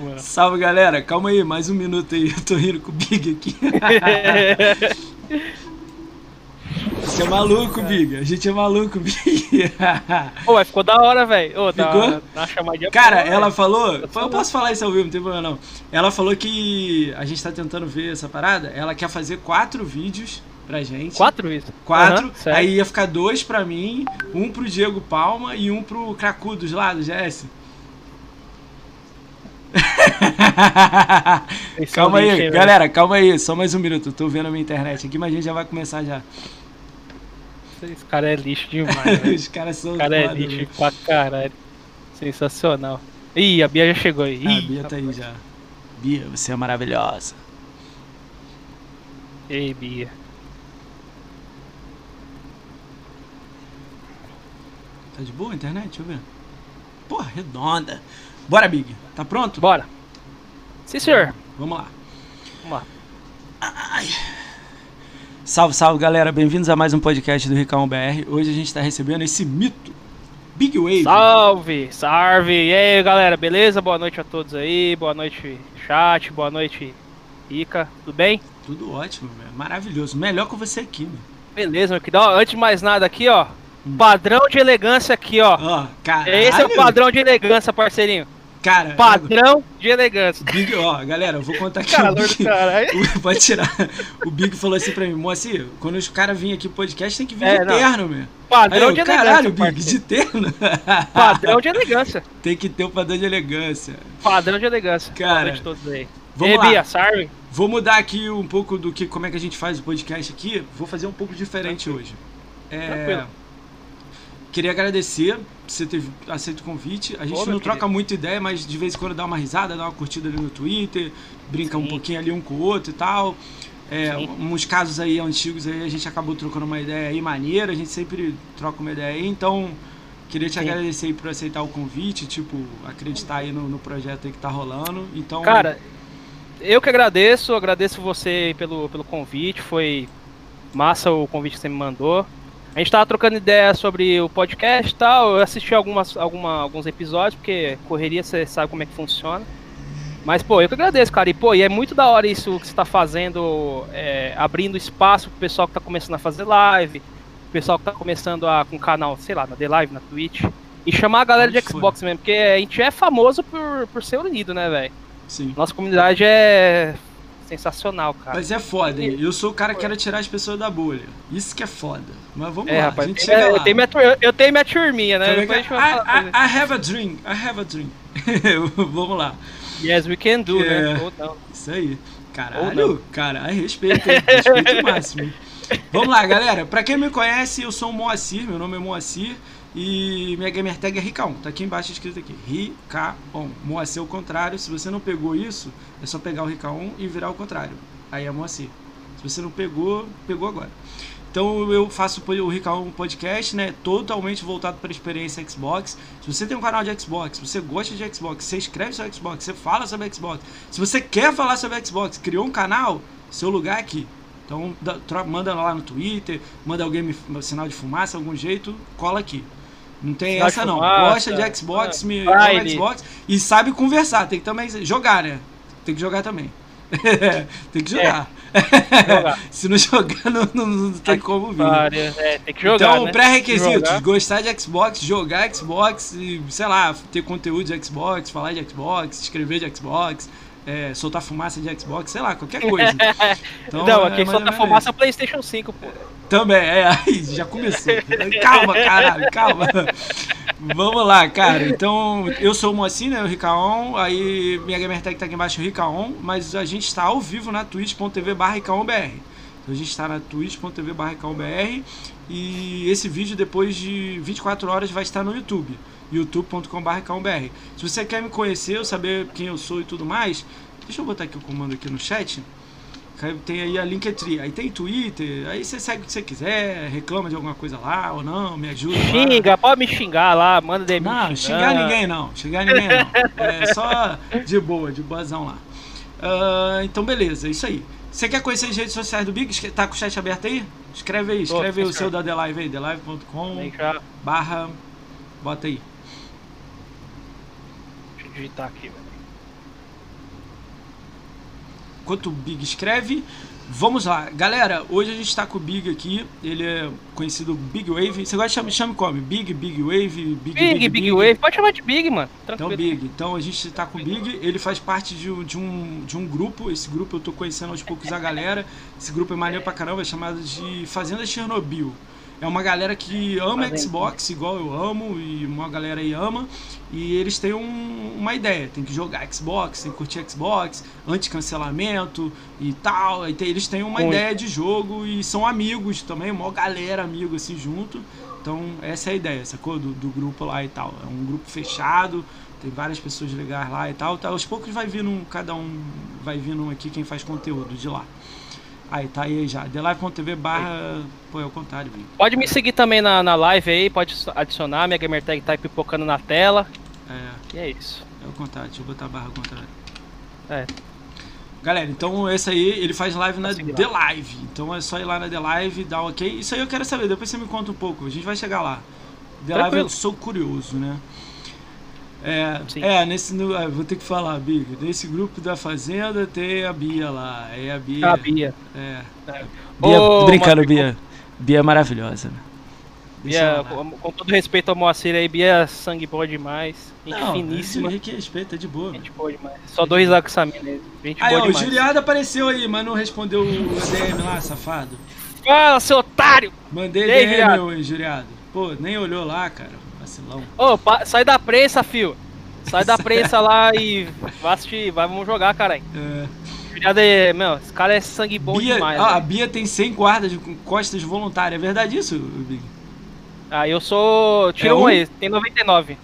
mano. Salve, galera. Calma aí, mais um minuto aí. Eu tô rindo com o Big aqui. A gente é maluco, Big. A gente é maluco, Big. Pô, mas ficou da hora, velho. Tá Ficou? na chamadinha. Cara, boa, ela velho. falou. Eu Eu posso falar isso ao vivo, não tem problema não. Ela falou que a gente tá tentando ver essa parada. Ela quer fazer quatro vídeos pra gente. Quatro isso? Quatro. Certo. aí ia ficar dois pra mim, um pro Diego Palma e um pro Cracudos lá do GS. Calma aí, velho? galera, calma aí, só mais um minuto. Tô vendo a minha internet aqui, mas a gente já vai começar já. Esse cara é lixo demais. Os caras são O cara é lixo velho. pra caralho. Sensacional. Ih, a Bia já chegou aí. Ah, a Bia tá aí já. Bia, você é maravilhosa. Ei, Bia. Tá de boa a internet? Deixa eu ver. Porra, redonda. Bora, Big. Tá pronto? Bora. Sim, senhor. Vamos lá. Vamos lá. Ai. Salve, salve, galera. Bem-vindos a mais um podcast do Ricão BR. Hoje a gente tá recebendo esse mito. Big Wave. Salve, salve. E aí, galera, beleza? Boa noite a todos aí. Boa noite, chat. Boa noite, Ica. Tudo bem? Tudo ótimo, velho. Maravilhoso. Melhor que você aqui, meu. Beleza, meu querido. Antes de mais nada aqui, ó. Hum. Padrão de elegância aqui, ó. Ó, cara. Esse é o padrão de elegância, parceirinho. Cara, Padrão de elegância. Big, ó, galera, eu vou contar aqui. Calor o do caralho. o- pode tirar. O Big falou assim pra mim, Moacir, quando os caras virem aqui pro podcast, tem que vir É, de não. terno, meu. Padrão eu, de elegância. caralho, Big, de terno? Padrão de elegância. tem que ter o padrão de elegância. Padrão de elegância. Cara, a todos aí. vamos lá. Bia, salve. Vou mudar aqui um pouco do que como é que a gente faz o podcast aqui. Vou fazer um pouco diferente hoje. É, Tranquilo. Queria agradecer por você ter aceito o convite. A gente Ô, não troca querido. muita ideia, mas de vez em quando dá uma risada, dá uma curtida ali no Twitter, brinca um Sim. pouquinho ali um com o outro e tal. É, uns casos aí antigos aí a gente acabou trocando uma ideia aí maneira, a gente sempre troca uma ideia aí, então queria te Sim. agradecer aí por aceitar o convite, tipo, acreditar aí no, no projeto aí que tá rolando. Então, Cara, eu que agradeço, agradeço você pelo, pelo convite, foi massa o convite que você me mandou. A gente tava trocando ideia sobre o podcast e tal, eu assisti algumas, alguma, alguns episódios, porque correria você sabe como é que funciona. Mas, pô, eu que agradeço, cara. E, pô, e é muito da hora isso que você tá fazendo, é, abrindo espaço pro pessoal que tá começando a fazer live, pro pessoal que tá começando a, com canal, sei lá, na The Live, na Twitch. E chamar a galera de. Xbox mesmo, porque a gente é famoso por, por ser unido, né, velho? sim. Nossa comunidade é sensacional, cara. Mas é foda, hein? Eu sou o cara que quer tirar as pessoas da bolha. Isso que é foda. Mas vamos é, lá, rapaz, a gente chega eu, lá. tenho minha, tur- eu tenho minha turminha, né? Falar I, I, I have a dream, I have a dream. vamos lá. Yes, we can do, É. né? Ou não. Isso aí. Caralho, caralho, respeito, respeito máximo. Vamos lá, galera. Pra quem me conhece, eu sou o Moacir, meu nome é Moacir. E minha gamer tag é Ricaon, tá aqui embaixo escrito aqui, Ricaon. Moacir é o contrário, se você não pegou isso, é só pegar o Ricaon e virar o contrário. Aí é Moacir. Se você não pegou, pegou agora. Então eu faço o Ricaon Podcast, né? Totalmente voltado para a experiência Xbox. Se você tem um canal de Xbox, você gosta de Xbox, você escreve sobre Xbox, você fala sobre Xbox. Se você quer falar sobre Xbox, criou um canal, seu lugar é aqui. Então manda lá no Twitter, manda alguém me sinal de fumaça, algum jeito, cola aqui. Não tem essa não. Gosta de Xbox, é, me joga Xbox e sabe conversar. Tem que também jogar, né? Tem que jogar também. tem que jogar. Jogar. Se não jogar, não, não- não tem como vir. É, tem que jogar, então, né? pré-requisitos: gostar de Xbox, jogar Xbox e, sei lá, ter conteúdo de Xbox, falar de Xbox, escrever de Xbox, é, soltar fumaça de Xbox, sei lá, qualquer coisa. Então, não, é aqui tá menos fumaça é o PlayStation 5, pô. também, é, aí já começou. Calma, caralho, calma. Vamos lá, cara. Então, eu sou o Moacir, né? O Ricaon. Aí minha gamer tag tá aqui embaixo, Ricaon. Mas a gente está ao vivo na twitch.tv barra RicaonBR. Então a gente está na twitch.tv barra RicaonBR. E esse vídeo, depois de 24 horas, vai estar no YouTube. youtube.com.br. Se você quer me conhecer, saber quem eu sou e tudo mais, deixa eu botar aqui o comando aqui no chat. Tem aí a Linktree, aí tem Twitter, aí você segue o que você quiser, reclama de alguma coisa lá ou não, me ajuda. lá. Xinga, pode me xingar lá, manda DM. Não, xingar ninguém não, xingar ninguém não. É só de boa, de boazão lá. Ah, então beleza, é isso aí. Você quer conhecer as redes sociais do Big? Tá com o chat aberto aí? Escreve aí, Tô, escreve aí o seu da The Live aí, thelive.com barra. Bota aí. Digitar aqui, velho. enquanto o Big escreve, vamos lá. Galera, hoje a gente tá com o Big aqui. Ele é conhecido Big Wave. Você gosta de chamar, chame como? Big, Big Wave, Big, Big, Big, Big, Wave. Pode chamar de Big, mano. Tranquilo. Então, Big. Então a gente tá com o Big. Ele faz parte de, de, um, de um grupo. Esse grupo eu tô conhecendo aos poucos a galera. Esse grupo é maneiro pra caramba, é chamado de Fazenda Chernobyl. É uma galera que ama Xbox, igual eu amo, e uma galera aí ama. E eles têm um, uma ideia, tem que jogar Xbox, tem que curtir Xbox, anti-cancelamento e tal. E tem, eles têm uma ideia de jogo e são amigos também, uma galera amigo assim junto. Então essa é a ideia, sacou? Do, do grupo lá e tal. É um grupo fechado, tem várias pessoas legais lá e tal. Tá, aos poucos vai vindo, cada um vai vindo aqui quem faz conteúdo de lá. Aí, tá aí já. TheLive.tv barra. Pô, é o contrário, viu? Pode me seguir também na, na live aí, pode adicionar. Minha gamertag tá aí pipocando na tela. É. E é isso. É o contrário, deixa eu botar a barra ao contrário. É. Galera, então esse aí, ele faz live na The Live. Então é só ir lá na The Live, dar um ok. Isso aí eu quero saber, depois você me conta um pouco. A gente vai chegar lá. The Tranquilo. Live eu sou curioso, né? É, é nesse, no, ah, vou ter que falar, Big. Nesse grupo da Fazenda tem a Bia lá. É a Bia. A Bia. É. é. Bia Ô, brincando, Bia. Bia é maravilhosa, né? Bia, com, com, todo respeito ao Moacir aí, Bia é sangue boa demais. Gente não, finíssima. Que respeito, é de boa. Gente boa demais. Só dois lá com essa mina Gente aí, boa ó, demais. O Juliado apareceu aí, mas não respondeu o DM lá, safado. Fala, seu otário! Mandei DM, meu, Juliado. Pô, nem olhou lá, cara. Vacilão. Ô, sai da prensa, fio. Sai da prensa lá e vai assistir, vai, vamos jogar, caralho. É. Meu, esse cara é sangue bom Bia, demais. Ah, a Bia tem 100 guardas com costas voluntárias. É verdade isso, Big? Ah, eu sou. Tira é um aí, tem 99.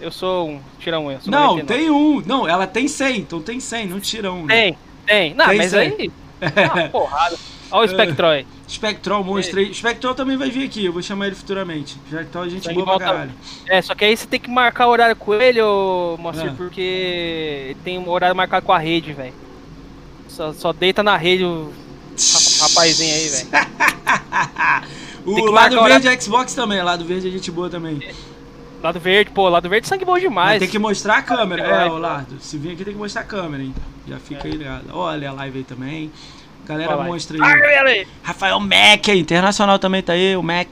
Eu sou um, tira um. não, 99. tem um. Não, ela tem 100, então tem 100, não tira um. Né? Tem, tem. Não, tem mas 100. aí. Ah, porrada. Olha o Spectral aí. Spectral, monstro aí. Spectral também vai vir aqui, eu vou chamar ele futuramente. Spectral a gente Sangue boa pra caralho. É, só que aí você tem que marcar o horário com ele, ô Moacir, é. porque tem um horário marcado com a rede, velho. Só, só deita na rede o rapazinho aí, velho. o lado verde é Xbox também, lado verde é gente boa também. Lado verde, pô, lado verde é sangue bom demais. Mas tem que mostrar a câmera, é, o lado. Se vir aqui tem que mostrar a câmera, hein? Já fica é. aí ligado. Olha a live aí também. Galera monstra aí. Rafael Mac aí, internacional também tá aí, o Mac.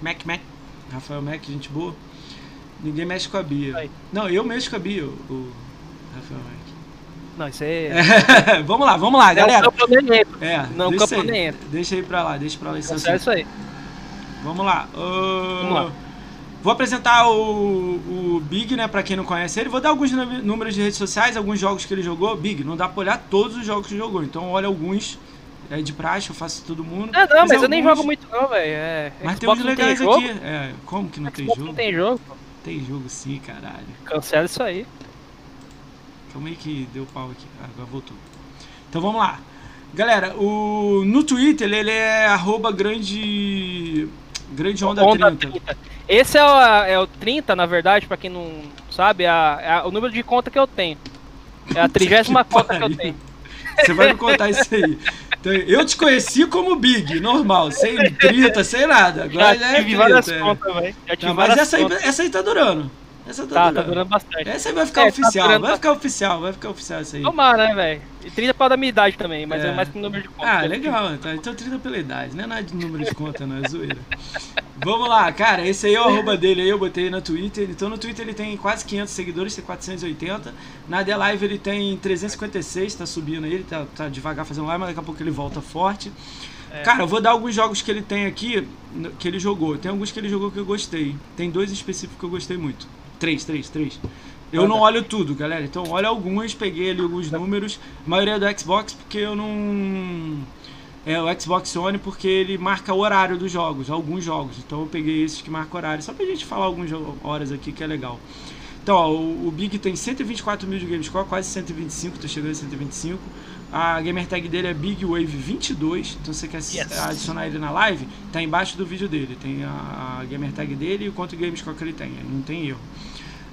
Mac, Mac. Rafael Mac, gente boa. Ninguém mexe com a Bia. Aí. Não, eu mexo com a Bia, o, Rafael Mac. Não, isso aí. É... vamos lá, vamos lá, galera. Não, campo nem entra. É, não, deixa campo aí. Deixa aí pra lá, deixa pra lá. Isso, é isso aí. Vamos lá. Uh... Vamos lá. Vou apresentar o, o Big, né, pra quem não conhece ele. Vou dar alguns números de redes sociais, alguns jogos que ele jogou. Big, não dá pra olhar todos os jogos que ele jogou, então olha alguns. É de praxe, eu faço todo mundo. Ah, não, mas, mas eu nem jogo muito não, velho. É, mas Xbox tem uns legais tem aqui. É, como que não Xbox tem jogo? Não tem jogo, pô. Tem jogo sim, caralho. Cancela isso aí. Calma aí que deu pau aqui. Ah, agora voltou. Então vamos lá. Galera, o, no Twitter ele é arroba grande Grande Onda, onda 30. 30. Esse é o, é o 30, na verdade, pra quem não sabe, é, a, é o número de conta que eu tenho. É a trigésima conta que eu tenho. Você vai me contar isso aí. Então, eu te conheci como Big, normal, sem 30, sem nada. Agora já, já é 30, várias é. contas, velho. Mas essa aí, essa aí tá durando. Essa tá, tá, durando. tá durando bastante. Essa vai ficar é, tá oficial, tá vai ficar oficial, vai ficar oficial essa aí. Tomara, né, velho? E 30 por causa da minha idade também, mas é, é mais que o número de conta. Ah, legal, tá. Então 30 pela idade, não é nada de número de conta, não, é zoeira. Vamos lá, cara, esse aí é o arroba dele aí, eu botei na Twitter. Então no Twitter ele tem quase 500 seguidores, tem 480. Na The Live ele tem 356, tá subindo aí, ele tá, tá devagar fazendo live, mas daqui a pouco ele volta forte. É. Cara, eu vou dar alguns jogos que ele tem aqui, que ele jogou. Tem alguns que ele jogou que eu gostei. Tem dois específicos que eu gostei muito. Três, três, três. Eu não olho tudo, galera. Então olha alguns, peguei ali alguns números. A maioria é do Xbox, porque eu não. É o Xbox One porque ele marca o horário dos jogos, alguns jogos. Então eu peguei esses que marcam horário, só pra gente falar algumas horas aqui que é legal. Então, ó, o, o, Big tem 124 mil de Gamescore, quase 125, tô chegando a 125. A gamer tag dele é Big Wave 22, então você quer yes. adicionar ele na live, tá embaixo do vídeo dele. Tem a, a gamer tag dele e o quanto Gamescore que ele tem, não tem erro.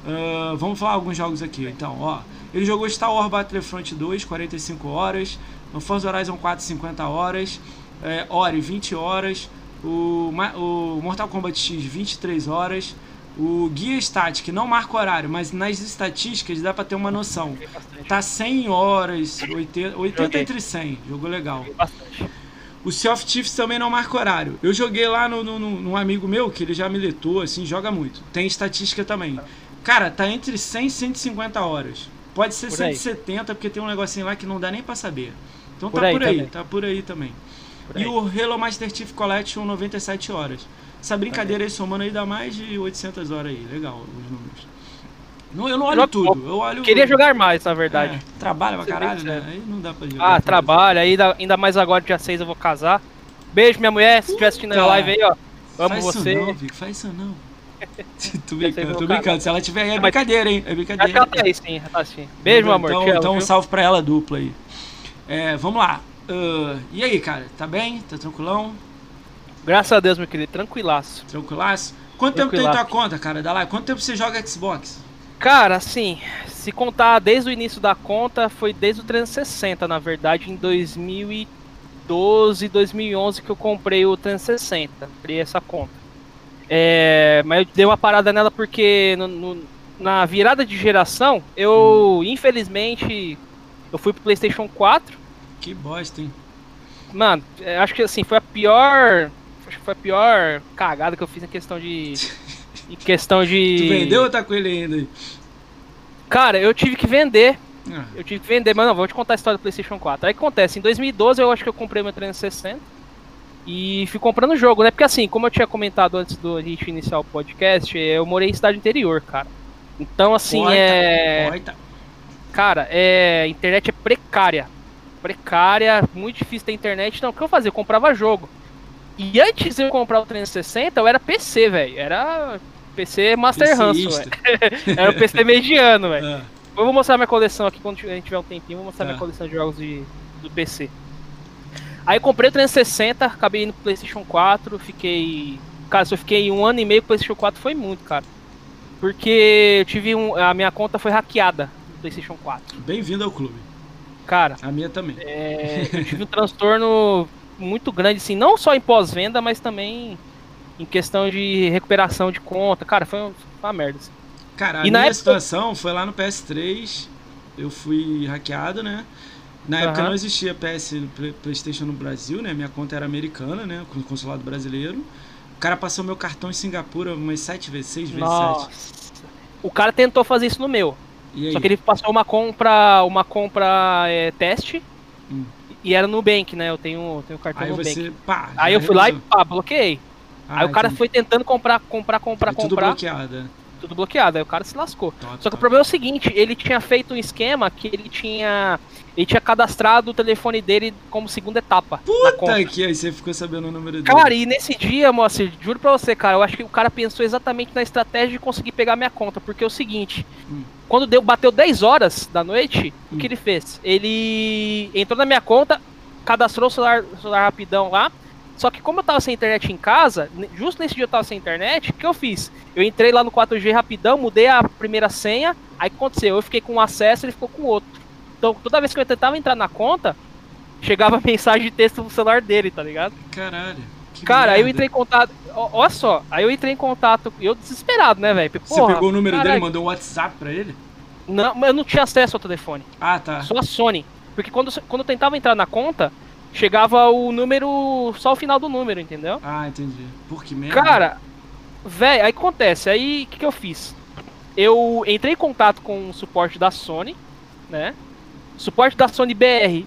Uh, vamos falar alguns jogos aqui, então, ó. Ele jogou Star Wars Battlefront 2, 45 horas. No Forza Horizon 4, 50 horas. É, Ori, 20 horas. O, o Mortal Kombat X, 23 horas. O guia Static não marca horário, mas nas estatísticas dá pra ter uma noção. Tá 100 horas, 80, 80 entre 100. Jogo legal. O Sea of Thieves também não marca horário. Eu joguei lá no, no, num amigo meu, que ele já militou, assim, joga muito. Tem estatística também. Cara, tá entre 100 e 150 horas. Pode ser por 170, aí. porque tem um negocinho lá que não dá nem pra saber. Então por tá aí por aí, também. tá por aí também. Por aí. E o Halo Master Chief Collection 97 horas. Essa brincadeira aí somando aí dá mais de 800 horas aí. Legal os números. Não, eu não olho tudo. Eu olho. Queria jogar mais, na verdade. É, trabalha pra caralho, né? Aí não dá pra jogar. Ah, trabalha. Ainda, ainda mais agora, dia 6 eu vou casar. Beijo, minha mulher. Se estiver assistindo a live aí, ó. Amo faz você. Isso não, Vic, faz isso não. tô brincando, tô brincando. Se ela tiver aí, é brincadeira, hein? É brincadeira. Ela tá aí sim, tá assim. Beijo, meu amor. Então, então um salve pra ela dupla aí. É, vamos lá. Uh, e aí, cara? Tá bem? Tá tranquilão? Graças a Deus, meu querido. Tranquilaço. Tranquilaço? Quanto tempo tem tua conta, cara? Dá lá. Quanto tempo você joga Xbox? Cara, assim, se contar desde o início da conta, foi desde o 360, na verdade, em 2012, 2011 que eu comprei o 360. Comprei essa conta. É, mas eu dei uma parada nela porque no, no, na virada de geração, eu, hum. infelizmente, eu fui pro PlayStation 4. Que bosta, hein? Mano, é, acho que assim, foi a pior acho que foi a pior cagada que eu fiz em questão de. em questão de. Tu vendeu ou tá com ele ainda? Cara, eu tive que vender. Ah. Eu tive que vender, mas não, vou te contar a história do PlayStation 4. Aí que acontece, em 2012 eu acho que eu comprei meu 360 e fui comprando o jogo, né? Porque assim, como eu tinha comentado antes do gente iniciar o podcast, eu morei em cidade interior, cara. Então assim, Oita, é. Oita. Cara, é. Internet é precária. Precária, muito difícil ter internet. Então, o que eu fazia? Eu comprava jogo. E antes de eu comprar o 360, eu era PC, velho. Era PC Master Ransom, velho. era o PC mediano, velho. Ah. Eu vou mostrar minha coleção aqui quando a gente tiver um tempinho. Vou mostrar ah. minha coleção de jogos de, do PC. Aí comprei o 360, acabei indo pro PlayStation 4. Fiquei. Cara, se eu fiquei um ano e meio com o PlayStation 4 foi muito, cara. Porque eu tive um. A minha conta foi hackeada no PlayStation 4. Bem-vindo ao clube. Cara. A minha também. É, eu tive um transtorno muito grande, assim, não só em pós-venda, mas também em questão de recuperação de conta. Cara, foi uma, foi uma merda. Assim. Cara, a e minha época... situação foi lá no PS3, eu fui hackeado, né? Na uhum. época não existia PS PlayStation no Brasil, né? Minha conta era americana, né? Com o consulado brasileiro. O cara passou meu cartão em Singapura umas sete vezes, seis vezes Nossa. sete. O cara tentou fazer isso no meu. Só que ele passou uma compra, uma compra é, teste. Hum. E era no Nubank, né? Eu tenho, tenho cartão aí Nubank. Você, pá, aí eu fui lá e pá, bloqueei. Ah, aí o cara entendi. foi tentando comprar, comprar, comprar, comprar. Tudo bloqueado. Tudo bloqueado, aí o cara se lascou. Só que o problema é o seguinte, ele tinha feito um esquema que ele tinha. Ele tinha cadastrado o telefone dele como segunda etapa. Puta que aí você ficou sabendo o número dele. Cara, e nesse dia, moça, juro pra você, cara, eu acho que o cara pensou exatamente na estratégia de conseguir pegar minha conta. Porque é o seguinte, hum. quando deu, bateu 10 horas da noite, hum. o que hum. ele fez? Ele entrou na minha conta, cadastrou o celular, celular rapidão lá. Só que como eu tava sem internet em casa, justo nesse dia eu tava sem internet, o que eu fiz? Eu entrei lá no 4G rapidão, mudei a primeira senha, aí que aconteceu? Eu fiquei com um acesso, ele ficou com outro. Então toda vez que eu tentava entrar na conta, chegava mensagem de texto no celular dele, tá ligado? Caralho. Cara, merda. aí eu entrei em contato. Olha só, aí eu entrei em contato. Eu desesperado, né, velho? Você pegou o número caralho. dele e mandou um WhatsApp pra ele? Não, eu não tinha acesso ao telefone. Ah, tá. Só a Sony. Porque quando, quando eu tentava entrar na conta, chegava o número. só o final do número, entendeu? Ah, entendi. Por que merda? Cara, velho, aí acontece. Aí o que, que eu fiz? Eu entrei em contato com o suporte da Sony, né? O suporte da Sony BR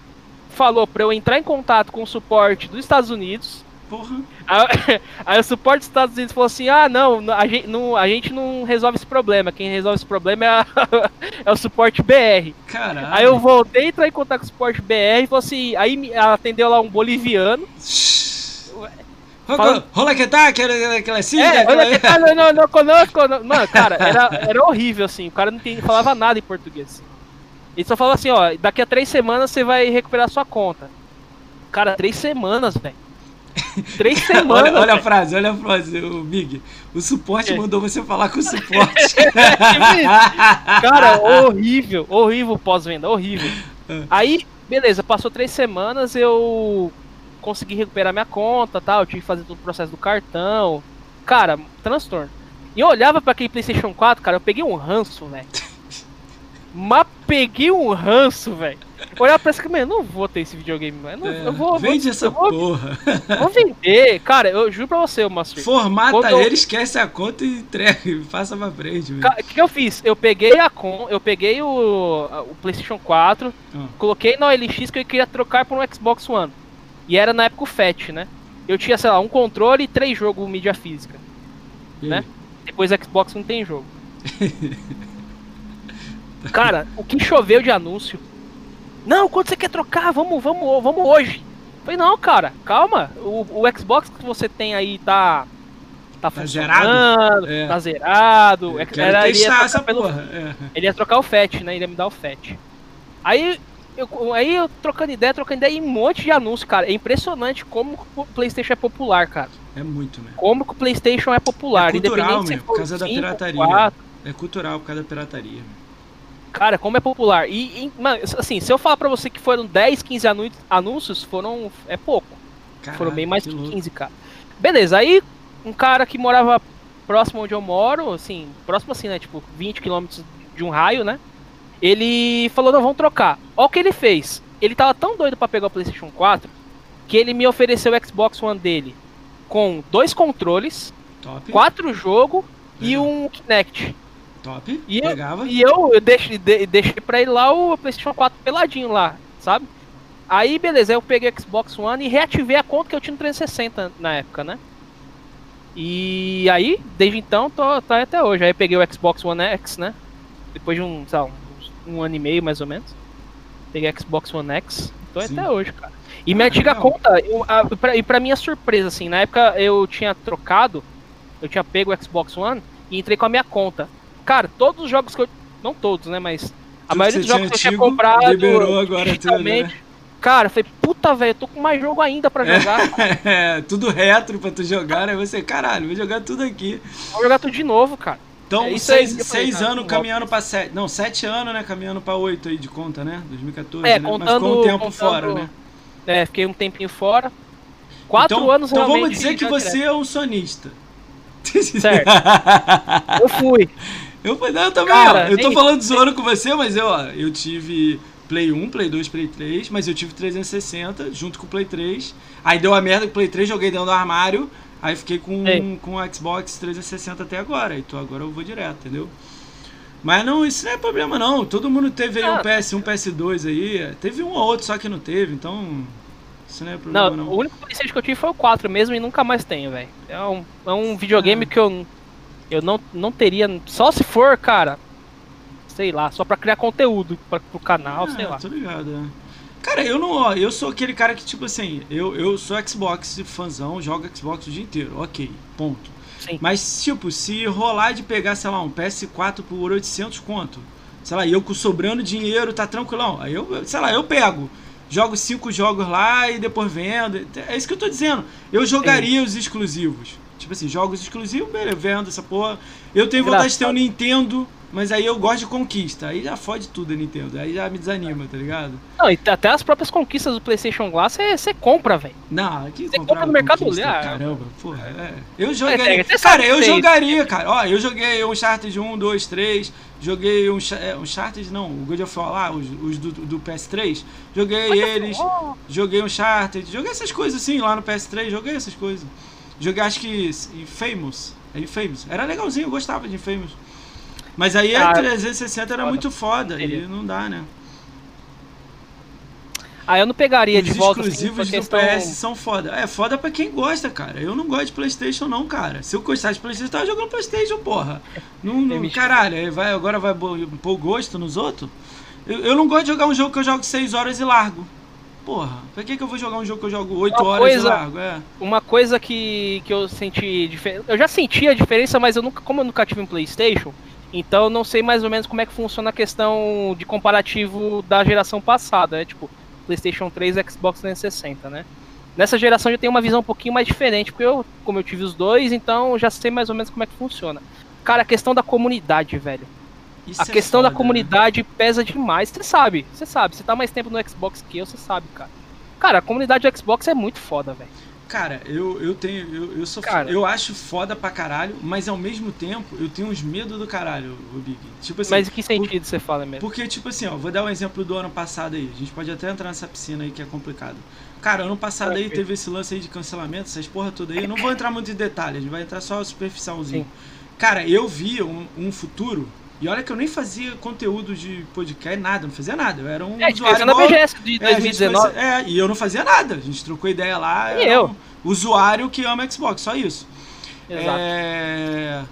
falou pra eu entrar em contato com o suporte dos Estados Unidos. Porra. Aí, aí, o suporte dos Estados Unidos falou assim: ah, não, a gente não, a gente não resolve esse problema. Quem resolve esse problema é, a, é o suporte BR. Caralho. Aí eu voltei, entrei em contato com o suporte BR e falou assim: aí atendeu lá um boliviano. Rola que tá, aquela, aquela assim? É, rola que tá, não, não, não conosco. Mano, cara, era, era horrível assim. O cara não tem, falava nada em português. Ele só falou assim: ó, daqui a três semanas você vai recuperar sua conta. Cara, três semanas, velho. Três semanas. olha, olha a frase, olha a frase, o Big. O suporte é. mandou você falar com o suporte. Cara, horrível, horrível pós-venda, horrível. É. Aí, beleza, passou três semanas, eu consegui recuperar minha conta tal, eu tive que fazer todo o processo do cartão. Cara, transtorno. E eu olhava pra aquele PlayStation 4, cara, eu peguei um ranço, velho. Mas peguei um ranço, velho. Olhar pra mano, eu não vou ter esse videogame, velho. É, eu vou, vende vou, essa vou, porra. Vou vender. Cara, eu juro pra você, Master. Formata Quando eu- ele, esquece a conta e entrega. Passa pra frente, velho. O que, que eu fiz? Eu peguei a con, eu peguei o, o PlayStation 4, Ah. coloquei na OLX que eu queria trocar por um Xbox One. E era na época o FAT, né? Eu tinha, sei lá, um controle e três jogos mídia física. E né? Depois o Xbox não tem jogo. Cara, o que choveu de anúncio? Não, quando você quer trocar? Vamos, vamos, vamos hoje. Falei, não, cara, calma. O, o Xbox que você tem aí tá. Tá, Tá zerado? É. tá zerado. É- era- ele ia essa pelo- porra. É. Ele ia trocar o FAT, né? Ele ia me dar o FAT. Aí eu, aí eu trocando ideia, trocando ideia e um monte de anúncio, cara. É impressionante como o PlayStation é popular, cara. É muito, né? Como que o PlayStation é popular. É cultural, meu, por causa da cinco, pirataria. quatro. É cultural por causa da pirataria. Cara, como é popular. E, e, mano, assim, se eu falar pra você que foram 10, 15 anu- anúncios, foram. É pouco. Caraca, foram bem mais que que louco. 15, cara. Beleza, aí um cara que morava próximo onde eu moro, assim, próximo assim, né? Tipo, 20 km de um raio, né? Ele falou, não, vamos trocar. Olha o que ele fez. Ele tava tão doido pra pegar o PlayStation 4 que ele me ofereceu o Xbox One dele com dois controles, Top. quatro jogos e Legal. um Kinect. Top. E eu- Pegava. E eu, eu deixei, de- deixei pra ele lá o PlayStation 4 peladinho lá, sabe? Aí, beleza, eu peguei o Xbox One e reativei a conta que eu tinha no 360 na época, né? E aí, desde então, tô, tá até hoje. Aí eu peguei o Xbox One X, né? Depois de um, uns- um ano e meio mais ou menos. Peguei o Xbox One X, tô Sim. até hoje, cara. E minha Ah, antiga legal. conta, eu, a, pra, e pra minha surpresa, assim, na época eu tinha trocado, eu tinha pego o Xbox One e entrei com a minha conta. Cara, todos os jogos que eu. Não todos, né? Mas. A Tudo maioria dos jogos que eu tinha comprado. liberou agora tudo, digitalmente. né? Cara, eu falei, puta, velho, eu tô com mais jogo ainda pra jogar. É, tudo retro pra tu jogar, né? Você, caralho, vou jogar tudo aqui. Vou jogar tudo de novo, cara. Então, É isso aí seis, falei, seis anos caminhando pra sete. Não, sete anos, né? Caminhando pra oito aí de conta, né? 2014, É, né? contando. Mas ficou um tempo contando- fora, né? É, fiquei um tempinho fora. Quatro então, anos Então vamos dizer que você direto. é um sonista. Certo. Eu fui. Eu, não, eu também, Cara, ó, eu tô nem- falando zoando com você, mas eu, ó, eu tive Play 1, Play 2, Play 3, mas eu tive 360 junto com o Play 3. Aí deu a merda com o Play 3, joguei dentro do armário, aí fiquei com, Ei. com o Xbox 360 até agora. Então agora eu vou direto, entendeu? Mas não, isso não é problema não. Todo mundo teve aí um Ah. PS1, PS2 aí. Teve um ou outro só que não teve, então. Isso não é problema Não, não. o único PlayStation que eu tive foi o 4 mesmo e nunca mais tenho, velho. É um, é um videogame Ah. que eu, eu não, não teria. Só se for, cara. Sei lá, só pra criar conteúdo pra, pro canal, sei Ah, lá. Tô ligado, é. Cara, eu não, ó, eu sou aquele cara que, tipo assim, eu, eu sou Xbox fãzão, jogo Xbox o dia inteiro, ok, ponto. Sim. Mas, tipo, se rolar de pegar, sei lá, um PS4 por 800 conto, sei lá, e eu com sobrando dinheiro, tá tranquilão, aí eu, sei lá, eu pego, jogo cinco jogos lá e depois vendo, é isso que eu tô dizendo. Eu jogaria os exclusivos. Tipo assim, jogos exclusivos, beleza, vendo essa porra. Eu tenho vontade de ter um. Nintendo, mas aí eu gosto de conquista. Aí já fode tudo a Nintendo. Aí já me desanima, tá ligado? Não, e até as próprias conquistas do PlayStation Glass você compra, velho. Não, aqui Você compra no Mercado ah. Caramba, porra, é. Eu É, jogaria. é, cara, eu que jogaria, cara. Ó, eu joguei um Charted 1, 2, 3. Joguei um, Cha- um Charted, não, o God of War lá, os, os do, do PS3. Joguei eles. Oh, Joguei um Charted. Joguei essas coisas assim lá no PS3. Joguei essas coisas. Joguei, acho que Infamous. É Infamous. Era legalzinho, eu gostava de Infamous. Mas aí a Ah, 360 era foda. muito foda. E não dá, né? Ah, eu não pegaria Os de volta assim, exclusivos do questão... PS são foda. É foda pra quem gosta, cara. Eu não gosto de Playstation, não, cara. Se eu gostasse de Playstation, eu tava jogando Playstation, porra. Não, não, caralho, vai, agora vai pôr gosto nos outros? Eu, eu não gosto de jogar um jogo que eu jogo 6 horas e largo. Porra, pra que, que eu vou jogar um jogo que eu jogo 8 Uma horas coisa- e largo? É. Uma coisa que, que eu senti diferença. Eu já senti a diferença, mas eu nunca, como eu nunca tive um PlayStation, então eu não sei mais ou menos como é que funciona a questão de comparativo da geração passada, né? Tipo, PlayStation 3 e Xbox 360, né? Nessa geração eu tenho uma visão um pouquinho mais diferente, porque eu, como eu tive os dois, então eu já sei mais ou menos como é que funciona. Cara, a questão da comunidade, velho. Isso A é questão da foda, comunidade pesa demais. Você sabe, você sabe. Você tá mais tempo no Xbox que eu, você sabe, cara. Cara, a comunidade do Xbox é muito foda, velho. né? Cara, eu, eu tenho. Eu, eu sou Cara. Eu acho foda pra caralho, mas ao mesmo tempo eu tenho uns medos do caralho, o Big. Tipo assim. Mas em que sentido você fala mesmo? Porque, tipo assim, ó, vou dar um exemplo do ano passado aí. A gente pode até entrar nessa piscina aí que é complicado. Cara, ano passado aí teve esse lance aí de cancelamento, essas porra toda aí. Eu não vou entrar muito em detalhes, vai entrar só superficialzinho. Sim. Cara, eu via um, um futuro. E olha que eu nem fazia conteúdo de podcast, nada, não fazia nada. Eu era um É, usuário na BGS de é, a gente 2019. fazia- é, e eu não fazia nada. A gente trocou ideia lá. E eu? um usuário que ama Xbox, só isso. Exato. É...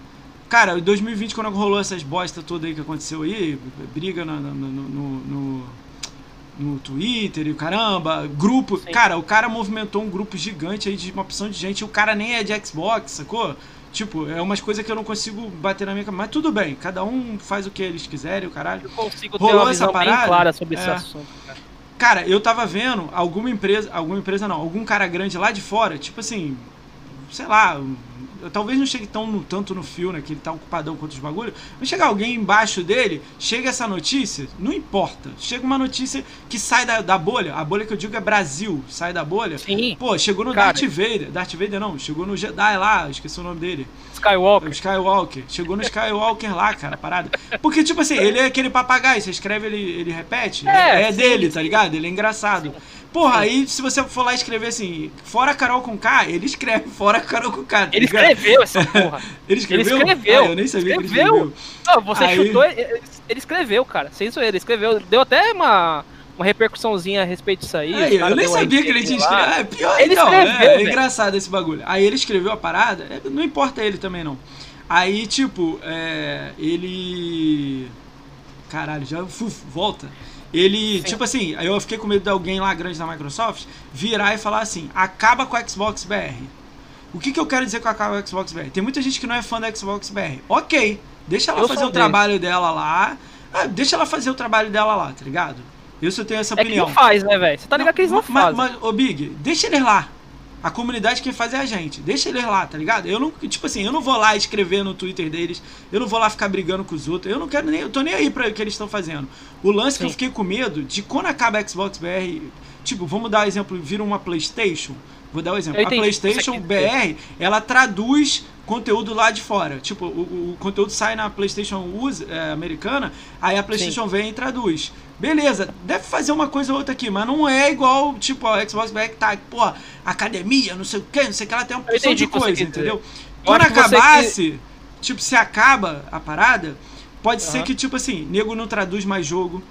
Cara, em 2020, quando rolou essas bosta toda aí que aconteceu aí, briga no, no, no, no- Twitter e caramba, grupo. Sim. Cara, o cara movimentou um grupo gigante aí de uma opção de gente. E o cara nem é de Xbox, sacou? Tipo, é umas coisas que eu não consigo bater na minha cabeça. Mas tudo bem, cada um faz o que eles quiserem, o caralho. Eu consigo ter Rolou uma essa visão bem parada? clara sobre esse É. assunto. Cara. Cara, eu tava vendo alguma empresa, alguma empresa não, algum cara grande lá de fora, tipo assim, sei lá, eu talvez não chegue tão no- tanto no fio, né, que ele tá ocupadão com outros bagulho, mas chega alguém embaixo dele, chega essa notícia, não importa, chega uma notícia que sai da, da bolha, a bolha que eu digo é Brasil, sai da bolha, Sim, pô, chegou no Cara. Darth Vader, Darth Vader não, chegou no Jedi lá, esqueci o nome dele, o Skywalker. Skywalker. Chegou no Skywalker lá, cara, parada. Porque, tipo assim, ele é aquele papagaio, você escreve, ele, ele repete. É, É, dele, tá ligado? Ele é engraçado. Porra, aí se você for lá escrever assim, fora Carol com K, ele escreve fora Carol com K. tá Ele escreveu essa porra. Ele escreveu? Ele escreveu. Ah, eu nem sabia que ele Escreveu. escreveu. Não, você Aí- chutou, ele ele escreveu, cara. Sem zoeira, ele escreveu. Deu até uma, uma repercussãozinha a respeito disso aí. Aí, eu nem sabia que ele tinha escrito. É pior Ele então. escreveu, é, é engraçado esse bagulho. Aí ele escreveu a parada, é, não importa ele também não. Aí, tipo, é, ele. Caralho, já. Fuf, volta. Ele, Sim. tipo assim, aí eu fiquei com medo de alguém lá grande da Microsoft virar e falar assim: acaba com o Xbox BR. O que, que eu quero dizer com acaba com o Xbox BR? Tem muita gente que não é fã da Xbox BR. Ok, deixa ela Eu fazer o trabalho dela lá. Ah, deixa ela fazer o trabalho dela lá, tá ligado? Isso eu tenho essa É que opinião. não faz, né, velho? Você tá ligado que eles não mas, fazem. Mas, ô Big, deixa eles lá. A comunidade quem faz é a gente. Deixa eles lá, tá ligado? Eu não, tipo assim, eu não vou lá escrever no Twitter deles, eu não vou lá ficar brigando com os outros, eu não quero nem, eu tô nem aí pra o que eles estão fazendo. O lance que eu Sim. fiquei com medo de quando acaba a Xbox BR, tipo, vamos dar exemplo, vira uma PlayStation. Vou dar o exemplo. A PlayStation. BR, ela traduz conteúdo lá de fora. Tipo, o, o conteúdo sai na PlayStation US, é, americana, aí a PlayStation vem e traduz. Beleza, deve fazer uma coisa ou outra aqui, mas não é igual, tipo, a Xbox que tá, pô, academia, não sei o que, não sei o que, ela tem uma porção de coisa, entendeu? Eu Quando acho que acabasse, tipo, se acaba a parada, pode ser Aham. que, tipo assim, nego não traduz mais jogo.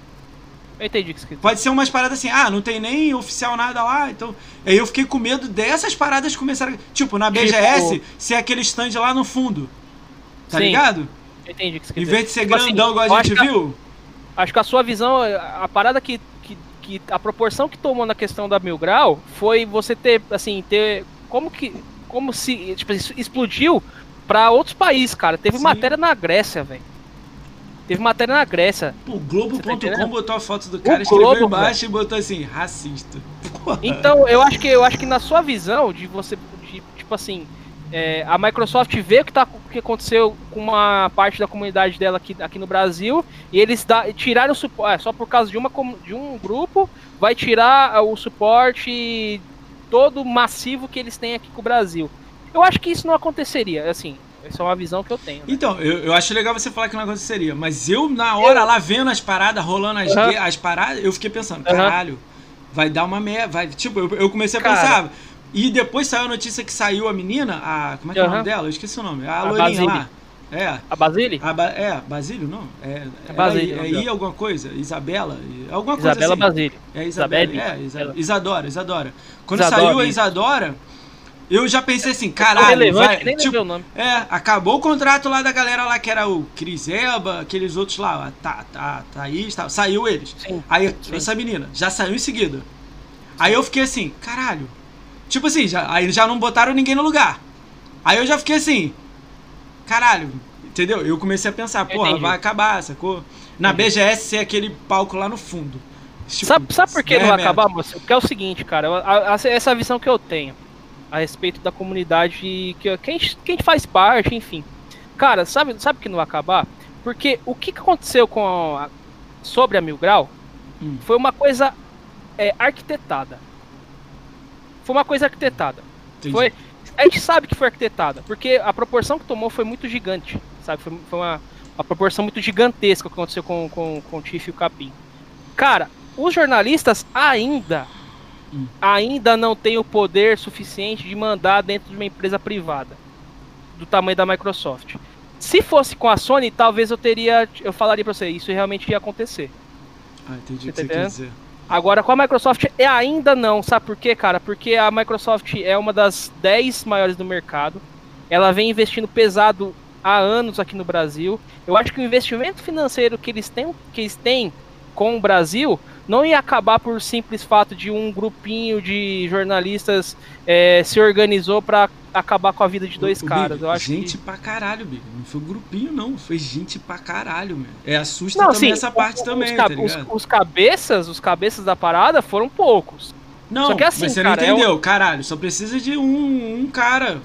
Eu entendi que. Pode ser umas paradas assim, ah, não tem nem oficial nada lá, então. Aí eu fiquei com medo dessas paradas começarem. Tipo, na BGS, ser aquele stand lá no fundo. Tá Sim, ligado? Eu entendi que você quis Em vez de ser Tipo assim, grandão, igual eu a gente que viu. Acho que a sua visão, a parada que, que, que a proporção que tomou na questão da Mil Grau foi você ter, assim, ter. Como que. Como se. Tipo, isso explodiu pra outros países, cara. Teve Sim. matéria na Grécia, velho. Teve matéria na Grécia. O tá Globo.com entendendo? botou a foto do cara, Globo, escreveu embaixo e botou assim, racista. Porra. Então, eu acho que eu acho que na sua visão de você, de, tipo assim, é, a Microsoft vê o que, tá, o que aconteceu com uma parte da comunidade dela aqui, aqui no Brasil e eles dá, tiraram o suporte, só por causa de, uma, de um grupo, vai tirar ah, o suporte todo massivo que eles têm aqui com o Brasil. Eu acho que isso não aconteceria, assim, essa é uma visão que eu tenho. né? Então, eu, eu acho legal você falar que não aconteceria, mas eu, na hora, lá vendo as paradas, rolando as, gue- as paradas, eu fiquei pensando, caralho, vai dar uma merda. Vai, tipo, eu, eu comecei a Cara. pensar. E depois saiu a notícia que saiu a menina, a. Como é que é o nome dela? Eu esqueci o nome. A, A loirinha Basile. lá. É. A Basile? A ba é, Basílio, não? É, É Basílio, É, é alguma coisa? Isabela? Alguma Isabela coisa assim. Basile. É Isabela. Isabelle? É, Isa. Isadora, Isadora. Quando Isadora, saiu a. Isadora, eu já pensei assim, caralho, vai, nem tipo, o nome. é, acabou o contrato lá da galera lá que era o Cris Elba, aqueles outros lá, a Tha- Tha- Thaís, tal, saiu eles. Sim. Aí Sim. essa menina já saiu em seguida. Aí eu fiquei assim, caralho. Tipo assim, já, aí já não botaram ninguém no lugar. Aí eu já fiquei assim, caralho, entendeu? Eu comecei a pensar, porra, vai acabar, sacou? Na. BGS ser aquele palco lá no fundo. Tipo, Sabe, sabe por que não 10 vai acabar, moço? Porque é o seguinte, cara, a- a- essa visão que eu tenho a respeito da comunidade que, que, a gente, que a gente faz parte, enfim. Cara, sabe, sabe que não vai acabar? Porque o que, que aconteceu com a- sobre a Mil Grau Hum. foi uma coisa é, arquitetada. Foi uma coisa arquitetada. Entendi. Foi. A gente sabe que foi arquitetada, porque a proporção que tomou foi muito gigante, sabe? Foi, foi uma, uma proporção muito gigantesca que aconteceu com, com, com o Tiff e o Capim. Cara, os jornalistas ainda hum. ainda não têm o poder suficiente de mandar dentro de uma empresa privada do tamanho da Microsoft. Se fosse com a Sony, talvez eu teria. Eu falaria pra você, isso realmente ia acontecer. Ah, entendi o que você quer dizer. Agora com a Microsoft é ainda não, sabe por quê, cara? Porque a Microsoft é uma das 10 maiores do mercado. Ela vem investindo pesado há anos aqui no Brasil. Eu acho que o investimento financeiro que eles têm, que eles têm com o Brasil não ia acabar por simples fato de um grupinho de jornalistas é, se organizou para acabar com a vida de dois o, caras. Eu acho gente que... pra caralho, Big. Não foi um grupinho, não. Foi gente pra caralho, meu. É, assusta não, também essa parte os, também, tá os, os, cabeças, os cabeças da parada foram poucos. Não, só que assim, mas você cara, não entendeu, é um... caralho. Só precisa de um, um cara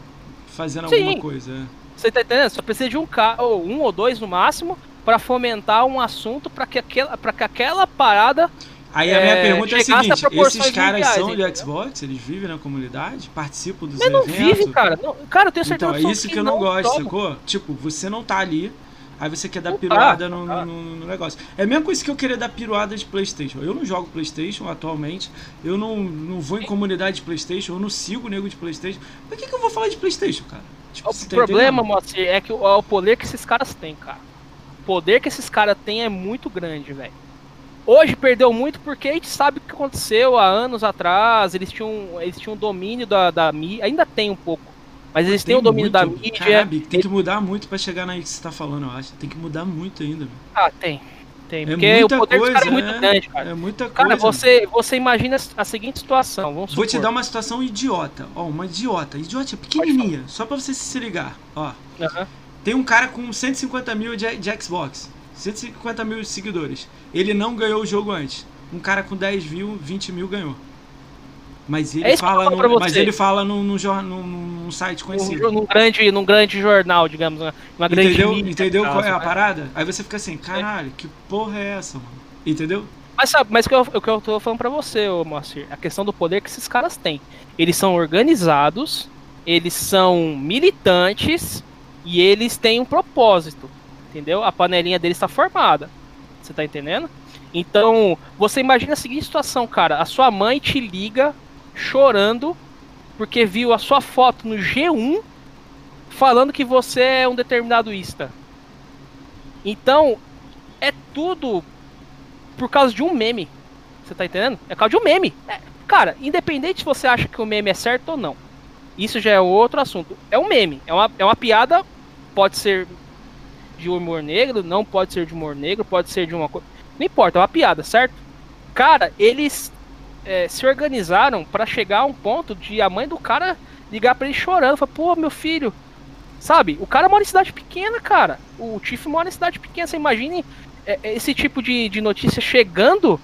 fazendo Sim. alguma coisa. É. Você tá entendendo? Só precisa de um cara, ou um ou dois no máximo, para fomentar um assunto para que aquela, para que aquela parada Aí a minha é, pergunta é a seguinte: esses caras são de Xbox? Eles vivem na comunidade? Participam dos Mas eventos? não vive, cara. Não, cara, eu tenho certeza Então, é isso que, eu não, gosto, toma. sacou? Tipo, você não tá ali, aí você quer dar não piruada tá, no, tá. no, no, negócio. É a mesma coisa que eu querer dar piruada de Playstation. Eu não jogo Playstation atualmente, eu não, não vou em comunidade de Playstation, eu não sigo o nego de Playstation. Por que, que eu vou falar de Playstation, cara? Tipo, o tá problema, Moacir, é que o, é o poder que esses caras têm, cara. Poder que esses caras têm é muito grande, velho. Hoje perdeu muito porque a gente sabe o que aconteceu há anos atrás. Eles tinham, eles tinham domínio da, da mídia, ainda tem um pouco. Mas eles tem têm o domínio muito, da mídia. tem que mudar muito para chegar na que você tá falando, eu acho. Tem que mudar muito ainda. Ah, tem. Tem, é porque o poder coisa, dos caras é muito grande, cara. É muita coisa. Cara, você, você imagina a seguinte situação. Vou te dar uma situação idiota. Ó, uma idiota. Idiota pequenininha. Só pra você se ligar. Ó. Uhum. Tem um cara com 150 mil de, de Xbox. 150 mil seguidores. Ele não ganhou o jogo antes. Um cara com 10 mil, 20 mil ganhou. Mas ele é fala, no, mas ele fala num, num, num, num site conhecido. Num, grande, num grande jornal, digamos. Uma grande Entendeu, mídia, entendeu qual é a né? parada? Aí você fica assim, caralho, que porra é essa, mano? Entendeu? Mas sabe, mas o que eu, o que eu tô falando pra você, ô Moacir, a questão do poder que esses caras têm. Eles são organizados, eles são militantes e eles têm um propósito entendeu? A panelinha dele está formada. Você tá entendendo? Então, você imagina a seguinte situação, cara. A sua mãe te liga chorando porque viu a sua foto no G1 falando que você é um determinado ista. Então, é tudo por causa de um meme. Você tá entendendo? É por causa de um meme. É, cara, independente se você acha que o meme é certo ou não. Isso já é outro assunto. É um meme. É uma, é uma piada. Pode ser de humor negro, não pode ser de humor negro, pode ser de uma coisa. Não importa, é uma piada, certo? Cara, eles é, se organizaram para chegar a um ponto de a mãe do cara ligar para ele chorando, falar, pô, meu filho, sabe? O cara mora em cidade pequena, cara. O Tiff mora em cidade pequena. Você imagine é, é esse tipo de, de notícia chegando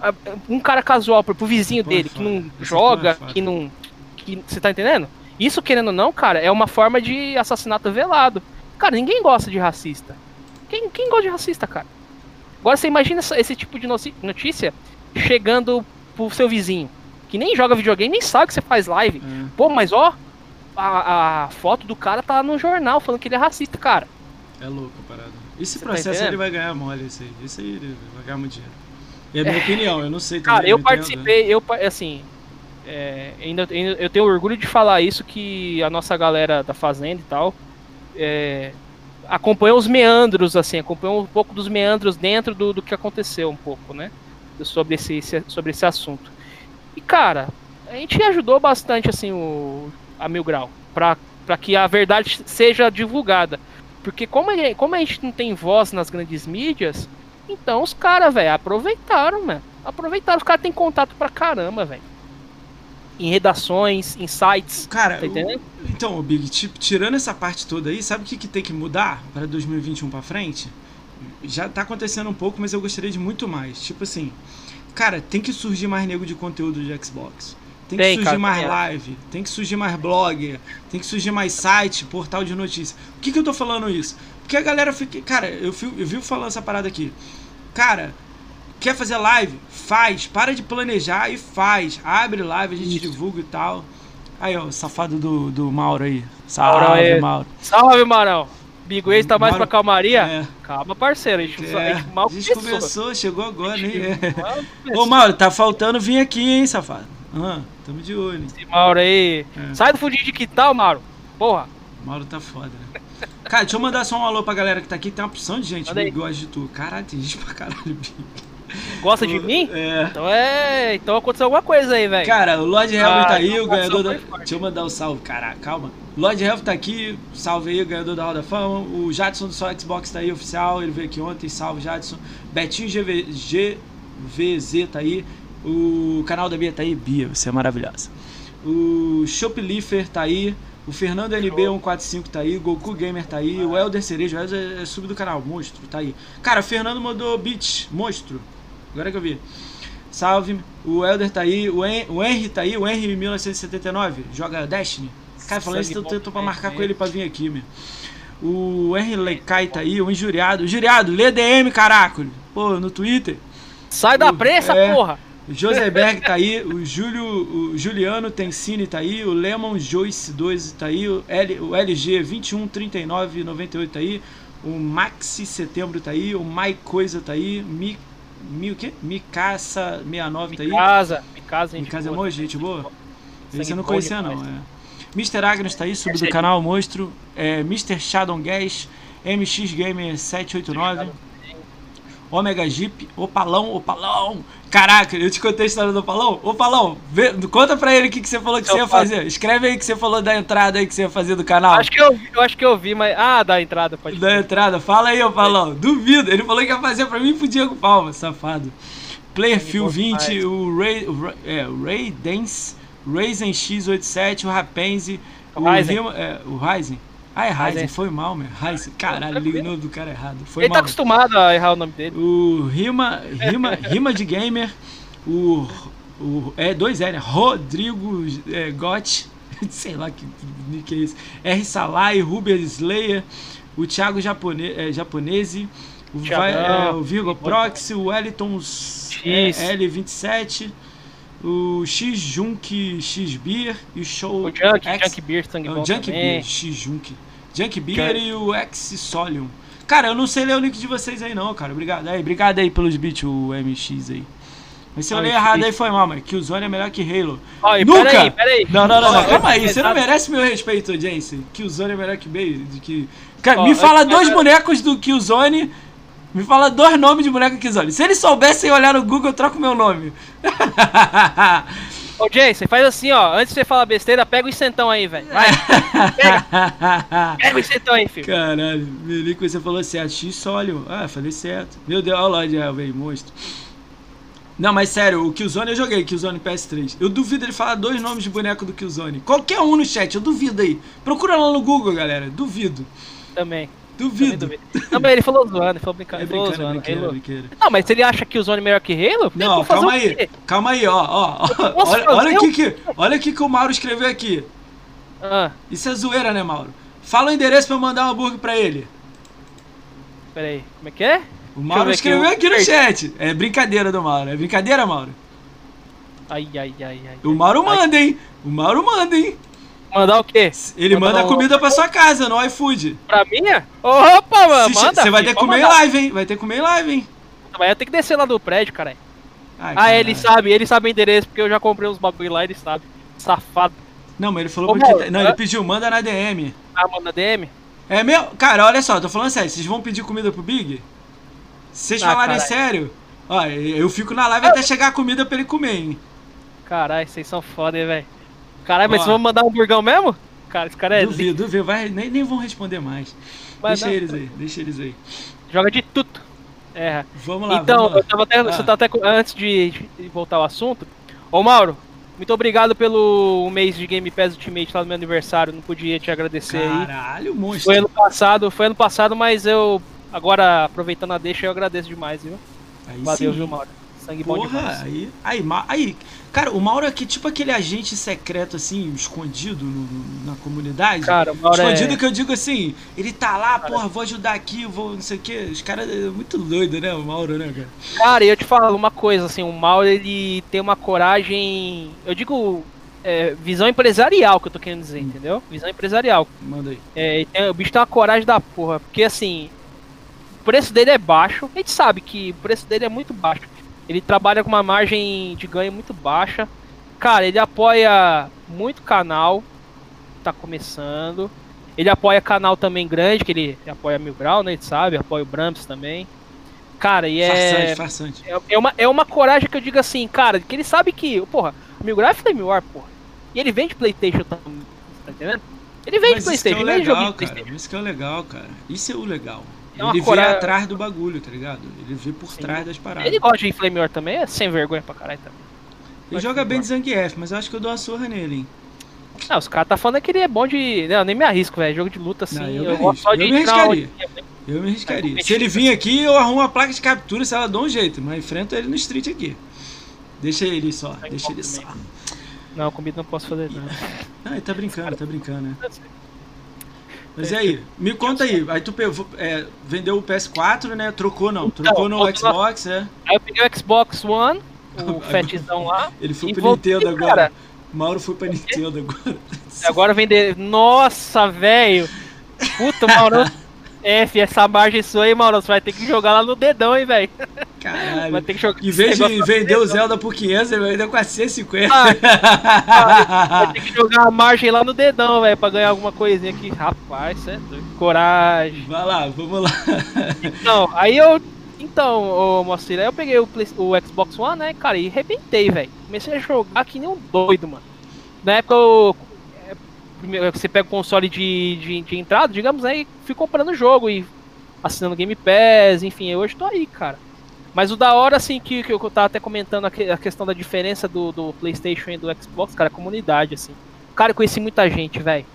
a, um cara casual pro, pro vizinho dele, que não joga, que não. Que, você tá entendendo? Isso, querendo ou não, cara, é uma forma de assassinato velado. Cara, ninguém gosta de racista. Quem, quem gosta de racista, cara? Agora você imagina esse tipo de notícia chegando pro seu vizinho, que nem joga videogame, nem sabe que você faz live. É. Pô, mas ó, a, a, foto do cara tá no jornal falando que ele é racista, cara. É louco a parada. Esse você tá processo tá ele vai ganhar mole, esse aí. Esse aí ele vai ganhar muito dinheiro. É a minha é. opinião, eu não sei. Cara, eu participei, eu, assim, é, ainda, ainda, eu tenho orgulho de falar isso, que a nossa galera da Fazenda e tal, é, acompanhou os meandros, assim, acompanhou um pouco dos meandros dentro do, do que aconteceu um pouco, né? Sobre esse, sobre esse assunto. E, cara, a gente ajudou bastante, assim, o, a Mil Grau, para que a verdade seja divulgada. Porque como a, como a gente não tem voz nas grandes mídias, então os caras, velho, aproveitaram, mano. Aproveitaram, os caras têm contato pra caramba, velho em redações, em sites. Cara, tá o, então, Big, tipo, tirando essa parte toda aí, sabe o que, que tem que mudar para 2021 para frente? Já tá acontecendo um pouco, mas eu gostaria de muito mais. Tipo assim, cara, tem que surgir mais nego de conteúdo de Xbox. Tem que tem, surgir cara, mais live, tem que surgir mais blog, tem que surgir mais site, portal de notícias. Por que, que eu tô falando isso? Porque a galera fica. Cara, eu, fui, eu vi falando essa parada aqui. Cara, Quer fazer live? Faz. Para de planejar e faz. Abre live, a gente Isso. divulga e tal. Aí, ó, o safado do, do Mauro aí. Salve, Mauro aí. Mauro. Salve, Maurão. Bigo Ace tá mais Mauro- pra calmaria? É. Calma, parceiro. A gente, É, a gente mal a gente começou. começou, chegou agora, nem é. Ô, começou. Mauro, tá faltando vir aqui, hein, safado? Ah, tamo de olho. Esse Mauro aí. É. Sai do fundinho de quintal, Mauro. Porra. Mauro tá foda, né? Cara, deixa eu mandar só um alô pra galera que tá aqui. Tem uma opção de gente que gosta de tu. Caralho, tem gente pra caralho, Big. Gosta de mim? É. Então é. Então aconteceu alguma coisa aí, velho. Cara, o Lord Helm Ah, tá aí, o ganhador da. Deixa eu mandar o salve, caraca, calma. Lord Helm tá aqui, salve aí, o ganhador da Roda Fama. O Jadson do Só Xbox tá aí, oficial, ele veio aqui ontem, salve Jadson. Betinho GV, GVZ tá aí. O canal da Bia tá aí, Bia, você é maravilhosa. O Shoplifter tá aí. O Fernando LB145 tá aí, Goku Gamer tá aí, o Elder Cerejo, o Elder é sub do canal, monstro, tá aí. Cara, o Fernando mandou beat, monstro. Agora que eu vi. Salve, o Elder tá aí, o, Hen o Henry tá aí, o Henry 1979, joga Destiny. Cara, falando isso, eu tô, tô pra marcar com ele pra vir aqui, meu. O Henry Leikai tá aí, o Injuriado. Injuriado, lê DM, caraca. Pô, no Twitter. Sai da prensa, é. porra. O José Berg tá aí, o Júlio, o Juliano Tensini tá aí, o Lemon Joyce 2 tá aí, o, L, o LG 213998 tá aí, o Maxi Setembro tá aí, o Mai Coisa tá aí, Mi, Mi o quê? Micaça 69 tá aí. Casa, Em casa é boa, gente boa? Esse eu não conhecia não, é. Mr. Agnes tá aí, sub do canal Monstro, é, Mr. Shadow Gas, MX Gamer 789, Omega Jeep, Opalão, Opalão. Caraca, eu te contei a história do Opalão? Opalão, vê, conta pra ele o que, que você falou que Eu você ia faço. fazer. Escreve aí que você falou da entrada aí que você ia fazer do canal. Acho que eu, eu acho que eu vi, mas. Ah, da entrada, pode Da entrada, fala aí, Opalão. Duvido, ele falou que ia fazer pra mim e pro Diego Palma, safado. Player Phil bom 20, demais. o Ray, o Ray, é, o Ray Dance, Ryzen X87, o Rapenzi, o Ryzen. Rima- é, o Ryzen. Ah, é Ryzen, Ryzen. foi mal, meu. Ryzen, caralho, li o nome do cara errado. Foi Ele tá mal. acostumado a errar o nome dele. O Rima, Rima, Rima de Gamer, o, o é dois é, né? Rodrigo é, Gotti, sei lá que que é isso. R Salai, Ruber Slayer, o Thiago Japone, é, Japonese, o, vai, Thiagão. é, o Virgo Proxy, o Wellington é, L27, o X Junk X Beer e o Show O Junk, X- Junk Beer, sangue o Junk também. Beer, X-Junk. Junk Beer Junk. e o X-Solium. Cara, eu não sei ler o nick de vocês aí não, cara. Obrigado aí, obrigado aí pelos beats, o MX aí. Mas se eu ler errado aí foi mal, mano. Que o Zone é melhor que Halo. E Nunca! peraí, peraí. Não, não, não, não. Calma aí, você não merece meu respeito, Jensen. Que o Zone é melhor que Bale. Que... Cara, me fala dois bonecos do Killzone. Me fala dois nomes de boneco Killzone. Se eles soubessem olhar no Google, eu troco meu nome. Ô, Jason, faz assim, ó. Antes de você falar besteira, pega o incentão aí, velho. Vai, pega o incentão aí, filho. Caralho, Melico, você falou certo. X sólio. Ah, falei certo. Meu Deus, olha lá, já, velho, monstro. Não, mas sério, o Killzone eu joguei, Killzone PS3. Eu duvido ele falar dois nomes de boneco do Killzone. Qualquer um no chat, eu duvido aí. Procura lá no Google, galera. Duvido. Também. Duvido. duvido. Não, mas ele falou zoando, ele falou brincando. É brincadeira, zoando. brincadeira, brincadeira. Não, mas se ele acha que o Zone é melhor que Halo, Não, calma aí. Calma aí, ó, ó. ó. Olha, o aqui que, olha aqui que o Mauro escreveu aqui. Ah, Isso é zoeira, né, Mauro? Fala o endereço pra eu mandar um hambúrguer pra ele. peraí. Como é que é? O Mauro aqui, escreveu o- aqui no chat. É brincadeira do Mauro. É brincadeira, Mauro? Ai, ai, ai, ai. O Mauro manda, hein? O Mauro manda, hein? Mandar o quê? Ele Mandar manda um- comida pra sua casa no iFood. Pra minha? Opa, mano, Se- manda. Você vai ter que comer em live, hein? Vai ter que comer em live, hein? Mas eu tenho que descer lá do prédio, cara. Ai, Ah, caralho. ele sabe, ele sabe o endereço, porque eu já comprei uns bagulho lá, ele sabe. Safado. Não, mas ele falou Ô, porque. Mauro, Não, ele pediu, manda na DM. Ah, manda DM? É meu. Cara, olha só, tô falando sério. Vocês vão pedir comida pro Big? Se vocês Ah, falarem caralho. sério, ó, eu fico na live até chegar a comida pra ele comer, hein? Caralho, vocês são foda, hein, velho. Caralho, mas vocês vão mandar um burgão mesmo? Cara, esse cara é. lindo. duvido, duvido. Vai, nem, nem vão responder mais. Mas deixa não. eles aí, deixa eles aí. Joga de tudo. É. Vamos lá, então, vamos lá. eu tava até, Ah. você tá até antes de, voltar ao assunto. Ô Mauro, muito obrigado pelo mês de Game Pass Ultimate lá no meu aniversário. Não podia te agradecer aí. Caralho, monstro. Foi ano passado, foi ano passado, mas eu agora aproveitando a deixa, eu agradeço demais, viu? Aí Valeu, sim. viu, Mauro? Sangue bom Porra, demais. aí, aí, aí, cara, o Mauro é que tipo aquele agente secreto, assim, escondido no- no- na comunidade. Cara, o Mauro escondido é... que eu digo assim, ele tá lá, porra, vou ajudar aqui, vou não sei o que. Os caras é muito doido, né, o Mauro, né, cara? Cara, eu te falo uma coisa, assim, o Mauro ele tem uma coragem. Eu digo é, visão empresarial que eu tô querendo dizer, entendeu? Visão empresarial. Manda aí. É, tem, o bicho tem uma coragem da porra, porque assim, o preço dele é baixo. A gente sabe que o preço dele é muito baixo. Ele trabalha com uma margem de ganho muito baixa. Cara, ele apoia muito canal, tá começando. Ele apoia canal também grande, que ele apoia Mil Grau, né? Gente sabe, apoia o Bramps também. Cara, e é. Farsante, farsante. É, é uma, é uma coragem que eu digo assim, cara, que ele sabe que, porra, Mil Grau é Flame War, porra. E ele vende Playstation também, tá entendendo? Ele vende Mas isso que é Playstation, o ele legal, cara. Playstation. Isso que é o legal, cara. Isso é o legal. É ele cora- vê atrás do bagulho, tá ligado? Ele vê por Sim. trás das paradas. Ele gosta de Flame War também, é sem vergonha pra caralho também. Ele joga bem de Zangief, mas eu acho que eu dou uma surra nele, hein? Não, os caras tá falando que ele é bom de. Não, eu nem me arrisco, velho. Jogo de luta assim. Não, eu me eu gosto só de Eu me arriscaria. Eu me arriscaria. Se ele vir aqui, eu arrumo uma placa de captura, se ela dá um jeito, mas enfrento ele no street aqui. Deixa ele só, deixa ele só. Não, comigo não posso fazer nada. Ah, ele tá brincando, tá brincando, né? Mas e aí, me conta aí. Aí tu pegou- é, vendeu o PS4, né? Trocou não, Então, trocou no voltou lá- Xbox, é. Aí eu peguei o Xbox One, o fatzão lá. Ele foi pro voltei, Nintendo agora. cara. Mauro foi pra Nintendo agora. Agora vender. Nossa, velho! Puta, Maurão. F, essa margem sua aí, Maurão. Você vai ter que jogar lá no dedão, hein, velho. Caralho. Vai ter que jogar. Em vez de vender o. Zelda por 500, ele vai vender 450. Vai ter que jogar a margem lá no dedão, velho, pra ganhar alguma coisinha aqui. Rapaz, isso é doido. Coragem. Vai lá, vamos lá. Não, aí eu. Então, ô Moacir, aí eu peguei o, Play- o Xbox One, né, cara, e arrebentei, velho. Comecei a jogar que nem um doido, mano. Na época eu. É, Você pega o console de, de, de entrada, digamos, né, e fui comprando o jogo e assinando Game Pass, enfim, eu hoje tô aí, cara. Mas o da hora, assim, que, que eu tava até comentando a, que- a questão da diferença do, do PlayStation e do Xbox, cara, é a comunidade, assim. Cara, eu conheci muita gente, velho.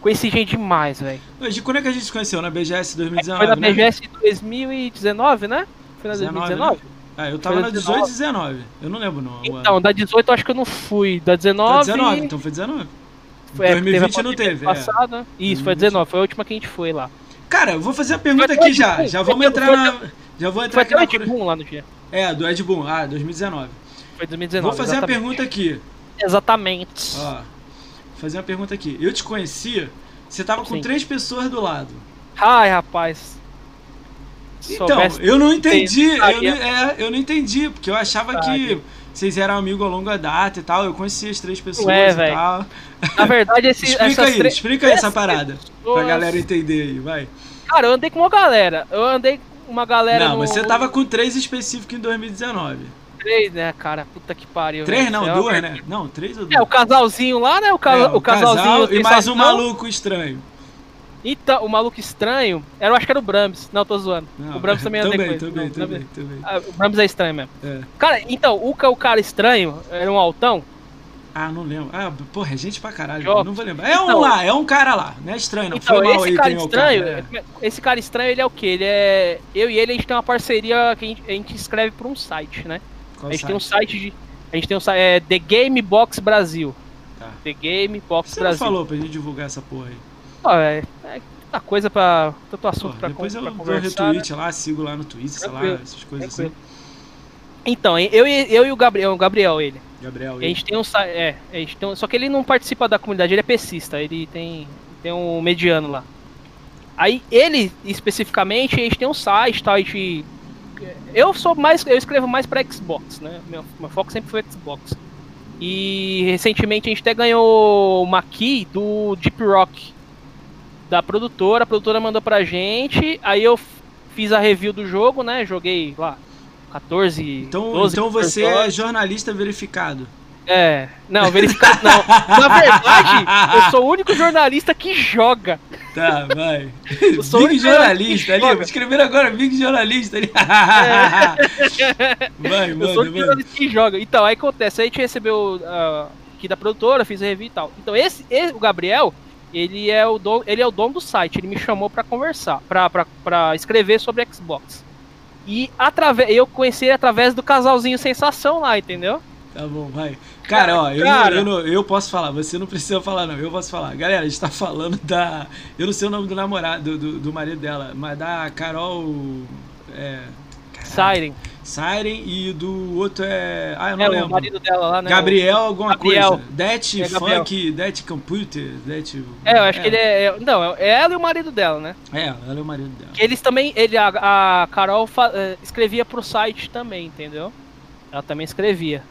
Conheci gente demais, velho. Hoje, quando é que a gente se conheceu? Na BGS 2019, Foi na né? BGS 2019, né? Foi na 19, 2019? Ah, eu tava na na 18 e 19. Eu não lembro não. Então, da 18 eu acho que eu não fui. Da 19. Tá 19, então foi 19. Foi, é, porque teve a 2020 não teve, é. Passada. Isso, foi 19, foi a última que a gente foi lá. Cara, eu vou fazer a pergunta aqui já. Já vamos entrar na. Já vou entrar Foi aqui na. Ed Boon lá no dia. É, do Ed Boon. Ah, 2019. Foi 2019. Vou fazer a pergunta aqui. Exatamente. Ó. Vou fazer uma pergunta aqui. Eu te conhecia, você tava com Sim. três pessoas do lado. Ai, rapaz. Então, Soubesse- eu não entendi. Eu não, é, eu não entendi, porque eu achava que. Vocês eram amigos a longa data e tal. Eu conhecia as três pessoas é, e velho. tal. Na verdade, esse, Explica essas aí, três- explica aí essa parada. Pra pessoas- galera entender aí, vai. Cara, eu andei com uma galera. Eu andei com uma galera. Não, no... mas você tava com três específicos em 2019. Três, né, cara? Puta que pariu. Três velho. não, É duas, né? Não, três ou duas? É, o casalzinho lá, né? O, ca... É, o casalzinho. casal e mais um maluco estranho. Então, o maluco estranho, era, eu acho que era o Brahms. Não, tô zoando. Não, o Brahms também com também, também, também, também. Ah, O Brahms é estranho mesmo. É. Cara, então, o, o cara estranho era um altão. Ah, não lembro. Ah, porra, é gente pra caralho. Jogos. Não vou lembrar. É um Então- lá, é um cara lá. Não é estranho, não. Então, Foi mal esse aí cara é estranho, cara, é. esse cara estranho, ele é o quê? Ele é. Eu e ele, a gente tem uma parceria que a gente, a gente escreve por um site, né? Qual a gente tem um site? site de. A gente tem um site. É The Game Box Brasil. Tá. The Game Box Você Brasil. falou pra gente divulgar essa porra aí. É, é tanta coisa pra. Tanto assunto pra, depois con- eu pra dou conversar. né? retweet lá, sigo lá no Twitter, sei lá, essas coisas Tranquilo. Então, eu, e- eu e o Gabriel, o Gabriel, ele. assim. Gabriel, A gente tem um site. É, a gente tem um, só que ele não participa da comunidade, ele é pesista, ele tem, tem um mediano lá. Aí ele, especificamente, a gente tem um site tal, a gente. Eu sou mais. Eu escrevo mais pra Xbox, né? Meu, meu foco sempre foi Xbox. E recentemente a gente até ganhou uma key do Deep Rock. Da produtora, a produtora mandou pra gente, aí eu fiz a review do jogo, né? Joguei lá 14. Então, 12, então você 14 é jornalista verificado. é, não, verificado não. Na verdade, eu sou o único jornalista que joga. Tá, vai. Eu sou Big jornalista ali, joga. escrever agora Big jornalista ali. Vai, Eu sou o único jornalista que joga. Então, aí acontece, aí a gente recebeu ah, aqui da produtora, fiz a review e tal. Então, esse, esse- o Gabriel, ele é o dono, ele é o dono do site, ele me chamou pra conversar, pra escrever sobre Xbox. E através, eu conheci ele através do casalzinho Sensação lá, entendeu? Tá bom, vai. Cara, ó, eu, Cara. Não, eu, não- eu posso falar, você não precisa falar, não. Eu posso falar. Galera, a gente tá falando da. Eu não sei o nome do namorado, do, do, do marido dela, mas da Carol. É. Siren. Siren e do outro é. Ah, eu não É, lembro. o marido dela lá, né? Gabriel, alguma Gabriel. coisa. Det É. Funk, Det Computer, Det. É, eu acho que ele é. é- Não, é ela e o marido dela, né? É, ela é o marido dela. Que eles também. Ele, a, a Carol fa- eh, escrevia pro site também, entendeu? Ela também escrevia.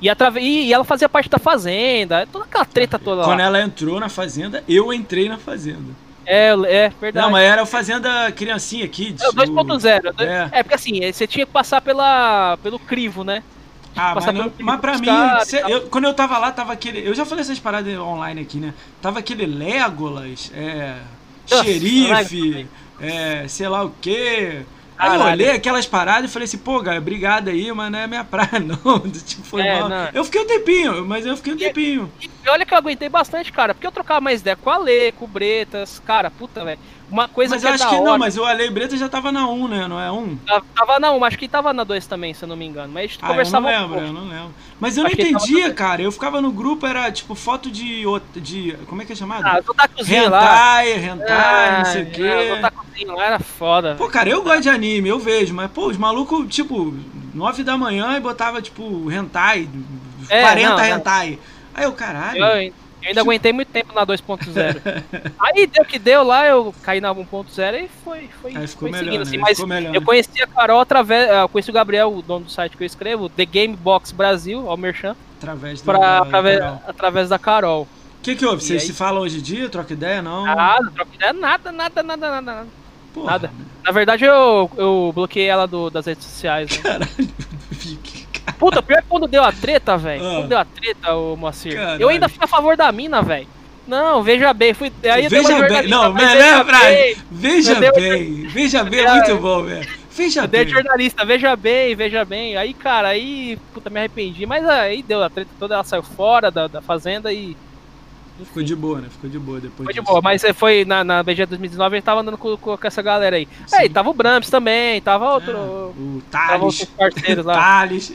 E, atrave... e, e ela fazia parte da Fazenda, toda aquela treta toda Quando lá. ela entrou na Fazenda, eu entrei na Fazenda. É, é verdade. Não, mas era o Fazenda Criancinha Kids. É o 2.0. o- É. É. porque assim, você tinha que passar pela, pelo crivo, né? Ah, mas, não- mas pra mim, cê- eu- quando eu tava lá, tava aquele. Eu já falei essas paradas online aqui, né? Tava aquele Legolas, é. Nossa, xerife, é, sei lá o quê. Aí eu olhei aquelas paradas e falei assim, pô, cara, obrigado aí, mas não é minha praia, não. tipo, foi É, mal. não. Eu fiquei um tempinho, mas eu fiquei um tempinho. E olha que eu aguentei bastante, cara, porque eu trocava mais ideia com a Lê, com o Bretas, cara, puta, velho. Uma coisa Mas que eu é acho que hora, não, mas o Ale Breta já tava na 1, né? Não é 1? Tava- Tava na 1, acho que tava na 2 também, se eu não me engano. Mas gente Ah, eu não conversava um lembro, pouco. eu não lembro. Mas eu não Acho tava entendia, cara. Eu ficava no grupo, era tipo foto de. de como é que é chamado? Ah, os otakuzinhos lá. Hentai, hentai, não sei o É, quê. otakuzinhos lá era foda. Pô, cara, eu gosto de anime, eu vejo, mas, pô, os malucos, tipo, 9 da manhã e botava, tipo, hentai, É, 40 não, não. hentai. Aí eu, caralho. Eu, eu ainda aguentei muito tempo na 2.0. Aí deu que deu lá, eu caí na 1.0 e foi, foi, Aí ficou foi melhor, seguindo né? assim. Mas ficou melhor, eu né? conheci a Carol através. Eu conheci o Gabriel, o dono do site que eu escrevo, The Game Box Brasil, ao Merchan, Através da. pra, da- através, Carol. através da Carol. O que que houve? Vocês aí? se falam hoje em dia? Troca ideia? Não? Nada, troca ideia, nada, nada, nada, nada, nada. Porra, nada. Na verdade, eu, eu bloqueei ela do- das redes sociais. Né? Caralho. Puta, pior que quando deu a treta, velho. Ah. Quando deu a treta, ô Moacir. Caralho. Eu ainda fui a favor da mina, velho. Não, veja bem. Fui, aí Veja bem. Não, melhor frase. bem. Veja uma- bem. Veja bem, é muito bom, velho. Veja bem. jornalista, veja bem, veja bem. Aí, cara, aí, puta, me arrependi. Mas aí deu a treta toda, ela saiu fora da, da fazenda e. Ficou de boa, né? Ficou de boa depois Foi de disso. boa, mas foi na, na BG 2019, a gente tava andando com, com essa galera aí. Sim. Aí, tava o Brams também, tava outro. Ah, o tava Thales. outros parceiros lá. Thales.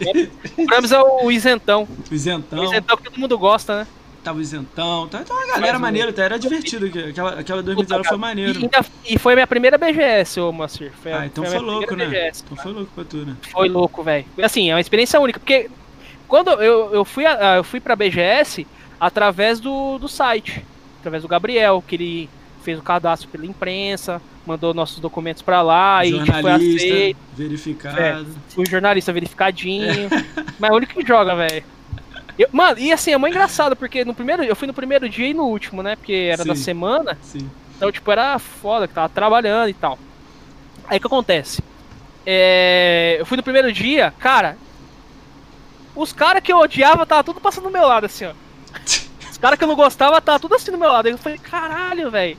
O Brams é o isentão. o Isentão. O isentão que todo mundo gosta, né? Tava o Isentão. Tá, tá uma galera Mas o- maneira, tá? Era divertido. Aquela, aquela 2019 foi maneiro. E, e foi a minha primeira BGS, ô Moacir. Foi, Ah, então foi foi louco, né? BGS. Então foi louco pra tu, né? Foi louco, velho. Assim, é uma experiência única, porque quando eu, eu fui a- eu fui pra BGS através do, do site, através do Gabriel, que ele fez o cadastro pela imprensa, mandou nossos documentos pra lá e tipo, foi Jornalista, aceito. verificado. Fui jornalista verificadinho. Mas é o único que joga, velho. Mano, e assim, é muito engraçado, porque no primeiro, eu fui no primeiro dia e no último, né? Porque era da Sim. semana. Sim. Então, tipo, era foda, que tava trabalhando e tal. Aí o que acontece? É, eu fui no primeiro dia, cara. Os caras que eu odiava tava tudo passando do meu lado, assim, ó. Os caras que eu não gostava tava tudo assim do meu lado. Aí eu falei, caralho, velho.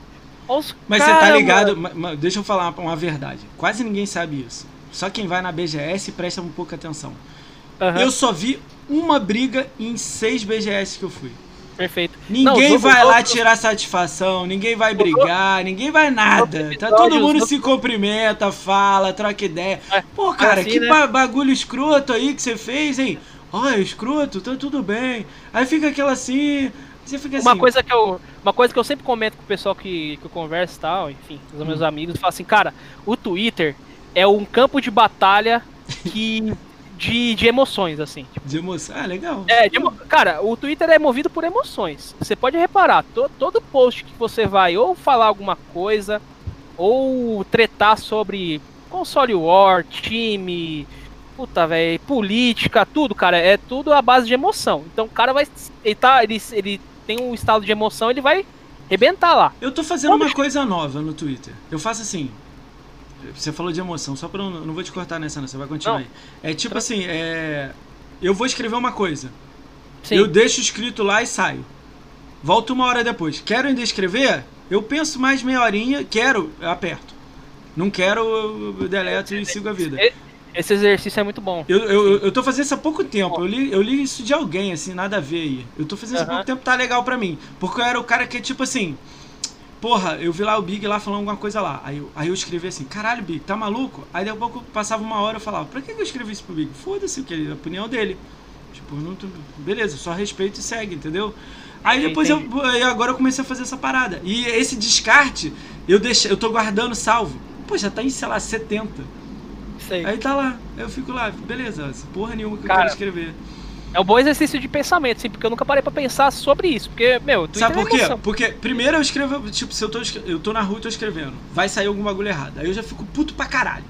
Mas você tá ligado, ma- ma- deixa eu falar uma, uma verdade. Quase ninguém sabe isso. Só quem vai na BGS presta um pouco atenção. Eu só vi uma briga em seis BGS que eu fui. Perfeito. Ninguém Não, vai lá tirar satisfação, ninguém vai brigar, ninguém vai nada. Tá todo mundo se cumprimenta, fala, troca ideia. É, Pô, cara, assim, que né? ba- bagulho escroto aí que você fez, hein? Olha, escroto, tá tudo bem. Aí fica aquela assim. Você fica assim. Uma coisa que eu, uma coisa que eu sempre comento com o pessoal que, que eu converso e tal, enfim, os Hum. meus amigos, falo assim, cara, o Twitter é um campo de batalha que de, de emoções, assim. Tipo, De emoção. Ah, legal. É, emo- cara, o Twitter é movido por emoções. Você pode reparar, to- todo post que você vai ou falar alguma coisa, ou tretar sobre console war, time, puta, velho, política, tudo, cara, é tudo à base de emoção. Então o cara vai. Ele, tá, ele, ele tem um estado de emoção, ele vai rebentar lá. Eu tô fazendo uma coisa nova no Twitter. Eu faço assim. Você falou de emoção, só pra eu não, vou te cortar nessa, não, você vai continuar Não. aí. É tipo assim, é. Eu vou escrever uma coisa. Sim. Eu deixo escrito lá e saio. Volto uma hora depois. Quero ainda escrever? Eu penso mais meia horinha. Quero, eu aperto. Não quero, eu deleto e sigo a vida. Esse exercício é muito bom. Eu, eu, eu tô fazendo isso há pouco tempo. Eu li, eu li isso de alguém, assim, nada a ver aí. Eu tô fazendo isso há Aham. pouco tempo, tá legal pra mim. Porque eu era o cara que, tipo assim. Porra, eu vi lá o Big lá falando alguma coisa lá. Aí eu, aí eu escrevi assim, caralho, Big, tá maluco? Aí daqui a pouco passava uma hora eu falava, pra que eu escrevi isso pro Big? Foda-se, que é a opinião dele. Tipo, não tô- beleza, só respeito e segue, entendeu? Aí depois eu, aí agora eu comecei a fazer essa parada. E esse descarte, eu deixei, eu tô guardando salvo. Pô, já tá em, sei lá, 70. Sei. Aí tá lá, eu fico lá, beleza, porra nenhuma que Cara, eu quero escrever. É um bom exercício de pensamento, assim, porque eu nunca parei pra pensar sobre isso. Porque, meu, Twitter Sabe por é quê? emoção. Porque primeiro eu escrevo, tipo, se eu tô, eu tô na rua e tô escrevendo, vai sair algum bagulho errado. Aí eu já fico puto pra caralho.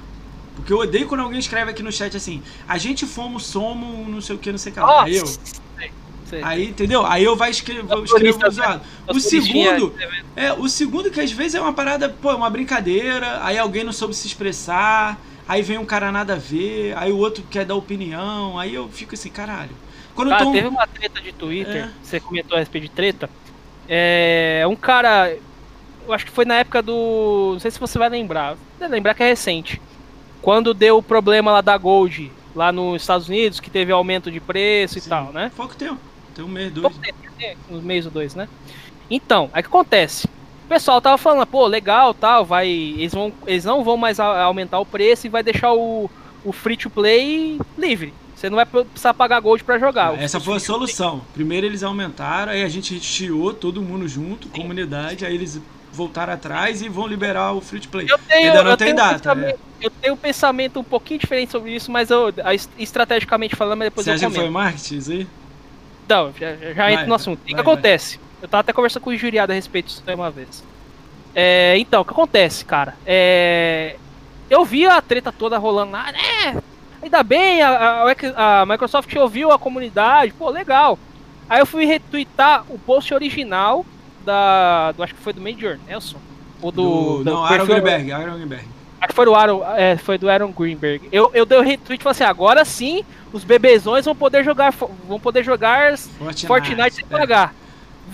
Porque eu odeio quando alguém escreve aqui no chat assim, a gente fomos, somos, não sei o que, não sei o que lá. Nossa, Aí eu, sei, sei. aí, entendeu? Aí eu vai escrever, eu escrevo turistas, zoado. O segundo, escrevendo. é, o segundo que às vezes é uma parada, pô, é uma brincadeira, aí alguém não soube se expressar, aí vem um cara nada a ver, aí o outro quer dar opinião, aí eu fico assim, caralho. Quando Cara, tô. teve uma treta de Twitter, É. você comentou a respeito de treta. É. Um cara. Eu acho que foi na época do. Não sei se você vai lembrar. Lembrar que é recente. Quando deu o problema lá da Gold, lá nos Estados Unidos, que teve aumento de preço e Sim, tal, né? Pouco tempo, tem um mês, dois. Pouco tempo, né? Uns meses ou dois, né? Então, aí o que acontece? O pessoal tava falando, pô, legal, tal, vai. Eles, vão, eles não vão mais aumentar o preço e vai deixar o, o free to play livre. Você não vai precisar pagar gold pra jogar. Essa foi a solução. Primeiro eles aumentaram, aí a gente chiou todo mundo junto, comunidade, aí eles voltaram atrás e vão liberar o free to play. Eu tenho, Ainda não eu tem tenho um data. pensamento- Eu tenho um pensamento um pouquinho diferente sobre isso, mas eu, a- estrategicamente falando, mas depois Você eu acha que comento. foi marketing aí? Não, já, já Vai, entro no assunto. O que, vai, que acontece? Eu tava até conversando com o Juriado a respeito disso uma vez. É, então, o que acontece, cara? É, eu vi a treta toda rolando lá, né? Ainda bem, a, a- a Microsoft ouviu a comunidade, pô, legal. Aí eu fui retweetar o post original da. Do, acho que foi do Major Nelson. Ou do. do não, Aaron perfil- Greenberg, Aaron Greenberg. Acho que foi do Aaron, é, foi do Aaron Greenberg. Eu, eu dei o retweet e falei assim, agora sim os bebezões vão poder jogar vão poder jogar Fortnite, Fortnite sem é. pagar.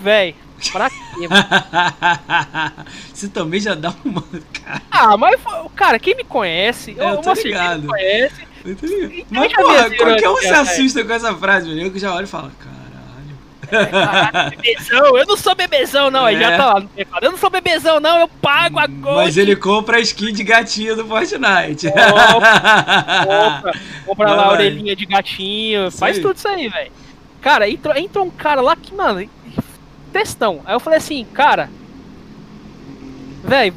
Véi, pra quê, mano? Você também já dá uma. Cara, Ah, mas, cara, quem me conhece, É, eu eu, tô assim, quem ligado. me conhece, eu tô ligado. Mas, porra, qualquer um se assusta com essa frase, velho. Eu já olho e falo, caralho. caralho, bebezão, eu não sou bebezão, não, aí É. já tá lá no teclado. Eu não sou bebezão, não, eu pago a. Mas ele compra a skin de gatinho do Fortnite. compra, compra Vai, lá a orelhinha de gatinho, Isso faz aí. tudo isso aí, velho. Cara, entrou, entrou um cara lá que, mano, textão. Aí eu falei assim, cara, velho,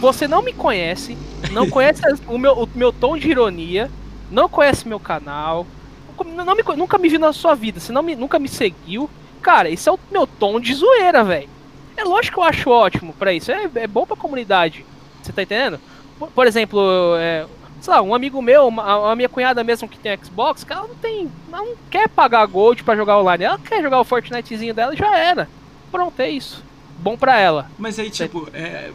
você não me conhece, não conhece o meu, o meu tom de ironia, não conhece meu canal, não me, nunca me viu na sua vida, você não me, nunca me seguiu. Cara, esse é o meu tom de zoeira, velho. É lógico que eu acho ótimo pra isso, é, é bom pra comunidade. Você tá entendendo? Por, por exemplo, é, sei lá, um amigo meu, uma, a minha cunhada mesmo que tem Xbox, ela não tem, ela não quer pagar Gold pra jogar online, ela quer jogar o Fortnitezinho dela e já era. Pronto, é isso. Bom pra ela. Mas aí, tipo, é.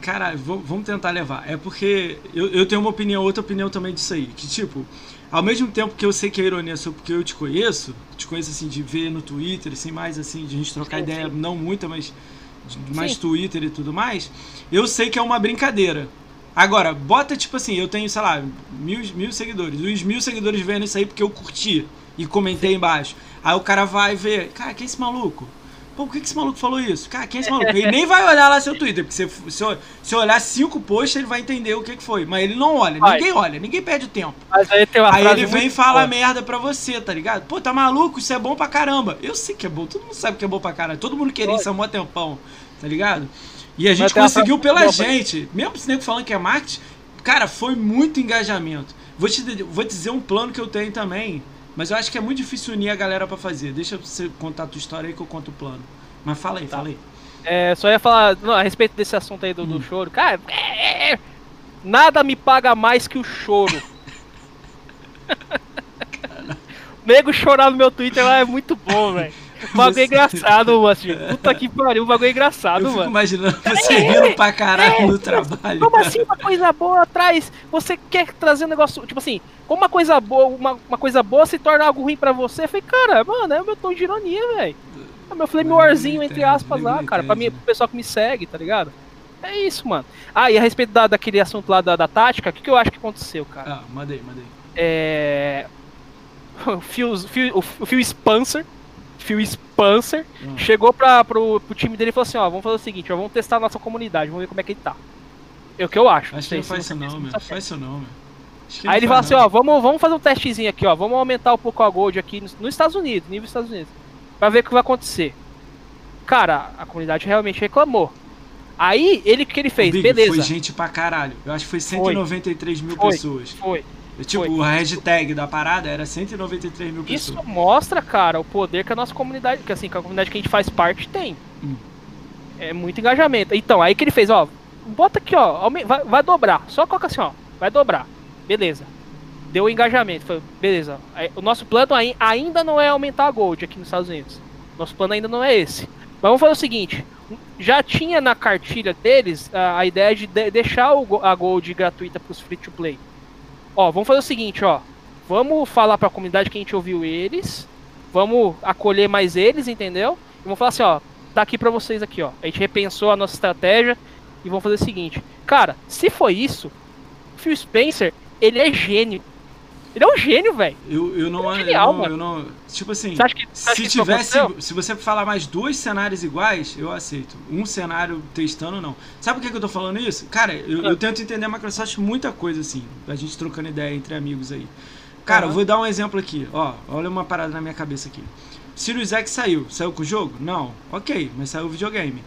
Cara, vamos tentar levar. É porque eu, eu tenho uma opinião, outra opinião também disso aí. Que, tipo, ao mesmo tempo que eu sei que a ironia é só porque eu te conheço, te conheço assim, de ver no Twitter, assim, mais assim, de a gente trocar Sim, ideia, sim. não muita, mas mais Sim. Twitter e tudo mais, eu sei que é uma brincadeira. Agora, bota tipo assim, eu tenho, sei lá, mil, mil seguidores. Os mil seguidores vendo isso aí porque eu curti e comentei embaixo. Aí o cara vai ver, cara, quem é esse maluco? Pô, por que, que esse maluco falou isso? Cara, quem é esse maluco? Ele nem vai olhar lá seu Twitter, porque se, se, se olhar cinco posts, ele vai entender o que, que foi. Mas ele não olha, Vai. ninguém olha, ninguém perde o tempo. Mas aí tem uma Aí ele vem e fala boa. merda pra você, tá ligado? Pô, tá maluco? Isso é bom pra caramba. Eu sei que é bom, todo mundo sabe que é bom pra caramba. Todo mundo queria isso há mó tempão, tá ligado? E a gente conseguiu pela boa gente. Mesmo esse nego falando que é marketing, cara, foi muito engajamento. Vou te vou te dizer um plano que eu tenho também, mas eu acho que é muito difícil unir a galera pra fazer. Deixa você contar a tua história aí que eu conto o plano. Mas fala aí, Tá. fala aí. É, só ia falar não, a respeito desse assunto aí do, do Hum. choro. Cara, é, é, nada me paga mais que o choro. Nego chorar no meu Twitter lá é muito bom, velho. O bagulho Você- é engraçado, assim. Puta que pariu, o bagulho é engraçado, eu fico mano. imaginando você rindo pra caralho no trabalho. Como assim uma coisa boa traz? Você quer trazer um negócio. Tipo assim, como uma coisa boa, uma, uma coisa boa se torna algo ruim pra você? Eu falei, cara, mano, é o meu tom de ironia, velho. É o meu flame warzinho, entre aspas, lá, cara, pra mim, pro pessoal que me segue, tá ligado? É isso, mano. Ah, e a respeito da, daquele assunto lá da, da tática, o que, que eu acho que aconteceu, cara? Ah, mandei, mandei. É. O Phil, Phil- o Phil Spencer. Phil Spencer Hum. chegou pra, pro, pro time dele e falou assim: ó, vamos fazer o seguinte, ó, vamos testar a nossa comunidade, vamos ver como é que ele tá. É o que eu acho. Acho que não faz isso não, meu. Faz isso não, meu. Aí ele fala assim, ó, vamos, vamos fazer um testezinho aqui, ó. Vamos aumentar um pouco a Gold aqui nos, nos Estados Unidos, nível Estados Unidos. Pra ver o que vai acontecer. Cara, a comunidade realmente reclamou. Aí, ele o que ele fez? Big, Beleza. Foi gente pra caralho. Eu acho que foi 193 mil Foi. pessoas. Foi. Tipo, Foi. o hashtag da parada era 193 mil pessoas. Isso mostra, cara, o poder que a nossa comunidade, que assim, que a comunidade que a gente faz parte tem. Hum. É muito engajamento. Então, aí que ele fez, ó, bota aqui, ó, vai, vai dobrar. Só coloca assim, ó, vai dobrar. Beleza. Deu engajamento. Foi, beleza. O nosso plano ai- ainda não é aumentar a Gold aqui nos Estados Unidos. Nosso plano ainda não é esse. Mas vamos fazer o seguinte: já tinha na cartilha deles a, a ideia de, de- deixar o a Gold gratuita para os free to play. Ó, vamos fazer o seguinte, ó. Vamos falar para a comunidade que a gente ouviu eles. Vamos acolher mais eles, entendeu? E vamos falar assim, ó. Tá aqui para vocês aqui, ó. A gente repensou a nossa estratégia e vamos fazer o seguinte. Cara, se foi isso, Phil Spencer, ele é gênio. Ele é um gênio, velho. Eu, eu não. É genial, eu, não eu não. Tipo assim. Você que, você Se tivesse, se você falar mais dois cenários iguais, eu aceito. Um cenário testando, não. Sabe por que, que eu tô falando isso? Cara, eu, Ah. eu tento entender a Microsoft muita coisa assim, a gente trocando ideia entre amigos aí. Cara, eu Aham. vou dar um exemplo aqui, ó. Olha uma parada na minha cabeça aqui. Sirius X saiu. Saiu com o jogo? Não. Ok, mas saiu o videogame.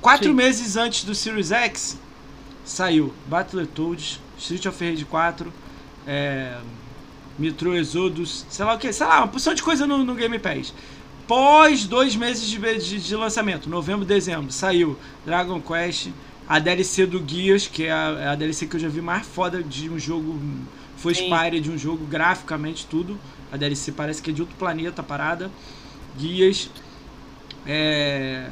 Quatro Sim. meses antes do Sirius X, saiu Battletoads, Street of Rage 4, é, Metro Exodus, sei lá o que, sei lá, uma porção de coisa no, no Game Pass. Pós dois meses de, de, de lançamento, novembro, dezembro, saiu Dragon Quest, a DLC do Guias, que é a, é a DLC que eu já vi mais foda de um jogo, foi. Spire de um jogo, graficamente tudo. A DLC parece que é de outro planeta a parada. Guias, é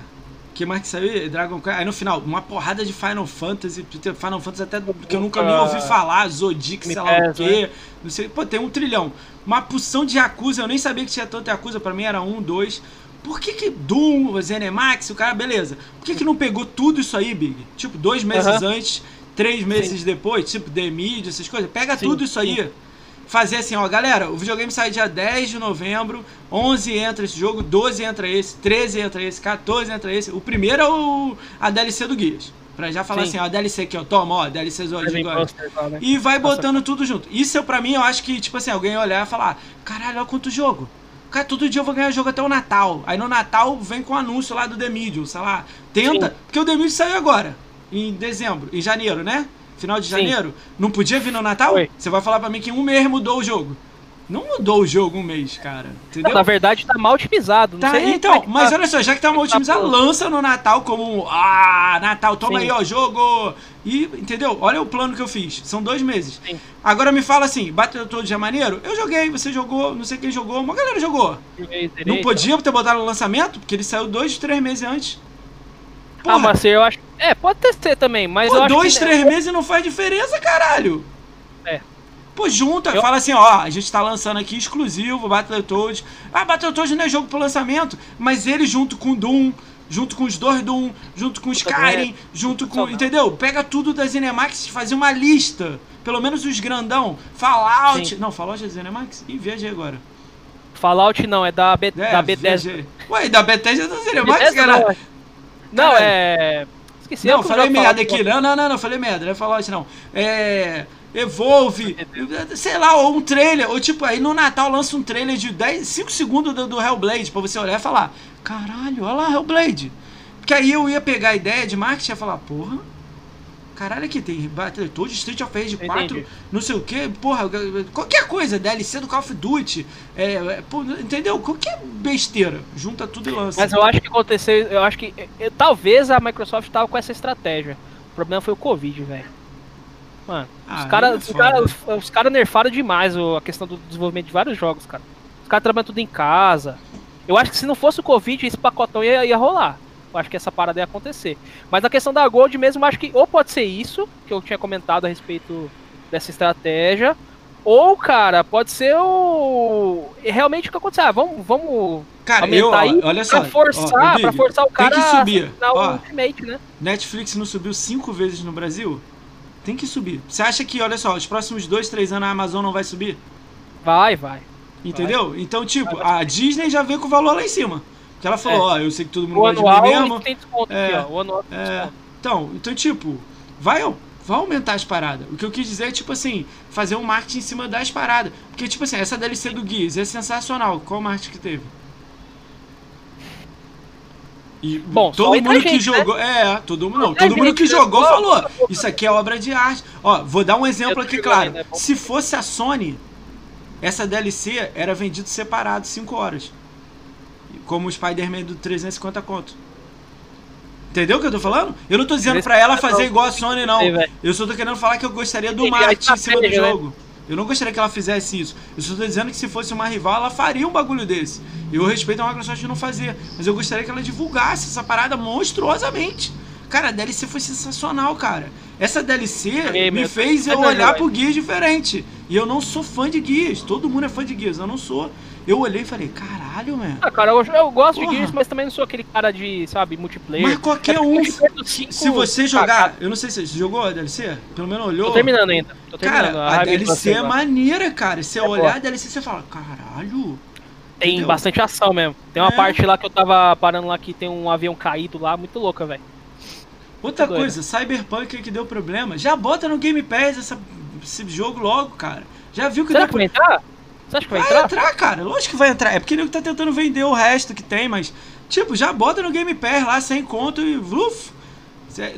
que mais que saiu? Dragon Quest. Aí no final, uma porrada de Final Fantasy. Final Fantasy até que eu nunca nem ouvi falar. Zodic, sei lá o quê. Não sei. Pô, tem um trilhão. Uma porção de Yakuza. Eu nem sabia que tinha tanto Yakuza. Pra mim era um, dois. Por que que Doom, Zenimax, o cara, beleza. Por que que não pegou tudo isso aí, Big? Tipo, dois meses Aham. antes, três meses depois, tipo, The Media, essas coisas. Pega Sim, tudo isso aí. Fazer assim, ó, galera, o videogame sai dia 10 de novembro, 11 entra esse jogo, 12 entra esse, 13 entra esse, 14 entra esse. O primeiro é o, a DLC do Guias. Pra já falar Sim. assim, ó, a DLC aqui, ó, toma, ó, DLC lá, né? E vai Nossa. botando tudo junto. Isso, pra mim, eu acho que, tipo assim, alguém olhar e falar: caralho, olha quanto jogo. Cara, todo dia eu vou ganhar jogo até o Natal. Aí no Natal vem com o anúncio lá do The Medium, sei lá. Tenta. Sim. Porque o The Medium saiu agora, em dezembro, em janeiro, né? Final de Sim. janeiro. Não podia vir no Natal? Foi. Você vai falar pra mim que em um mês mudou o jogo. Não mudou o jogo um mês, cara. Entendeu? Não, na verdade tá mal otimizado. Tá, então, é mas tá. olha só, já que tá mal otimizado, bom. lança no Natal como ah, Natal, toma Sim. aí, ó, jogo. E, entendeu? Olha o plano que eu fiz. São dois meses. Sim. Agora me fala assim, Battletoads é maneiro? Eu joguei, você jogou, não sei quem jogou, uma galera jogou. Zerei, Não podia ter botado no lançamento, porque ele saiu dois, três meses antes. Ah, Porra, mas eu acho. É, pode ter ser também, mas pô, dois, que. três meses não faz diferença, caralho. É. Pô, junta, Eu- fala assim, ó, a gente tá lançando aqui exclusivo Battletoads. Ah, Battletoads não é jogo pro lançamento, mas ele junto com Doom, junto com os dois Doom, junto com Skyrim, junto com, entendeu? Pega tudo da Zenimax e fazer uma lista, pelo menos os grandão. Fallout, Sim. não, Fallout é Zenimax? Ih, viajei agora. Fallout não, é da, B... É, da Bethesda. viajei. Ué, da Bethesda é da Zenimax, Bethesda cara? não, é. Não, Caralho. é. Esqueci. Não, falei merda aqui. Não, não, não, não, falei merda. Não é Fallout, não. É. Evolve, sei lá, ou um trailer, ou tipo, aí no Natal lança um trailer de 10, 5 segundos do, do Hellblade pra você olhar e falar: caralho, olha lá, Hellblade. Porque aí eu ia pegar a ideia de marketing e ia falar: porra, caralho, aqui tem Battletoads, Street of Rage 4, Entendi. não sei o que, porra, qualquer coisa, DLC do Call of Duty, é, é, pô, entendeu? Qualquer besteira, junta tudo e lança. Mas eu acho que aconteceu. Eu acho que. eh, talvez a Microsoft tava com essa estratégia. O problema foi o Covid, velho. Mano, Ah, os caras é cara, os, os cara nerfaram demais o- a questão do desenvolvimento de vários jogos, cara. Os caras trabalham tudo em casa. Eu acho que se não fosse o Covid, esse pacotão ia, ia rolar. Acho que essa parada ia acontecer. Mas a questão da Gold mesmo, acho que ou pode ser isso, que eu tinha comentado a respeito dessa estratégia, ou, cara, pode ser o. Realmente o que aconteceu. Ah, vamos, vamos Cara, eu, aí olha só, pra forçar, ó, Big, pra forçar o tem cara que subir. a Ó. o Ultimate, né? Netflix não subiu cinco vezes no Brasil? Tem que subir. Você acha que, olha só, os próximos dois, três anos a Amazon não vai subir? Vai, vai. Entendeu? Então, tipo, Vai, a Disney já veio com o valor lá em cima. Porque ela falou, É. ó, eu sei que todo mundo O gosta de mim mesmo. tem desconto É, aqui, ó. O anual tem É, desconto. então, então, tipo, vai, vai aumentar as paradas. O que eu quis dizer é, tipo assim, fazer um marketing em cima das paradas. Porque, tipo assim, essa DLC do Gears é sensacional. Qual marketing que teve? E Bom, todo mundo que gente, né? jogou. É, todo mundo. Não, todo mundo que jogou jogou, falou. jogou. Isso aqui é obra de arte. Ó, vou dar um exemplo aqui, claro. Se fosse a Sony, essa DLC era vendido separado 5 horas. Como o Spider-Man do 350 conto. Entendeu o que eu tô falando? Eu não tô dizendo pra ela fazer igual a Sony, não. Eu só tô querendo falar que eu gostaria do a marketing em cima do né? jogo. Eu não gostaria que ela fizesse isso. Eu só tô dizendo que se fosse uma rival, ela faria um bagulho desse. Eu respeito a Microsoft de não fazer. Mas eu gostaria que ela divulgasse essa parada monstruosamente. Cara, a DLC foi sensacional, cara. Essa DLC me fez eu olhar não, pro guias diferente. E eu não sou fã de guias. Todo mundo é fã de guias. Eu não sou. Eu olhei e falei, caralho, mano. Ah, cara, eu, eu gosto Porra. de Gears, mas também não sou aquele cara de, sabe, multiplayer. Mas qualquer É um. cinco- Se você jogar. cara, Eu não sei se você jogou a DLC? Pelo menos olhou. Tô terminando ainda. Tô terminando. Cara, a de DLC é maneira, cara. Você É olhar boa. a DLC você fala, caralho. Tem entendeu? bastante ação mesmo. Tem uma É. parte lá que eu tava parando lá que tem um avião caído lá, muito louca, velho. Outra coisa, Cyberpunk que deu problema. Já bota no Game Pass essa- esse jogo logo, cara. Já viu que Será deu que vai entrar? Você acha que vai Vai entrar? entrar, cara. Lógico que vai entrar. É porque ele tá tentando vender o resto que tem, mas. Tipo, já bota no Game Pass lá sem conto e. Uf,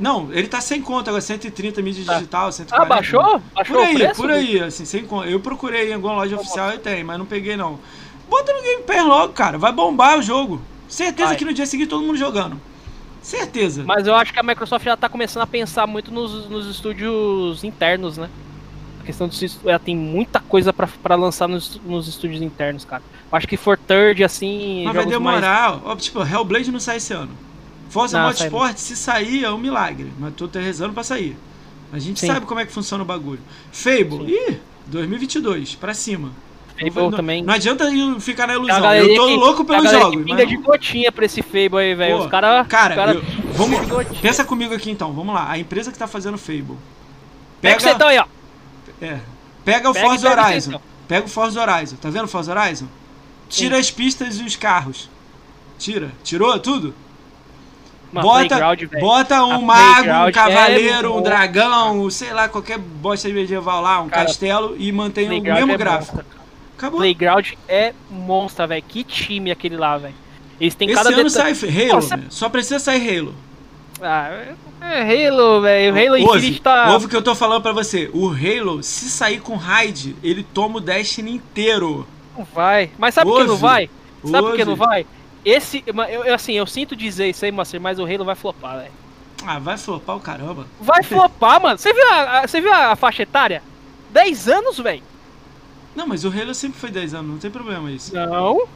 Não, ele tá sem conto agora, 130 mídia Tá. digital, 140. Ah, baixou? Baixou Por aí, preço? por aí, assim, sem conto. Eu procurei em alguma loja oficial e tem, mas não peguei não. Bota no Game Pass logo, cara. Vai bombar o jogo. Certeza Vai. que no dia seguinte todo mundo jogando. Certeza. Mas eu acho que a Microsoft já tá começando a pensar muito nos, nos estúdios internos, né? Questão dos est- ela tem muita coisa pra, pra lançar nos, nos estúdios internos, cara. Eu acho que for third, assim. Mas vai mais- demorar. Ó, tipo, Hellblade não sai esse ano. Forza Não, Motorsport, se sair, é um milagre. Mas tô rezando pra sair. A gente Sim. sabe como é que funciona o bagulho. Fable, Sim. ih, 2022, pra cima. Fable não, também. Não adianta ficar na ilusão. Eu tô que- louco pelos jogos. pinga mas de gotinha pra esse Fable aí, velho. Os caras. Cara, cara, eu- vamos, pensa comigo aqui então. Vamos lá. A empresa que tá fazendo Fable. Pega que você tá aí, ó. É. Pega o Pega Forza pega Horizon. então. Pega o Forza Horizon. Tá vendo o Forza Horizon? Tira as pistas e os carros. Tira. Tirou tudo? Uma bota, bota um mago, um é cavaleiro, um bom. dragão, sei lá, qualquer bosta medieval lá, um Cara, castelo e mantém o Playground mesmo é gráfico. monstro. Acabou. Playground é monstro, velho. Que time aquele lá, velho. Eles têm Esse cada ano detalhe. sai Halo, Nossa. só precisa sair Halo. Ah, é Halo, velho. O Halo Ouve, Infinite tá. ouve o que eu tô falando pra você. O Halo, se sair com raid, ele toma o Destiny inteiro. Não vai. Mas sabe por que não vai? Sabe por que não vai? Esse. Eu, assim, eu sinto dizer isso aí, Master, mas o Halo vai flopar, velho. Ah, vai flopar o caramba. Vai flopar, mano. Você viu a, você viu a faixa etária? 10 anos, velho. Não, mas o Halo sempre foi 10 anos, não tem problema isso. Não. O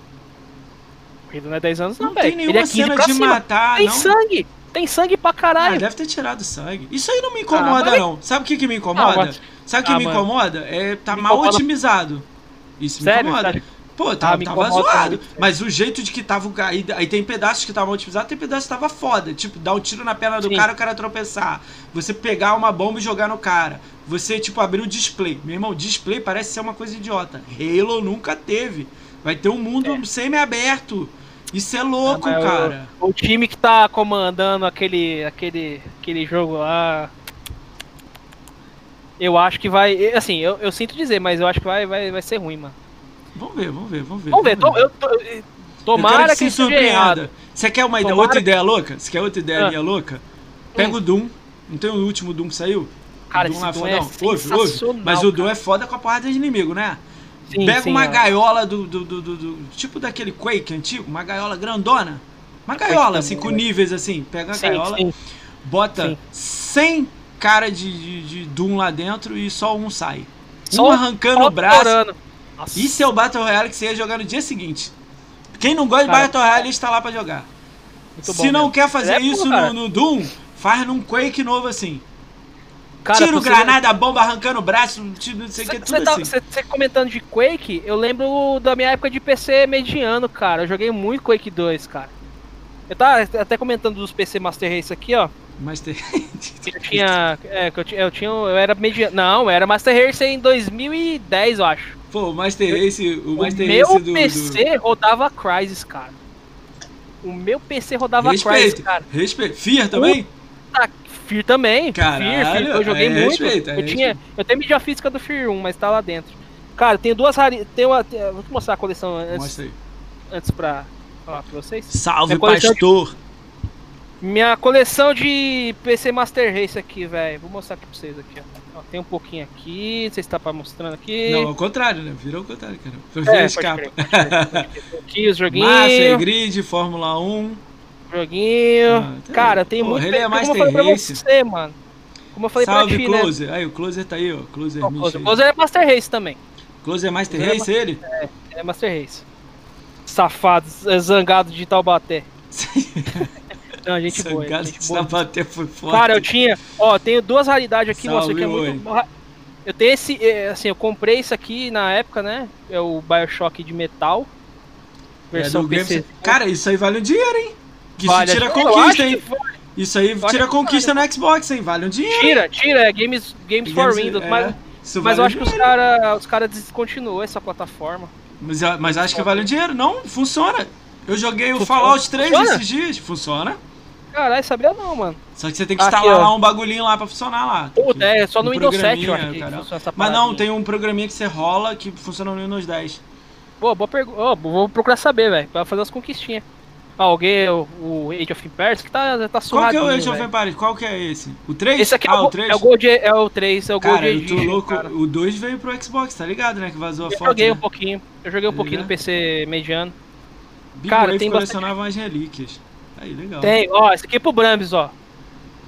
Halo não é 10 anos, não, Não velho. tem nenhuma é 15 cena de cima. matar, Tem não. sangue. Tem sangue pra Ah, caralho. deve ter tirado sangue. Isso aí não me incomoda, Ah, não. Sabe o que, que me incomoda? Ah, Sabe o que Ah, me mano. incomoda? É tá Me mal incomoda- otimizado. Isso me Sério? incomoda. Sério? Pô, tá, Ah, me tava incomoda zoado. Mas o jeito de que tava. o- Aí, aí tem pedaços que estavam otimizados, tem pedaços que tava foda. Tipo, dar um tiro na perna do Sim. cara, o cara tropeçar. Você pegar uma bomba e jogar no cara. Você, tipo, abrir o display. Meu irmão, display parece ser uma coisa idiota. Halo nunca teve. Vai ter um mundo semi-aberto. Isso é louco, mas o- cara. O, time que tá comandando aquele, aquele, aquele jogo lá. Eu acho que vai. Assim, eu, eu sinto dizer, mas eu acho que vai, vai, vai ser ruim, mano. Vamos ver, vamos ver, vamos ver. Vamos ver, to, eu, to- Eu quero tomara que, se surpreenda. Você quer uma Tomara outra que- ideia louca? Você quer outra ideia Ah. minha louca? Pega Hum. o Doom. Não tem o último Doom que saiu? Cara, o Doom esse lá Doom é? Ouve, ouve. sensacional, Mas o Doom cara. é foda com a porrada de inimigo, né? Sim, Pega sim, uma ó. gaiola do, do, do, do- Tipo daquele Quake antigo, uma gaiola grandona. Uma gaiola, assim, com níveis assim. Pega a gaiola, bota sim. 100 cara de, de, de Doom lá dentro e só um sai. Só um arrancando só o braço. Isso é o Battle Royale que você ia jogar no dia seguinte. Quem não gosta de Cara, Battle Royale está lá pra jogar. Se não mesmo. quer fazer É, isso no, no Doom, faz num Quake novo assim. Cara, Tiro, você- granada, bomba, arrancando o braço, não sei o que, Você tudo tá, assim. cê- cê comentando de Quake, eu lembro da minha época de PC mediano, cara. Eu joguei muito Quake 2, cara. Eu tava até comentando dos PC Master Race aqui, ó. Mas tem... que Eu tinha. É, que eu tinha. Eu, tinha, eu era mediano. Não, eu era Master Race em 2010, eu acho. Pô, o Master Race, o O Master meu Race do... PC rodava Crysis, cara. O meu PC do... rodava Crysis, Respeito, cara. respeito. Fear também? Tá, Fear também. Caralho, Fear, Fear, eu joguei é muito. respeito, é eu, tinha, respeito. eu tenho mídia física do Fear 1, mas tá lá dentro. Cara, tem duas rari... tem uma, tem- Vou te mostrar a coleção antes, Mostra aí. antes pra falar pra vocês. Salve, coleção de- pastor. Minha coleção de PC Master Race aqui, velho. Vou mostrar aqui pra vocês aqui, ó. ó. Tem um pouquinho aqui, não sei se tá pra mostrando aqui. Não, ao contrário, né? Virou ao contrário, cara. Ver É, escapa. aqui os joguinhos. Master Grid, Fórmula 1. Joguinho. Ah, tá Cara, tem Porra, muito. ele é como eu Master falei você, mano. Como eu falei Salve, pra ti, né? Closer. Aí, o Closer tá aí, ó. Closer Closer. Closer é Master Race também. Closer é Master Closer é Race, ele? É Master Race. Safado, zangado de Taubaté. Não, gente boa. Gente boa. Sabaté foi foda. Cara, eu tinha. Ó, tenho duas raridades aqui, Salve, mostra que é muito. Eu tenho esse. é, Assim, eu comprei isso aqui na época, né? É o Bioshock de metal. É, Versão Game- PC. Cara, isso aí vale um dinheiro, hein? Que Vale, isso tira conquista, hein? vale. Isso aí tira conquista no Xbox, hein? Vale um dinheiro. Tira, tira, é Games, games for Games- Windows, é, mas, isso mas vale eu acho que os dinheiro. caras os cara descontinuou essa plataforma. Mas, mas acho que vale um dinheiro. Não, funciona. Eu joguei o Funciona? Fallout 3 Funciona? esses dias. Funciona. Caralho, sabia não, mano. Só que você tem que Aqui, instalar ó. lá um bagulhinho lá pra funcionar lá. Puta, é só no um Windows 7 eu acho Mas não, tem um programinha que você rola que funciona no Windows 10. Pô, boa pergunta. vou procurar saber, velho. Pra fazer as conquistinhas. Alguém, o, o Age of Empires, que tá, tá Qual que é o Age of. Empires? Qual que é esse? O 3? Esse aqui ah, é, o, o 3? é o Gold, é o 3, é o Gold Cara, eu tô louco. cara. O 2 veio pro Xbox, tá ligado, né? Que vazou a Eu foto. joguei né? um pouquinho. Eu joguei um Tá pouquinho no? PC mediano. Big Cara, Wave tem colecionava as relíquias. Aí, legal. Tem, ó, esse aqui é pro Brambis, ó.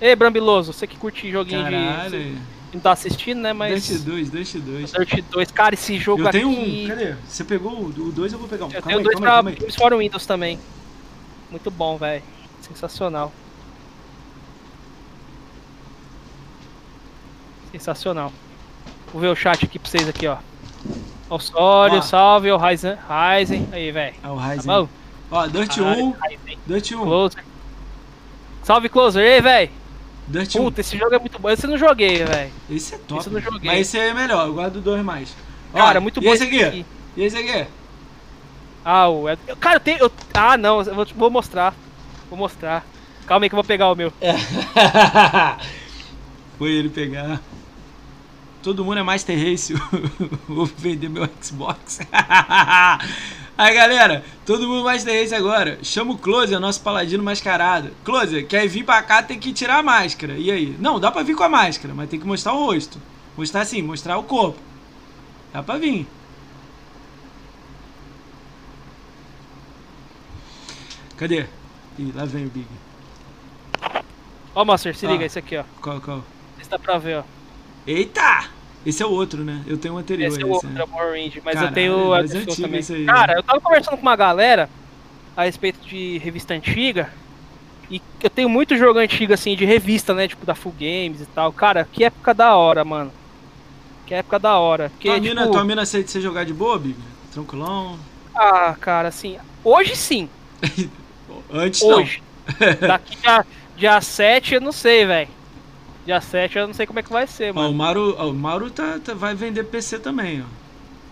Ei, Brambiloso, você que curte joguinho de. Caralho. Não tá assistindo, né? Mas. Dust 2, Dust 2. Dirt 2, cara, esse jogo Eu tenho aqui. um. Cadê? Você pegou o 2, eu vou pegar um. Eu Calma tenho dois aí, pra aí. Games for Windows também. Muito bom, velho. Sensacional. Sensacional. Vou ver o chat aqui pra vocês aqui, ó. O Sório, salve, o Ryzen. Ryzen. Aí, velho. Ah, o Tá Ryzen. bom? Ó, Dirt 1, Ryzen. Dirt 1, Closer. Salve, Closer. Ei, velho. Dirt 1. Puta, esse jogo é muito bom. Esse eu não joguei, velho. Esse é top. esse eu não joguei. Mas esse aí é melhor, eu guardo dois mais. Ó, Cara, muito e bom esse aqui? E esse aqui? Ah, o Ed... Cara, eu tenho. eu- Ah, não, eu vou, vou mostrar. Vou mostrar. Calma aí que eu vou pegar o meu. Foi ele pegar. Todo mundo é Master Race. Vou vender meu Xbox. Aí galera, todo mundo Master Race agora. Chama o Closer, nosso paladino mascarado. Closer, quer vir pra cá tem que tirar a máscara. E aí? Não, dá pra vir com a máscara, mas tem que mostrar o rosto. Mostrar assim, mostrar o corpo. Dá pra vir. Cadê? Ih, lá vem o Big. Ó, Master, se Ah. liga, esse aqui, ó. Qual, qual? Esse dá pra ver, ó. Eita! Esse é o outro, né? Eu tenho um anterior. Esse é o outro, né? é o Power mas Caralho, eu tenho é a mais pessoa antigo também. esse aí, Cara, eu tava conversando com uma galera a respeito de revista antiga. E eu tenho muito jogo antigo, assim, de revista, né? Tipo, da Full Games e tal. Cara, que época da hora, mano. Que época da hora. Porque, tua, tipo, mina, tua mina aceita você jogar de boa, Big? Tranquilão? ah, cara, assim, hoje sim. Antes Hoje. Daqui dia, dia 7, eu não sei, velho. Dia 7 eu não sei como é que vai ser, não. Ó, mano. o Mauro, ó, o Mauro tá, tá- vai vender PC também, ó.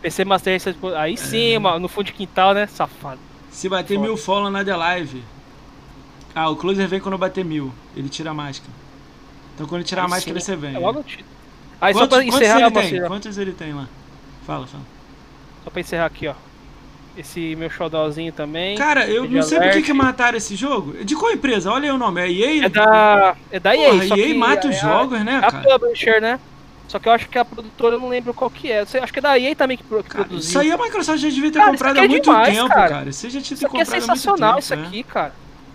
PC Master Race, aí sim, mano, no fundo de quintal, né? Safado. Se bater Foda. mil follow na The Live. Ah, o Closer vem quando bater mil. Ele tira a máscara. Então quando tirar a Aí máscara sim. você vem. É logo. Aí quantos, só pra quantos encerrar, ele Master, tem? Quantos ele tem lá? Fala, fala. Só pra encerrar aqui, ó. Esse meu showdownzinho também. Cara, eu não sei por que alert. que mataram esse jogo. De qual empresa? Olha aí o nome. É EA? É da. É da EA, Porra, só EA mata é os a- jogos, né, é a cara? publisher, né? Só que eu acho que a produtora eu não lembro qual que é. Acho que é da EA também que, Cara, produziu. isso aí a Microsoft já devia ter Cara, isso comprado aqui há é muito demais, tempo, cara. cara. Você já tinha Isso aqui é sensacional, tempo, isso né? aqui, cara.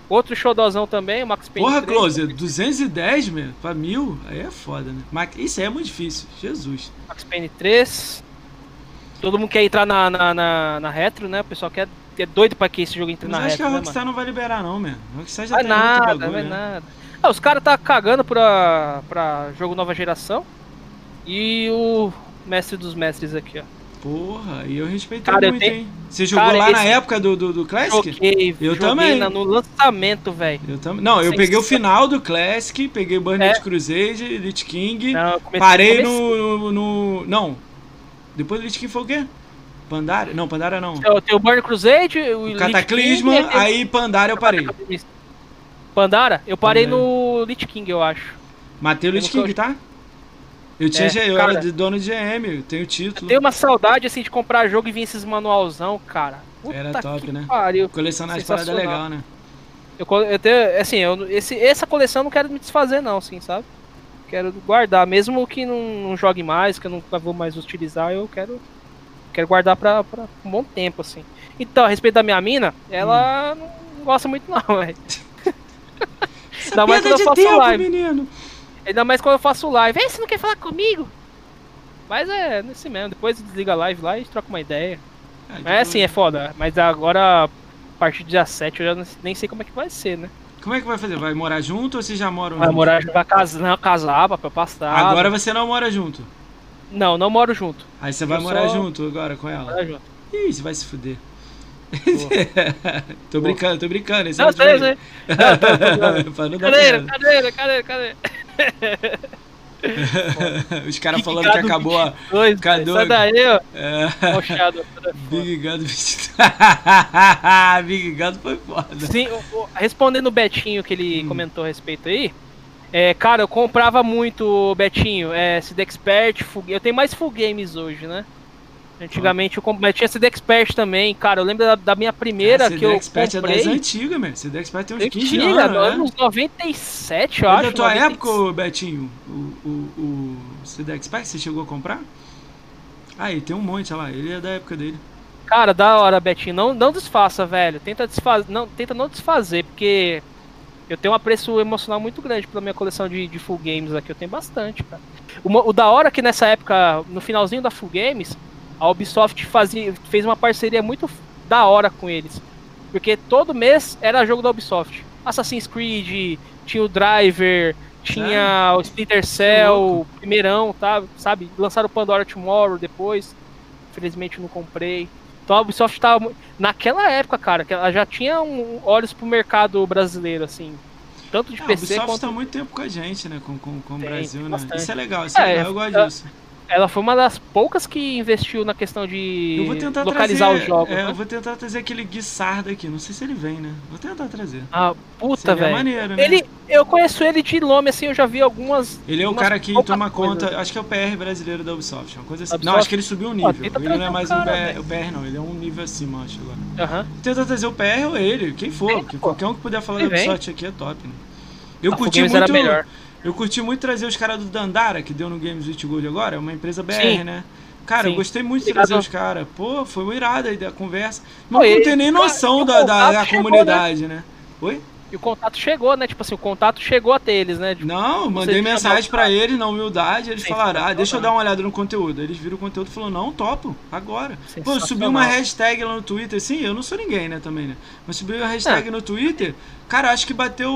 Outro showdownzão também, o Max Payne Porra, 3. Closer, 210, meu, pra mil, aí é foda, né? Isso aí é muito difícil, Jesus. Max Payne 3. Todo mundo quer entrar na, na, na, na retro, né? O pessoal quer, é doido pra que esse jogo entre Mas na acho que retro, a né, Rockstar não vai liberar, não. A Rockstar já Vai tem nada, bagulho, vai né? nada. Ah, os caras tá cagando pra, pra jogo nova geração. E o mestre dos mestres aqui, ó. Porra, e eu respeitei Cara, eu muito, tenho- hein? Você jogou Cara, lá na época do, do, do Classic? Joguei, Eu joguei também. na- no lançamento, velho. Eu também. Não, eu Sem- peguei o final do Classic, peguei Burnout É. Crusade, Lich King, Não, eu parei comecei- no, no. Não. Depois do Lich King foi o quê? Pandaria? Não, Pandaria não. Eu tenho o Burn Crusade, o, O Cataclisma, King, e- aí Pandaria eu parei. Pandara? Eu parei Pandara. no Lich King, eu acho. Matei o Lich Eu King, tá? Eu tinha É, eu cara. era de dono de GM, eu tenho título. Tenho uma saudade, assim, de comprar jogo e vir esses manualzão, cara. Puta Era top, né? pariu. Colecionar as paradas é legal, né? Eu, eu tenho, assim, eu, esse, essa coleção eu não quero me desfazer, não, assim, sabe? Quero guardar, mesmo que não, não jogue mais, que eu nunca vou mais utilizar, eu quero, quero guardar pra, pra um bom tempo, assim. Então, a respeito da minha mina, ela hum. não gosta muito, não, velho. Ainda mais quando eu faço tempo, live. Menino. Ainda mais quando eu faço live. Ei, você não quer falar comigo? Mas é nesse mesmo. Depois desliga a live lá e troca uma ideia. Ah, Mas é assim, é foda. Mas agora, a partir do dia 7, eu já nem sei como é que vai ser, né? Como é que vai fazer? Vai morar junto ou vocês já moram Vai junto? morar vai casar, não, casar, papel passar. Agora você não mora junto? Não, não moro junto. Aí você vai eu morar só... junto agora com ela? Morar junto. Ih, você vai se fuder. tô brincando, tô brincando. Esse não, sei, sei. Cadeira, cadeira, cadeira, cadeira. Os caras falando que acabou a. Dois, Sai daí, ó. É. Big Gado Big Gado foi foda. Sim, respondendo o Betinho que ele hum. comentou a respeito aí. É, cara, eu comprava muito, Betinho, é, CD Expert, Full, eu tenho mais Full Games hoje, né? Antigamente eu, comprei, tinha CD Expert também, cara. Eu lembro da, da minha primeira ah, que eu Expert comprei. é das antigas, mano. CD Expert tem uns Antiga, 15 anos, né? anos 97, eu é acho. da tua 96. época, Betinho, o, o, o CD Expert, você chegou a comprar? Aí, tem um monte, olha lá. Ele é da época dele. Cara, da hora, Betinho. Não, não desfaça, velho. Tenta, desfaz... não, tenta não desfazer, porque eu tenho um apreço emocional muito grande pela minha coleção de, de full games aqui. Eu tenho bastante, cara. O, o da hora é que nessa época, no finalzinho da full games a Ubisoft fazia, fez uma parceria muito da hora com eles. Porque todo mês era jogo da Ubisoft. Assassin's Creed, tinha o Driver, tinha é. o Splinter Cell, primeirão, tá, sabe? Lançaram o Pandora Tomorrow depois. Infelizmente não comprei. Então a Ubisoft tava. Naquela época, cara, que ela já tinha um, olhos pro mercado brasileiro, assim. Tanto de é, PC. A Ubisoft quanto... tá muito tempo com a gente, né? Com, com, com o Brasil, né? Isso é legal, isso é, é legal, eu gosto disso ela foi uma das poucas que investiu na questão de localizar trazer, os jogos. É, né? Eu vou tentar trazer aquele Guissard aqui. Não sei se ele vem, né? Vou tentar trazer. Ah, puta, velho. né? Ele, eu conheço ele de nome, assim, eu já vi algumas. Ele é o cara que toma conta. Acho que é o PR brasileiro da Ubisoft. Uma coisa assim. Ubisoft? Não, acho que ele subiu um nível. ele não é mais um PR, o PR, não. Ele é um nível acima, acho agora. Uhum. Tenta trazer o PR ou ele, quem for. que qualquer um que puder falar da Ubisoft aqui é top, né? Eu a curti muito. Era melhor. Eu curti muito trazer os caras do Dandara, que deu no Games with Gold agora, é uma empresa BR, Sim. né? Cara, Sim. eu gostei muito de trazer os caras. Pô, foi uma irada aí da conversa. Não, não tem nem noção da, da, da chegou, comunidade, né? né? Oi? E o contato chegou, né? Tipo assim, o contato chegou até eles, né? Tipo, não, mandei mensagem para eles na humildade, eles falaram, ah, deixa eu dar uma olhada no conteúdo. Eles viram o conteúdo e falaram, não, topo, agora. Pô, eu subi uma hashtag lá no Twitter, sim, eu não sou ninguém, né, também, né? Mas subi uma hashtag é. no Twitter, cara, acho que bateu,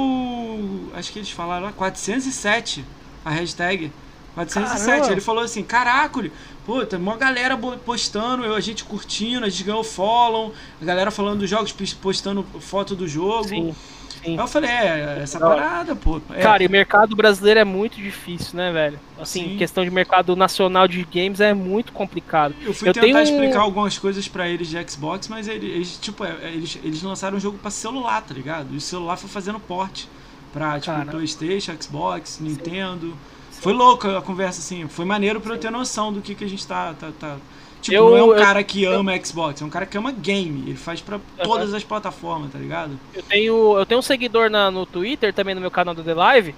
acho que eles falaram lá, 407 a hashtag. 407. Caramba. Ele falou assim: caraca, pô, tem uma galera postando, eu, a gente curtindo, a gente ganhou follow, a galera falando dos jogos, postando foto do jogo. Sim. Sim. Aí eu falei, é, essa Não. parada, pô. É. Cara, e o mercado brasileiro é muito difícil, né, velho? Assim, Sim. questão de mercado nacional de games é muito complicado. Eu fui eu tentar tenho... explicar algumas coisas para eles de Xbox, mas eles, tipo, é, eles, eles lançaram um jogo para celular, tá ligado? E o celular foi fazendo porte pra, tipo, Cara. Playstation, Xbox, Nintendo. Sim. Foi louco a conversa, assim. Foi maneiro pra Sim. eu ter noção do que, que a gente tá. tá, tá... Tipo, eu, não é um eu, cara que eu, ama Xbox, é um cara que ama game. Ele faz pra todas as plataformas, tá ligado? Eu tenho, eu tenho um seguidor na, no Twitter, também no meu canal do The Live,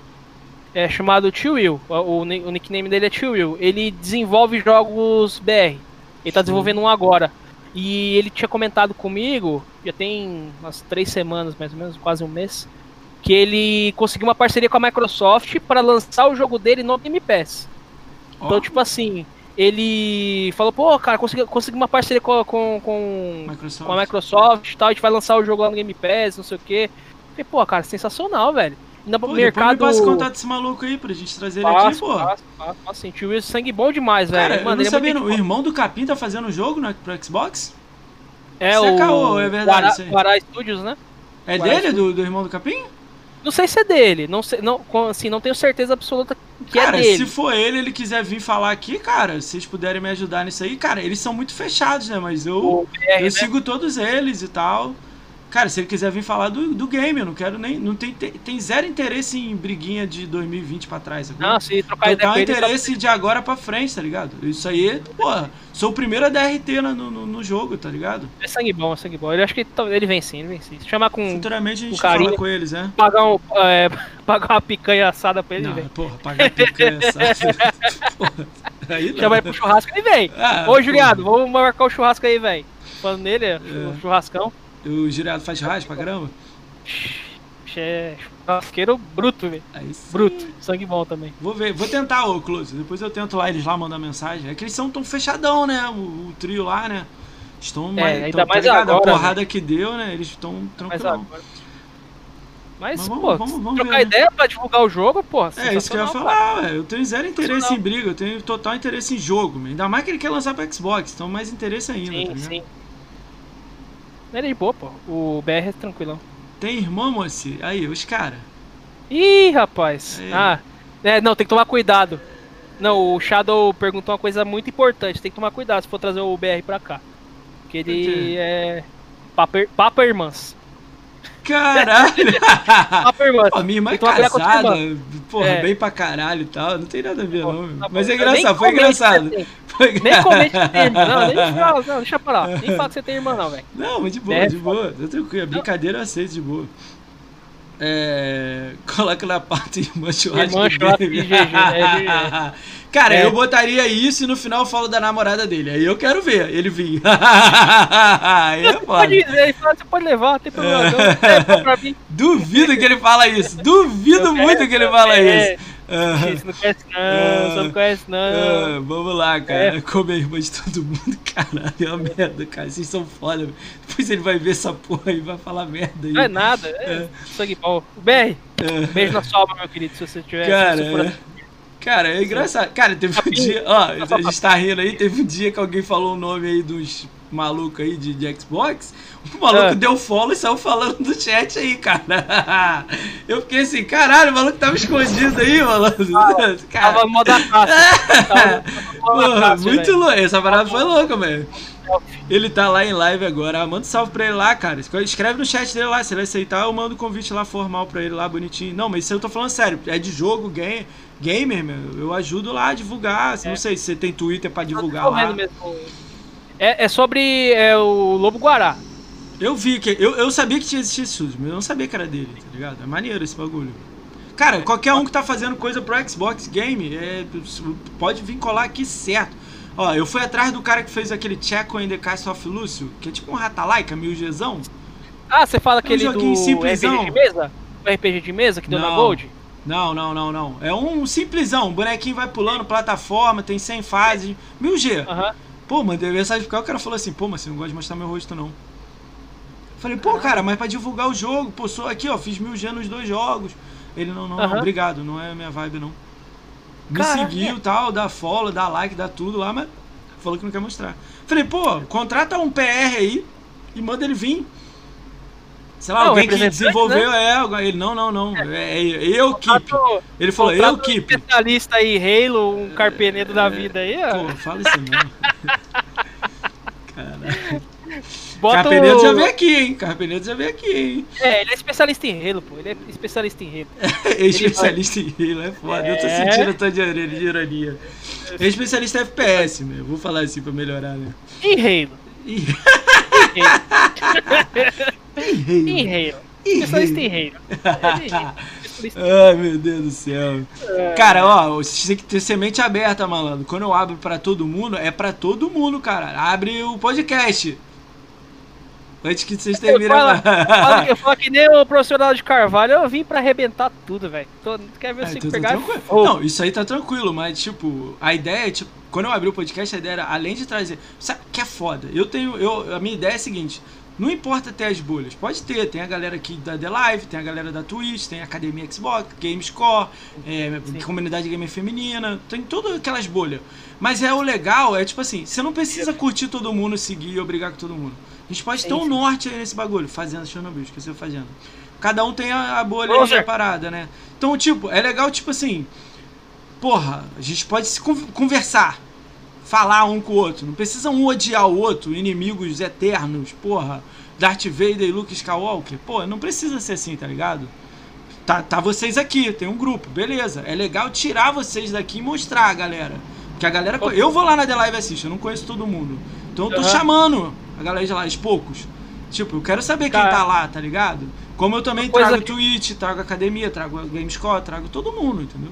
é chamado Tio Will. O, o, o nickname dele é Tio Will. Ele desenvolve jogos BR. Ele tá desenvolvendo um agora. E ele tinha comentado comigo, já tem umas três semanas mais ou menos, quase um mês que ele conseguiu uma parceria com a Microsoft para lançar o jogo dele no Game Pass. Oh. Então, tipo assim, ele falou, pô, cara, consegui, consegui uma parceria com, com, com, Microsoft. com a Microsoft e tal, a gente vai lançar o jogo lá no Game Pass, não sei o quê. Falei, pô, cara, sensacional, velho. Ainda pô, mercado. Me passa o contato desse maluco aí pra gente trazer ele aqui, pô. Passa, passa, assim, tio sangue bom demais, velho. Cara, Mano, eu não é sabia, o irmão do Capim tá fazendo o jogo no, pro Xbox? É, Você é o. É, caô, é verdade. Guará, Studios, né? É Guará dele, do, do irmão do Capim? Não sei se é dele, não sei, não, assim, não tenho certeza absoluta que é cara, é dele. se for ele, ele quiser vir falar aqui, cara, se vocês puderem me ajudar nisso aí, cara, eles são muito fechados, né? Mas eu, BR, eu né? sigo todos eles e tal. Cara, se ele quiser vir falar do, do game, eu não quero nem. Não tem, tem, zero interesse em briguinha de 2020 pra trás. Sabe? Não, se trocar ideia Total interesse só- de agora pra frente, tá ligado? Isso aí, porra, sou o primeiro a dar RT no, no, no jogo, tá ligado? É sangue bom, é sangue bom. Ele acho que ele vem sim, ele vem sim. Se chamar com. Futuramente a gente carinho. fala com eles, né? Pagar, um, é, pagar uma picanha assada pra ele, Não, vem. porra, pagar picanha? Porra, aí não. Ele pro churrasco, ele vem. Ah, Ô, Juliado, vamos marcar o churrasco aí, velho. Falando nele, é. o churrascão. O Juliado faz churrasco pra caramba? É churrasqueiro bruto, velho. Bruto. Sangue bom também. Vou ver, vou tentar, ô Close. Depois eu tento lá, eles lá mandam mensagem. É que eles são tão fechadão, né? O, o trio lá, né? Estão mais. ainda tão, tá mais ligado? agora, A porrada que deu, né? Eles estão tranquilão. agora. Mas, Mas vamos- pô, vamos- vamos trocar ver, né? ideia pra divulgar o jogo, pô. É isso que eu ia falar, ué. Eu tenho zero interesse em briga, eu tenho total interesse em jogo. Ainda mais que ele quer lançar pra Xbox, então mais interesse ainda, Sim, tá ligado? sim. Ele é de boa, pô. O BR é tranquilão. Tem irmão, moci? Aí, os caras. Ih, rapaz. É. Ah, é, não, tem que tomar cuidado. Não, o Shadow perguntou uma coisa muito importante. Tem que tomar cuidado se for trazer o BR pra cá. Porque ele é. Papa, Papa Irmãs. Caralho! Papa Irmãs. Pô, minha irmã é a casada, porra, É. bem pra caralho e tal. Não tem nada a ver, não. tá. Mas é engraçado, foi engraçado. Foi Nem comente que tem irmã. Não, nem fala, não, deixa pra lá. Nem fala que você tem irmã, não, velho. Não, mas de boa, É, de boa. Tá tranquilo. Brincadeira eu aceito de boa. É. Coloca na parte irmã churrasco. Irmã churrasco de GG, né? Cara, É. eu botaria isso e no final eu falo da namorada dele. Aí eu quero ver ele vir. Aí é Você pode, fala, você pode levar, não tem problema. Não, é, pô, pra mim. Duvido que ele fala isso. Duvido Eu muito quero que ele fala saber. isso. Não conhece, não. Não conhece, não. Ah, vamos lá, cara. É. Comer irmã de todo mundo, caralho. É uma merda, cara. Vocês são foda. Depois ele vai ver essa porra e vai falar merda aí. Não é nada, é, sangue bom. BR, É. beijo na sua alma, meu querido, se você tiver. Cara, for- é. Cara, é engraçado. Cara, teve um dia. Ó, a gente tá rindo aí. Teve um dia que alguém falou o nome aí dos malucos aí de, de Xbox. O maluco Ah. deu follow e saiu falando do chat aí, cara. Eu fiquei assim, caralho, o maluco tava escondido aí, maluco. Cara, Tava no modo da caça. Tava no modo da Porra, muito louco. Essa parada foi louca, velho. Ele tá lá em live agora. Ah, manda um salve pra ele lá, cara. Escreve no chat dele lá. Se ele aceitar, eu mando o convite lá formal pra ele lá, bonitinho. Não, mas isso eu tô falando sério. É de jogo, game, gamer, meu. Eu ajudo lá a divulgar. Não É. sei se você tem Twitter pra divulgar Tô lá. mesmo. É, é sobre é, o Lobo Guará. Eu vi que. Eu, eu sabia que tinha existido esse estúdio, mas eu não sabia que era dele, tá ligado? É maneiro esse bagulho. Cara, qualquer um que tá fazendo coisa pro Xbox Game, é, pode vir colar aqui certo. Ó, eu fui atrás do cara que fez aquele Checo in the Castle of Lúcio, que é tipo um Ratalaika, mil Gzão. Ah, você fala aquele do É um joguinho simplesão. RPG de mesa? O RPG de mesa que deu na Não. Gold? Não, não, não, não. É um simplesão. O bonequinho vai pulando, plataforma, tem 100 fases. Mil G. Aham. Pô, mandei mensagem pro cara, o cara falou assim, pô, mas você não gosta de mostrar meu rosto, não. Falei, pô, cara, mas pra divulgar o jogo, pô, sou aqui, ó, fiz mil G nos dois jogos. Ele, não, não, não, Aham. obrigado, não é minha vibe, não. Me Caraca. seguiu tal, dá follow, dá like, dá tudo lá, mas falou que não quer mostrar. Falei, pô, contrata um PR aí e manda ele vir. Sei lá, Não, alguém que desenvolveu, é, ele, não, não, não, é, é eu keep. Contrata- Ele falou, eu contrata um especialista aí, Halo, um carpenedo da vida aí, ó. Pô, fala isso não. Caralho. Bota Carpenedo o... já veio aqui, hein? Carpenedo já veio aqui, hein? É, ele é especialista em Halo, pô. Ele é especialista em Halo. É especialista em Halo, é foda. Eu tô É. sentindo a tua de ironia. de ironia. É especialista em FPS, meu. Vou falar assim pra melhorar, né? Em Halo. Em Halo. Halo. ih. Especialista em é especialista Ai, meu Deus do céu. Cara, ó, você tem que ter semente aberta, malandro. Quando eu abro pra todo mundo, é pra todo mundo, cara. Abre o podcast. Antes que vocês terminem. Fala, eu falo que nem o profissional de Carvalho, eu vim pra arrebentar tudo, velho. Quer ver Ah, se tá pegar. Não, isso aí tá tranquilo, mas tipo, a ideia é, tipo, quando eu abri o podcast, a ideia era, além de trazer. Sabe que é foda? Eu tenho. Eu, a minha ideia é a seguinte. Não importa ter as bolhas, pode ter, tem a galera aqui da The Live, tem a galera da Twitch, tem a Academia Xbox, Gamescore, é, comunidade gamer feminina, tem todas aquelas bolhas. Mas é o legal, é tipo assim, você não precisa curtir todo mundo, seguir e obrigar com todo mundo. A gente pode Sim, ter um norte aí nesse bagulho, fazendo Chernobyl, esqueceu fazendo. Cada um tem a, a bolha Ô, aí, Zé. a parada, né? Então, tipo, é legal, tipo assim, porra, a gente pode se con- conversar, falar um com o outro. Não precisa um odiar o outro, inimigos eternos, porra. Darth Vader e Luke Skywalker. Pô, não precisa ser assim, tá ligado? Tá, tá vocês aqui, tem um grupo, beleza. É legal tirar vocês daqui e mostrar a galera. Porque a galera. Eu vou lá na The Live assistir, eu não conheço todo mundo. Então eu tô Uhum. chamando a galera de lá, os poucos. Tipo, eu quero saber quem Cara, tá lá, tá ligado? Como eu também trago que- Twitch, trago academia, trago Gamescore, trago todo mundo, entendeu?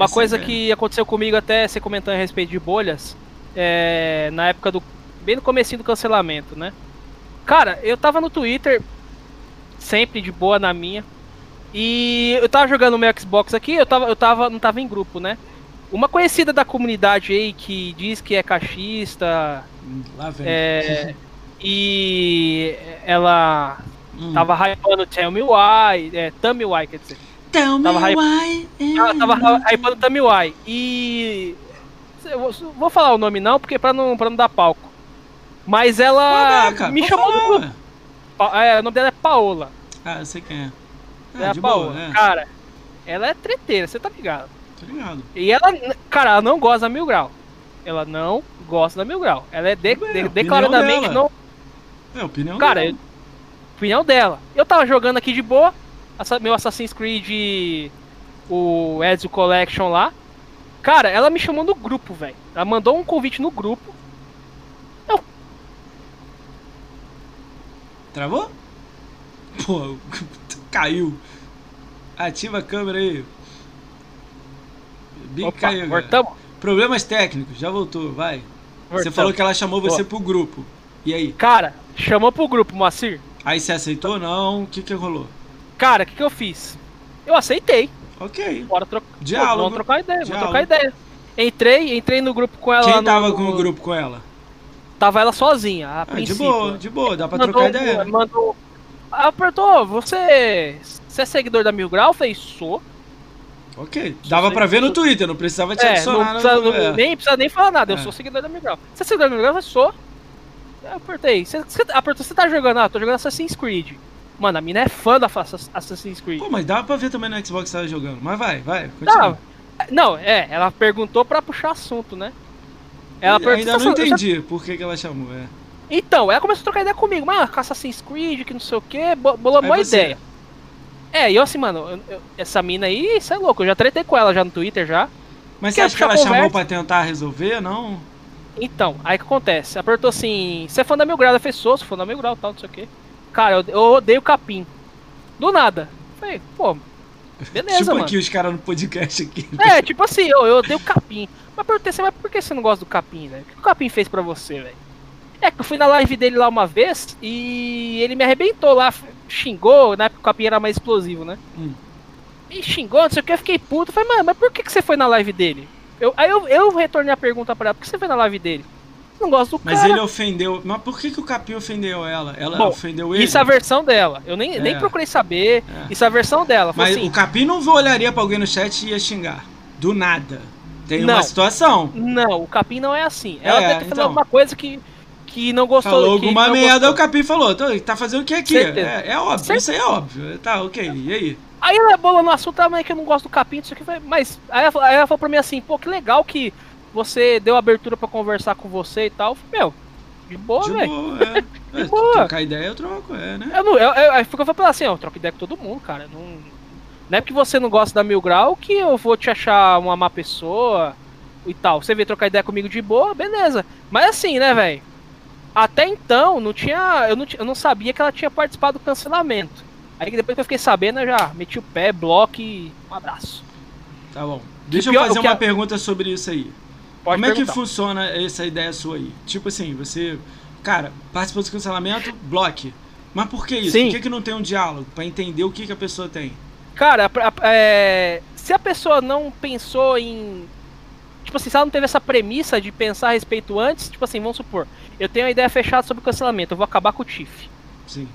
Uma Essa coisa é. que aconteceu comigo até você comentando a respeito de bolhas, é, na época do. bem no comecinho do cancelamento, né? Cara, eu tava no Twitter, sempre de boa na minha. E eu tava jogando o meu Xbox aqui, eu tava, eu tava, não tava em grupo, né? Uma conhecida da comunidade aí que diz que é cachista, Lá vem. é, e ela Hum. tava hypando Tell Me Why, é, Tell Me Why, quer dizer. Tell me tava why. Ela tava hypando Tell Why. E. Eu vou, falar o nome não, porque pra não, pra não dar palco. Mas ela Caraca, me pode chamou falar, do. Pa- É, o nome dela é Paola. Ah, eu sei quem é. É, É, a Paola. boa, é. Cara, ela é treteira, você tá ligado? Tô ligado. E ela, cara, ela não gosta da Mil Grau. Ela não gosta da Mil Grau. Ela é de- de- declaradamente dela. não. É opinião Cara, dela. eu- opinião dela. Eu tava jogando aqui de boa, meu Assassin's Creed, o Ezio Collection lá. Cara, ela me chamou no grupo, velho. Ela mandou um convite no grupo. Travou? Pô, caiu. Ativa a câmera aí. Big Opa, caiu. voltamos. Problemas técnicos, já voltou, vai. Você falou que ela chamou você Boa. pro grupo. E aí? Cara, chamou pro grupo, Moacir. Aí você aceitou? Não. O que que rolou? Cara, o que, que eu fiz? Eu aceitei. Ok. Bora trocar. Diálogo. Vamos trocar ideia, vamos Diálogo. trocar ideia. Entrei, entrei no grupo com ela. Quem no- tava com o grupo com ela? Tava ela sozinha, a Ah, de princípio. boa, de boa, dá pra mandou, trocar ideia. Mandou. Apertou, você. Você é seguidor da Mil Grau? Eu falei, sou. Ok. Dava sei- pra ver no sou- Twitter, não precisava te É, não adicionar. precisa, no... não- é. nem precisa nem falar nada, eu É. sou seguidor da Mil Grau. Você é seguidor da Mil Grau? Eu sou. Eu apertei. Você, você, apertou, você tá jogando? Ah, tô jogando Assassin's Creed. Mano, a mina é fã da Assassin's Creed. Pô, mas dava pra ver também no Xbox que você tava jogando. Mas vai, vai, continua. Tá. Não, é, ela perguntou pra puxar assunto, né? Ela Eu. Ainda não "Você- entendi por que, que ela chamou. É. Então, ela começou a trocar ideia comigo, mano, com Assassin's Creed, que não sei o que, bolou uma ideia. É, e eu assim, mano, eu- essa mina aí, isso é louco, eu já tretei com ela já no Twitter já. Mas você acha que ela puxar chamou conversa? pra tentar resolver? Não. Então, aí que acontece? Apertou assim, você é fã da Mil Grau, ela fez sou, sou fã da Mil Grau tal, não sei o que. Cara, eu, eu odeio capim. Do nada. Falei, pô, beleza, tipo mano. aqui os caras no podcast aqui. É, tipo assim, eu, eu odeio capim. Mas perguntei assim, mas por que você não gosta do capim, velho? O que o capim fez pra você, velho? É que eu fui na live dele lá uma vez e ele me arrebentou lá, xingou, na época o capim era mais explosivo, né? Hum. E xingou, não sei o que, eu fiquei puto. Falei, mano, mas por que, que você foi na live dele? Eu, aí eu, eu retornei a pergunta pra ela, por que você foi na live dele? Não gosto do Mas cara. ele ofendeu. Mas por que, que o Capim ofendeu ela? Ela Bom, ofendeu ele? Isso é a versão dela. Eu nem, nem É. procurei saber. É. Isso é a versão dela. Mas assim, o Capim não olharia pra alguém no chat e ia xingar. Do nada. Tem Não. uma situação. não, o capim não é assim. Ela É, deve ter falado então. alguma coisa que, que não gostou. Falou alguma merda, gostou. o Capim falou. "Tô, Tá fazendo o que aqui? É, é óbvio, Certeza. isso aí é óbvio. Tá, ok. E aí? Aí ela bola no assunto, ah, mas é que eu não gosto do capim, isso aqui. Mas aí ela, falou- aí ela falou pra mim assim, pô, que legal que você deu abertura pra conversar com você e tal. Eu Meu, de boa, De velho. boa, é. é. boa. Trocar ideia eu troco, é, né? Eu não, eu, eu, aí ficou falando assim, ó, eu troco ideia com todo mundo, cara. Não, não é porque você não gosta da Mil Grau que eu vou te achar uma má pessoa e tal. Você veio trocar ideia comigo de boa, beleza. Mas assim, né, velho? Até então, não tinha. Eu não, eu não sabia que ela tinha participado do cancelamento. Aí depois que eu fiquei sabendo, eu já meti o pé, bloco e. Um abraço. Tá bom. Deixa pior- eu fazer uma a- pergunta sobre isso aí. Pode Como é que perguntar. funciona essa ideia sua aí? Tipo assim, você. Cara, participou do cancelamento, bloque. Mas por que isso? Sim. Por que, que não tem um diálogo? Pra entender o que, que a pessoa tem. Cara, a- a- é, se a pessoa não pensou em. Tipo assim, se ela não teve essa premissa de pensar a respeito antes, tipo assim, vamos supor, eu tenho uma ideia fechada sobre o cancelamento, eu vou acabar com o Tiff. Sim.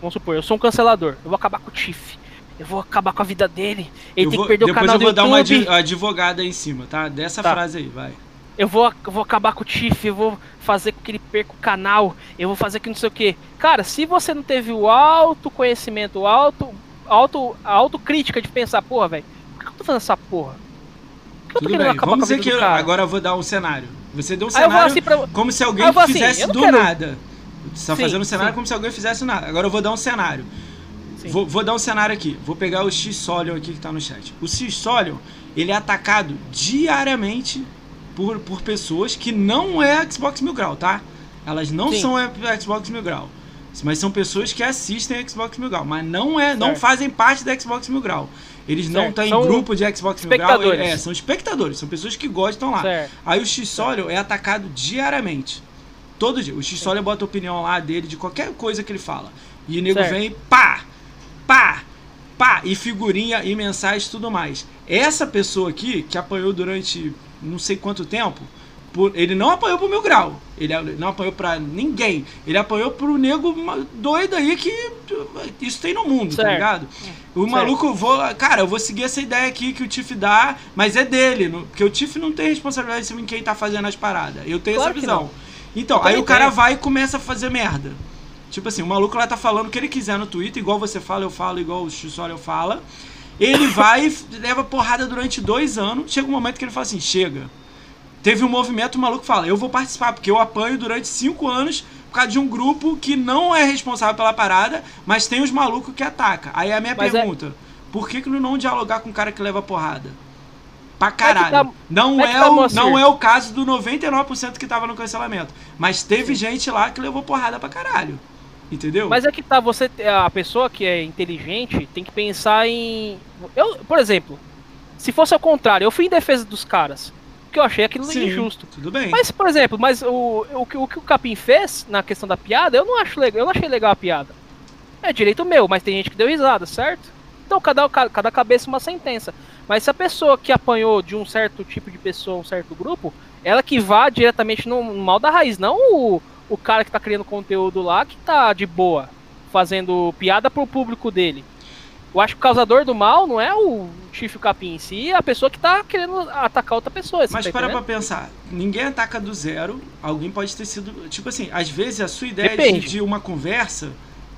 Vamos supor, eu sou um cancelador, eu vou acabar com o Tiff. Eu vou acabar com a vida dele. Ele Eu tem vou- que perder o depois canal eu vou do dar uma YouTube. advogada aí em cima, tá? Dessa Tá. frase aí, vai. Eu vou, eu vou acabar com o Tiff, eu vou fazer com que ele perca o canal, eu vou fazer que não sei o que. Cara, se você não teve o autoconhecimento, o auto, auto, a autocrítica de pensar, porra, velho, por que eu tô fazendo essa porra? Por que eu tô Tudo querendo bem. Vamos dizer que cara? agora eu vou dar um cenário. Você deu um eu cenário assim pra. como se alguém eu assim, fizesse eu do quero- nada. Você tá fazendo um cenário sim. como se alguém fizesse nada. Agora eu vou dar um cenário. Vou, vou, dar um cenário aqui. Vou pegar o X-Solion aqui que tá no chat. O X-Solion, ele é atacado diariamente por, por pessoas que não é Xbox Mil Grau, tá? Elas não Sim. são Xbox Mil Grau. Mas são pessoas que assistem Xbox Mil Grau, mas não é, não fazem parte da Xbox Mil Grau. Eles certo. não têm são grupo de Xbox Mil Grau, é, são espectadores, são pessoas que gostam lá. Certo. Aí o X-Solio é atacado diariamente. Todo dia. O X-Solio bota a opinião lá dele de qualquer coisa que ele fala. E o nego certo. vem, pá, pá, pá, e figurinha e mensagem e tudo mais. Essa pessoa aqui, que apanhou durante não sei quanto tempo, por, ele não apanhou pro meu grau. Ele não apanhou pra ninguém. Ele apanhou pro nego doido aí que isso tem no mundo, tá certo. tá ligado? O certo. maluco, vou, cara, eu vou seguir essa ideia aqui que o Tiff dá, mas é dele. porque o Tiff não tem responsabilidade em quem tá fazendo as paradas. Eu tenho claro essa visão. Então, aí o cara vai e começa a fazer merda. Tipo assim, o maluco lá tá falando o que ele quiser no Twitter, igual você fala, eu falo, igual o Xussório fala. Ele vai e leva porrada durante dois anos. Chega um momento que ele fala assim: chega. Teve um movimento, o maluco fala: eu vou participar, porque eu apanho durante cinco anos por causa de um grupo que não é responsável pela parada, mas tem os malucos que atacam. Aí a minha mas é pergunta: é... por que, que não dialogar com o cara que leva porrada? Pra caralho. Tá, não, é, tá, o, não é o caso do 99% que tava no cancelamento. Mas teve Sim. gente lá que levou porrada pra caralho. Entendeu? Mas é que tá, você, a pessoa que é inteligente tem que pensar em. Eu, por exemplo, se fosse ao contrário, eu fui em defesa dos caras. Porque eu achei aquilo Sim, injusto. Tudo bem. Mas, por exemplo, mas o, o, o, que o Capim fez na questão da piada, eu não acho legal, eu não achei legal a piada. É direito meu, mas tem gente que deu risada, certo? Então cada, cada cabeça uma sentença. Mas se a pessoa que apanhou de um certo tipo de pessoa, um certo grupo, ela que vá diretamente no mal da raiz, não o, o cara que tá criando conteúdo lá que tá de boa, fazendo piada pro público dele. Eu acho que o causador do mal não é o chifre capim em si, é a pessoa que tá querendo atacar outra pessoa. Mas tá para pra pensar, ninguém ataca do zero, alguém pode ter sido. Tipo assim, às vezes a sua ideia de, de, uma conversa,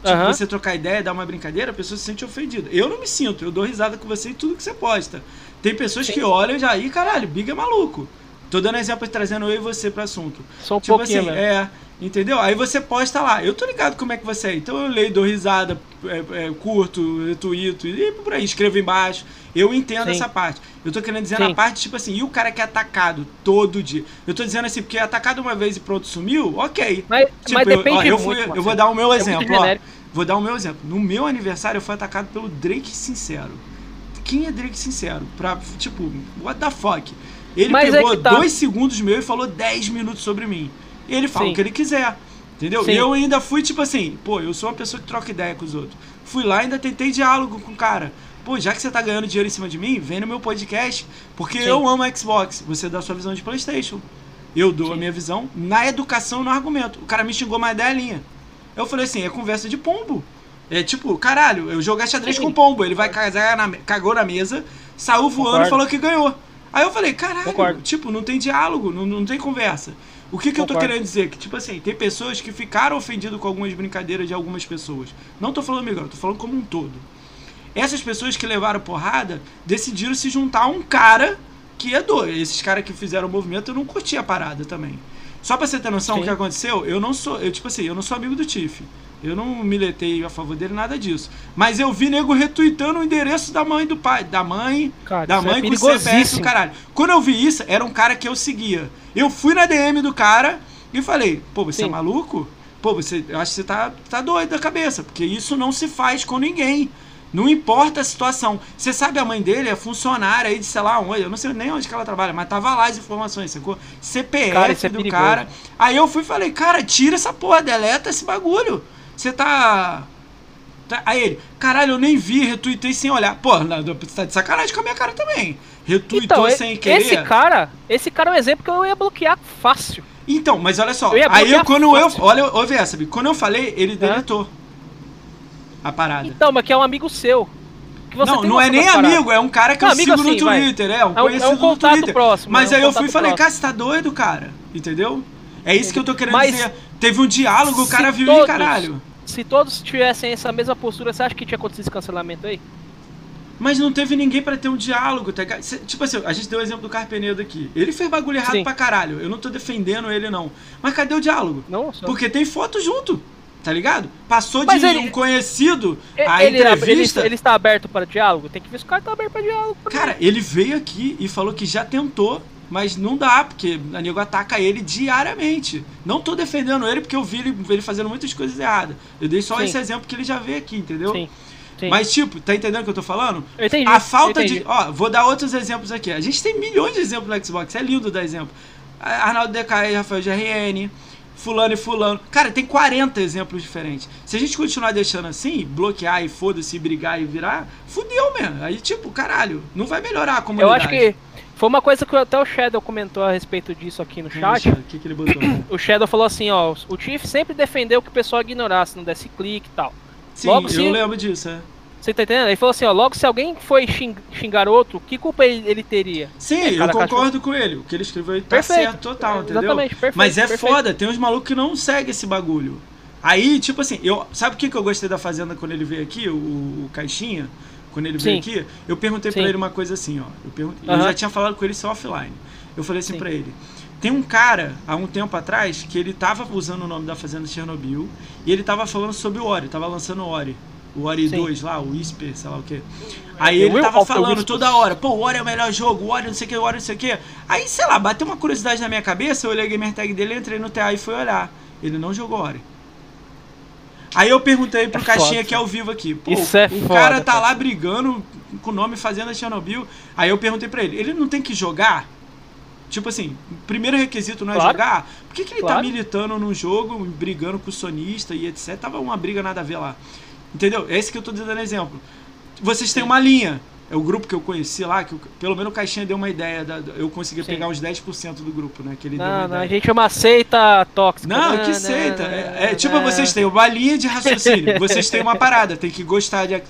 tipo, uhum. você trocar ideia, dar uma brincadeira, a pessoa se sente ofendida. Eu não me sinto, eu dou risada com você em tudo que você posta. Tem pessoas Sim. que olham já aí, caralho, Big é maluco. Tô dando exemplo trazendo eu e você pro assunto. Só um tipo pouquinho, assim, né? é. Entendeu? Aí você posta lá. Eu tô ligado como é que você é. Então eu leio, dou risada, é, é, curto, retuito e por aí, escrevo embaixo. Eu entendo Sim. essa parte. Eu tô querendo dizer Sim. na parte, tipo assim, e o cara que é atacado todo dia? Eu tô dizendo assim, porque é atacado uma vez e pronto sumiu, ok. Mas, tipo, mas depende eu, ó, eu, fui, eu vou dar o meu é exemplo, ó. Vou dar o meu exemplo. No meu aniversário eu fui atacado pelo Drake Sincero. Quem é Drake Sincero? Pra, tipo, what the fuck? Ele mas é pegou tá. dois segundos meu e falou 10 minutos sobre mim. E ele fala Sim. o que ele quiser. Entendeu? Sim. E eu ainda fui tipo assim, pô, eu sou uma pessoa que troca ideia com os outros. Fui lá e ainda tentei diálogo com o cara. Pô, já que você tá ganhando dinheiro em cima de mim, vem no meu podcast, porque Sim. eu amo Xbox. Você dá a sua visão de PlayStation. Eu dou a minha visão na educação no argumento. O cara me xingou mais da linha. Eu falei assim, é conversa de pombo. É tipo, caralho, eu joguei xadrez Sim. com pombo. Ele vai cagar na, cagou na mesa, saiu voando e falou que ganhou. Aí eu falei, caralho, Concordo. tipo, não tem diálogo, não, não tem conversa. O que, que eu tô querendo dizer? Que, tipo assim, tem pessoas que ficaram ofendidas com algumas brincadeiras de algumas pessoas. Não tô falando melhor, tô falando como um todo. Essas pessoas que levaram porrada decidiram se juntar a um cara que é doido. Esses caras que fizeram o movimento, eu não curti a parada também. Só pra você ter noção do que aconteceu, eu não sou, eu tipo assim, eu não sou amigo do Tiff. Eu não miletei a favor dele, nada disso. Mas eu vi nego retweetando o endereço da mãe do pai. Da mãe. Cara, da mãe é com o CPF do caralho. Quando eu vi isso, era um cara que eu seguia. Eu fui na DM do cara e falei, pô, você é Sim. é maluco? Pô, você. Eu acho que você tá, tá doido da cabeça. Porque isso não se faz com ninguém. Não importa a situação. Você sabe, a mãe dele é funcionária aí de sei lá onde. Eu não sei nem onde que ela trabalha, mas tava lá as informações, sacou? CPF cara, é do cara. Aí eu fui e falei, cara, tira essa porra, deleta esse bagulho. Você tá... tá. Aí ele, caralho, eu nem vi, retuitei sem olhar. Pô, você tá de sacanagem com a minha cara também. Retuitou então, sem querer. Esse cara, esse cara é um exemplo que eu ia bloquear fácil. Então, mas olha só, eu aí eu, quando fácil. eu. Olha, ouve essa, quando eu falei, ele deletou a parada. Então, mas que é um amigo seu. não, não é nem amigo, é um cara que não, eu sigo no assim, Twitter, vai. é, um é conhecido é um no Twitter. Próximo, mas é um aí eu fui e falei, próximo. cara, você tá doido, cara? Entendeu? É isso que eu tô querendo mas dizer. Teve um diálogo, o cara viu todos, e caralho. Se todos tivessem essa mesma postura, você acha que tinha acontecido esse cancelamento aí? Mas não teve ninguém pra ter um diálogo, tá Tipo assim, a gente deu o exemplo do Carpenedo aqui. Ele fez bagulho errado Sim. pra caralho. Eu não tô defendendo ele, não. Mas cadê o diálogo? Não, só... Porque tem foto junto, tá ligado? Passou Mas de ele- um conhecido ele, a ele, entrevista. ele está aberto para diálogo? Tem que ver se o cara tá aberto para diálogo. Cara, ele veio aqui e falou que já tentou, mas não dá, porque a nego ataca ele diariamente. Não tô defendendo ele porque eu vi ele, ele fazendo muitas coisas erradas. Eu dei só Sim. esse exemplo que ele já veio aqui, entendeu? Sim. Sim. Mas, tipo, tá entendendo o que eu tô falando? eu entendi. A falta eu entendi. de. Ó, vou dar outros exemplos aqui. A gente tem milhões de exemplos no Xbox, é lindo dar exemplo. Arnaldo DKE, Rafael GRN, Fulano e Fulano. Cara, tem 40 exemplos diferentes. Se a gente continuar deixando assim, bloquear e foda-se, brigar e virar, fudeu mesmo. Aí, tipo, caralho, não vai melhorar a Eu comunidade. acho que foi uma coisa que até o Shadow comentou a respeito disso aqui no chat. O que, que ele botou? O Shadow falou assim, ó, o Tiff sempre defendeu que o pessoal ignorasse, não desse clique e tal. Sim, Logo, eu se- lembro disso, é. Você tá entendendo? Ele falou assim, ó, logo se alguém foi xing- xingar outro, que culpa ele, ele teria? Sim, É, eu concordo com ele. O que ele escreveu aí tá Perfeito. certo total, entendeu? Exatamente, perfeito. Mas é perfeito. foda, tem uns malucos que não seguem esse bagulho. Aí, tipo assim, eu, sabe o que, que eu gostei da Fazenda quando ele veio aqui, o, o Caixinha? Quando ele veio Sim. aqui, eu perguntei pra ele uma coisa assim, ó. Eu, perguntei, eu já tinha falado com ele só offline. Eu falei assim Sim. pra ele. Tem um cara, há um tempo atrás, que ele tava usando o nome da Fazenda Chernobyl e ele tava falando sobre o Ori, tava lançando o Ori. O Ori Sim. 2 lá, o Whisper, sei lá o quê. Aí The ele tava falando toda hora, pô, o Ori é o melhor jogo, o Ori não sei o que, o Ori não sei o que. Aí, sei lá, bateu uma curiosidade na minha cabeça, eu olhei a gamer tag dele, entrei no TA e fui olhar. Ele não jogou Ori. Aí eu perguntei pro É Caixinha que é ao vivo aqui. Pô, Isso é o foda, cara tá lá brigando com o nome Fazenda Chernobyl. Aí eu perguntei pra ele, ele não tem que jogar? Tipo assim, primeiro requisito não é Claro. jogar? Por que, que ele tá Claro. militando num jogo, brigando com o sonista e etc? Tava uma briga nada a ver lá. Entendeu? É esse que eu tô dando exemplo. Vocês têm uma linha. É o grupo que eu conheci lá, que eu- pelo menos o Caixinha deu uma ideia. da- eu consegui Sim. pegar uns 10% do grupo, né? Que ele deu uma Não, não, a gente é uma seita tóxica. Não, que seita. É, é tipo, vocês têm uma linha de raciocínio. Vocês têm uma parada. Tem que gostar de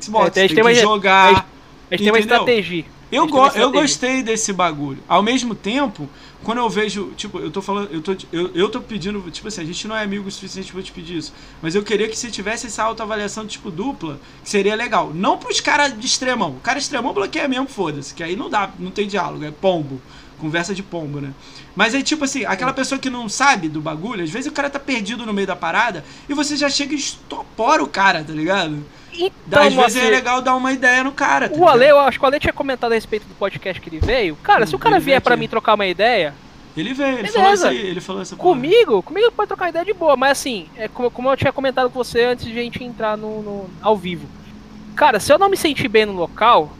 Xbox. É, tem, a gente tem que uma- jogar. A gente tem uma estratégia. Eu, A gente go eu gostei desse bagulho. Ao mesmo tempo, quando eu vejo, tipo, eu tô falando, eu tô, eu, eu tô pedindo, tipo assim, a gente não é amigo o suficiente pra te pedir isso. Mas eu queria que se tivesse essa autoavaliação, tipo, dupla, que seria legal. Não pros caras de extremão. O cara extremão bloqueia mesmo, foda-se. Que aí não dá, não tem diálogo, é pombo. Conversa de pombo, né? Mas aí, tipo assim, aquela pessoa que não sabe do bagulho, às vezes o cara tá perdido no meio da parada e você já chega e estopora o cara, tá ligado? Então, às vezes assim, é legal dar uma ideia no cara. Tá o Ale, eu acho que o Ale tinha comentado a respeito do podcast que ele veio. Cara, se o cara Ele veio vier pra aqui. mim trocar uma ideia, Ele veio, ele falou isso aí, ele falou essa comigo, comigo pode trocar ideia de boa. Mas assim, é como, como eu tinha comentado com você antes de a gente entrar no, no- ao vivo. Cara, se eu não me sentir bem no local,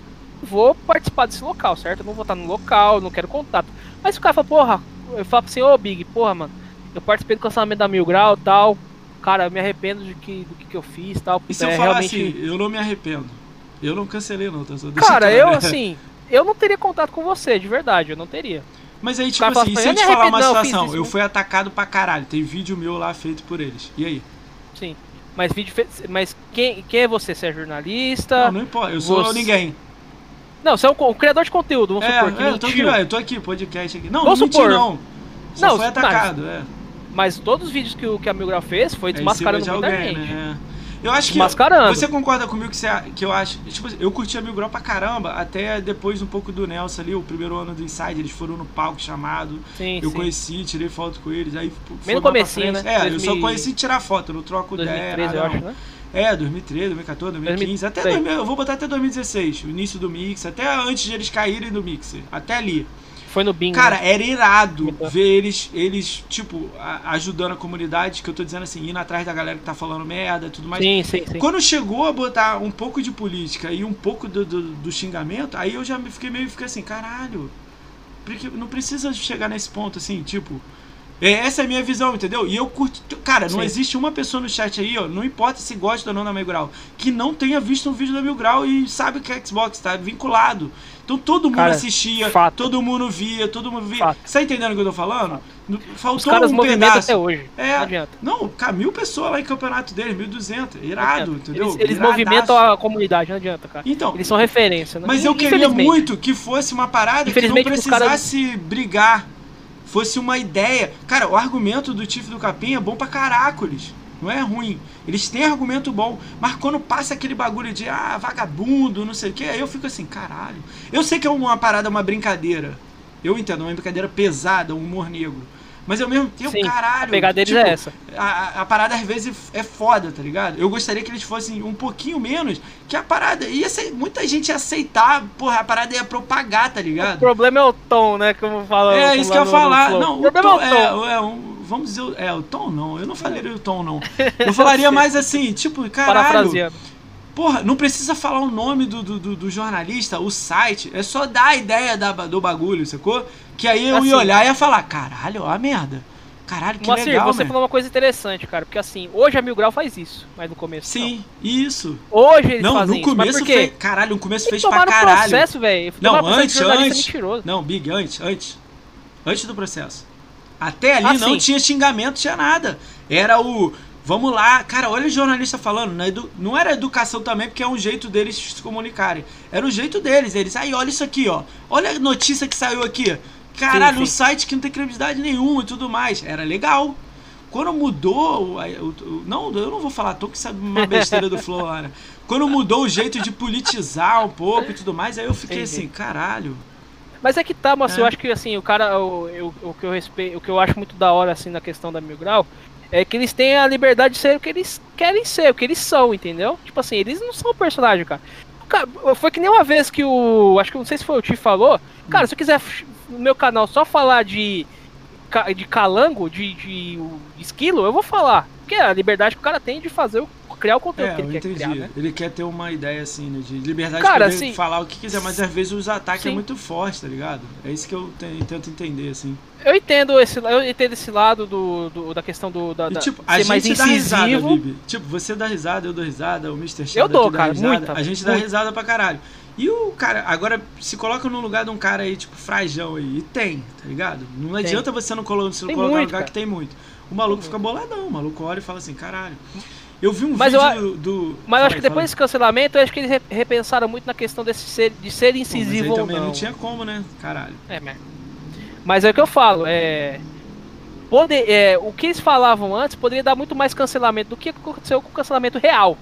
vou participar desse local, certo? Eu não vou estar no local, não quero contato. Mas se o cara fala, porra, eu falo assim, ô Big, porra, mano, eu participei do cancelamento da Mil Grau e tal. Cara, eu me arrependo de que, do que, eu fiz tal. E se eu é, falar realmente... assim, eu não me arrependo. Eu não cancelei não, tá? Só Cara, eu assim, eu não teria contato com você, de verdade, eu não teria. Mas aí, tipo assim, e se eu eu te falar uma não, eu situação, isso, eu fui atacado pra caralho, tem vídeo meu lá feito por eles. E aí? Sim. Mas vídeo fe... mas quem, quem é você? Você é jornalista? Não, não importa, eu sou Você- ninguém. Não, você é um, um criador de conteúdo, vamos É, supor, que é, eu tô aqui, eu tô aqui, podcast aqui. Não, Vamos não menti supor. não. Só Não, foi mas- atacado, é. Mas todos os vídeos que, o- que a Mil Grau fez foi É desmascarando de muita alguém, gente. né? Eu acho que. Você concorda comigo que, você, que eu acho. Tipo, assim, eu curti a Mil Grau pra caramba, até depois um pouco do Nelson ali, o primeiro ano do Inside, eles foram no palco chamado. Sim, Eu sim. conheci, tirei foto com eles, aí no comecinho, né? É, eu só 2000 conheci tirar foto, eu não troco ideia. 2013, eu acho, né? É, 2013, 2014, 2015, até 2006. 2000, eu vou botar até 2016, o início do Mix, até antes de eles caírem do Mixer, até ali. Foi no bingo. Cara, né? era irado Muito. ver eles, eles tipo, a- ajudando a comunidade, que eu tô dizendo assim, indo atrás da galera que tá falando merda e tudo mais. Sim, sim, sim. Quando chegou a botar um pouco de política e um pouco do, do, do xingamento, aí eu já me fiquei meio fiquei assim, caralho, porque não precisa chegar nesse ponto assim, tipo. é, Essa é a minha visão, entendeu? E eu curto. Cara, não Sim. existe uma pessoa no chat aí, ó. Não importa se gosta ou não da Mil Grau, que não tenha visto um vídeo da Mil Grau e sabe que é Xbox, tá vinculado. Então todo mundo Cara, assistia, fato. todo mundo via, todo mundo via. Fato. Você tá entendendo o que eu tô falando? Fato. Faltou Os caras um pedaço. até hoje. É. Não adianta. Não, cara, mil pessoas lá em campeonato deles, 1.200. Não Irado, entendeu? Eles, eles movimentam a comunidade, não adianta, cara. Então, Eles são referência, né? mas eu queria muito que fosse uma parada que não os caras- precisasse brigar. Fosse uma ideia. Cara, o argumento do Tiff do Capim é bom pra caracoles. Não é ruim. Eles têm argumento bom. Mas quando passa aquele bagulho de ah, vagabundo, não sei o que, aí eu fico assim, caralho. Eu sei que é uma parada, uma brincadeira. Eu entendo, uma brincadeira pesada, um humor negro. Mas ao mesmo tempo, Sim, caralho. a pegada deles tipo, é essa. A, a parada às vezes é foda, tá ligado? Eu gostaria que eles fossem um pouquinho menos, que a parada ia ser, muita gente ia aceitar, porra, a parada ia propagar, tá O ligado? problema é o tom, né? Como fala. É isso que eu ia falar. Não, o o problema tom, é o tom. é, é um, vamos dizer, é o tom não. Eu não falaria o tom não. Eu falaria mais assim, tipo, caralho. Porra, não precisa falar o nome do, do, do- do jornalista, o site, é só dar a ideia da, do bagulho, sacou? Que aí eu Assim. ia olhar e ia falar, caralho, ó a merda. Caralho, que Moacir, legal, você man. falou uma coisa interessante, cara. Porque assim, hoje a Mil Grau faz isso, mas no começo. Sim, isso. Não. Hoje eles Não, fazem no isso. Mas começo quê? fez. Caralho, no começo fez pra no caralho. processo, velho. Não, no antes, antes. Não, Big, antes, antes. Antes do processo. Até ali Ah, não tinha xingamento, tinha nada. Era o. Vamos lá, cara, olha o jornalista falando. Não, edu- não era educação também, porque é um jeito deles se comunicarem. Era o jeito deles. Eles, aí, olha isso aqui, ó. Olha a notícia que saiu aqui. Caralho, Sim, um sim. site que não tem credibilidade nenhuma e tudo mais. Era legal. Quando mudou, não, eu não vou falar, tô que sabe uma besteira do Flow lá, né? Quando mudou o jeito de politizar um pouco e tudo mais, aí eu fiquei Entendi. assim, caralho. Mas é que tá, mas É. eu acho que assim, o cara, o, eu- o que eu respeito, o que eu acho muito da hora assim na questão da Mil Grau é que eles têm a liberdade de ser o que eles querem ser, o que eles são, entendeu? Tipo assim, eles não são personagem, cara. Cara, Foi que nem uma vez que o. Acho que não sei se foi o Ti falou. Cara, se eu quiser no meu canal só falar de. De calango, de, de, esquilo, eu vou falar. Porque é a liberdade que o cara tem de fazer o. criar o conteúdo É, que eu ele quer criar, né? Ele quer ter uma ideia assim, né? De liberdade Cara, de poder assim, falar o que quiser, mas às vezes os ataques é sim. muito forte, tá ligado? É isso que eu te- tento entender, assim. Eu entendo esse, eu entendo esse lado do, do- da questão do da, E tipo, a ser mais gente dá risada, incisivo. Bibi. Tipo, você dá risada, eu dou risada, o Mr. Shadow Eu dou, cara, risada. muita, a gente dá muita. risada pra caralho. E o cara, agora se coloca no lugar de um cara aí, tipo, frajão aí. E tem, tá ligado? Não Tem. adianta você não colo- se não colocar no muito, lugar cara. que tem muito. O maluco fica boladão, o maluco olha e fala assim, caralho. Eu vi um Mas eu vídeo do. Mas eu acho que fala depois desse cancelamento, eu acho que eles re- repensaram muito na questão desse ser, de ser aí. Pô, mas incisivo ou também não. não tinha como, né? Caralho. É, mas... mas é o que eu falo, é... Poder, é, o que eles falavam antes poderia dar muito mais cancelamento do que aconteceu com o cancelamento real.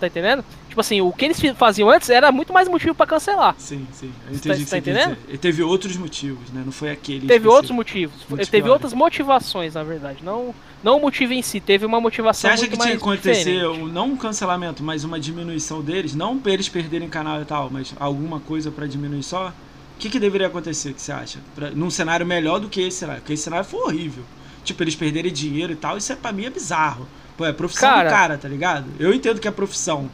Tá entendendo? Tipo assim, o que eles faziam antes era muito mais motivo pra cancelar. Sim, sim. Eu Você entendi tá- o que você você tá entendendo? teve outros motivos, né? Não foi aquele. Teve outros motivos, Muito teve pior. outras motivações, na verdade. Não, não o motivo em si, teve uma Você motivação acha muito que tinha que acontecer um- não um cancelamento, mas uma diminuição deles? Não pra eles perderem canal e tal, mas alguma coisa pra diminuir só? O que, que deveria acontecer, que você acha? Pra, num cenário melhor do que esse cenário? Porque esse cenário foi horrível. Tipo, eles perderem dinheiro e tal, isso é, pra mim é bizarro. Pô, é profissão Cara- do cara, tá ligado? Eu entendo que é profissão.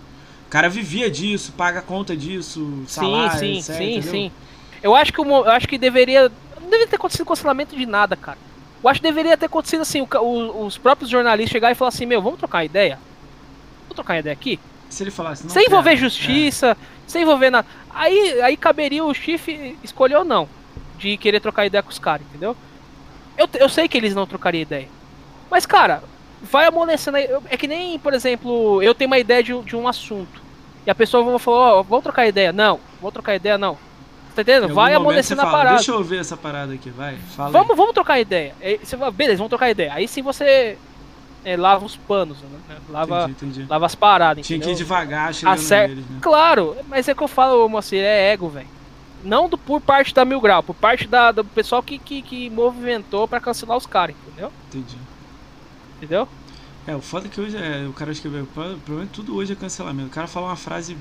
O cara vivia disso, paga conta disso, salário, sim, sim, etc, sim, entendeu? sim. Eu acho que eu acho que deveria não deveria ter acontecido cancelamento de nada, cara. Eu acho que deveria ter acontecido assim, o os próprios jornalistas chegar e falar assim, meu, vamos trocar ideia? Vamos trocar ideia aqui? Se ele falasse, não sem envolver quero, justiça, sem envolver nada. Aí, aí caberia o Chif escolher ou não de querer trocar ideia com os caras, entendeu? Eu, eu sei que eles não trocariam ideia. Mas, cara, vai amolecendo aí. É que nem, por exemplo, eu tenho uma ideia de, um- de um assunto. E a pessoa falar, ó, vamos trocar ideia. Não, vou trocar ideia, não. Tá entendendo? Vai amolecendo a fala, parada. Deixa eu ver essa parada aqui, vai. Fala aí. Vamos, vamos trocar ideia. Aí você fala, beleza, vamos trocar ideia. Aí sim você é, lava os panos, né? Lava, Entendi, entendi. lava as paradas, Tinha que ir devagar, chegando Acer- neles, né? Claro, mas é que eu falo, moça, é ego, velho. Não do, por parte da Mil Grau, por parte da, do pessoal que, que, que movimentou pra cancelar os caras, entendeu? Entendi. Entendeu? É, o foda é que hoje é, o cara escreveu, provavelmente tudo hoje é cancelamento. O cara fala uma frase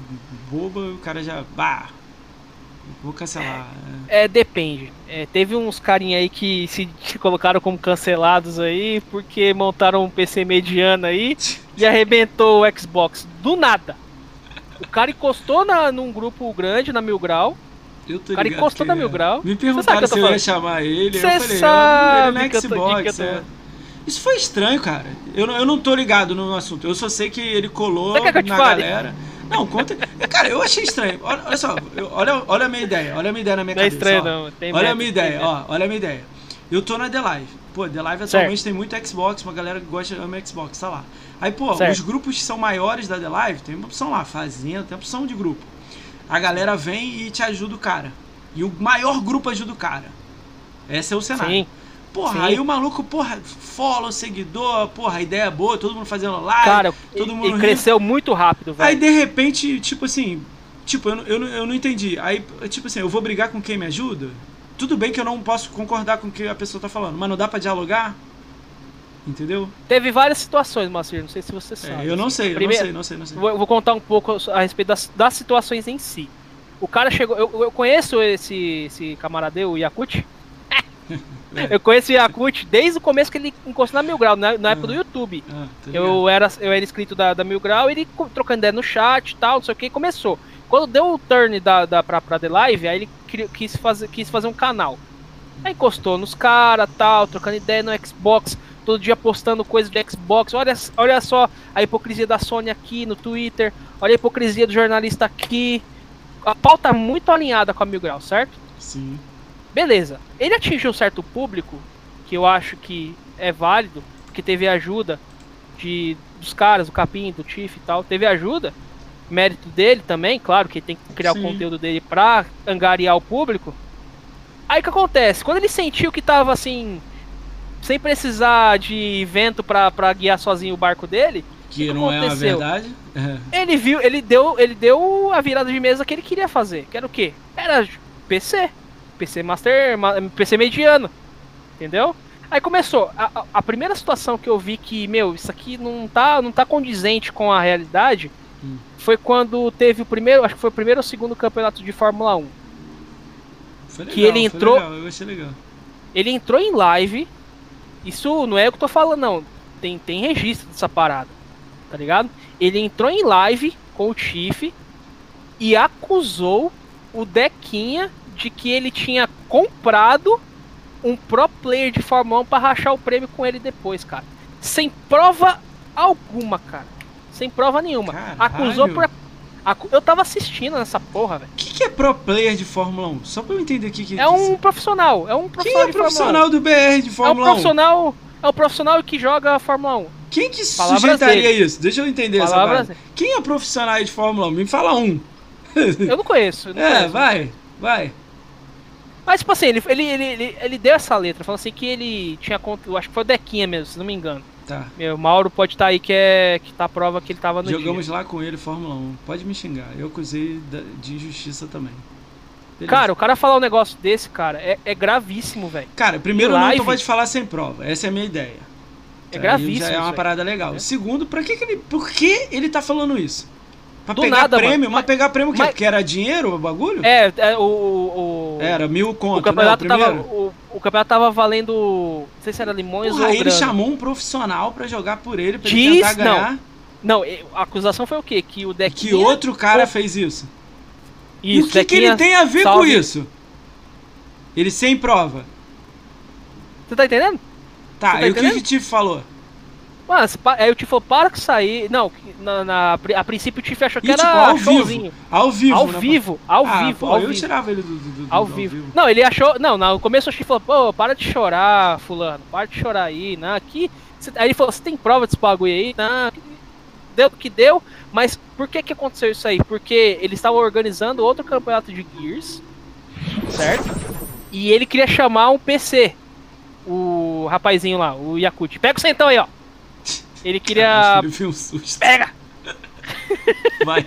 boba e o cara já, bah, vou cancelar. É. É, depende. É, teve uns carinha aí que se colocaram como cancelados aí porque montaram um PC mediano aí e arrebentou o Xbox do nada. O cara encostou na, num grupo grande, na Mil Grau. Eu tô O cara encostou na é. Mil Grau. Me perguntaram se eu tô ia falando. chamar ele, Você eu falei, sabe ele é Xbox, é. Isso foi estranho, cara. Eu, não- eu não tô ligado no assunto. Eu só sei que ele colou que na fale? galera. Não, conta. Cara, eu achei estranho. Olha, olha só, eu- olha, olha a minha ideia. Olha a minha ideia na minha Não é cabeça. estranho, ó. não. Tem olha a método, minha ideia, ó. Olha a minha ideia. Eu tô na The Live. Pô, The Live atualmente tem muito Xbox, uma galera que gosta ama Xbox, tá lá. Aí, pô, Certo. os grupos que são maiores da The Live, tem uma opção lá, fazenda, tem uma opção de grupo. A galera vem e te ajuda o cara. E o maior grupo ajuda o cara. Esse é o cenário. Sim. Porra, Sim. aí o maluco, porra, follow, seguidor, porra, ideia é boa, todo mundo fazendo live, Cara, todo ele, mundo rindo. cresceu muito rápido, Aí velho. de repente, tipo assim, tipo, eu, não- eu, eu não entendi. Aí, tipo assim, eu vou brigar com quem me ajuda? Tudo bem que eu não posso concordar com o que a pessoa tá falando, mas não dá pra dialogar? Entendeu? Teve várias situações, Macir, não sei se você É, sabe. eu não sei, eu Primeiro- não sei, não sei, não sei. Vou, vou contar um pouco a respeito das, das situações em si. O cara chegou. Eu, eu conheço esse, esse camarada, o Yakut. É. Eu conheço o Yakut desde o começo que ele encostou na Mil Grau, na, na época do YouTube. Ah, tá. Eu era, eu era inscrito da, da Mil Grau, ele trocando ideia no chat e tal, não sei o que, começou. Quando deu o turn da, da, pra, pra The Live, aí ele quis fazer, quis fazer um canal. Aí encostou nos caras, tal, trocando ideia no Xbox, todo dia postando coisa de Xbox. Olha, olha só a hipocrisia da Sony aqui no Twitter, olha a hipocrisia do jornalista aqui. A pauta muito alinhada com a Mil Grau, certo? Sim. Beleza. Ele atingiu um certo público, que eu acho que é válido, porque teve ajuda de dos caras, do Capim, do Tiff e tal, teve ajuda. Mérito dele também, claro, que ele tem que criar Sim. o conteúdo dele pra angariar o público. Aí o que acontece? Quando ele sentiu que tava assim, sem precisar de vento pra, pra guiar sozinho o barco dele, Que que não é aconteceu? verdade. É. ele viu, ele deu, ele deu a virada de mesa que ele queria fazer. Que era o quê? Era PC. PC Master, ma- PC mediano. Entendeu? Aí começou. A, a- primeira situação que eu vi que, meu, isso aqui não tá, não tá condizente com a realidade Hum. foi quando teve o primeiro, acho que foi o primeiro ou segundo campeonato de Fórmula 1. Foi Que legal, ele foi entrou- legal, eu achei legal. Ele entrou em live. Isso não é o que eu tô falando, não. Tem, tem registro dessa parada. Tá ligado? Ele entrou em live com o Tiff e acusou o Dequinha de que ele tinha comprado um pro player de Fórmula 1 pra rachar o prêmio com ele depois, cara. Sem prova alguma, cara. Sem prova nenhuma. Caralho. Acusou por. acu- Eu tava assistindo nessa porra, velho. O que, que é pro player de Fórmula 1? Só pra eu entender o que, que É um profissional. É um Quem profissional é Fórmula 1. profissional do BR de É um Fórmula 1? profissional. É o profissional que joga Fórmula 1. Quem que Palavras sujeitaria dele. isso? Deixa eu entender essa Palavras parte. Quem é profissional de Fórmula 1? Me fala um. Eu não conheço. eu não É, conheço. vai, vai. Mas, tipo assim, ele, ele, ele, ele, deu essa letra, falando assim que ele tinha eu Acho que foi o Dequinha mesmo, se não me engano. Tá. Meu, o Mauro pode estar aí que, é, que tá a prova que ele tava no Jogamos dia. lá com ele Fórmula 1. Pode me xingar. Eu acusei de injustiça também. Beleza. Cara, o cara falar um negócio desse, cara, é, é gravíssimo, velho. Cara, primeiro em não tu live- pode falar sem prova. Essa é a minha ideia. É gravíssimo. Já é uma parada legal. É. Segundo, pra que, que ele. Por que ele tá falando isso? Pra Do pegar nada, prêmio? mano. Mas pegar prêmio o quê? mas- Porque era dinheiro o bagulho? É, é, o. o, o Era mil conto, o campeonato né? O tava. O, o campeonato tava valendo. Não sei se era limões Porra, ou. aí ele grana. chamou um profissional pra jogar por ele, pra ele Diz- tentar ganhar. Não, e- a acusação foi o quê? Que o Dequinha. que outro cara Pô, fez isso. Isso, e o que, que ele tem a ver com salve. isso? Ele sem prova. Você tá entendendo? Tá, tá e o que entendendo? que o Tiff falou? Pa- aí o Tiff falou, para que sair. Não, na, na- a princípio o Tiff achou que E, tipo, era ao showzinho. vivo. Ao vivo, Ao né? vivo, ao Ah, vivo, pô, ao eu vivo. tirava ele do, do, do- Ao do vivo. Não, ele achou. Não, no começo o Tiff falou, pô, para de chorar, fulano. Para de chorar aí. Não, aqui. cê- Aí ele falou, você tem prova desse bagulho aí? Não, deu o que deu. Mas por que que aconteceu isso aí? Porque eles estavam organizando outro campeonato de Gears. Certo? E ele queria chamar um PC. O rapazinho lá, o Yakut. Pega o centão aí, ó. Ele queria. Ele um susto. Pega! Vai.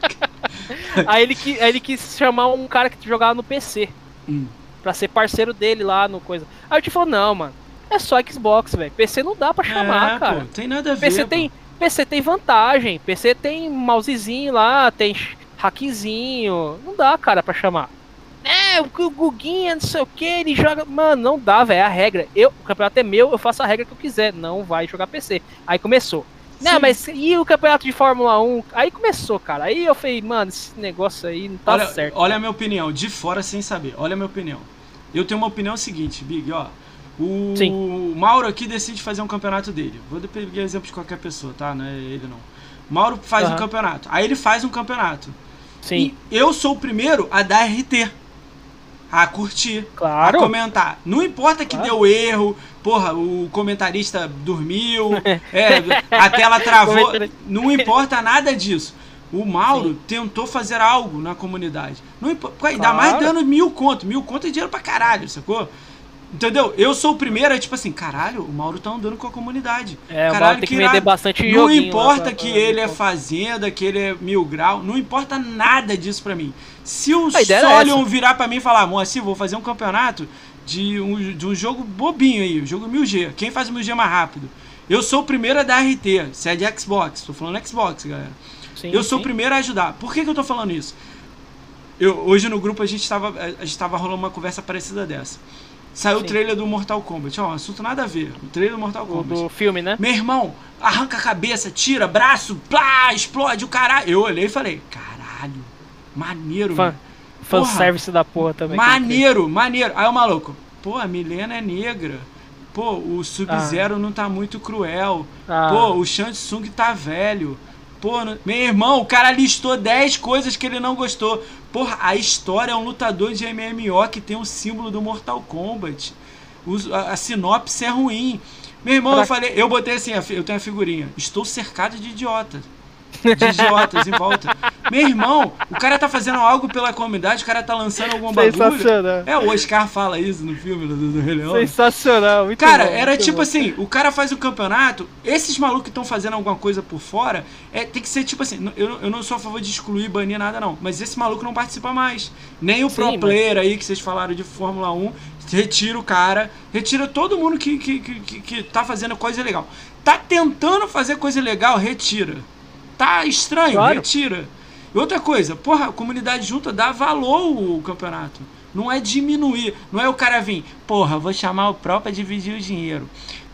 Aí ele, aí ele quis chamar um cara que jogava no PC. Hum. Pra ser parceiro dele lá no coisa. Aí o Tio falou, não, mano. É só Xbox, velho. PC não dá pra chamar, é, cara. Pô, tem nada a ver. PC pô. tem, PC tem vantagem. PC tem mousezinho lá, tem hackzinho. Não dá, cara, pra chamar. É, o Guguinha, não sei o que, ele joga. Mano, não dá, velho. É a regra. Eu, o campeonato é meu, eu faço a regra que eu quiser. Não vai jogar PC. Aí começou. Não, Sim. mas e o campeonato de Fórmula 1? Aí começou, cara. Aí eu falei, mano, esse negócio aí não tá olha, certo. olha a minha opinião, de fora sem saber. Olha a minha opinião. Eu tenho uma opinião seguinte, Big, ó. O Sim. Mauro aqui decide fazer um campeonato dele. Vou pegar exemplo de qualquer pessoa, tá? Não é ele não. Mauro faz um Aham. campeonato. Aí ele faz um campeonato. Sim, E eu sou o primeiro a dar RT. A curtir. claro. A comentar. Não importa que Claro. deu erro, porra, o comentarista dormiu, é, a tela travou. Não importa nada disso. O Mauro Sim. tentou fazer algo na comunidade. Não importa. Ainda Claro. mais dando mil conto. Mil conto é dinheiro pra caralho, sacou? Entendeu? Eu sou o primeiro, é tipo assim, caralho, o Mauro tá andando com a comunidade. É, o caralho, tem que vender irado. bastante Não lá importa pra- que pra- ele é pra- fazenda, que ele é mil grau, não importa nada disso pra mim. Se o era Solion virar pra mim e falar, Moacir, vou fazer um campeonato de um, de um jogo bobinho aí, um jogo 1000G. Quem faz o 1000G mais rápido? Eu sou o primeiro a dar RT, se é de Xbox, tô falando Xbox, galera. Sim, eu sou sim. o primeiro a ajudar. Por que, que eu tô falando isso? Eu, hoje no grupo a gente tava, a gente tava rolando uma conversa parecida dessa. Saiu o Sim. trailer do Mortal Kombat. Ó, um assunto nada a ver. O trailer do Mortal O Kombat. do filme, né? Meu irmão, arranca a cabeça, tira, braço, plá, explode o caralho. Eu olhei e falei, caralho, maneiro, Fã, mano. fanservice da porra também. Maneiro, maneiro. Aí o maluco, pô, a Milena é negra. Pô, o Sub-Zero não tá muito cruel. Ah. Pô, o Shang Tsung tá velho. Pô, não- meu irmão, o cara listou 10 coisas que ele não gostou. Porra, a história é um lutador de MMO que tem um símbolo do Mortal Kombat. Os- a, a sinopse é ruim. Meu irmão, Pra- eu falei, eu botei assim, eu tenho a figurinha. Estou cercado de idiotas. De idiotas em volta. Meu irmão, o cara tá fazendo algo pela comunidade, o cara tá lançando algum bagulho. Sensacional. É, o Oscar fala isso no filme do, do Rei Leão. Sensacional, muito Cara, bom, era muito tipo bom. assim, o cara faz o campeonato, esses malucos que estão fazendo alguma coisa por fora, é, tem que ser tipo assim, eu, eu não sou a favor de excluir, banir nada não, mas esse maluco não participa mais. Nem o Sim, pro mas- player aí que vocês falaram de Fórmula 1, retira o cara, retira todo mundo que, que, que, que, que tá fazendo coisa legal. Tá tentando fazer coisa legal, retira. Tá estranho, Claro. retira. E outra coisa, porra, a comunidade junta dá valor ao campeonato. Não é diminuir. Não é o cara vir, porra, vou chamar o Pro pra dividir o dinheiro.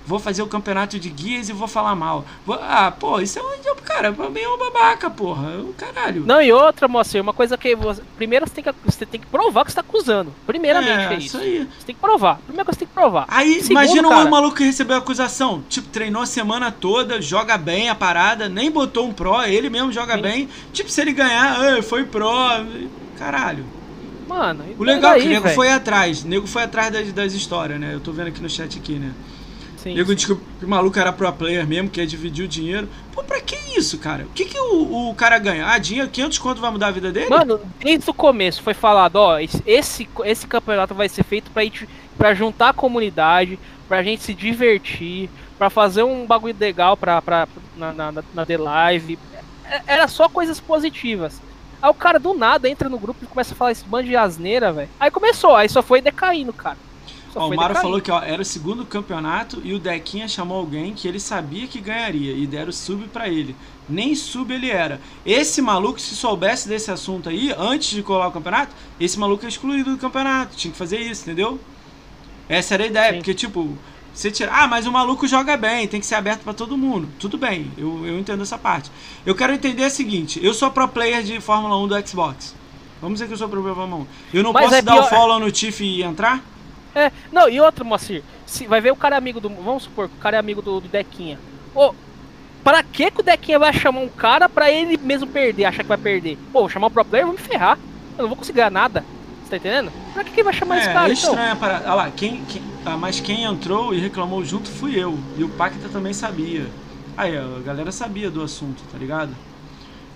Vou fazer o campeonato de guias e vou falar mal. Vou- ah, pô, isso é um. Cara, pra mim é um babaca, porra. É um caralho. Não, e outra, Moacir, uma coisa que você. Primeiro você tem que, você tem que provar que você tá acusando. Primeiramente é, isso. isso aí. Você tem que provar. Primeira coisa você tem que provar. Aí, Segundo, imagina cara, um maluco que recebeu a acusação. Tipo, treinou a semana toda, joga bem a parada, nem botou um pró, ele mesmo joga Sim. bem. Tipo, se ele ganhar, ah, foi pró. Caralho. Mano, O legal é que o nego velho. foi atrás. O nego foi atrás das, das histórias, né? Eu tô vendo aqui no chat aqui, né? Sim, nego que o maluco era pro player mesmo, que ia dividir o dinheiro. Pô, pra que isso, cara? O que que o, o cara ganha? Ah, dinheiro, 500 conto vai mudar a vida dele? Mano, desde o começo foi falado, ó, esse, esse, campeonato vai ser feito pra, gente, pra juntar a comunidade, pra gente se divertir, pra fazer um bagulho legal pra, pra, na, na, na- na The Live. É- Era só coisas positivas. Aí o cara do nada entra no grupo e começa a falar esse bando de asneira, velho. Aí começou, aí só foi decaindo, cara. Ó, o decaindo. falou que ó, era o segundo campeonato e o Dequinha chamou alguém que ele sabia que ganharia e deram sub pra ele. Nem sub ele era. Esse maluco, se soubesse desse assunto aí, antes de colar o campeonato, esse maluco é excluído do campeonato. Tinha que fazer isso, entendeu? Essa era a ideia, Sim. porque tipo, você tira, ah, mas o maluco joga bem, tem que ser aberto pra todo mundo. Tudo bem, eu, eu entendo essa parte. Eu quero entender o seguinte, eu sou pro player de Fórmula 1 do Xbox. Vamos dizer que eu sou pro player de Fórmula 1. Eu não Mas posso é dar o pior- follow no Tiff e entrar? É, não, e outra, Moacir, se vai ver o cara amigo do. Vamos supor que o cara é amigo do, do Dequinha. Ô, pra que, que o Dequinha vai chamar um cara pra ele mesmo perder, achar que vai perder? Pô, vou chamar o pro player, vou me ferrar. Eu não vou conseguir ganhar nada. Você tá entendendo? Pra que, que vai chamar esse É, cara, é então? estranho a parada. Olha lá, quem, quem- ah, mas quem entrou e reclamou junto fui eu. E o Pacta também sabia. Aí, a galera sabia do assunto, tá ligado?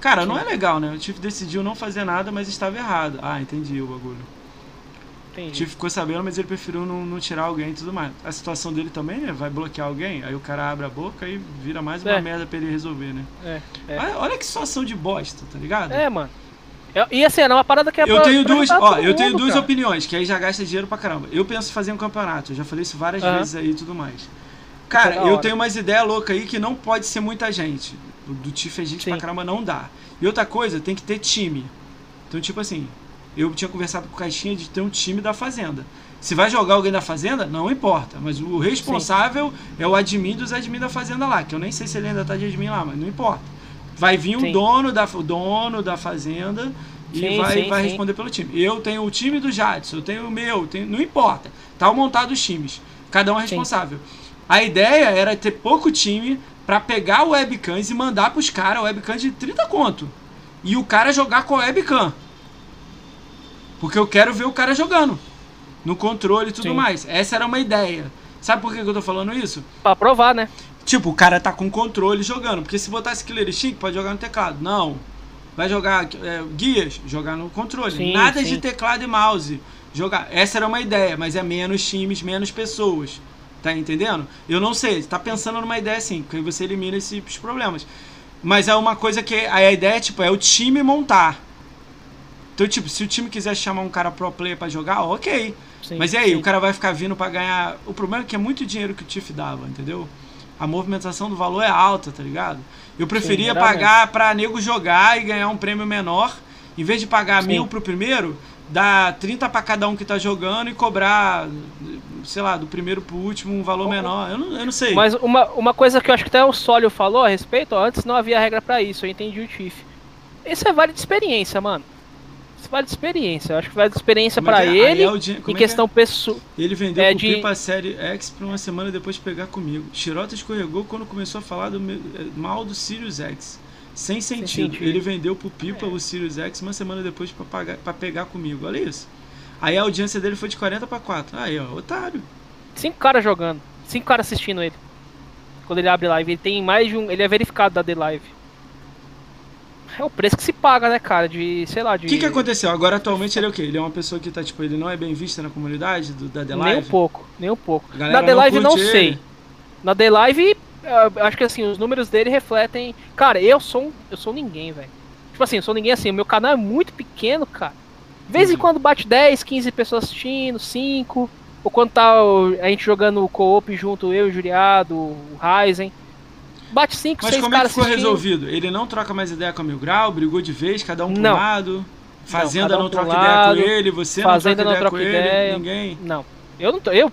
Cara, não é legal, né? O Tiff decidiu não fazer nada, mas estava errado. Ah, entendi o bagulho. O Entendi. Tiff ficou sabendo, mas ele preferiu não, não tirar alguém e tudo mais. A situação dele também, né? Vai bloquear alguém, aí o cara abre a boca e vira mais uma É. merda pra ele resolver, né? É, é. Olha, olha que situação de bosta, tá ligado? É, mano. É, E assim, era uma parada que é Eu pra- tenho pra duas, ó, eu tenho duas cara. opiniões, que aí já gasta dinheiro pra caramba. Eu penso em fazer um campeonato, eu já falei isso várias Aham. vezes aí e tudo mais. Cara, da eu tenho umas ideias loucas aí que não pode ser muita gente. O do Tiff é gente Sim. pra caramba, não dá. E outra coisa, tem que ter time. Então, tipo assim, eu tinha conversado com o Caixinha de ter um time da Fazenda. Se vai jogar alguém da Fazenda, não importa. Mas o responsável é o admin dos admin da Fazenda lá, que eu nem sei se ele ainda tá de admin lá, mas não importa. Vai vir um Sim. dono da, o dono da Fazenda e Sim, vai, sim, vai sim. responder pelo time. Eu tenho o time do Jadson, eu tenho o meu, tenho- não importa. Tá montado os times. Cada um é Sim. responsável. A ideia era ter pouco time pra pegar o webcams e mandar pros caras webcam de 30 conto. E o cara jogar com a webcam. Porque eu quero ver o cara jogando. No controle e tudo Sim. mais. Essa era uma ideia. Sabe por que que eu tô falando isso? Pra provar, né? Tipo, o cara tá com controle jogando. Porque se botasse Killer Instinct, pode jogar no teclado. Não. Vai jogar é, guias, jogar no controle. Sim, Nada sim. de teclado e mouse. jogar. Essa era uma ideia, mas é menos times, menos pessoas. Tá entendendo? Eu não sei, tá pensando numa ideia assim, que você elimina esses problemas. Mas é uma coisa que a ideia tipo, é o time montar. Então, tipo, se o time quiser chamar um cara pro player pra jogar, ok. Sim, Mas e aí, sim. o cara vai ficar vindo para ganhar. O problema é que é muito dinheiro que o Tiff dava, entendeu? A movimentação do valor é alta, tá ligado? Eu preferia sim, pagar pra nego jogar e ganhar um prêmio menor. Em vez de pagar mil pro primeiro, dar 30 para cada um que tá jogando e cobrar, sei lá, do primeiro pro último um valor menor. Eu não, eu não sei. Mas uma, uma coisa que eu acho que até o Sólio falou a respeito, ó, antes não havia regra para isso, eu entendi o Tiff. Isso é vale de experiência, mano vale de experiência. Eu acho que vale de experiência para é, ele é em é questão é? pessoal. Ele vendeu é, de... pra série X pra uma semana depois de pegar comigo. Shirota escorregou quando começou a falar do mal do Sirius X. Sem sentido. Sem sentido. Ele vendeu pro Pipa é. o Sirius X uma semana depois pra, pagar, pra pegar comigo. Olha isso. Aí a audiência dele foi de 40 para 4. Aí, ó, otário. Cinco caras jogando. Cinco caras assistindo ele. Quando ele abre live. Ele tem mais de um. Ele é verificado da The Live. É o preço que se paga, né, cara? De, sei lá, de. O que, que aconteceu? Agora atualmente ele é o quê? Ele é uma pessoa que tá, tipo, ele não é bem vista na comunidade do, da The Live? Nem um pouco, nem um pouco. Na The Live não, não sei. Na The Live, acho que assim, os números dele refletem. Cara, eu sou um, eu sou ninguém, velho. Tipo assim, eu sou ninguém assim, o meu canal é muito pequeno, cara. De vez em quando bate 10, 15 pessoas assistindo, 5. Ou quando tá a gente jogando o co-op junto, eu, o Juriado, o Ryzen. Bate 5, 6 caras Mas como é que ficou assistindo. resolvido? Ele não troca mais ideia com a Mil Grau, brigou de vez, cada um pro não. lado. Fazenda não, um não troca lado, ideia com ele, você Fazenda não troca não ideia troca com ideia. ele, ninguém. Não. Eu não tô. Eu.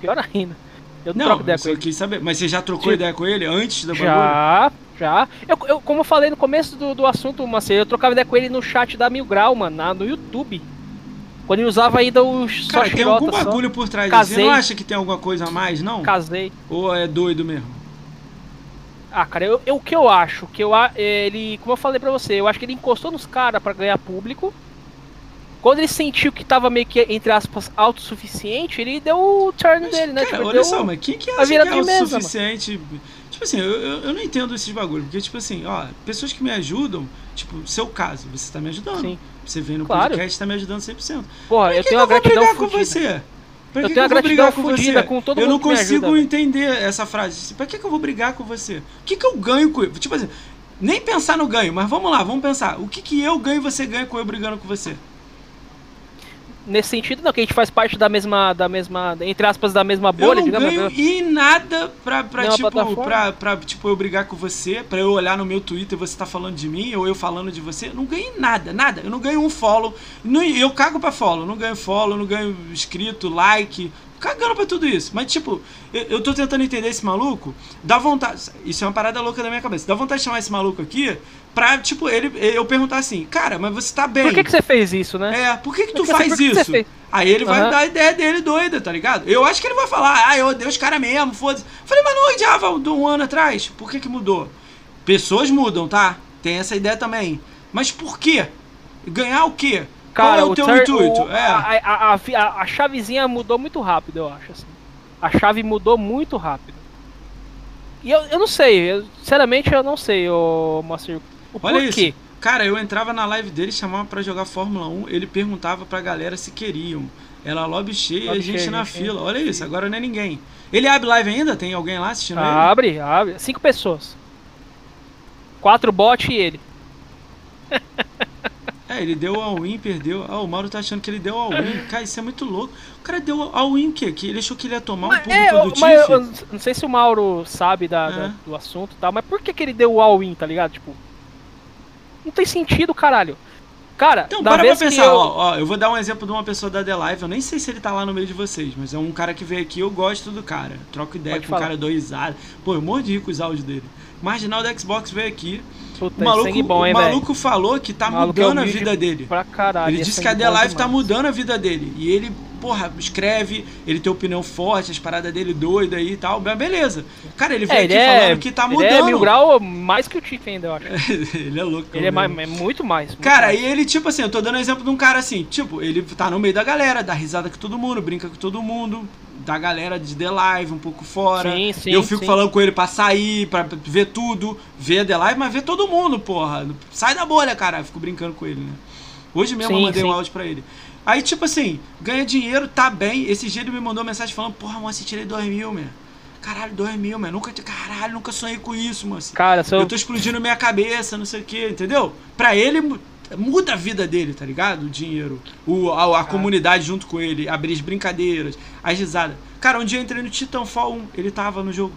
Pior ainda. Eu não, não troco ideia com ele. Quis saber. Mas você já trocou tipo, ideia com ele antes da Já, já. Eu, eu, como eu falei no começo do, do assunto, Marcelo, eu trocava ideia com ele no chat da Mil Grau, mano, na, no YouTube. Quando ele usava ainda os Cara, tem algum bagulho só. por trás disso. Você não acha que tem alguma coisa a mais, não? Casei. Ou é doido mesmo? Ah, cara, eu, eu, o que eu acho? Que eu, ele, como eu falei pra você, eu acho que ele encostou nos caras para ganhar público. Quando ele sentiu que tava meio que, entre aspas, autossuficiente, ele deu o turn mas, dele, né? Cara, tipo, olha só, mas quem que acha que é autossuficiente? Tipo assim, eu, eu, eu, não entendo esses bagulhos, porque, tipo assim, ó, pessoas que me ajudam, tipo, seu caso, você tá me ajudando. Sim. Você vem no claro. podcast, tá me ajudando 100%. Porra, eu tenho uma gratidão com você. Pra eu que tenho a gratidão fodida com todo eu mundo Eu não consigo entender essa frase. Pra que, que eu vou brigar com você? O que, que eu ganho com? Tipo assim, nem pensar no ganho, mas vamos lá, vamos pensar. O que, que eu ganho e você ganha com eu brigando com você? Nesse sentido, não, que a gente faz parte da mesma, da mesma, entre aspas, da mesma bolha, eu não digamos. Ganho e nada pra, pra, tipo, pra, pra, tipo, eu brigar com você, pra eu olhar no meu Twitter e você tá falando de mim, ou eu falando de você. Eu não ganho nada, nada. Eu não ganho um follow. Não, eu cago pra follow. Não ganho follow, não ganho inscrito, like, cagando pra tudo isso. Mas, tipo, eu, eu tô tentando entender esse maluco. Dá vontade. Isso é uma parada louca da minha cabeça. Dá vontade de chamar esse maluco aqui pra, tipo, ele, eu perguntar assim, cara, mas você tá bem. Por que, que você fez isso, né? É, por que, que tu faz isso? Aí ele vai uhum. dar a ideia dele doida, tá ligado? Eu acho que ele vai falar, ah, eu odeio os caras mesmo, foda-se. Falei, mas não odiava um ano atrás. Por que que mudou? Pessoas mudam, tá? Tem essa ideia também. Mas por quê? Ganhar o quê? Cara, Qual é o, teu intuito? O, é. a, a, a, a, chavezinha mudou muito rápido, eu acho. Assim. A chave mudou muito rápido. E eu, eu não sei, eu, sinceramente eu não sei, ô Moacir. O Olha porquê. isso. Cara, eu entrava na live dele, chamava para jogar Fórmula 1, ele perguntava pra galera se queriam. Ela lobby cheia e a gente na fila. Olha isso, agora não é ninguém. Ele abre live ainda? Tem alguém lá assistindo abre, ele? Abre, abre. Cinco pessoas. Quatro bots e ele. É, ele deu all-in, perdeu. Ah, o Mauro tá achando que ele deu all-in. Cara, isso é muito louco. O cara deu all-in o quê? Que ele achou que ele ia tomar mas, um público é, do mas eu, não sei se o Mauro sabe da, é. da do assunto e tal, mas por que, que ele deu o all-in, tá ligado? Tipo, não tem sentido, caralho. Cara, então, para pra pensar, eu... Ó, ó, eu vou dar um exemplo de uma pessoa da The Live, eu nem sei se ele tá lá no meio de vocês, mas é um cara que veio aqui, eu gosto do cara. Troco ideia Pode com o cara, dou risada. Pô, eu morro de rir com os áudios dele. Marginal da Xbox veio aqui, Puta, o maluco, bom, hein, o maluco falou que tá mudando a vida dele. Pra caralho, ele disse que a The Live tá mudando a vida dele. E ele, porra, escreve, ele tem opinião forte, as paradas dele doida aí e tal. Beleza. Cara, ele veio é, aqui é, falando que tá mudando. Ele é mil grau mais que o Tiff ainda, eu acho. ele é louco. Ele é, mais, é, muito mais. Muito cara, mais. e ele, tipo assim, eu tô dando exemplo de um cara assim, tipo, ele tá no meio da galera, dá risada com todo mundo, brinca com todo mundo, da galera de The Live um pouco fora. Sim, sim, eu fico sim. falando com ele pra sair, pra ver tudo, ver The Live, mas ver todo mundo, porra. Sai da bolha, cara. Eu fico brincando com ele, né? Hoje mesmo eu mandei um áudio pra ele. Aí, tipo assim, ganha dinheiro, tá bem. Esse dia ele me mandou mensagem falando, porra, moça, tirei 2 mil, meu. Caralho, 2 mil, meu. Nunca, caralho, nunca sonhei com isso, moça. Cara, seu... Eu tô explodindo minha cabeça, não sei o que, entendeu? Pra ele, muda a vida dele, tá ligado? O dinheiro, o, a, a comunidade junto com ele, abrir as brincadeiras, as risadas. Cara, um dia eu entrei no Titanfall 1, ele tava no jogo.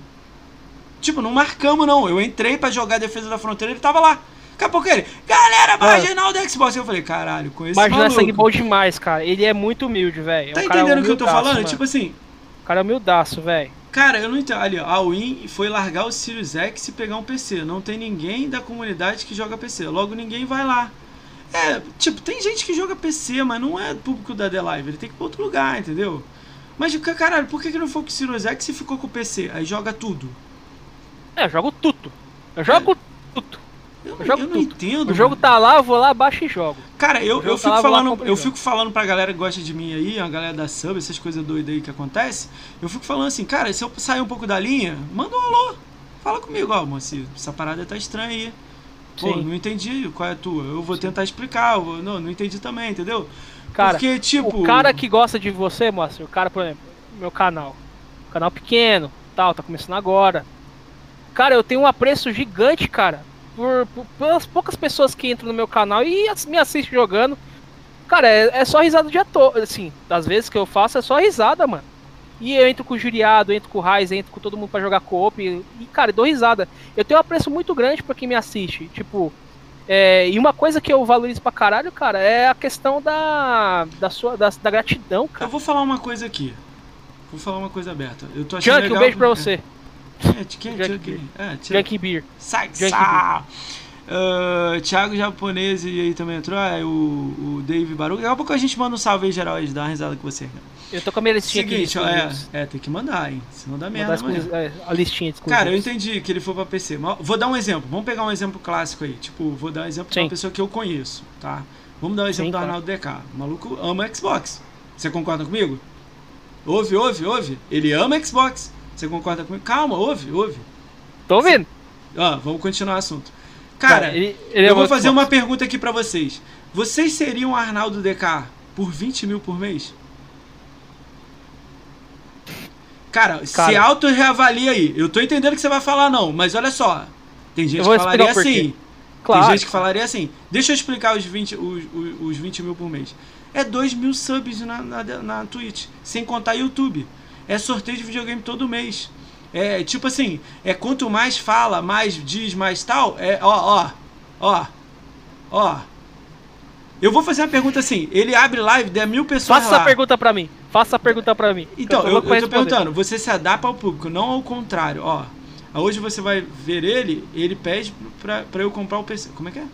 Tipo, não marcamos não. Eu entrei para jogar defesa da fronteira, ele tava lá. Daqui a pouco ele, galera, marginal do Xbox. Eu falei, caralho, com esse Marginal é sangue bom demais, cara. Ele é muito humilde, velho. Tá é um entendendo o que eu tô falando? Mano. Tipo assim. O cara é humildaço, velho. Cara, eu não entendo. Ali, ó, a Win foi largar o Sirius X e pegar um PC. Não tem ninguém da comunidade que joga PC. Logo, ninguém vai lá. É, tipo, tem gente que joga PC, mas não é público da The Live. Ele tem que ir pra outro lugar, entendeu? Mas, caralho, por que, que não foi com o Sirius X e ficou com o PC? Aí joga tudo. É, eu jogo tudo. Eu jogo é. tudo. Eu, eu, eu não entendo. O jogo mano. tá lá, eu vou lá, baixo e jogo. Cara, eu, eu fico tá lá, falando, eu fico falando pra galera que gosta de mim aí, a galera da sub, essas coisas doidas aí que acontece. Eu fico falando assim, cara, se eu sair um pouco da linha, manda um alô. Fala comigo, ó, moço, essa parada tá estranha aí. Pô, Sim. não entendi qual é a tua. Eu vou Sim. tentar explicar. Não, não entendi também, entendeu? Cara, Porque, tipo. O cara que gosta de você, moço, o cara, por exemplo, meu canal. Canal pequeno, tal, tá começando agora. Cara, eu tenho um apreço gigante, cara por, por, pelas poucas pessoas que entram no meu canal e me assistem jogando. Cara, é, é só risada de ator. Assim, das vezes que eu faço é só risada, mano. E eu entro com o Juriado, entro com o Raiz, entro com todo mundo para jogar co-op. E, cara, dou risada. Eu tenho um apreço muito grande para quem me assiste. Tipo, é, e uma coisa que eu valorizo pra caralho, cara, é a questão da, da sua da, da gratidão, cara. Eu vou falar uma coisa aqui. Vou falar uma coisa aberta. Eu tô achando Junk, legal... um beijo pra você. É. É, quem é? É, Beer. Sai, sai! Uh, Thiago Japonês e aí também entrou. Ah, o, o Dave Baruch. Daqui a pouco a gente manda um salve aí geral aí, dá uma risada com você. Eu tô com a minha listinha Seguinte, aqui. Seguinte, é, é, tem que mandar, hein? Senão dá merda. É, a listinha de Cara, eu entendi que ele foi pra PC. Vou dar um exemplo. Vamos pegar um exemplo clássico aí. Tipo, vou dar um exemplo Sim. de uma pessoa que eu conheço, tá? Vamos dar um exemplo Sim, do Arnaldo DK. O maluco ama Xbox. Você concorda comigo? Ouve, ouve, ouve. Ele ama Xbox. Você concorda comigo? Calma, ouve, ouve. Tô ouvindo. Ó, vamos continuar o assunto. Cara, ele, ele é eu vou fazer uma pergunta aqui para vocês. Vocês seriam Arnaldo DK por 20 mil por mês? Cara, Cara. se auto-reavalia aí. Eu tô entendendo que você vai falar não, mas olha só. Tem gente que falaria assim. Claro. Tem gente que falaria assim. Deixa eu explicar os 20, os, os, os 20 mil por mês. É 2 mil subs na, na, na Twitch, sem contar YouTube é sorteio de videogame todo mês. É tipo assim, é quanto mais fala, mais diz, mais tal, é ó, ó, ó, ó. Eu vou fazer uma pergunta assim, ele abre live, der mil pessoas Faça lá. essa pergunta pra mim, faça a pergunta pra mim. Então, eu, eu, eu tô perguntando, você se adapta ao público, não ao contrário, ó. Hoje você vai ver ele, ele pede pra, pra eu comprar o PC. Como é que é?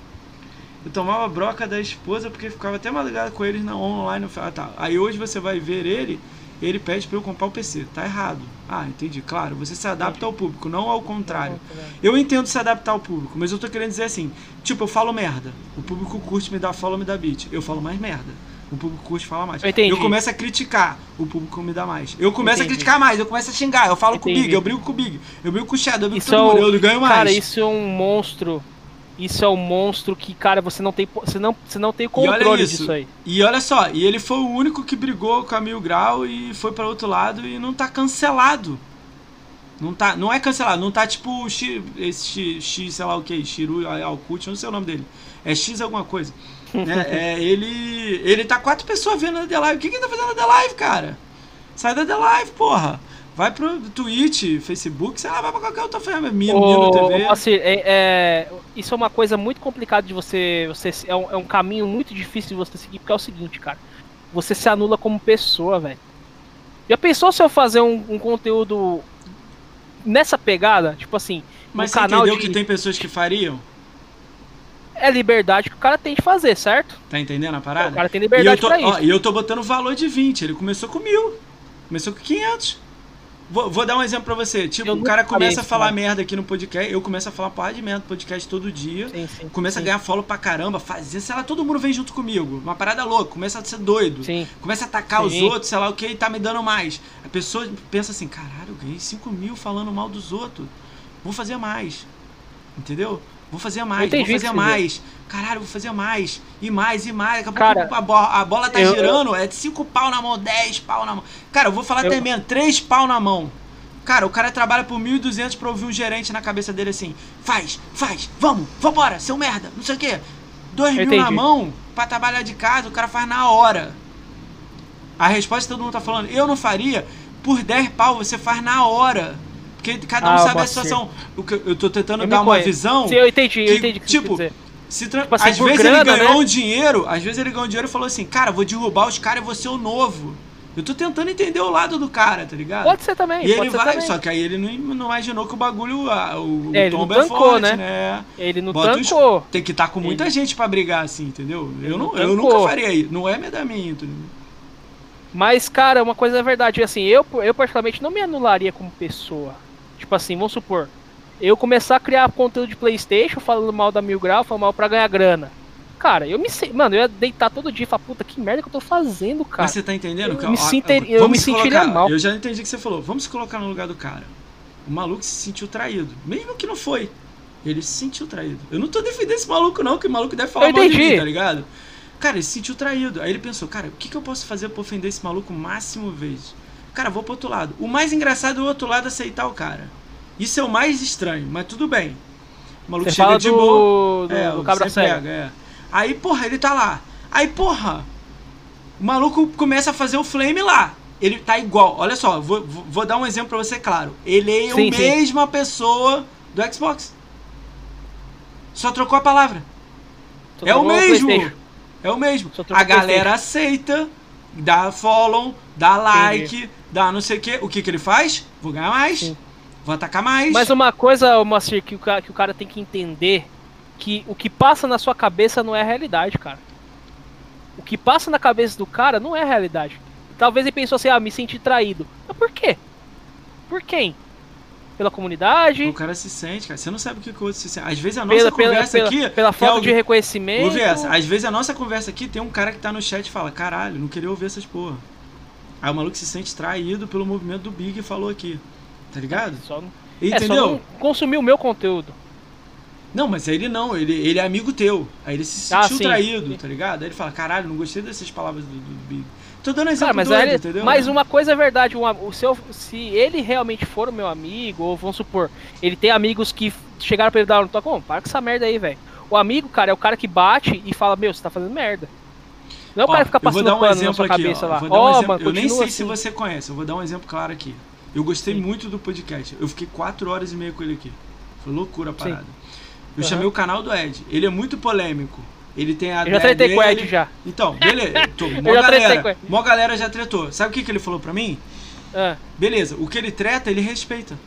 Eu tomava broca da esposa porque ficava até madrugada com eles na online. Ah, tá. Aí hoje você vai ver ele, ele pede para eu comprar o PC. Tá errado. Ah, entendi. Claro, você se adapta ao público, não ao contrário. Eu entendo se adaptar ao público, mas eu tô querendo dizer assim, tipo, eu falo merda. O público curte me dá follow, me dá beat. Eu falo mais merda. O público curte fala mais. Eu, eu começo a criticar, o público me dá mais. Eu começo entendi. a criticar mais, eu começo a xingar, eu falo entendi. com o Big, eu brigo com o Big, eu brigo com o Shadow, eu brigo com todo mundo, eu ganho mais. Cara, isso é um monstro isso é um monstro que, cara, você não tem, você não, você não tem controle disso aí. E olha só, e ele foi o único que brigou com a Mil Grau e foi para outro lado e não tá cancelado. Não tá, não é cancelado, não tá tipo X, esse X, sei lá o que, Shiru Alcut, não sei o nome dele. É X alguma coisa. é, é, ele ele tá quatro pessoas vendo na The Live. O que, que ele tá fazendo na The Live, cara? Sai da The Live, porra. Vai pro Twitch, Facebook, sei lá, vai pra qualquer outra ferramenta. Mino, Mino TV. Assim, é, é, isso é uma coisa muito complicada de você. você é, um, é um caminho muito difícil de você seguir, porque é o seguinte, cara. Você se anula como pessoa, velho. Já pensou se eu fazer um, um, conteúdo nessa pegada? Tipo assim. Mas você canal entendeu de... que tem pessoas que fariam? É liberdade que o cara tem de fazer, certo? Tá entendendo a parada? O cara tem liberdade e eu tô, pra isso. E eu tô botando valor de 20. Ele começou com mil. Começou com 500. Vou, vou, dar um exemplo pra você. Tipo, eu o cara começa a falar merda aqui no podcast. Eu começo a falar porra de merda no podcast todo dia. Sim, sim, começa sim. a ganhar follow pra caramba, fazer, sei lá, todo mundo vem junto comigo. Uma parada louca, começa a ser doido. Começa a atacar os outros, sei lá o que, e tá me dando mais. A pessoa pensa assim, caralho, eu ganhei 5 mil falando mal dos outros. Vou fazer mais. Entendeu? Vou fazer mais, vou fazer mais. Caralho, vou fazer mais. E mais, e mais. Daqui a Cara, pouco a bola, a bola tá eu- girando, é de 5 pau na mão, 10 pau na mão. Cara, eu vou falar Eu- até menos, 3 pau na mão. Cara, o cara trabalha por 1.200 pra ouvir um gerente na cabeça dele assim: faz, faz, vamos, vambora, seu merda, não sei o quê. 2 Eu mil na entendi. mão pra trabalhar de casa, o cara faz na hora. A resposta que todo mundo tá falando, eu não faria, por 10 pau você faz na hora. Porque cada um Ah, sabe a situação. O que eu tô tentando Eu dar uma visão. Sim, eu entendi, eu que, entendi o que tipo, se tra- Tipo assim, às vezes grana, ele ganhou né? um dinheiro, às vezes ele ganhou um dinheiro e falou assim, cara, vou derrubar os caras e vou ser o novo. Eu tô tentando entender o lado do cara, tá ligado? Pode ser também, e ele vai, também. só que aí ele não, não imaginou que o bagulho, ah, o, o É, ele tombo é tancou, forte, né? né? Ele não Bota os- tancou. Tem que estar com muita Ele- gente pra brigar assim, entendeu? Eu, não, eu nunca faria isso. Não é medamento. Mas, cara, uma coisa é verdade, assim, eu, eu particularmente não me anularia como pessoa. Tipo assim, vamos supor, eu começar a criar conteúdo de Playstation falando mal da Mil Grau, falando mal pra ganhar grana. Cara, eu me sei, mano, eu ia deitar todo dia e falar, puta, que merda que eu tô fazendo, cara. Mas você tá entendendo? eu que, me ó, sinter- ó, eu me se sentiria colocar- mal. Eu já entendi o que você falou. Vamos se colocar no lugar do cara. O maluco se sentiu traído. Mesmo que não foi. Ele se sentiu traído. Eu não tô defendendo esse maluco, não, que o maluco deve falar Eu mal de entendi. mim, tá ligado? Cara, ele se sentiu traído. Aí ele pensou, cara, o que, que eu posso fazer pra ofender esse maluco o máximo vezes? Cara, vou pro outro lado. O mais engraçado é o outro lado aceitar o cara. Isso é o mais estranho, mas tudo bem. O maluco Você chega de boa. do, do, É, do o cabra pega, é. Aí, porra, ele tá lá. Aí, porra, o maluco começa a fazer o flame lá. Ele tá igual. Olha só, vou, vou dar um exemplo pra você, claro. Ele é Sim, a sim. mesma pessoa do Xbox. Só trocou a palavra. Só é o mesmo. É o mesmo. A galera aceita, dá follow, dá like, dá não sei o quê. O que que ele faz? Vou ganhar mais. Sim. Vou atacar mais. Mas uma coisa, Moacir, que o, cara, que o cara tem que entender que o que passa na sua cabeça não é a realidade, cara. O que passa na cabeça do cara não é a realidade. Talvez ele pensou assim, ah, me senti traído. Mas por quê? Por quem? Pela comunidade? O cara se sente, cara. Você não sabe o que o outro se sente. Às vezes a nossa Pela, conversa pela, aqui. pela falta alguém- de reconhecimento? Ouve essa. Às vezes a nossa conversa aqui tem um cara que tá no chat e fala: caralho, não queria ouvir essas porra. Aí o maluco se sente traído pelo movimento do Big e falou aqui. Tá ligado? Só não, é, só Entendeu? não consumiu o meu conteúdo. Não, mas ele não, ele, ele é amigo teu. Aí ele se Ah, sentiu sim. traído, tá ligado? Aí ele fala: caralho, não gostei dessas palavras do, do Big. Tô dando exemplo Cara, mas, doido, ele- entendeu? mas uma coisa é verdade, um, o seu, se ele realmente for o meu amigo, ou vamos supor, ele tem amigos que chegaram pra ele dar um toque, "Ô, para com essa merda aí, velho. O amigo, cara, é o cara que bate e fala, meu, você tá fazendo merda. Não é o Ó, cara que fica passando um pano na sua aqui, cabeça ó. lá. Um exemplo- mano, eu nem sei se assim. você conhece, eu vou dar um exemplo claro aqui. Eu gostei Sim. muito do podcast. Eu fiquei quatro horas e meia com ele aqui. Foi loucura a Sim. parada. Eu Aham. chamei o canal do Ed. Ele é muito polêmico. Ele tem a Eu já tretei com o Ed dele. já. Então, beleza. Tô, mó, galera, mó galera já tretou. Sabe o que, que ele falou pra mim? Ah, Beleza, o que ele treta, ele respeita.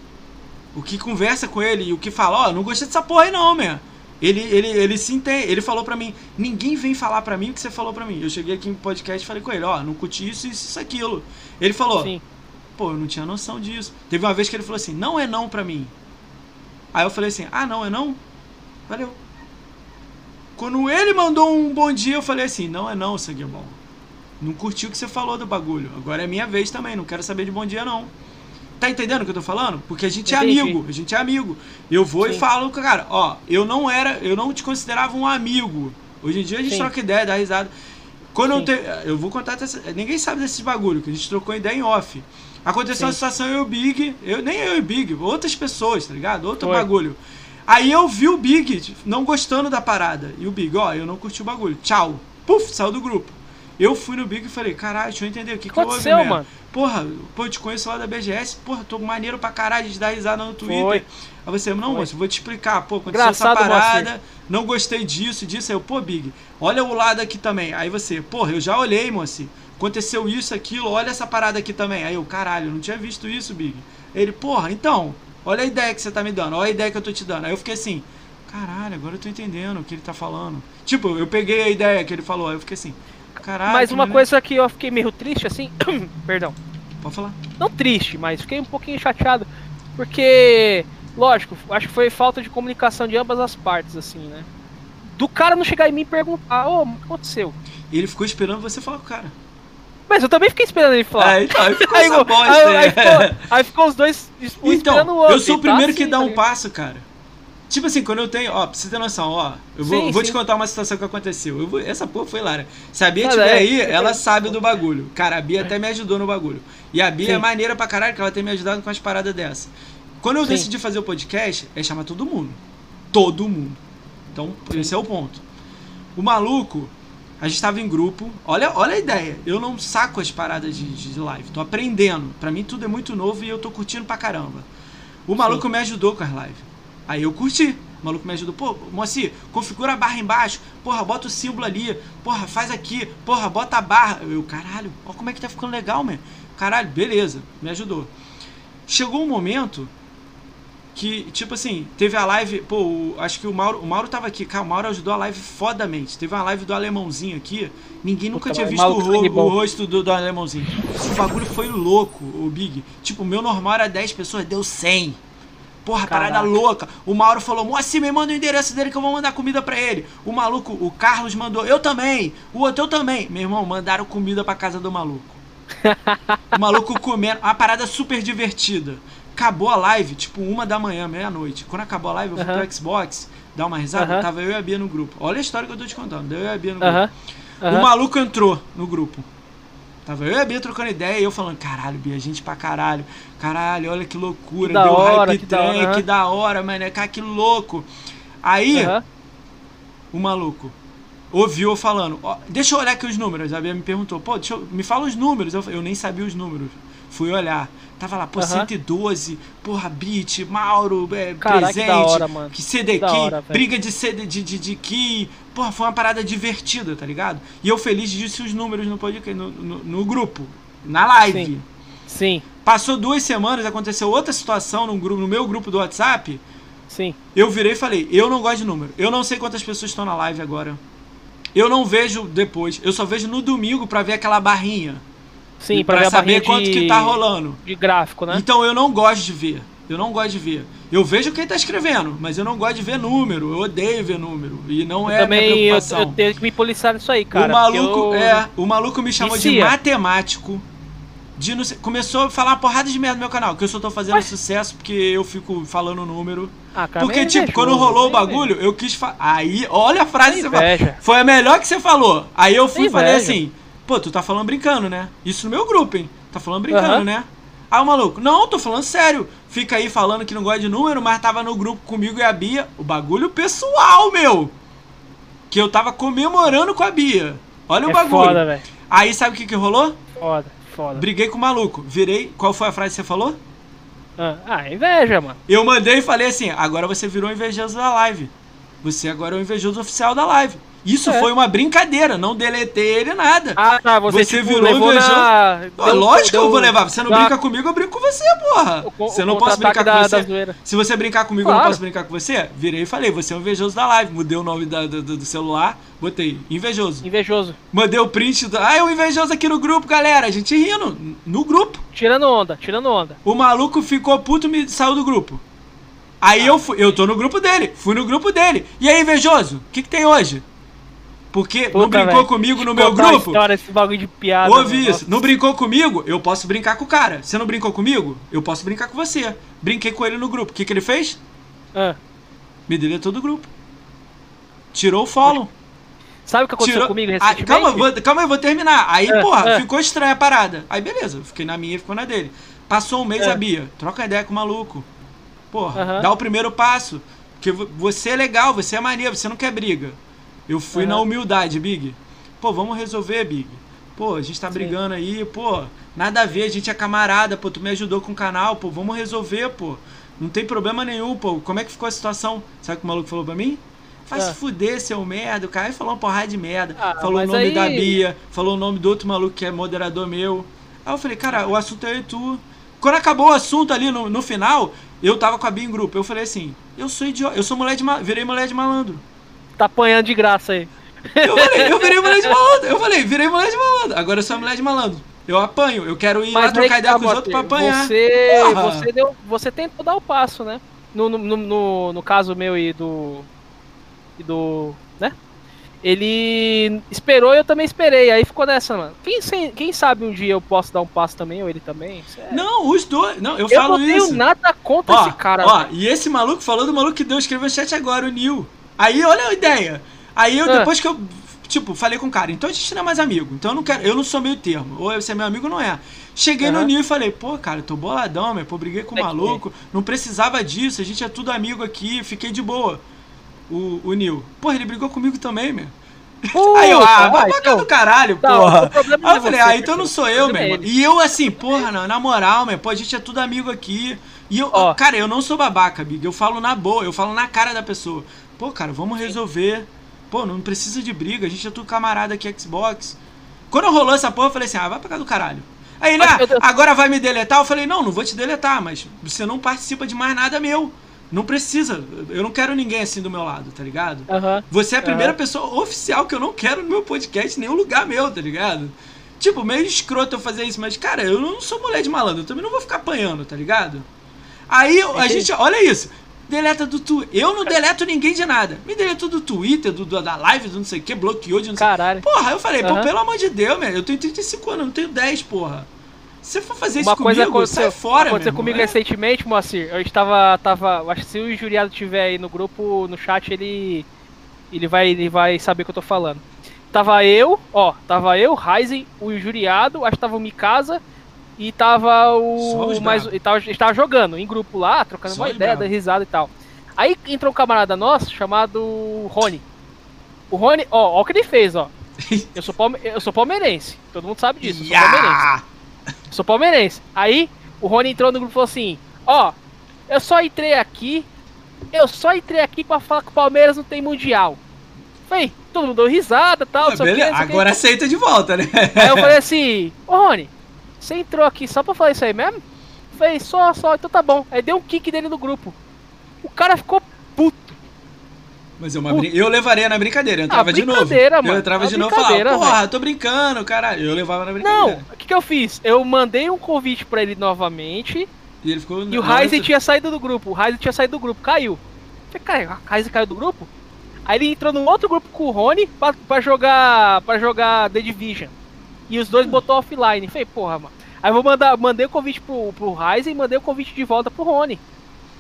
O que conversa com ele e o que fala, ó, não gostei dessa porra aí não, man. Ele, ele, ele se entende, ele falou pra mim, ninguém vem falar pra mim o que você falou pra mim. Eu cheguei aqui no podcast e falei com ele, ó, não curti isso, isso, isso, aquilo. Ele falou, sim. Pô, eu não tinha noção disso. Teve uma vez que ele falou assim, não é não pra mim. Aí eu falei assim, ah, não é não? Valeu. Quando ele mandou um bom dia, eu falei assim, não é não, sangue bom. Não curti o que você falou do bagulho. Agora é minha vez também, não quero saber de bom dia não. Tá entendendo o que eu tô falando? Porque a gente Entendi. é amigo, a gente é amigo. Eu vou e Sim. falo, cara, ó, eu não era, eu não te considerava um amigo. Hoje em dia a gente Sim. troca ideia, dá risada. Quando eu Sim. te, eu vou contar, ninguém sabe desses bagulho, que a gente trocou ideia em off. Aconteceu uma Sim. situação eu e o Big, eu, nem eu e o Big, outras pessoas, tá ligado? Outro Foi. bagulho. Aí eu vi o Big não gostando da parada. E o Big, ó, eu não curti o bagulho. Tchau. Puf, saiu do grupo. Eu fui no Big e falei, caralho, deixa eu entender o que, que houve, Aconteceu, mesmo. mano. Porra, pô, eu te conheço lá da BGS, porra, tô maneiro pra caralho de dar risada no Twitter. Foi. Aí você, não, moço, vou te explicar, pô, aconteceu Engraçado, essa parada, não gostei disso, disso. Aí eu, pô, Big, olha o lado aqui também. Aí você, porra, eu já olhei, moço, aconteceu isso, aquilo, olha essa parada aqui também. Aí eu, caralho, não tinha visto isso, Big. Ele, porra, então, olha a ideia que você tá me dando, olha a ideia que eu tô te dando. Aí eu fiquei assim, caralho, agora eu tô entendendo o que ele tá falando. Tipo, eu peguei a ideia que ele falou, aí eu fiquei assim, caralho. Mas uma coisa que eu fiquei meio triste, assim, perdão. Pode falar. Não triste, mas fiquei um pouquinho chateado. Porque, lógico, acho que foi falta de comunicação de ambas as partes, assim, né? Do cara não chegar em mim e perguntar, ô, o que aconteceu? E ele ficou esperando você falar com o cara. Mas eu também fiquei esperando ele falar. É, então, aí ficou Aí, essa aí- bosta. aí ficou, aí ficou os dois um esperando Então, o outro. eu sou o tá primeiro assim, que dá tá um ligado? passo, cara. Tipo assim, quando eu tenho. Ó, pra você ter noção, ó. Eu vou, Sim, vou sim. te contar uma situação que aconteceu. Eu vou- essa porra foi Lara. Se a Bia estiver é, aí, é, ela é. sabe do bagulho. Cara, a Bia até me ajudou no bagulho. E a Bia Sim. é maneira pra caralho, que ela tem me ajudado com as paradas dessa. Quando eu decidi fazer o podcast, é chamar todo mundo. Todo mundo. Então, esse é o ponto. O maluco, a gente tava em grupo. Olha, olha a ideia. Eu não saco as paradas de, de live. Tô aprendendo. Pra mim tudo é muito novo e eu tô curtindo pra caramba. O maluco me ajudou com as lives. Aí eu curti. O maluco me ajudou. Pô, Moacir, configura a barra embaixo. Porra, bota o símbolo ali. Porra, faz aqui. Porra, bota a barra. Eu, caralho, olha como é que tá ficando legal, man. Caralho, beleza. Me ajudou. Chegou um momento que, tipo assim, teve a live, pô, o- acho que o Mauro, o Mauro tava aqui, cara, o Mauro ajudou a live fodamente. Teve uma live do alemãozinho aqui, ninguém nunca Puta, tinha visto o, ro- foi o rosto do, do alemãozinho. O bagulho foi louco, o Big. Tipo, o meu normal era 10 pessoas, deu 100. Porra, Caraca. parada louca. O Mauro falou, Moacir, me manda o endereço dele que eu vou mandar comida pra ele. O maluco, o Carlos mandou, eu também. O outro, eu também. Meu irmão, mandaram comida pra casa do maluco. O maluco comendo, uma parada super divertida. Acabou a live, tipo, uma da manhã, meia-noite. Quando acabou a live, eu fui Aham. pro Xbox, dar uma risada, Aham. tava eu e a Bia no grupo. Olha a história que eu tô te contando, eu e a Bia no grupo. Aham. O maluco entrou no grupo. Tava eu e a Bia trocando ideia e eu falando, caralho, Bia, gente pra caralho. Caralho, olha que loucura. Que da Deu hora, hype que da trem, hora, que da hora, mano. Cara, que louco. Aí, o maluco ouviu eu falando, ó, deixa eu olhar aqui os números. A Bia me perguntou, pô, deixa eu, me fala os números. Eu, eu nem sabia os números. Fui olhar. Tava lá, pô, Aham. 112, porra, beat, Mauro, é, Caraca, que presente, da hora, mano. que CD key, hora, briga de CD de, de, de key. Porra, foi uma parada divertida, tá ligado? E eu feliz disse os números no podcast, no, no, no grupo, na live. Sim. Sim, Passou duas semanas, aconteceu outra situação no, grupo, no meu grupo do WhatsApp. sim. Eu virei e falei, eu não gosto de número. Eu não sei quantas pessoas estão na live agora. Eu não vejo depois. Eu só vejo no domingo pra ver aquela barrinha. Sim, pra, saber quanto de, que tá rolando. de gráfico, né? Então eu não gosto de ver. Eu não gosto de ver. Eu vejo quem tá escrevendo, mas eu não gosto de ver número. Eu odeio ver número. E não é a minha Também eu, preocupação. eu tenho que me policiar nisso aí, cara. o maluco, eu- é, o maluco me chamou de Vicia. matemático. De não sei- começou a falar uma porrada de merda no meu canal, que eu só tô fazendo Mas- sucesso porque eu fico falando número. Ah, cara, Porque, meio tipo, quando rolou o bagulho, eu quis falar. Aí, olha a frase que você falou. Foi a melhor que você falou. Aí eu fui e falei assim: pô, tu tá falando brincando, né? Isso no meu grupo, hein? Tá falando brincando, Aham. né? Aí o maluco, não, tô falando sério. Fica aí falando que não gosta de número, mas tava no grupo comigo e a Bia. O bagulho pessoal, meu. Que eu tava comemorando com a Bia. Olha o É bagulho. foda. Aí sabe o que que rolou? Foda, foda. Briguei com o maluco. Virei. Qual foi a frase que você falou? Ah, Ah, inveja, mano. Eu mandei e falei assim: agora você virou invejoso da live. Você agora é o invejoso oficial da live. Isso É. foi uma brincadeira, não deletei ele nada. Ah, tá, você, Você tipo, virou levou invejoso? na... Pô, deu- lógico que eu deu- vou levar. Você não dá- brinca comigo, eu brinco com você, porra. O co- Você o não posso brincar contra-ataque com da- você. da. Se você brincar comigo, eu não Claro. posso brincar com você? Virei e falei: você é o invejoso da live. Mudei o nome da- do, do- celular, botei invejoso. Invejoso. Mandei o print. Do... Ah, é o invejoso aqui no grupo, galera. A gente rindo. No grupo. Tirando onda, tirando onda. O maluco ficou puto e me saiu do grupo. Aí eu fui, eu tô no grupo dele, fui no grupo dele. E aí, invejoso, o que, que tem hoje? Porque não Puta, brincou velho. comigo no meu grupo? História, esse bagulho de piada. Ouve mano. isso. Não brincou comigo? Eu posso brincar com o cara. Você não brincou comigo? Eu posso brincar com você. Brinquei com ele no grupo. O que, que ele fez? Ah, Me deletou do grupo. Tirou o follow. sabe o que aconteceu Tirou... comigo Ah, recentemente? calma, vou, calma aí, vou terminar. Aí, É, porra, é. ficou estranha a parada. Aí, beleza, fiquei na minha e ficou na dele. Passou um mês É. a Bia. Troca ideia com o maluco. Porra, Aham. dá o primeiro passo. Porque vo- você é legal, você é maneiro, você não quer briga. Eu fui na humildade, Big. Pô, vamos resolver, Big. Pô, a gente tá Sim. brigando aí, pô. Nada a ver, a gente é camarada, pô. Tu me ajudou com o canal, pô. Vamos resolver, pô. Não tem problema nenhum, pô. Como é que ficou a situação? Sabe o que o maluco falou pra mim? Vai se fuder, seu merda. O cara falou uma porrada de merda. Ah, falou o nome aí- da Bia, falou o nome do outro maluco que é moderador meu. Aí eu falei, cara, o assunto é eu e tu. Quando acabou o assunto ali no, no final, eu tava com a Bia em grupo. Eu falei assim, eu sou idiota, eu sou mulher de ma- virei mulher de malandro. Tá apanhando de graça aí. Eu falei, eu virei mulher de malandro. Eu falei, virei mulher de malandro. Agora eu sou mulher de malandro. Eu apanho, eu quero ir lá aí trocar ideia com os outros pra apanhar. Você, Porra. você, deu, você tentou dar o passo, né? No, no, no, no- caso meu e do. E do. né? ele esperou e eu também esperei. Aí ficou nessa, mano. Quem, quem sabe um dia eu posso dar um passo também, ou ele também? Sério. Não, os dois. Não, eu, eu falo isso. Eu não tenho nada contra ó, esse cara. Ó, e esse maluco falou do maluco que deu escreveu no chat agora, o Neil. Aí, olha a ideia. Aí eu, ah. depois que eu, tipo, falei com o cara, então a gente não é mais amigo. Então eu não quero, eu não sou meio termo. Ou você é meu amigo ou não é. Cheguei uhum. no Neil e falei, pô, cara, eu tô boladão, meu, pô, briguei com o maluco. Não precisava disso, a gente é tudo amigo aqui, fiquei de boa. O, o Neil. Pô, ele brigou comigo também, meu. Uh, aí eu, ah, vai então, do caralho, não, porra. Aí eu falei, ah, então não sou eu, meu E eu assim, porra, não, na moral, meu, pô, a gente é tudo amigo aqui. E eu, oh. cara, eu não sou babaca, Big. Eu falo na boa, eu falo na cara da pessoa. Pô, cara, vamos resolver. Pô, não precisa de briga, a gente é tudo camarada aqui, Xbox. Quando rolou essa porra, eu falei assim, ah, vai pegar do caralho. Aí, né, agora vai me deletar? Eu falei, não, não vou te deletar, mas você não participa de mais nada meu. Não precisa. Eu não quero ninguém assim do meu lado, tá ligado? Uhum. Você é a primeira uhum. pessoa oficial que eu não quero no meu podcast, nenhum lugar meu, tá ligado? Tipo, meio escroto eu fazer isso, mas, cara, eu não sou mulher de malandro, eu também não vou ficar apanhando, tá ligado? Aí a gente, olha isso, deleta do Twitter. Eu não deleto ninguém de nada. Me deletou do Twitter, do, do, da live, do não sei o que, bloqueou de não sei Caralho. Porra, eu falei, uhum. pô, pelo amor de Deus, meu, eu tenho 35 anos, não tenho 10, porra. Se você for fazer Uma isso coisa comigo, aconteceu, sai fora, Aconteceu comigo é? recentemente, Moacir. Eu estava, tava, acho que se o injuriado tiver aí no grupo, no chat, ele ele vai, ele vai saber o que eu tô falando. Tava eu, ó, tava eu, Ryzen, o injuriado, acho que tava o Mikasa e tava o mais e tava, estava jogando em grupo lá, trocando Só uma ideia, dando risada e tal. Aí entrou um camarada nosso chamado Rony. O Rony, ó, ó o que ele fez, ó. Eu sou, palme eu sou palmeirense. Todo mundo sabe disso. Eu sou palmeirense. Sou palmeirense. Aí o Rony entrou no grupo e falou assim: Ó, eu só entrei aqui. Eu só entrei aqui pra falar que o Palmeiras não tem mundial. Falei, todo mundo deu risada e tal. Ah, beleza, que, agora que... aceita de volta, né? Aí eu falei assim: Ô Rony, você entrou aqui só pra falar isso aí mesmo? Falei, só, só, então tá bom. Aí deu um kick dele no grupo. O cara ficou puto. Mas é uma brin... eu levaria na brincadeira, eu entrava de novo. Mano, eu entrava de novo e falava, porra, véio. tô brincando, caralho. Eu levava na brincadeira. Não, o que, que eu fiz? Eu mandei um convite pra ele novamente. E ele ficou. E o Ryzen tinha saído do grupo. O Ryzen tinha saído do grupo, caiu. Falei, cara, o Ryzen caiu do grupo? Aí ele entrou num outro grupo com o Rony pra, pra jogar. para jogar The Division. E os dois botou offline. Falei, porra, mano. Aí eu vou mandar, mandei o convite pro, pro Ryzen e mandei o convite de volta pro Rony.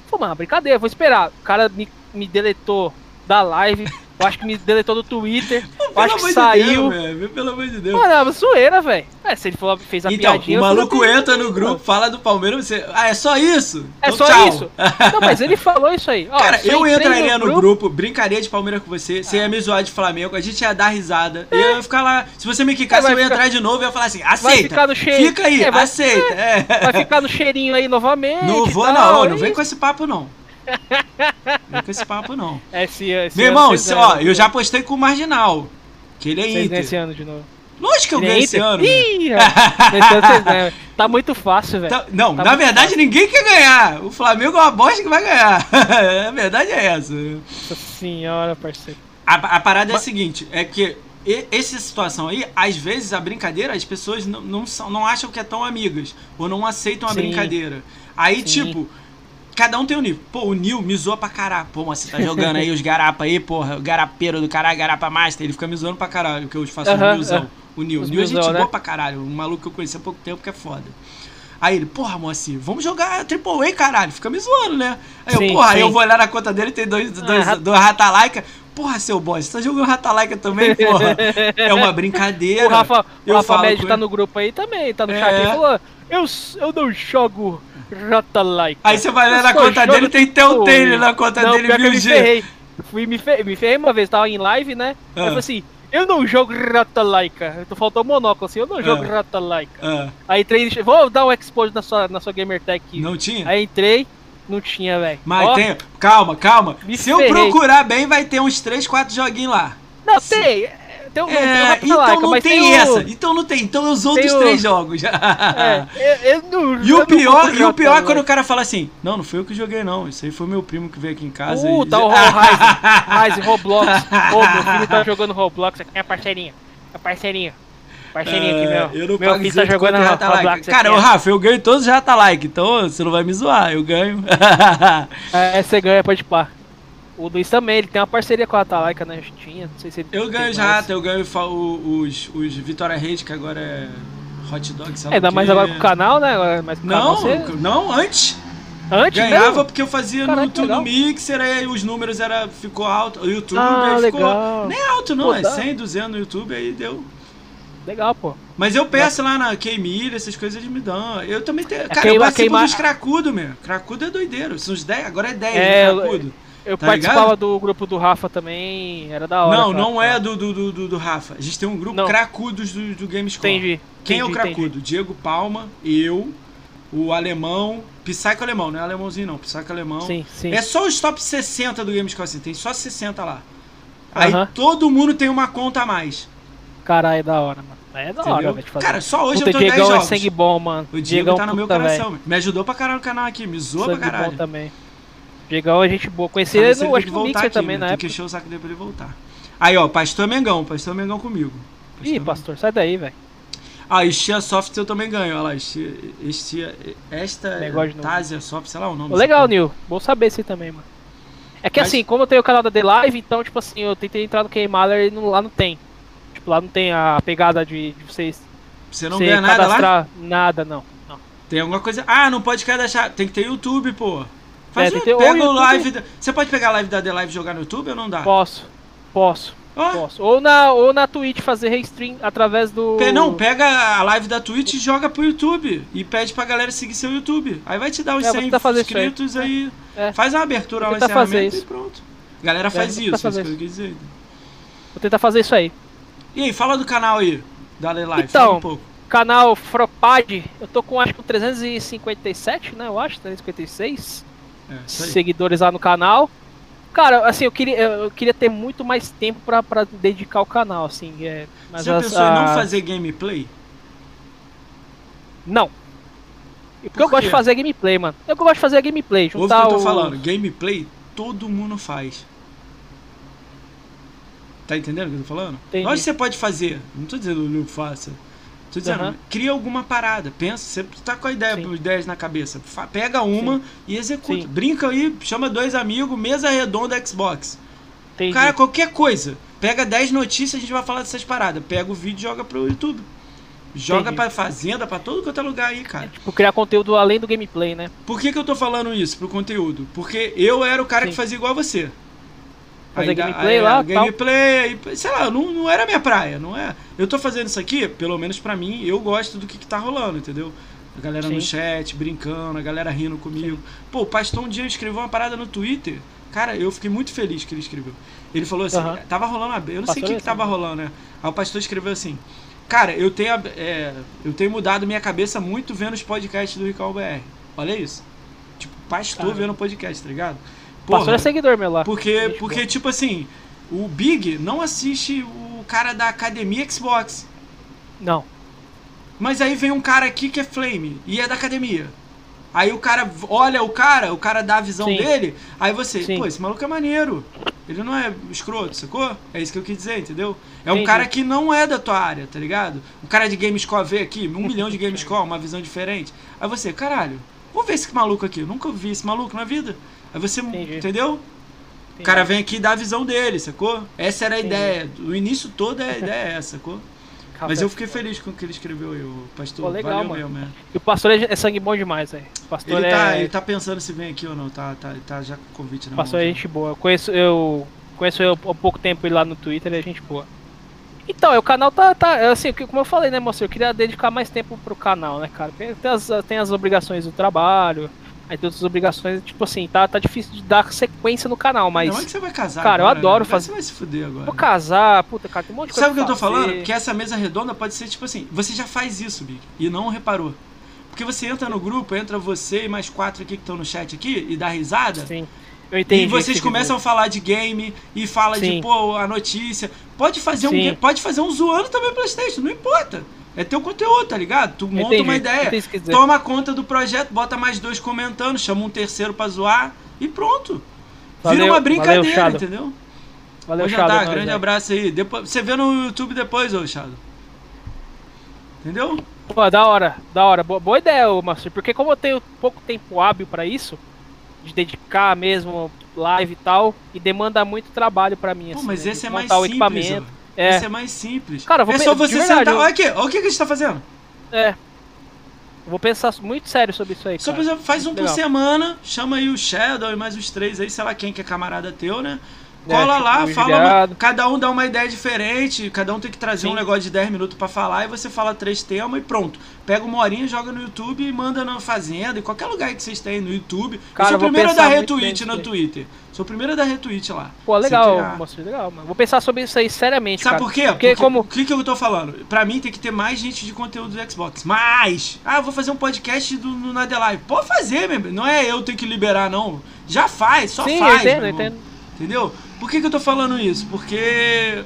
Falei, mano, brincadeira, vou esperar. O cara me, me deletou da live. Eu acho que me deletou do Twitter. eu acho que saiu. De Deus, pelo amor de Deus. Mano, é uma zoeira, velho. É, se ele falou, fez a então, piadinha. O maluco entra no grupo, fala do Palmeiras você. Ah, é só isso? É então, só tchau. isso? Não, mas ele falou isso aí. Ó, Cara, eu entraria no grupo, grupo, brincaria de Palmeiras com você, você ia me zoar de Flamengo, a gente ia dar risada. É. Eu ia ficar lá. Se você me quicasse, eu ia ficar... entrar de novo e ia falar assim: aceita. Fica aí, é, vai, aceita. É. Vai ficar no cheirinho aí novamente. Não vou, não, não vem com esse papo, não. Não com esse papo, não. É, se Meu irmão, se, ó, eu já postei com o Marginal. Que ele é Vocês Inter. esse ano de novo. Lógico que eu ganhei esse ano. Ih, tá muito fácil, velho. Tá, não, tá na verdade fácil. ninguém quer ganhar. O Flamengo é uma bosta que vai ganhar. a verdade é essa. Nossa senhora, parceiro. A, a parada Mas... é a seguinte, é que essa situação aí, às vezes a brincadeira, as pessoas não, não, são, não acham que é tão amigas. Ou não aceitam a Sim. brincadeira. Aí, Sim. tipo, Cada um tem um nível. Pô, o Nil me zoa pra caralho. Pô, mas você tá jogando aí os garapa aí, porra. O garapeiro do caralho, garapa master. Ele fica me zoando pra caralho, que eu faço uh -huh, o Nilzão. O Nil. O Nil é gente né? boa pra caralho. Um maluco que eu conheci há pouco tempo que é foda. Aí ele, porra, Moacir, vamos jogar Triple A, caralho. Fica me zoando, né? Aí sim, eu, porra, aí eu vou olhar na conta dele tem dois, dois, ah, dois Ratalaika. Porra, seu boss, você tá jogando Ratalaika também, porra? é uma brincadeira. O Rafa, o Rafa Médio tá no grupo aí também, tá no é. chat. Ele falou, eu, eu não jogo Rata like. Aí você vai ler na conta dele, tem Telltale na conta não, dele, viu, me ferrei. Fui, me, ferrei, me ferrei uma vez, tava em live, né? Ah. Eu falei assim, eu não jogo Rata Laika. Faltou o monóculo assim, eu não jogo ah. Rata Laika. Ah. Aí entrei, vou dar um expose na sua, na sua Gamertag. Não tinha? Aí entrei, não tinha, velho. Mas Ó, tem, calma, calma. Se ferrei. eu procurar bem, vai ter uns 3, 4 joguinhos lá. Não, Se... tem. Tem um, é, tem então não tem, tem essa. O... Então não tem. Então os outros o... três jogos. é, eu, eu não, e o pior, e o pior é quando o cara fala assim: Não, não foi eu que joguei, não. Isso aí foi meu primo que veio aqui em casa. Uh, e... tá o Roblox. Ô, oh, meu filho tá jogando Roblox aqui. É parceirinha. É parceirinha. Parceirinho aqui, meu. Eu não meu filho tá jogando Roblox Cara, o Rafa, eu ganho todos os Like, então você não vai me zoar, eu ganho. é, você ganha, pode pá. O Luiz também, ele tem uma parceria com a Atalaika na Justinha, não sei se ele Eu ganho já, eu ganho os, os Vitória Rede, que agora é hot dog, lá É, ainda mais agora com o canal, né? Agora mais com o canal. Não, Você... não, antes. Antes Ganhava mesmo? porque eu fazia Caraca, no, tu- no. Mixer, aí os números era, ficou alto. O YouTube Ah, aí ficou. legal. Nem alto, não, Pô, é dá. 100, 200 no YouTube, aí deu. Legal, pô. Mas eu peço lá na Keimilha, essas coisas eles me dão. Eu também tenho. Cara, queima- eu participo queima- dos cracudo, meu. Cracudo é doideiro. São os 10, agora é 10 É, do cracudo. Eu Tá participava ligado? do grupo do Rafa também, era da hora. Não, cara. não é do, do, do, do, Rafa. A gente tem um grupo Não. cracudos do, do Gamescom. Entendi. Quem é o entendi, cracudo? entendi. Diego Palma, eu, o alemão, Psycho alemão, não é alemãozinho não, Psycho alemão. Sim, sim. É só os top 60 do Gamescom assim, tem só 60 lá. Aí Aham. todo mundo tem uma conta a mais. Caralho, é da hora, mano. É da hora, velho. Cara, só hoje Puta, eu tô 10 Diegão é jogos. sangue bom, mano. O Diego tá no meu coração. velho. Me ajudou pra caralho no canal aqui, me zoou pra Sangue caralho. bom também. Diegão é gente boa. Conheci ele no, acho voltar Mixer aqui, também, Tem que encher o saco dele pra ele voltar. Aí, ó, Pastor Mengão, Pastor Mengão comigo. Ih, Mengão. pastor, sai daí, velho. Ah, Estia Soft eu também ganho, olha lá. Estia, Estia, esta Negócio de novo. Tasia Soft, sei lá o nome. Dessa legal. Nil. Bom saber esse também, mano. É que Mas- assim, como eu tenho o canal da The Live, então, tipo assim, eu tentei entrar no Keymaler e não- lá não tem. Tipo, lá não tem a pegada de, de vocês Você não você ganha nada lá? nada, não. não. Tem alguma coisa. Ah, não pode cadastrar. Tem que ter YouTube, pô. Faz É, um, pega o YouTube- live. da- Você pode pegar a live da The Live e jogar no YouTube ou não dá? Posso, posso, Ó, posso. Ou na, ou na Twitch fazer restream através do. não, pega a live da Twitch e joga pro YouTube. E pede pra galera seguir seu YouTube. Aí vai te dar uns É, vou 100 tentar fazer isso aí. inscritos aí. É. Faz uma abertura lá, fazer encerramento e pronto. Galera faz vou isso, é isso fazer que eu isso. quis dizer. Vou tentar fazer isso aí. E aí, fala do canal aí, da The Live. Então, um pouco. Canal Fropad, eu tô com acho que 357, né? Eu acho, 356 É, seguidores lá no canal. Cara, assim, eu queria, eu queria ter muito mais tempo pra, pra dedicar ao canal, assim. É, mas Você as- pensou em não a- fazer gameplay? Não. E Porque Por eu gosto de fazer gameplay, mano. Eu gosto de fazer gameplay, Ouve o que juntar eu tô o... falando. Gameplay, todo mundo faz. Tá entendendo o que eu tô falando? Entendi. Lógico que você pode fazer. Não tô dizendo não faça. Tô dizendo, Aham. cria alguma parada. Pensa, você tá com a ideia, Sim. ideias na cabeça. Pega uma e executa. Sim. Brinca aí, chama dois amigos, mesa redonda Xbox. Entendi. Cara, qualquer coisa. Pega 10 notícias, a gente vai falar dessas paradas. Pega o vídeo e joga pro YouTube. Joga Entendi. pra fazenda, pra todo quanto é lugar aí, cara. Tipo, criar conteúdo além do gameplay, né? Por que, que eu tô falando isso pro conteúdo? Porque eu era o cara Sim. que fazia igual a você. Fazer Aí, gameplay aí, lá, Gameplay, aí, sei lá, não, não era minha praia, não é? Eu tô fazendo isso aqui, pelo menos pra mim, eu gosto do que, que tá rolando, entendeu? A galera no Sim. chat, brincando, a galera rindo comigo. Pô, o Pastor um dia escreveu uma parada no Twitter. Cara, eu fiquei muito feliz que ele escreveu. Ele falou assim, Aham. tava rolando, a- eu não sei o que, é que tava assim. rolando, né? Aí o pastor escreveu assim, cara, eu tenho, é, eu tenho mudado minha cabeça muito vendo os podcasts do Rical BR. Olha isso. Tipo, pastor Cara. vendo podcast, tá ligado? Pastor é seguidor meu lá. Porque, Gente porque boa. tipo assim, o Big não assiste o cara da academia Xbox. Não. Mas aí vem um cara aqui que é Flame e é da academia. Aí o cara olha o cara, o cara dá a visão Sim. dele, aí você, Sim. pô, esse maluco é maneiro. Ele não é escroto, sacou? É isso que eu quis dizer, entendeu? É um Entendi. cara que não é da tua área, tá ligado? O cara de Gamescore vê aqui, um milhão de Gamescore, uma visão diferente. Aí você, caralho, vou ver esse maluco aqui. Eu nunca vi esse maluco na vida. Aí você, Entendi. entendeu? O cara vem aqui e dá a visão dele, sacou? Essa era a Entendi. ideia. O início todo a ideia é essa, sacou? Café. Mas eu fiquei feliz com o que ele escreveu aí, o pastor. Pô, legal, Valeu mano. mesmo, é. E o pastor é, é sangue bom demais, velho. Pastor Ele é. tá, ele tá pensando se vem aqui ou não, tá, tá, tá já com o convite na pastor mão. é gente boa. Eu conheço, eu conheço eu há pouco tempo ele lá no Twitter, ele é gente boa. Então, é, o canal tá, tá assim, como eu falei, né, moço? Eu queria dedicar mais tempo pro canal, né, cara? Tem as, tem as obrigações do trabalho, aí tem outras obrigações, tipo assim, tá, tá difícil de dar sequência no canal, mas. Não é que você vai casar Cara, eu agora, adoro né? fazer- Você vai se fuder agora. Vou casar, puta, cara, tem um monte de coisa Sabe o que eu tô fazer. falando? Que essa mesa redonda pode ser tipo assim, você já faz isso, Big, e não reparou. Porque você entra no grupo, entra você e mais quatro aqui que estão no chat aqui e dá risada. Sim. Eu entendi. E vocês começam a falar de game e fala de Sim. pô, a notícia. Pode fazer um Sim. ga- pode fazer um zoando também PlayStation, não importa. É teu conteúdo, tá ligado? Tu monta Entendi, uma ideia, toma conta do projeto, bota mais dois comentando, chama um terceiro pra zoar e pronto. Vira Valeu, uma brincadeira, valeu, entendeu? Valeu, já Shadow, tá, grande velho. abraço aí. Depois, você vê no YouTube depois, ô Shadow. Entendeu? Pô, da hora, da hora. Boa, boa ideia, ô Master. Porque como eu tenho pouco tempo hábil pra isso, de dedicar mesmo live e tal, e demanda muito trabalho pra mim. Pô, assim, mas né, esse é mais simples. É. Esse é mais simples. Cara, vou é só você verdade, sentar. eu- Olha aqui, olha o que a gente tá fazendo. É. Vou pensar muito sério sobre isso aí, Só cara. por faz um por Legal. semana, chama aí o Shadow e mais uns três aí, sei lá quem que é camarada teu, né? É, Cola lá, o fala uma, cada um dá uma ideia diferente, cada um tem que trazer Sim. um negócio de 10 minutos pra falar e você fala três temas e pronto. Pega uma horinha, joga no YouTube e manda na Fazenda, em qualquer lugar que vocês têm no YouTube. Cara, eu sou o primeiro a dar retweet no Twitter. Sou o primeiro a dar retweet lá. Pô, legal, moço, legal, mano. Vou pensar sobre isso aí seriamente, Sabe cara. por quê? Porque, Porque como... O que, que eu tô falando? Pra mim tem que ter mais gente de conteúdo do Xbox. Mais! Ah, vou fazer um podcast do, no Nada Live. Pode fazer, meu. Não é eu ter que liberar, não. Já faz, só Sim, faz. eu entendo, eu entendo. Entendeu? Por que, que eu tô falando isso? Porque.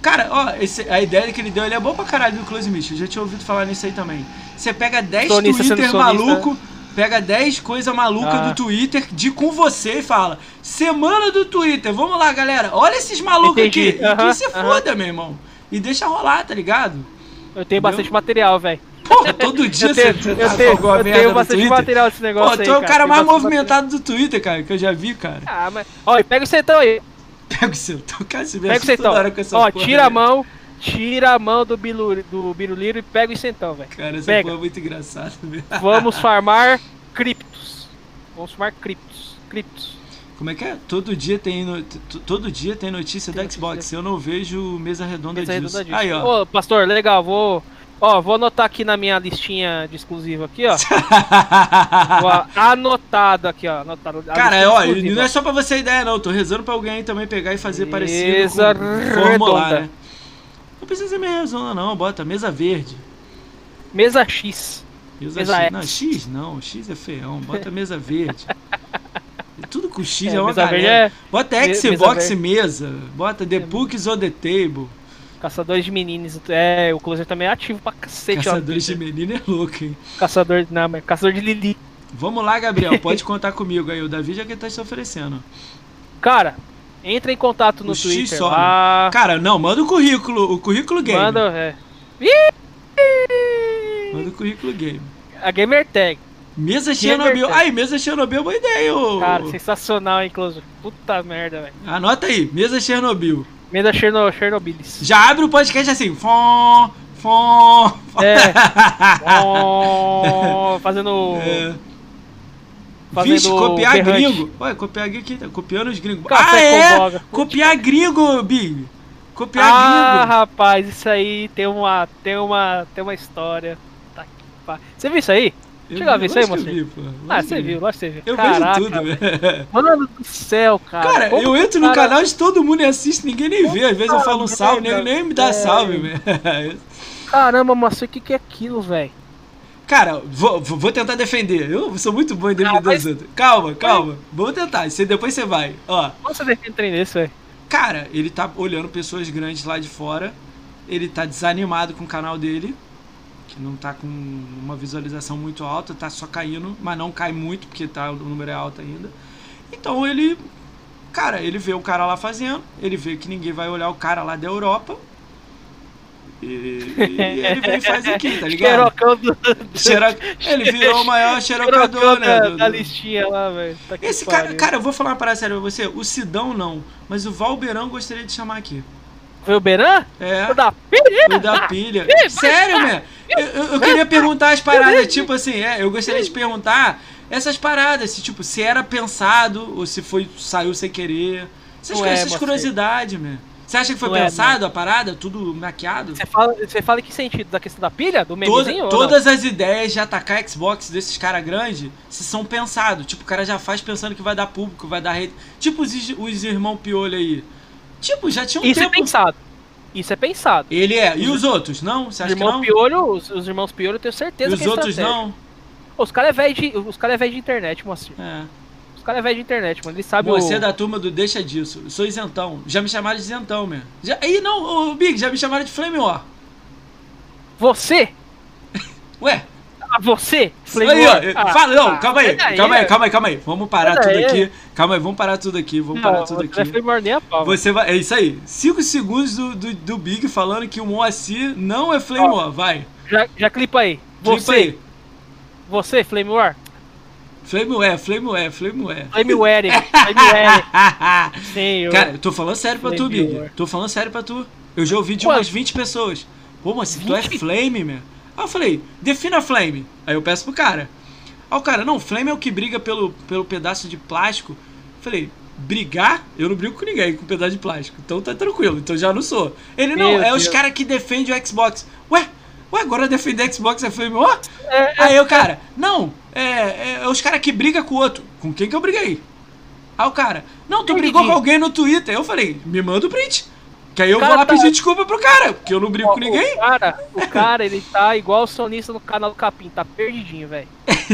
Cara, ó, esse- a ideia que ele deu, ele é boa pra caralho do Close Mission. Eu já tinha ouvido falar nisso aí também. Você pega 10 Sonista Twitter maluco, pega 10 coisas malucas Ah. do Twitter de com você e fala: Semana do Twitter, vamos lá, galera. Olha esses malucos Entendi. aqui. Aham, que se aham. foda, meu irmão. E deixa rolar, tá ligado? Eu tenho bastante material, velho. Porra, todo dia Eu tenho, você eu tá tenho, alguma eu merda tenho bastante Twitter. material desse negócio Pô, aí, tu é o cara Tem mais movimentado do Twitter, cara, que eu já vi, cara. material. Ah, mas... Ó, e pega o centão aí. Pega o. Cara, me Pega o Ó, tira a mão. Tira a mão do, bilu, do Biruliro e pega o centão, velho. Cara, essa Pega. é muito engraçada, velho. Vamos farmar criptos. Vamos farmar criptos. Criptos. Como é que é? Todo dia tem, no- todo dia tem notícia Tem da Xbox. notícia. Eu não vejo mesa redonda Mesa disso. redonda disso. Aí, ó. Ô, pastor, legal, vou. Ó, vou anotar aqui na minha listinha de exclusivo aqui, ó. Anotado aqui, ó. Anotado. Cara, ó, exclusiva, não é só pra você ideia, não. Tô rezando pra alguém aí também pegar e fazer parecido Mesa com formular, né? Não precisa ser mesa redonda, não. Bota mesa verde. Mesa X. Mesa, Mesa X. X. Não, X não. X é feião. Bota mesa verde. Tudo com X É, é, uma galera. é Bota Xbox mesa mesa. Bota The Books on the Table. Caçadores de meninos. É, o Closer também é ativo pra cacete. Caçadores de menino é louco, hein? Caçador, não, mas caçador de Lili. Vamos lá, Gabriel. Pode contar comigo aí. O Davi já que tá se oferecendo. Cara, entra em contato no O Twitter só, lá. Cara, não, manda o currículo. O currículo game. Manda, é. Manda o currículo game. A Gamer Tag. Mesa Chernobyl. Ai, mesa Chernobyl é boa ideia, ô. Cara, sensacional, hein, Closer. Puta merda, velho. Anota aí, mesa Chernobyl. Mesa Cherno, Chernobylis. Já abre o podcast assim. Fom, fom. É. Ó, fazendo. É. Fazendo Vixe, copiar berrante. gringo. Ué, copiar aqui, tá copiando os gringos. Café ah, é? boga. Copiar gringo, Big. Copiar Ah, gringo. rapaz, isso aí tem uma, tem uma, tem uma história. Tá Você viu isso aí? Eu chegou a ver isso aí, pô. Ah, você viu, lógico que você viu. Eu Caraca, vejo tudo, velho. Mano do céu, cara. Cara, Como eu entro o no cara- canal de todo mundo e assiste, ninguém nem vê. Às vezes eu falo um salve, nem, nem me dá velho. salve, velho. Caramba, mas o que que é aquilo, velho? Cara, vou, vou vou tentar defender. Eu sou muito bom em defender Ah, mas- os outros. Calma, calma. Vamos tentar. Você, depois você vai. Ó, Como você defende trem desse, velho? cara, ele tá olhando pessoas grandes lá de fora. Ele tá desanimado com o canal dele. Não tá com uma visualização muito alta, tá só caindo, mas não cai muito, porque tá, o número é alto ainda. Então ele. Cara, ele vê o cara lá fazendo, ele vê que ninguém vai olhar o cara lá da Europa. E, e ele vem e faz aqui, tá ligado? Do, do Xero- Ele virou o maior xerocador, né? da, do- da listinha lá, velho. Tá Esse cara, pariu. cara, eu vou falar uma parada séria pra você. O Sidão não, mas o Valberão gostaria de chamar aqui. Foi o Beran? É, O da o da pilha. Sério, né? Eu, eu- queria perguntar as paradas, tipo assim, é, eu gostaria de perguntar essas paradas, se tipo, se era pensado ou se foi saiu sem querer. Essas, Não coisas, é, essas curiosidades, man. Você acha que foi Não é, pensado a parada? Tudo maquiado? Você fala, você fala em que sentido? Da questão da pilha? Do Toda- memezinho? ou todas as ideias de atacar Xbox desses caras grandes se são pensados. Tipo, o cara já faz pensando que vai dar público, vai dar rede. Tipo os, os irmãos Piolho aí. Tipo, já tinha um? Isso é tempo. pensado. Isso é pensado. Ele é. E os outros? Não? Você acha que irmãos não? Piolho, os, os irmãos Piolho, eu tenho E certeza os que é outros não? Os caras é velho de, os cara é velho de internet, moacir. É. Os caras é velho de internet, mano. Eles sabem Você o... é da turma do Deixa Disso. Eu sou isentão. Já me chamaram de isentão, mesmo. Já... Ih, não, ô, Big, já me chamaram de Flame War. Você? Ué, Ah, você? Flame aí. War? Ah, Fala, não, ah, calma aí, calma aí, é. calma aí, calma aí. Vamos parar tudo aqui. Calma aí, vamos parar tudo aqui, vamos parar Não, tudo Não é aqui. A pau. Você vai. É isso aí. 5 segundos do, do, do Big falando que o Moacir não é Flame. War. Vai. Já, já clipa aí. Clipa Você, aí. você, Flame War? Flameware, Flameware, Flameware. Flameware, Flameware. Sim, Cara, eu tô falando sério pra tu, Big. Tô falando sério pra tu. Eu já ouvi de Quanto? umas 20 pessoas. Pô, mas se tu é 20? flame, meu. Aí eu falei, defina flame. Aí eu peço pro cara. Aí o cara, não, flame é o que briga pelo, pelo pedaço de plástico. Eu falei, brigar? Eu não brigo com ninguém com pedaço de plástico. Então tá tranquilo, então já não sou. Ele, não, Meu é os Deus. caras que defendem o Xbox. Ué? Ué, agora defender Xbox é flame war? É, Aí o cara, não, é, é, é os caras que brigam com o outro. Com quem que eu briguei? Aí o cara, não, tu Eu brigou com alguém no Twitter. Eu falei, me manda o print. Que aí eu vou lá tá- pedir desculpa pro cara, porque eu não brigo com ninguém. O cara, o cara, ele tá igual o sonista no canal do Capim, tá perdidinho, velho.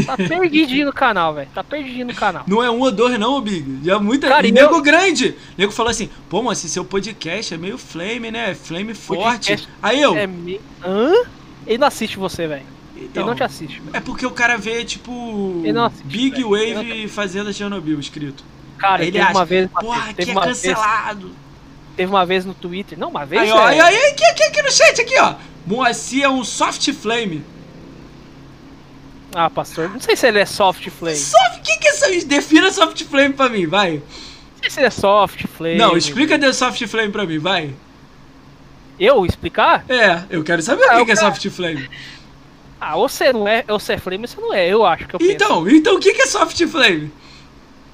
Tá perdidinho no canal, velho. Tá perdidinho no canal. Não é um ou dois, não, Big. Já muita. Cara, e nego grande. Nego falou assim: pô, mas esse seu podcast é meio flame, né? Flame forte. Aí eu. É me... Hã? Ele não assiste você, velho. Ele então, não te assiste, velho. É porque o cara vê, tipo. Ele não assiste, Big. Ele Wave Fazenda Chernobyl escrito. Cara, ele acha, uma vez. Porra, aqui é uma vez, cancelado. Teve uma vez no Twitter. Não, uma vez. Aí, ó, aí, aí, aqui, aqui, aqui no chat, aqui, ó. Moacir é um soft flame. Ah, pastor, não sei se ele é soft flame. Soft, o que que é isso? Defina soft flame pra mim, vai. Não sei se ele é soft flame. Não, explica de soft flame pra mim, vai. Eu explicar? É, eu quero saber Ah, o que, que é soft flame. Ah, ou você não é, ou você é flame, ou você não é. Eu acho que eu penso. Então, então o que, que é soft flame?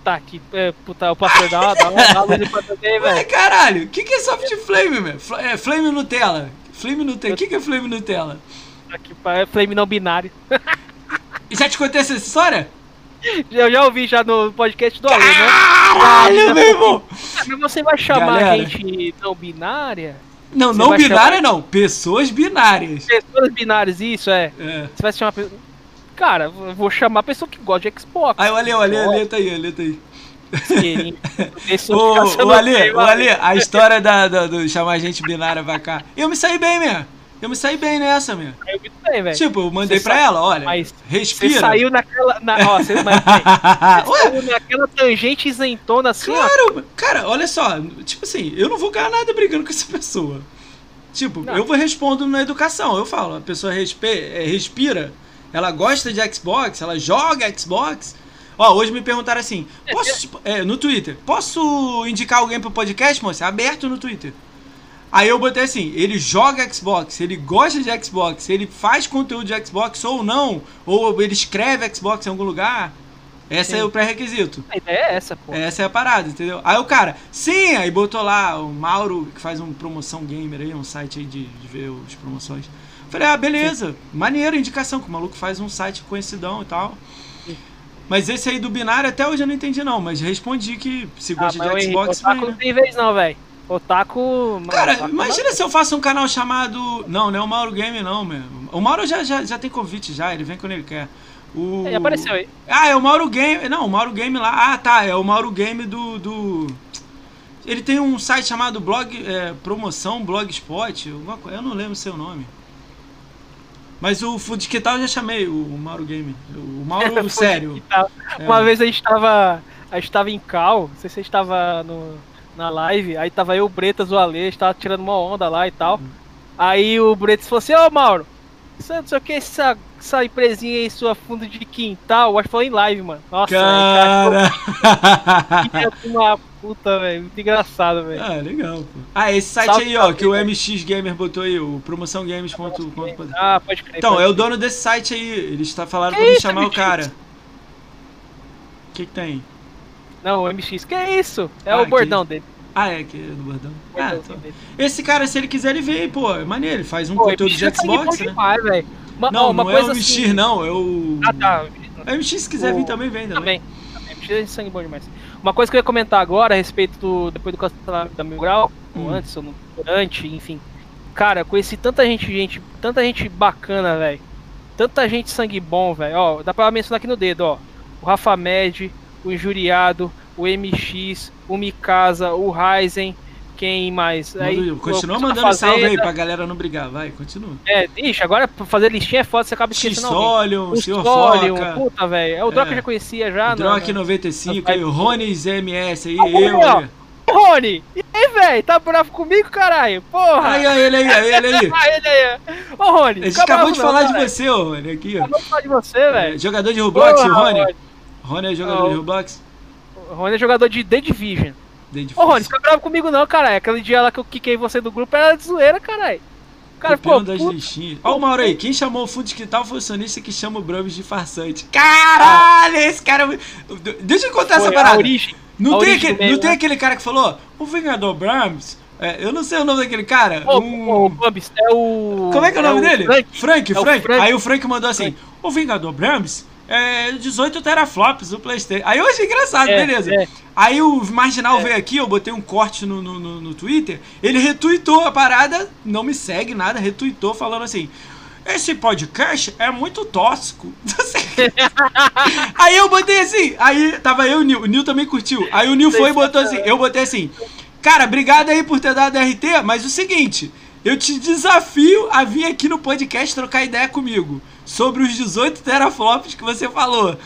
Tá aqui, é, puta, o pastor dá uma, dá uma, luz pra também, velho. caralho, o que, que é soft flame, meu? É, flame Nutella. Flame Nutella. O que, que é flame Nutella? Aqui, é flame não binário. Já te contei essa história? Eu já ouvi já no podcast do Alê, né? Caralho, meu irmão! Mas você vai chamar Galera. gente não binária? Não, Você não binária não, pessoas binárias. Pessoas binárias, isso é. É. Você vai chamar. Cara, vou chamar a pessoa que gosta de Xbox. Aí, olha, olha, olha, tá aí, olha, tá aí. isqueirinho. Esse Ô, notificação ô não Ale, vai. Ale, a história da, da- do chamar gente binária pra cá. Eu me saí bem, mesmo. Eu me saí bem nessa, meu. Eu vi também, velho. Tipo, eu mandei Você pra sa- ela, olha, mas Você respira. saiu naquela. Na, ó, você, mas, você saiu naquela tangente isentona assim, ó. Claro, cara, olha só, tipo assim, eu não vou ganhar nada brigando com essa pessoa. Tipo, Não. eu vou respondo na educação, eu falo, a pessoa respe é, respira, ela gosta de Xbox, ela joga Xbox. Ó, hoje me perguntaram assim, posso, é, no Twitter, posso indicar alguém pro podcast, moça? É aberto no Twitter. Aí eu botei assim, ele joga Xbox, ele gosta de Xbox, ele faz conteúdo de Xbox ou não, ou ele escreve Xbox em algum lugar. Esse Sim. é o pré-requisito. A ideia é essa, pô. Essa é a parada, entendeu? Aí o cara, sim, aí botou lá o Mauro, que faz um promoção gamer aí, um site aí de, de ver as promoções. Falei, ah, beleza, maneiro, indicação, que o maluco faz um site conhecidão e tal. Sim. Mas esse aí do binário até hoje eu não entendi não, mas respondi que se Ah, gosta o de Xbox, Otaku não tem vez não, velho. Otaku. Cara, Otaku imagina se eu faço um canal chamado... Não, não é o Mauro Game não, meu. O Mauro já, já, já tem convite já, ele vem quando ele quer. O... Ele apareceu aí. Ah, é o Mauro Game. Não, o Mauro Game lá. Ah, tá. É o Mauro Game do. do... Ele tem um site chamado Blog. É, promoção Blogspot. Alguma. Eu não lembro o seu nome. Mas o Que Tal eu já chamei, o, Mauro Game. O Mauro sério. É. Uma vez a gente tava. A gente tava em cal, não sei se a gente tava no, na live, aí tava eu, o Bretas, o Ale, a gente tava tirando uma onda lá e tal. Aí o Bretas falou assim, ô Mauro, isso não sei o que, essa, essa empresinha aí, sua fundo de quintal, acho que falou em live, mano. Nossa, Cara. cara, uma puta, velho. Muito engraçado, velho. ah, legal, pô. Ah, esse site Salve, aí, ó, que o. MX Gamer botou aí, o promoçãogames.com. Ah, pode crer. Então, pode é o dono desse site aí. Eles tá falando Que pra me chamar o MX? cara. O que que tem? Não, o MX, que é isso? É Ah, o bordão dele. Ah, é, que é do bordão. o Ah, então. Esse cara, se ele quiser, ele vem, pô. É maneiro. Ele faz um Pô, conteúdo de é Xbox, né? demais. Uma, Não, ó, uma não coisa é o MX, assim... não. É o... Ah, tá. É o MX, se quiser O- vir também, vem também. Também. Também. MX é sangue bom demais. Uma coisa que eu ia comentar agora a respeito do. Depois do cancelamento da Mil Grau, ou Hum. antes, ou no, durante, enfim. Cara, conheci tanta gente, gente, tanta gente bacana, velho. Tanta gente sangue bom, velho. Ó, dá pra mencionar aqui no dedo, ó. O Rafa Med, o Injuriado, o MX, o Mikasa, o Ryzen, quem mais? Aí, continua mandando salve aí pra galera não brigar. Vai, continua. É, ixi, agora pra fazer listinha é foda, você acaba esquecendo. X-Solium, O Sr. Solium, Foca, puta, velho. É o Droga É. já conhecia já, não, Drock não. 95, Vai- aí, o Rones MS aí, Ah, eu. ó. aí. Rony! E aí, velho? Tá bravo comigo, caralho? Porra! Aí, ó, ele aí, aí, ele aí. Ele aí. Ô, Rony, A gente acabou de falar de você, ô, Rony, aqui, ó. Acabou de falar de você, É, velho. jogador de Roblox, Porra, o Rony. Rony. É jogador de Roblox? O Rony é jogador de The Division. Ô, Rony, fica bravo comigo não, caralho. Aquele dia lá que eu quiquei você do grupo era de zoeira, caralho. O cara Campeão das puto. Ó, o Mauro aí, quem chamou o fundo de quintal foi o sonista que chama o Brams de farsante. Caralho, esse cara. é Deixa eu contar essa Foi a parada. origem. Não, a tem aquele, meme, não tem né? aquele cara que falou, o Vingador Brahms, é, eu não sei o nome daquele cara. Ô, um- ô, Bubs, é o. Como é que é o nome dele? Frank. Frank, É o Frank. Frank. Aí o Frank mandou assim, o Vingador Brahms é 18 teraflops do Playstation. Aí eu achei engraçado, É, beleza. é. Aí o Marginal É. veio aqui, eu botei um corte no, no, no- no Twitter, ele retuitou a parada, não me segue nada, retuitou falando assim... Esse podcast é muito tóxico. aí eu botei assim, aí tava eu e o Nil, o Nil também curtiu. Aí o Nil foi e botou assim, eu botei assim, cara, obrigado aí por ter dado RT, mas o seguinte, eu te desafio a vir aqui no podcast trocar ideia comigo sobre os 18 teraflops que você falou.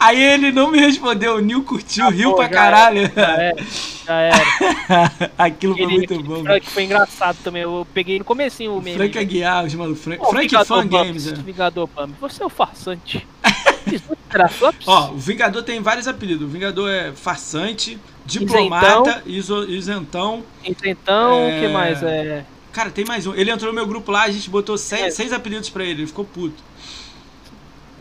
Aí ele não me respondeu, o Nil curtiu, riu Pô, pra caralho. era, Já era. Já era. Aquilo foi muito bom. foi engraçado também. Eu peguei no comecinho o meme. Frank Aguiar, os malucos. Frank, Ô, Frank Vingador Fan Games, né? Vingador Bumps, você é o farsante. Teraflops? Ó, o Vingador tem vários apelidos. O Vingador é farsante, diplomata, iso- isentão. Então, o É. que mais? É. Cara, tem mais um. Ele entrou no meu grupo lá, a gente botou seis, É. seis apelidos pra ele, ele ficou puto.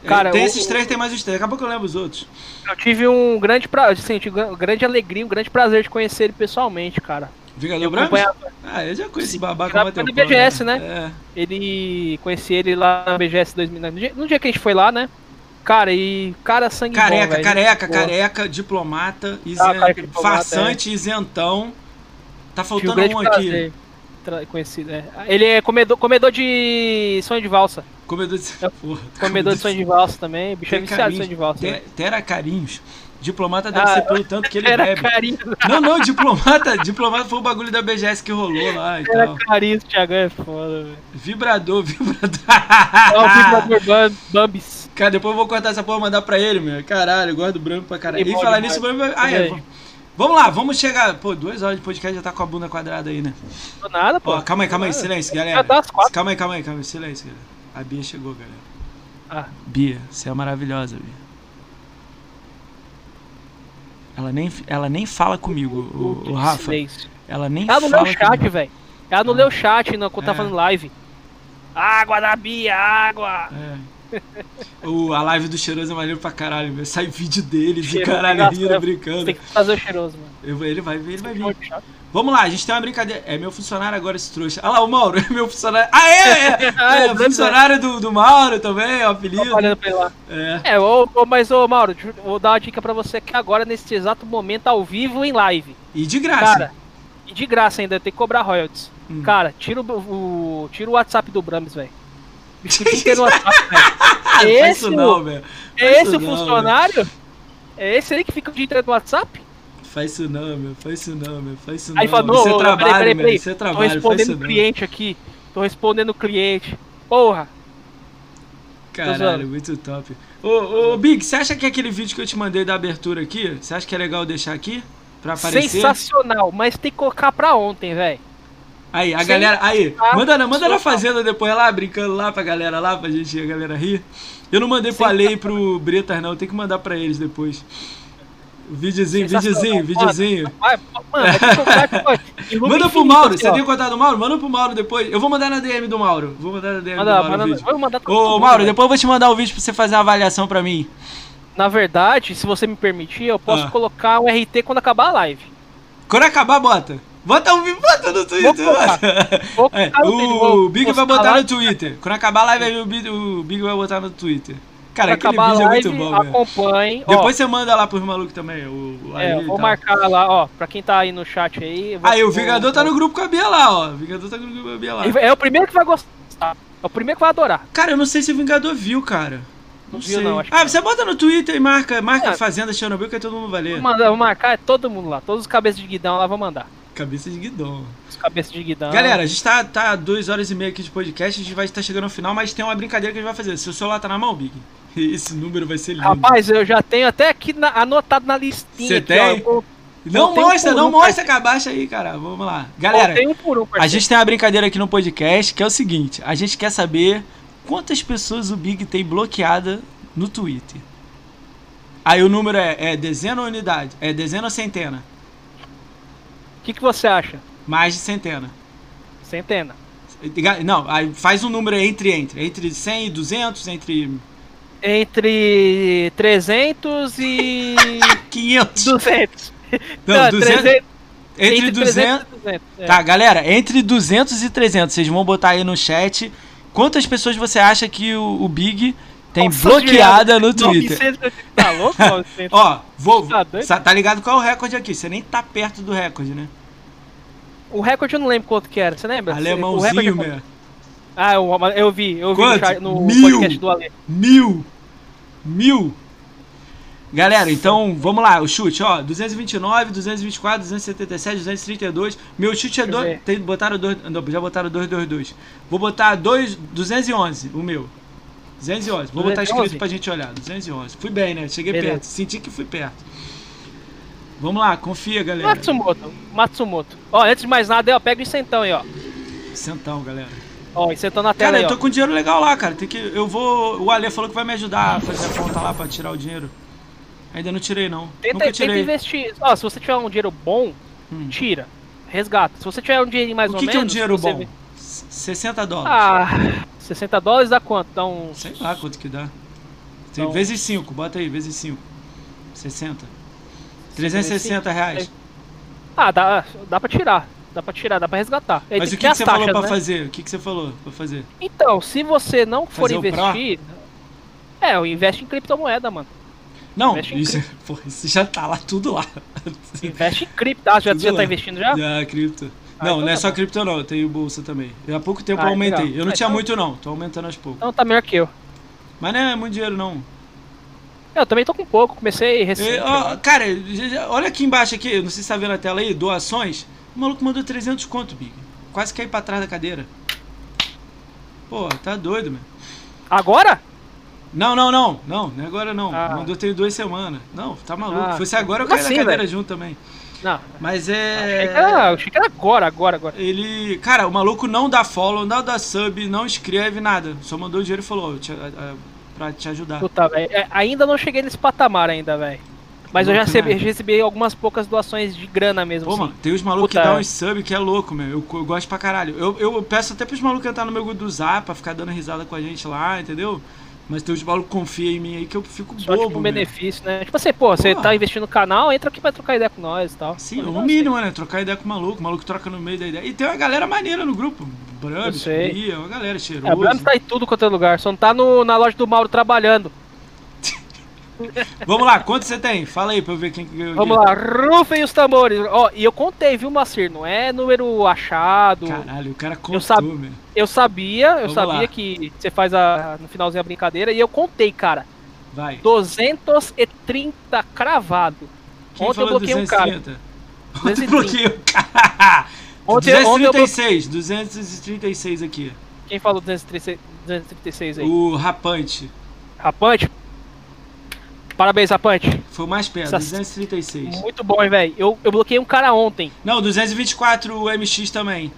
É, Cara, tem esses três, tem mais os três. Daqui a pouco eu lembro os outros. Eu tive um grande prazer, assim, eu tive uma grande alegria, um grande prazer de conhecer ele pessoalmente, cara. Vingador Eu Branco? Ah, eu já conheci Sim, babaca há tempo. na BGS, né? É. ele. Conheci ele lá na BGS 2000. No dia, no dia que a gente foi lá, né? Cara, e. Cara, sangue Careca, bom, careca, Boa. careca, diplomata, isen... Ah, careca, diplomata, farsante, isentão. Tá um faltando um aqui. prazer. Conhecido, é. Ele é comedor, comedor de sonho de valsa. Comedor de... É, Porra, Comedor de sonho de valsa também. O bicho é viciado carinhos. sonho de valsa. Te- né? Tera carinhos. Diplomata deve Ah, ser pelo tanto que ele Era bebe. carinho. Não, não, diplomata, diplomata foi o bagulho da BGS que rolou lá e Era tal. carinho, Thiagão é foda, velho. Vibrador, vibrador. É vibrador Bambis. Cara, depois eu vou cortar essa porra e mandar pra ele, meu. Caralho, eu gosto do branco pra caralho. E E falar nisso, branco. Ah, é. Também. Vamos lá, vamos chegar. Pô, duas horas de podcast já tá com a bunda quadrada aí, né? Do nada, pô. Ó, calma aí, calma aí, Ah, silêncio, galera. Calma aí, calma aí, calma aí, silêncio, galera. A Bia chegou, galera. Ah, Bia, você é maravilhosa, Bia. Ela nem, ela nem fala comigo, o, o Rafa. silêncio. Ela nem Ela não fala leu o chat, velho. Ela não leu o chat não, quando tá É. fazendo live. Água da Bia, água! É. O, a live do Cheiroso é maneiro pra caralho, meu. Sai vídeo dele de Cheiroso, caralho rindo, brincando. tem que fazer o cheiroso, mano. Eu- ele vai vir, ele vai vir. Vamos lá, a gente tem uma brincadeira. É meu funcionário agora, esse trouxa. Ah lá, o Mauro, é meu funcionário. Ah, é! é, Ah, é, é, funcionário do, do Mauro também, é o Tô apelido. olhando pra ele lá. É. É, ô, ô, mas ô Mauro, vou dar uma dica pra você que agora, nesse exato momento, ao vivo, em live. E de graça. Cara, e de graça ainda, tem que cobrar royalties. Hum. Cara, tira o, o- tira o WhatsApp do Brahms, velho. WhatsApp, velho. Não faz isso esse não, velho. É esse o não, funcionário? É esse aí que fica o dia inteiro no WhatsApp? Faz isso não, meu. Faz isso não, meu. Faz isso não. Aí fala, não, Isso é trabalho, peraí, peraí, peraí. Isso é Tô trabalho, respondendo o não. cliente aqui. Tô respondendo o cliente. Porra. Caralho, muito top. Ô, ô, Big, você acha que aquele vídeo que eu te mandei da abertura aqui, você acha que é legal deixar aqui? Pra aparecer? Sensacional, mas tem que colocar pra ontem, velho. Aí, a Sim. galera. Aí, Ah, manda, na- manda na fazenda depois lá, brincando lá pra galera lá, pra gente a galera rir. Eu não mandei pro Sim. Ale e pro Bretas, não. Tem que mandar pra eles depois. O videozinho, videozinho, videozinho. Vai, mano, Manda pro Mauro, você tem contato do Mauro? Manda pro Mauro depois. Eu vou mandar na DM do Mauro. Vou mandar na DM Manda, do Mauro manda, o vou mandar pra Ô, Mauro, velho. depois eu vou te mandar o vídeo pra você fazer uma avaliação pra mim. Na verdade, se você me permitir, eu posso Ah. colocar um RT quando acabar a live. Quando acabar, bota. Bota vídeo, bota no Twitter. Vou É, colocar vou o Big vai botar no Twitter. Quando acabar a live, aí o Big, o Big vai botar no Twitter. Cara, aquele vídeo é muito bom, acompanhe. ó, Depois você manda lá pros malucos também, o, é, vou marcar lá, ó, pra quem tá aí no chat aí. eu Aí, o Vingador tá no grupo com a Bia lá, ó. O Vingador tá no grupo com a Bia lá. É o primeiro que vai gostar. É o primeiro que vai adorar. Cara, eu não sei se o Vingador viu, cara. Não, Não viu, sei. não, acho ah, você bota no Twitter e marca, marca É. Fazenda Chernobyl que todo mundo vai ler. Vou, mandar, vou marcar é todo mundo lá. Todos os cabeças de guidão lá, vou mandar. Cabeça de guidão. Os cabeças de guidão. Galera, a gente tá, tá duas horas e meia aqui de podcast, a gente vai estar chegando ao final, mas tem uma brincadeira que a gente vai fazer. Seu celular tá na mão, Big? Esse número vai ser lindo. Rapaz, eu já tenho até aqui na- anotado na listinha. Você tem? Ó, vou- não mostra, um não um, mostra parceiro. com a baixa aí, cara. Vamos lá. Galera, um por um, a gente tem uma brincadeira aqui no podcast que é o seguinte: a gente quer saber quantas pessoas o Big tem bloqueada no Twitter. Aí o número é, é dezena ou unidade? É dezena ou centena? O que, que você acha? Mais de centena. Centena. Não, aí faz um número entre, entre. Entre 100 e 200, entre... Entre 300 e... 500. 200. Não, Não, 200... 300. Entre, Entre 200... 300 e 200. é. Tá, galera, entre 200 e 300, vocês vão botar aí no chat quantas pessoas você acha que o, o Big tem Nossa, bloqueada no Twitter. 900, Tá louco? 900? Ó, vou. Tá, tá ligado qual é o recorde aqui? Você nem tá perto do recorde, né? O recorde eu não lembro quanto que era, você lembra? o Alemãozinho, recorde... meu. Ah, eu, eu vi, eu vi no, Quanto? chat- no Mil. podcast do Ale. Mil! Mil! Galera, então vamos lá, o chute, ó, 229, 224, 277, 232. Meu chute é Deixa eu dois, ver. tem, botaram dois, não, já botaram 222. Vou botar dois, 211, o meu. 211. Vou botar 211? escrito pra gente olhar. 211. Fui bem, né? Cheguei Beleza. perto. Senti que fui perto. Vamos lá, confia, galera. Matsumoto, Matsumoto. Ó, antes de mais nada, ó, pega o incentão aí, ó. Centão, galera. Ó, incentão na tela Cara, aí, eu ó. tô com dinheiro legal lá, cara. Tem que. Eu vou. O Ale falou que vai me ajudar a fazer a conta lá pra tirar o dinheiro. Ainda não tirei, não. Tenta, Nunca tenta tirei. investir. Ó, se você tiver um dinheiro bom, Hum. tira. Resgata. Se você tiver um dinheirinho mais O ou que, menos. que é um dinheiro bom? vê- S- 60 dólares. Ah, 60 dólares dá quanto? Dá uns. Sei lá quanto que dá. Tem Então- vezes 5, bota aí, vezes 5. 60. 360 reais. Ah, dá, dá pra tirar. Dá pra tirar, dá pra resgatar. Mas o que, que você falou taxas, pra né? fazer? O que, que você falou pra fazer? Então, se você não for Fazer investir. É, eu investe em criptomoeda, mano. Não, isso, pô, isso já tá lá tudo lá. Investe em cripto. Ah, já, Tudo já lá. tá investindo já? Já, cripto. Ah, não, então não é tá só bom. cripto não, eu tenho bolsa também. Eu, há pouco tempo Ah, eu aumentei. legal. Eu não Ah, tinha então- muito não, tô aumentando aos poucos. Então tá melhor que eu. Mas não é muito dinheiro não. Eu também tô com pouco, comecei recente. É, ó, cara, olha aqui embaixo aqui, não sei se tá vendo a tela aí, doações. O maluco mandou 300 conto, Big. Quase caí pra trás da cadeira. Pô, tá doido, meu. Agora? Não, não, não, não, não é agora não. Ah. Mandou tem duas semanas. Não, tá maluco. Ah. Fosse agora eu caí assim, na cadeira velho? junto também. Não. Mas Achei é. que, era, achei que era agora, agora, agora. Ele. Cara, o maluco não dá follow, não dá sub, não escreve nada. Só mandou o dinheiro e falou, "Ó, te- a- a- pra te ajudar. Puta, velho. é, ainda não cheguei nesse patamar ainda, velho. Mas eu já recebi, né? recebi algumas poucas doações de grana mesmo, Pô, assim. mano, tem uns malucos que dão uns sub que é louco, meu. Eu, eu gosto pra caralho. Eu, eu peço até pros malucos entrar no meu grupo do Zap pra ficar dando risada com a gente lá, entendeu? Mas tem uns malucos que confiam em mim aí que eu fico Só bobo, tipo um benefício, né? Tipo assim, pô, você tá investindo no canal, entra aqui pra trocar ideia com nós e tal. Sim, o mínimo, né? Trocar ideia com o maluco. O maluco troca no meio da ideia. E tem uma galera maneira no grupo. Brambis. Bia, uma galera cheirosa. É, o Brando tá em tudo quanto é lugar, só não tá no, na loja do Mauro trabalhando. Vamos lá, quanto você tem? Fala aí pra eu ver quem que. Vamos lá, rufem os tambores. Ó, e eu contei, viu, Macir? Não é número achado. Caralho, o cara contou, sabe- meu. Eu sabia, eu Vamos sabia lá. que você faz a, no finalzinho a brincadeira e eu contei, cara. Vai. 230 cravado. Quem Ontem eu bloqueei um cara. 230? Ontem eu 230. bloqueei o cara. Ontem- ontem eu 236, 236 aqui. Quem falou 236, 236 aí? O Rapante. Rapante? Parabéns, Rapante. Foi mais perto, Essa- 236. Muito bom, hein, velho. Eu, eu bloqueei um cara ontem. Não, 224 o MX também.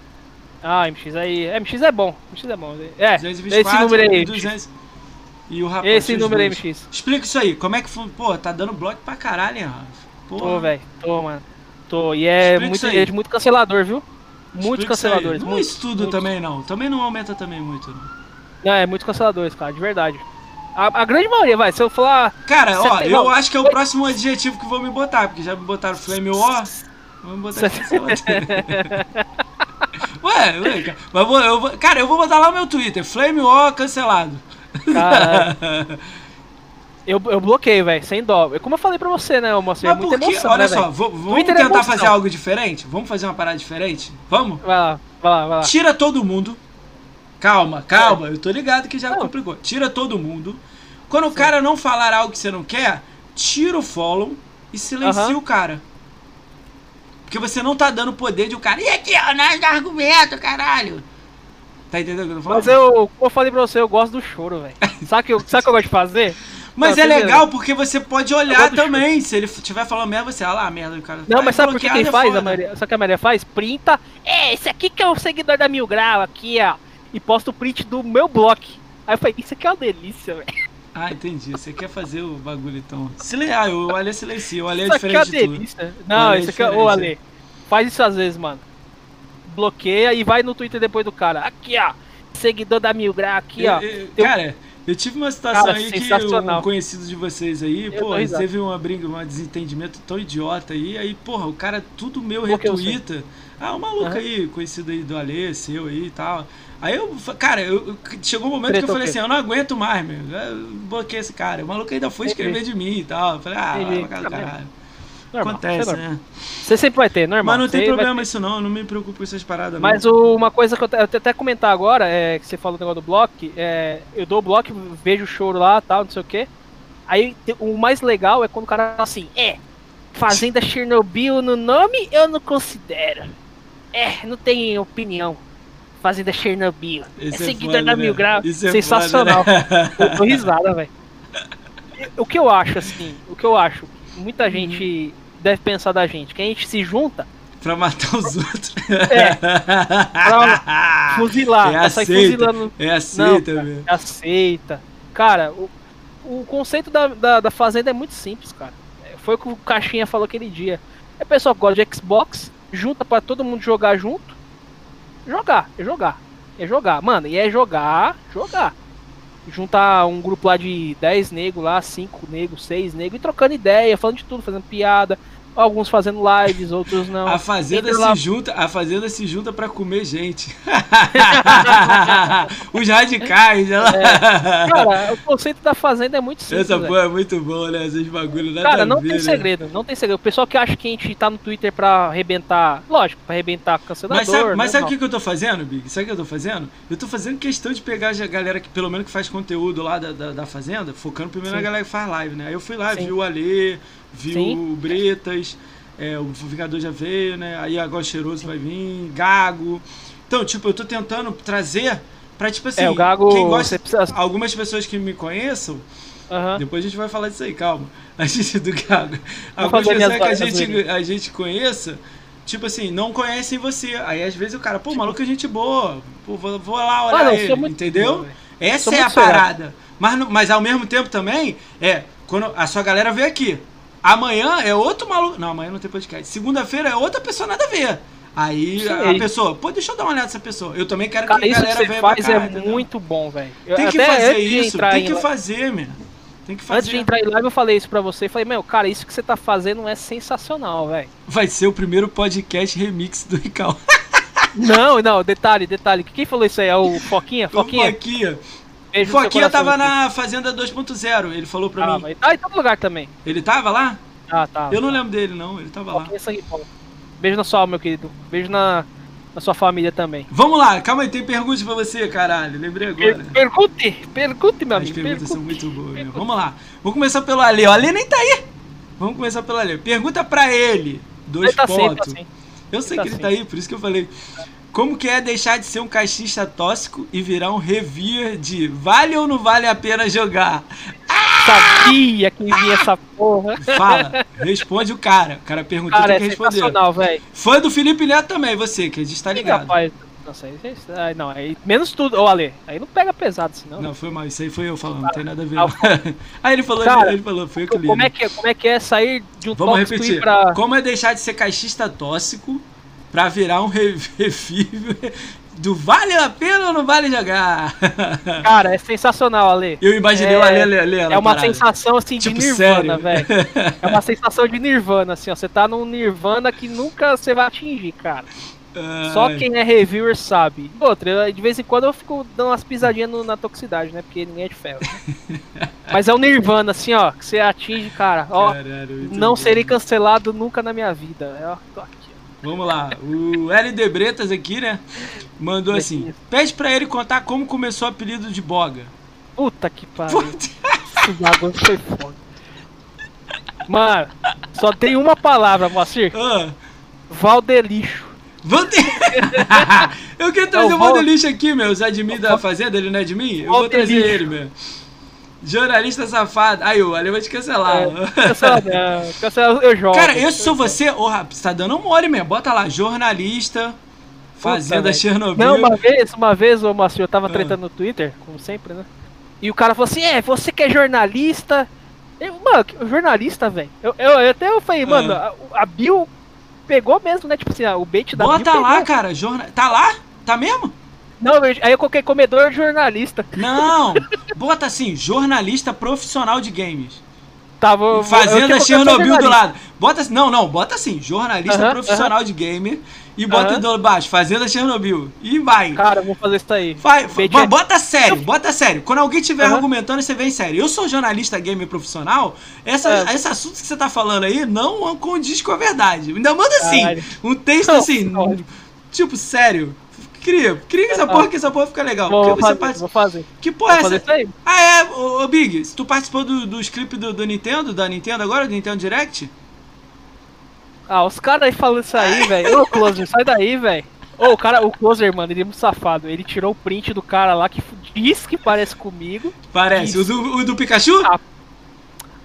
Ah, MX aí. MX é bom. MX é bom. É, 224 esse número aí. e MX. 200. E o Rapante. Esse número aí. MX. Explica isso aí, como é que foi? Pô, tá dando bloco pra caralho, hein, Rafa? Tô, velho. Tô, mano. Tô. E é Explica muito, é de muito cancelador, viu? Muitos canceladores. Não é muitos, isso tudo muitos. também, não. Também não aumenta também muito, não. Não, é muitos canceladores, cara, de verdade. A, a grande maioria, vai. Se eu falar. Cara, ó, tem- eu não. acho que é o próximo adjetivo que vão me botar, porque já me botaram Flame War. Vamos botar cancelador. ué, ué, cara. Mas vou, eu vou, cara, eu vou botar lá no meu Twitter, Flame War cancelado. Eu, eu bloqueei, velho, sem dó. Como eu falei pra você, né, moço? É Mas muita por que? emoção, Olha né, só, vou- vamos é tentar emoção. fazer algo diferente? Vamos fazer uma parada diferente? Vamos? Vai lá, vai lá, vai lá. Tira todo mundo. Calma, calma, eu tô ligado que já complicou. Tira todo mundo. Quando o cara não falar algo que você não quer, tira o follow e silencia Aham. o cara. Porque você não tá dando poder de o cara. E aqui, ó, nós argumento, caralho. Tá entendendo o que eu tô falando? Mas eu, como eu falei pra você, eu gosto do choro, velho. Sabe o que, eu- sabe o que eu gosto de fazer? Mas Não, é legal porque você pode olhar também. Se ele estiver falando merda, você, ah lá, merda do cara. Não, Vai mas sabe por que quem é faz? A foda. maioria, sabe o que a maioria faz? Printa. É, esse aqui que é o seguidor da Mil Grau, aqui, ó. E posta o print do meu bloco. Aí eu falei, isso aqui é uma delícia, velho. Ah, entendi. Você quer fazer o bagulho então. Silen... Ah, o Ale silencia. O Ale é Isso aqui é diferente uma de tudo. delícia. Não, é isso aqui é. Ô, diferente, Ale, faz isso às vezes, mano. Bloqueia e vai no Twitter depois do cara. Aqui, ó. Seguidor da Mil Grau, aqui, ó. Eu- eu- Cara, eu tive uma situação Cara, aí que um conhecido de vocês aí, Eu pô, teve uma briga, um desentendimento tão idiota aí, aí, porra, o cara tudo meu retuita. Ah, um maluco Aham. aí, conhecido aí do Alê, seu aí e tal. Aí eu, cara, eu, chegou um momento que eu falei quê? assim, eu não aguento mais, meu. Eu bloqueei esse cara. O maluco ainda foi escrever de mim e tal. Eu falei, ah, vai pra do Tá caralho. Normal, Acontece, é né? Você sempre vai ter, normal. Mas não tem Você problema isso não, não me preocupo com essas paradas Mas o- uma coisa que eu, eu até comentar agora, é que você falou do negócio do bloco, é, eu dou o bloco, vejo o choro lá, tal, não sei o que. Aí o mais legal é quando o cara fala assim, é, Fazenda Chernobyl no nome eu não considero. É, não tem opinião. Fazenda Chernobyl. Esse é é seguidor foda, da né? Mil Grau. É Sensacional. foda, né? Eu tô risada, velho. O que eu acho, assim, o que eu acho, muita gente deve pensar da gente, que a gente se junta Pra matar os outros. É. pra fuzilar, É aceita. É aceita, Não, meu. aceita. Cara, o, o conceito da, da, da Fazenda é muito simples, cara. É, Foi o que o Caixinha falou aquele dia. É pessoal que gosta de Xbox, junta pra todo mundo jogar junto. Jogar, é jogar. É jogar. Mano, e é jogar, jogar. Juntar um grupo lá de 10 negros lá, 5 negros, 6 negros, e trocando ideia, falando de tudo, fazendo piada. Alguns fazendo lives, outros não. A fazenda Entra se lá- junta, a fazenda se junta para comer gente. Os radicais, ela. Cara, o conceito da Fazenda é muito simples. Essa velho. porra é muito boa, né? Esses bagulho nada Cara, não ver, tem né? segredo, não tem segredo. O pessoal que acha que a gente tá no Twitter pra arrebentar, lógico, pra arrebentar cancelador. Mas sabe, mas sabe o que, que eu tô fazendo, Big? Sabe o que eu tô fazendo? Eu tô fazendo questão de pegar a galera que, pelo menos, que faz conteúdo lá da, da, da Fazenda, focando primeiro Sim. na galera que faz live, né? Aí eu fui lá, Sim. vi o Alê, vi Sim. o Bretas, é, o Vingador já veio, né? Aí agora o Cheiroso vai vir, Gago. Então, tipo, eu tô tentando trazer pra, tipo assim, É, o Gago, quem gosta. precisa... Algumas pessoas que me conheçam, depois a gente vai falar disso aí, calma. A gente do Gago. Algumas pessoas que a gente, a gente conheça, tipo assim, não conhecem você. Aí às vezes o cara, pô, maluco é gente boa. Pô, vou, vou lá olhar Ah, não, ele, entendeu? velho. Essa é a parada. Mas, mas ao mesmo tempo também, é, quando a sua galera veio aqui. Amanhã é outro maluco. Não, amanhã não tem podcast. Segunda-feira é outra pessoa nada a ver. Aí Sim. a pessoa, pô, deixa eu dar uma olhada nessa pessoa. Eu também quero Cara, que a que galera você venha faz pra cá, é entendeu? muito bom, velho. Tem que fazer isso, tem em que fazer, meu. Tem que fazer. Antes de entrar em live, eu falei isso pra você. Falei, meu, cara, isso que você tá fazendo é sensacional, velho. Vai ser o primeiro podcast remix do Rical. Não, não, detalhe, detalhe. Quem falou isso aí? É o Foquinha? O Foquinha? Beijo seu Foquinha coração, tava na Fazenda 2.0, ele falou pra Ah, mim. mas tá em todo lugar também. Ele tava lá? Ah, tá. Eu não tá. lembro dele, não. Ele tava lá. Foquinha é sangue bom. Beijo na sua alma, meu querido. Beijo na, na sua família também. Vamos lá, calma aí, tem perguntas pra você, caralho. Lembrei agora. Per pergunte, pergunte, meu As amigo. perguntas Pergunte. são muito boas, meu. Pergunte. Vamos lá. Vamos começar pelo Ale. O Ale nem tá aí. Vamos começar pelo Ale. Pergunta pra ele. Dois Ele tá sempre pontos. assim. Eu sei tá que ele sempre. tá aí, por isso que eu falei. Como que é deixar de ser um caixista tóxico e virar um reviewer de vale ou não vale a pena jogar? Sabia que vinha essa porra. Fala, responde o cara. O cara perguntou, Cara, tem é que responder. sensacional, velho. Fã do Felipe Neto também, você, que a gente tá ligado. Rapaz, nossa, aí, não, aí, menos tudo, ô Ale, aí não pega pesado, senão. Não, foi mal, isso aí foi eu falando, não tem nada a ver. Ah, não. aí ele falou, Cara, ele falou, foi eu que li. como, né? é que, é- como é que é sair de um Vamos repetir. ir pra. Como é deixar de ser caixista tóxico pra virar um re- reviewer do vale a pena ou não vale jogar? Cara, é sensacional, Ale. Eu imaginei É- o Ale le- lendo É uma parada. sensação assim de Tipo, Nirvana, velho. É uma sensação de Nirvana, assim, ó. Você tá num Nirvana que nunca você vai atingir, cara. Só Ai. quem é reviewer sabe. Outra, eu, de vez em quando eu fico dando umas pisadinhas no- na toxicidade, né? Porque ninguém é de ferro. né? Mas é o Nirvana, assim, ó, que você atinge, cara. Ó, Caralho, não bom. serei cancelado nunca na minha vida. É, ó, tô aqui. Vamos lá, o LD Bretas aqui, né? Mandou assim: pede pra ele contar como começou o apelido de Boga. Puta que pariu. Esse bagulho foi foda. Mano, só tem uma palavra, Moacir. Ah, Valdelixo. Vou ter... eu queria trazer É o o Val- Valdelixo aqui, meu. Os admin da fazenda, ele não é de mim? Eu vou trazer ele, meu. Jornalista safado. Aí, o Ale vai te cancelar. É, eu jogo. Cara, eu sou você. Ô, rapaz, você tá dando um mole mesmo. Bota lá, jornalista, Fazenda velho. Chernobyl. Não, uma vez, uma vez, ô Moacir, eu tava Ah. tretando no Twitter, como sempre, né? E o cara falou assim: é, você que é jornalista. Eu, mano, jornalista, velho. Eu, eu, eu até eu falei, Ah. mano, a, a Bill pegou mesmo, né? Tipo assim, o bait da Bill. Bota pegou. lá, cara. Jorna... Tá lá? Tá mesmo? Não, aí eu coloquei comedor jornalista. Não. Bota assim, jornalista profissional de games. Eu Fazenda tinha colocado Chernobyl do lado. Bota assim, não, não, bota assim, jornalista Aham, profissional de gamer e bota Aham. do baixo, Fazenda Chernobyl. E vai. Cara, vou fazer isso aí. Vai, é- bota sério, bota sério. Quando alguém estiver Aham. argumentando, você vem sério. Eu sou jornalista gamer profissional, essa, É. esse assunto que você tá falando aí não condiz com a verdade. Ainda manda assim, Caralho. um texto Não, assim, olha. tipo, sério. Cria, cria essa Ah. porra que essa porra fica legal. Vou, fazer, vou fazer. Que porra é Vou fazer essa? isso. Ah, é, ô, ô, Big, tu participou do, dos clipes do, do Nintendo, da Nintendo agora, do Nintendo Direct? Ah, os caras aí falando isso aí, velho. Ô, Closer, sai daí, velho. Ô, o cara, o Closer, mano, ele é muito safado. Ele tirou o print do cara lá que diz que parece comigo. Parece. O do, o do Pikachu? Ah,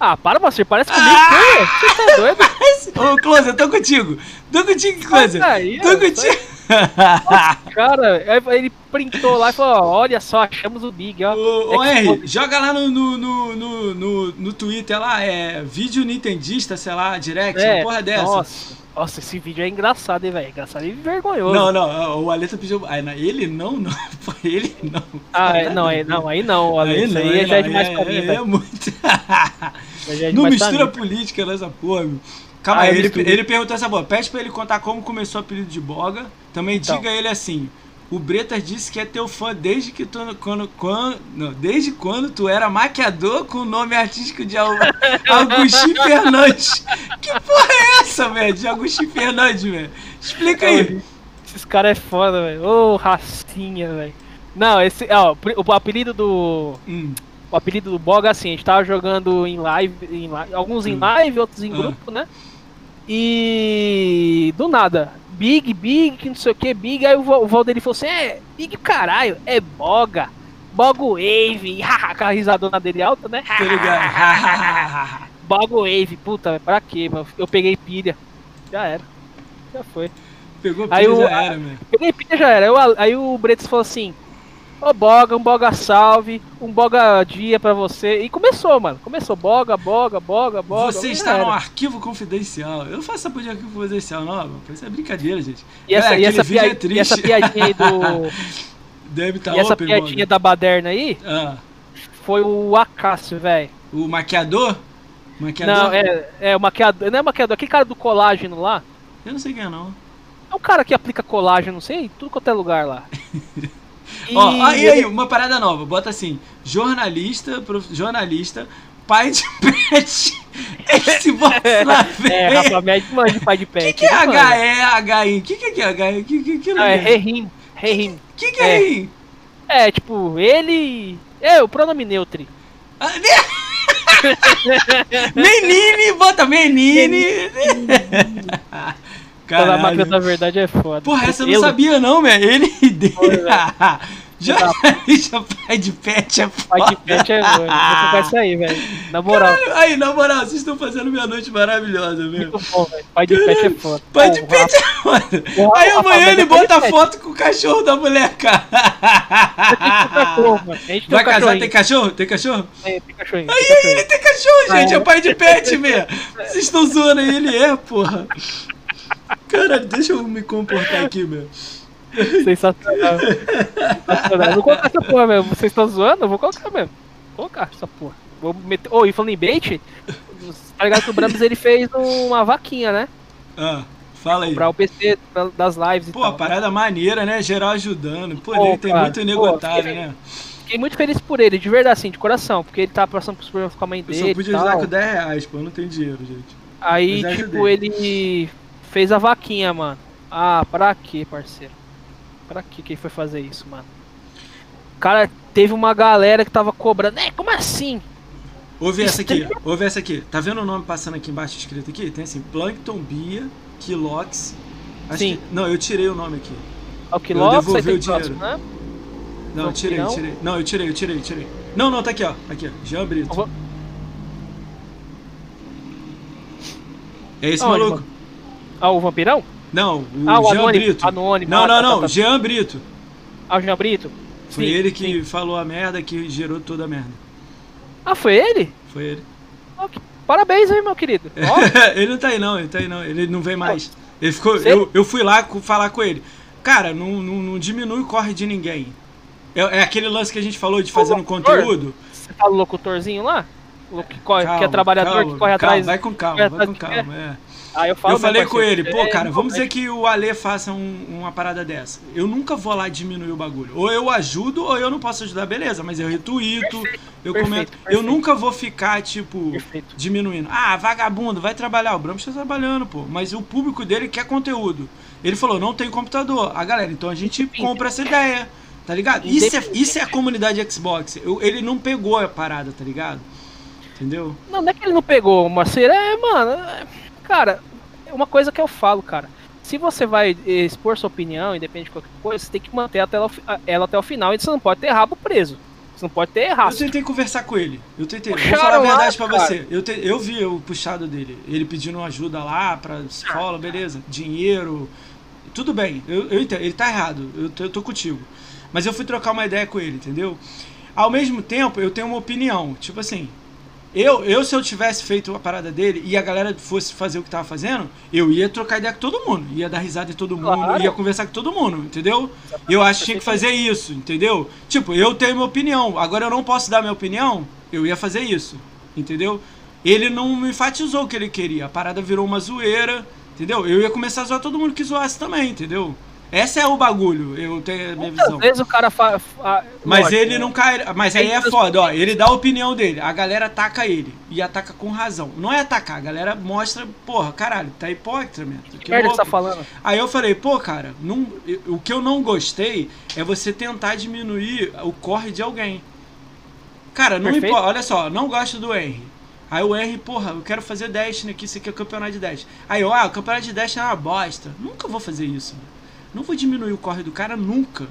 Ah, para, você parece comigo. Ah! Você tá doido? Ô, Close, eu tô contigo. Tô contigo, Close. Sai daí, Tô contigo. Cara, ele printou lá e falou: olha só, achamos o Big, ó. Ô, ô É Henry, joga lá no, no, no, no, no, Twitter lá, é vídeo nintendista, sei lá, direct, uma porra dessa. É, Nossa, nossa, esse vídeo é engraçado, hein, velho? Engraçado e vergonhoso. Não, não, o Aleta pediu. Ah, ele não, não. Ele não. Ah, é, não, aí não, aí não, olha, Aí não, aí aí já é não, demais aí- pra mim, É velho. muito. É Não mistura política nessa porra, meu. Calma Ah, aí, ele, ele perguntou essa boa. Pede pra ele contar como começou o apelido de Boga. Também Então. diga ele assim. O Bretas disse que é teu fã desde que tu. Quando, quando, não, desde quando tu era maquiador com o nome artístico de Agostinho Fernandes. Que porra é essa, velho? De Agostinho Fernandes, velho. Explica aí. Esses caras é foda, velho. Ô, racinha, velho. Não, esse, ó, o, apelido do. Hum, O apelido do Boga, assim, a gente tava jogando em live, em li- alguns em live, outros em Ah. grupo, né? E do nada, Big, Big, que não sei o que, Big, aí o, o Valdir falou assim, é, Big caralho, é Boga, Bogo Wave, com a risadona dele alta, né? tô ligado. Bogo Wave, puta, velho, pra quê, mano? Eu peguei pilha, já era, já foi. Pegou Aí pilha, o- já era, meu. Peguei pilha, já era, Eu- aí o Bretas falou assim, Ô Boga, um Boga salve, um Boga dia pra você. E começou, mano. Começou Boga, Boga, Boga, Boga. Você está num arquivo confidencial. Eu não faço essa porra de arquivo confidencial, não. mano. Isso é brincadeira, gente. E essa, Galera, e, aquele essa vídeo é pia- e essa piadinha aí do. Deve estar e essa open, piadinha mano. da baderna aí Ah, foi o Acácio, velho. o maquiador? Maquiador? Não, é, é o maquiador. Não é maquiador, aquele cara do colágeno lá. Eu não sei quem é, não. É um cara que aplica colágeno, não sei, em tudo quanto é lugar lá. E Ó, ah, e aí, uma parada nova. Bota assim, jornalista, prof- jornalista, pai de pet, esse box na É, rapaz, minha de pai de O pet. que, que é manja. H-E-H-I? O que, que é H-E? O que, que, que, Não, é é? Rerim. Rerim. que, que é é. aí? É, tipo, ele. É, o pronome neutro. Ah, ne- Menine, bota menine. Pela máquina Caralho. da verdade é foda. Porra, essa eu não sabia não, velho. Ele e dele. Foi, velho. Jornalista pai de pet é Pai foda. de pet é foda. Vou colocar isso aí, velho. Na moral. Caralho, aí, na moral, vocês estão fazendo minha noite maravilhosa, mesmo. Muito bom, velho. Pai de pet é foda. Pai de pet é foda. Aí amanhã vai ele pai bota foto com o cachorro da mulher, cara. Cachorro, Vai casar, tem cachorro? Tem cachorro? Tem, tem cachorrinho. Aí, aí, ele tem cachorro, gente. É é? pai de pet, meu. Vocês estão zoando aí, ele é, porra. Cara, deixa eu me comportar aqui, meu. Sensacional. Sensacional. Eu vou colocar essa porra mesmo. Vocês estão zoando? Eu vou colocar mesmo. Vou colocar essa porra. Vou meter. Ô, e falando em bait, tá ligado que o Brams ele fez uma vaquinha, né? Ah, fala aí. Pra o PC das lives e Pô, parada maneira, né? Geral ajudando. Pô, Pô, ele tem cara, muito pô, nego otário, fiquei- né? Fiquei muito feliz por ele, de verdade, assim, de coração, porque ele tá passando por problemas com a mãe Eu dele. só e podia ajudar com 10 reais, pô. Eu não tenho dinheiro, gente. Aí, tipo, ele fez a vaquinha, mano. Ah, pra quê, parceiro? Pra que que ele foi fazer isso, mano? Cara, teve uma galera que tava cobrando. É, como assim? Ouve essa aqui, ouve essa aqui. Tá vendo o nome passando aqui embaixo escrito aqui? Tem assim, Plankton Bia, Kilox. Sim. que- não, eu tirei o nome aqui. Ao Quilox, aí devolvi tem o o próximo, dinheiro. né? Não, eu tirei, tirei. Não, eu tirei, eu tirei, eu tirei. Não, não, tá aqui, ó. Aqui, ó. Jean Brito. Eu vou- É esse maluco? mano? Ah, o vampirão? Não, o Ah, o Jean anônimo. Brito. Anônimo. Não, Ah, não, tá, não. tá, tá. Jean Brito. Ah, o Jean Brito? Foi Sim, ele que falou a merda que gerou toda a merda. Ah, foi ele? Foi ele. Oh, que- Parabéns aí, meu querido. Ó, ele não tá aí não, ele tá aí não, ele não vem mais. Ele ficou, eu, eu fui lá falar com ele. Cara, não, não, não diminui o corre de ninguém. É, é aquele lance que a gente falou de fazer locutor? conteúdo. você fala o locutorzinho lá? Que, corre, que é Calma, trabalhador calma, que corre calma, atrás. Vai com calma, vai com calma. É. Ah, eu falo, eu falei com ele, pô, é, cara, vamos dizer que o Ale faça um- uma parada dessa. Eu nunca vou lá diminuir o bagulho. Ou eu ajudo, ou eu não posso ajudar, beleza, mas eu retuito, eu perfeito, comento. Eu perfeito. nunca vou ficar, tipo, Perfeito. diminuindo. Ah, vagabundo, vai trabalhar. O Brahms tá trabalhando, pô. Mas o público dele quer conteúdo. Ele falou, não tem computador. A galera, então a gente compra essa ideia. Tá ligado? Isso é, isso é a comunidade Xbox. Eu- ele não pegou a parada, tá ligado? Entendeu? Não, não é que ele não pegou, Marceiro. É, mano. é- Cara, é uma coisa que eu falo, cara. Se você vai eh, expor sua opinião, independente de qualquer coisa, você tem que manter até ela, ela até o final e você não pode ter rabo preso. Você não pode ter Eu errado. tentei conversar com ele. Eu tentei. Vou Puxaram falar a lá, verdade pra cara. você. Eu, te- eu vi o puxado dele. Ele pedindo ajuda lá pra escola, beleza. Dinheiro. Tudo bem. Eu, eu entendo. Ele tá errado. Eu eu tô contigo. Mas eu fui trocar uma ideia com ele, entendeu? Ao mesmo tempo, eu tenho uma opinião. Tipo assim. Eu, eu, se eu tivesse feito a parada dele e a galera fosse fazer o que tava fazendo, eu ia trocar ideia com todo mundo, ia dar risada em todo mundo, Claro. ia conversar com todo mundo, entendeu? Eu acho que tinha que fazer isso, entendeu? Tipo, eu tenho minha opinião, agora eu não posso dar minha opinião, eu ia fazer isso, entendeu? Ele não me enfatizou o que ele queria, a parada virou uma zoeira, entendeu? Eu ia começar a zoar todo mundo que zoasse também, entendeu? Esse é o bagulho, eu tenho a minha Muitas visão. vezes o cara faz. Mas ele não cai. Mas aí é foda, ó. Ele dá a opinião dele. A galera ataca ele. E ataca com razão. Não é atacar, a galera mostra, porra, caralho, tá hipócrita, mesmo. Que merda você tá falando? Aí eu falei, pô, cara, não, o que eu não gostei é você tentar diminuir o corre de alguém. Cara, não Perfeito. importa. Olha só, não gosto do Henry. Aí o Henry, porra, eu quero fazer Destiny aqui, isso aqui é o campeonato de Destiny. Aí eu, ah, o campeonato de Destiny é uma bosta. Nunca vou fazer isso. mano. Não vou diminuir o corre do cara nunca.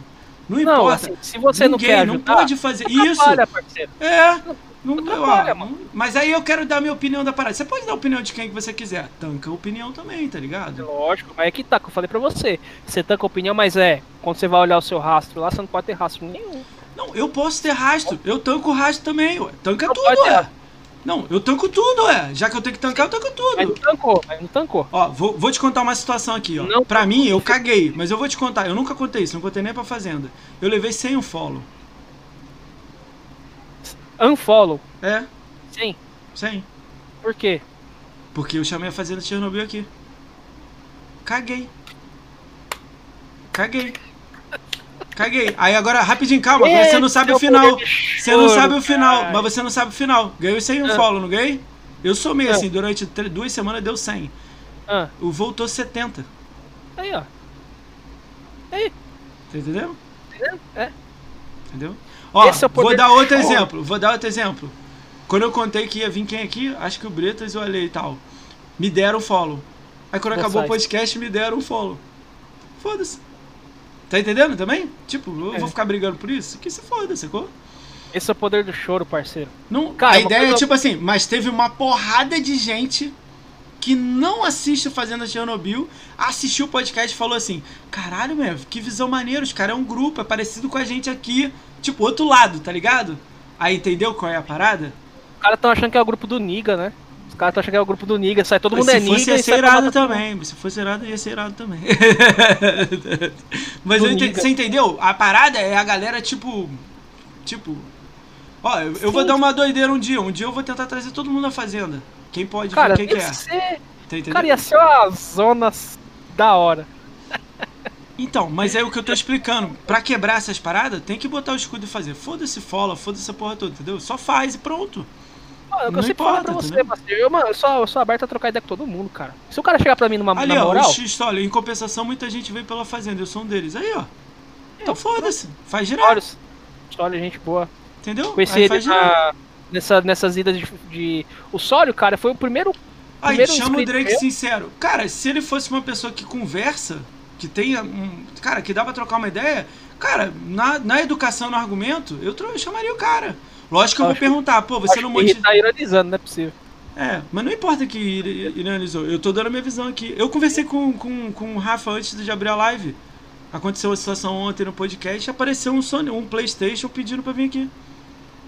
Não Não, importa. assim, se você não Ninguém quer não ajudar, pode fazer não isso. atrapalha, parceiro. É. Não, Não eu, atrapalha, ó, mano. mas aí eu quero dar minha opinião da parada. Você pode dar a opinião de quem que você quiser. Tanca a opinião também, tá ligado? Lógico, mas é que tá, que eu falei pra você. Você tanca a opinião, mas é, quando você vai olhar o seu rastro lá, você não pode ter rastro nenhum. Não, eu posso ter rastro. Eu tanco o rastro também, ué. Tanca Não tudo, ué. Não, eu tanco tudo, ué. Já que eu tenho que tancar, eu tanco Mas não tudo. tancou, mas não tancou. Ó, vou, vou te contar uma situação aqui, ó. Não. Pra mim, eu caguei, mas eu vou te contar. Eu nunca contei isso, não contei nem pra Fazenda. Eu levei sem um follow. Unfollow. É, Sim. sem. Por quê? Porque eu chamei a Fazenda de Chernobyl aqui. Caguei. Caguei. Caguei. Aí agora, rapidinho, calma, você não sabe o o final. Você não sabe o final, cara. mas você não sabe o final. Ganhei sem um Ah. follow, não ganhei? Eu somei Ah. assim, durante duas semanas deu 100. Ah, O voltou 70. aí, ó. Tá entendendo? Entendeu? É. Entendeu? Ó, é o vou dar outro show. exemplo. Vou dar outro exemplo. Quando eu contei que ia vir quem aqui, acho que o Bretas e o Ale e tal, me deram follow. Aí quando Boa acabou o sorte. podcast, me deram follow. Foda-se. Tá entendendo também? Tipo, eu É. vou ficar brigando por isso? Que se foda, sacou? Esse é o poder do choro, parceiro. Não, Cara, a uma ideia é coisa- tipo assim, mas teve uma porrada de gente que não assiste o Fazenda Chernobyl, assistiu o podcast e falou assim: caralho, meu, que visão maneira, os caras é um grupo, é parecido com a gente aqui, tipo, outro lado, tá ligado? Aí entendeu qual é a parada? Os caras tão achando que é o grupo do Niga, né? Os caras tão achando que é o grupo do Niga, sai todo mundo é Se Niga. fosse e ia ser irado também, se fosse irado ia ser irado também. Mas entendi- você entendeu? A parada é a galera tipo. Tipo. Ó, eu, eu vou dar uma doideira um dia. Um dia eu vou tentar trazer todo mundo na fazenda. Quem pode Cara, quem quer. ser... Tá? Cara, ia ser uma zona da hora. Então, mas é o que eu tô explicando. Pra quebrar essas paradas, tem que botar o escudo e fazer. Foda-se follow, foda-se essa porra toda, entendeu? Só faz e pronto. Mano, é Não eu sempre falo importa, pra você, parceiro. Eu, mano, eu sou, eu sou aberto a trocar ideia com todo mundo, cara. Se o cara chegar pra mim numa Ali, ó, moral, X, olha, em compensação, muita gente veio pela fazenda. Eu sou um deles. Aí, ó. Então foda-se. Faz girar. olha, gente boa. Entendeu? Conheci Aí ele na, nessa, nessas idas de, de... O Sólio, cara, foi o primeiro... Aí, primeiro chama o Drake meu. sincero. Cara, se ele fosse uma pessoa que conversa, que tenha um. Cara, que dá pra trocar uma ideia, cara, na, na educação, no argumento, eu, eu chamaria o cara. Lógico que eu vou perguntar, pô, você não que ele motiva. tá ironizando, não é possível. É, mas não importa que ironizou, eu tô dando a minha visão aqui. Eu conversei com, com, com o Rafa antes de abrir a live. Aconteceu uma situação ontem no podcast, apareceu um Sony, um PlayStation pedindo pra vir aqui.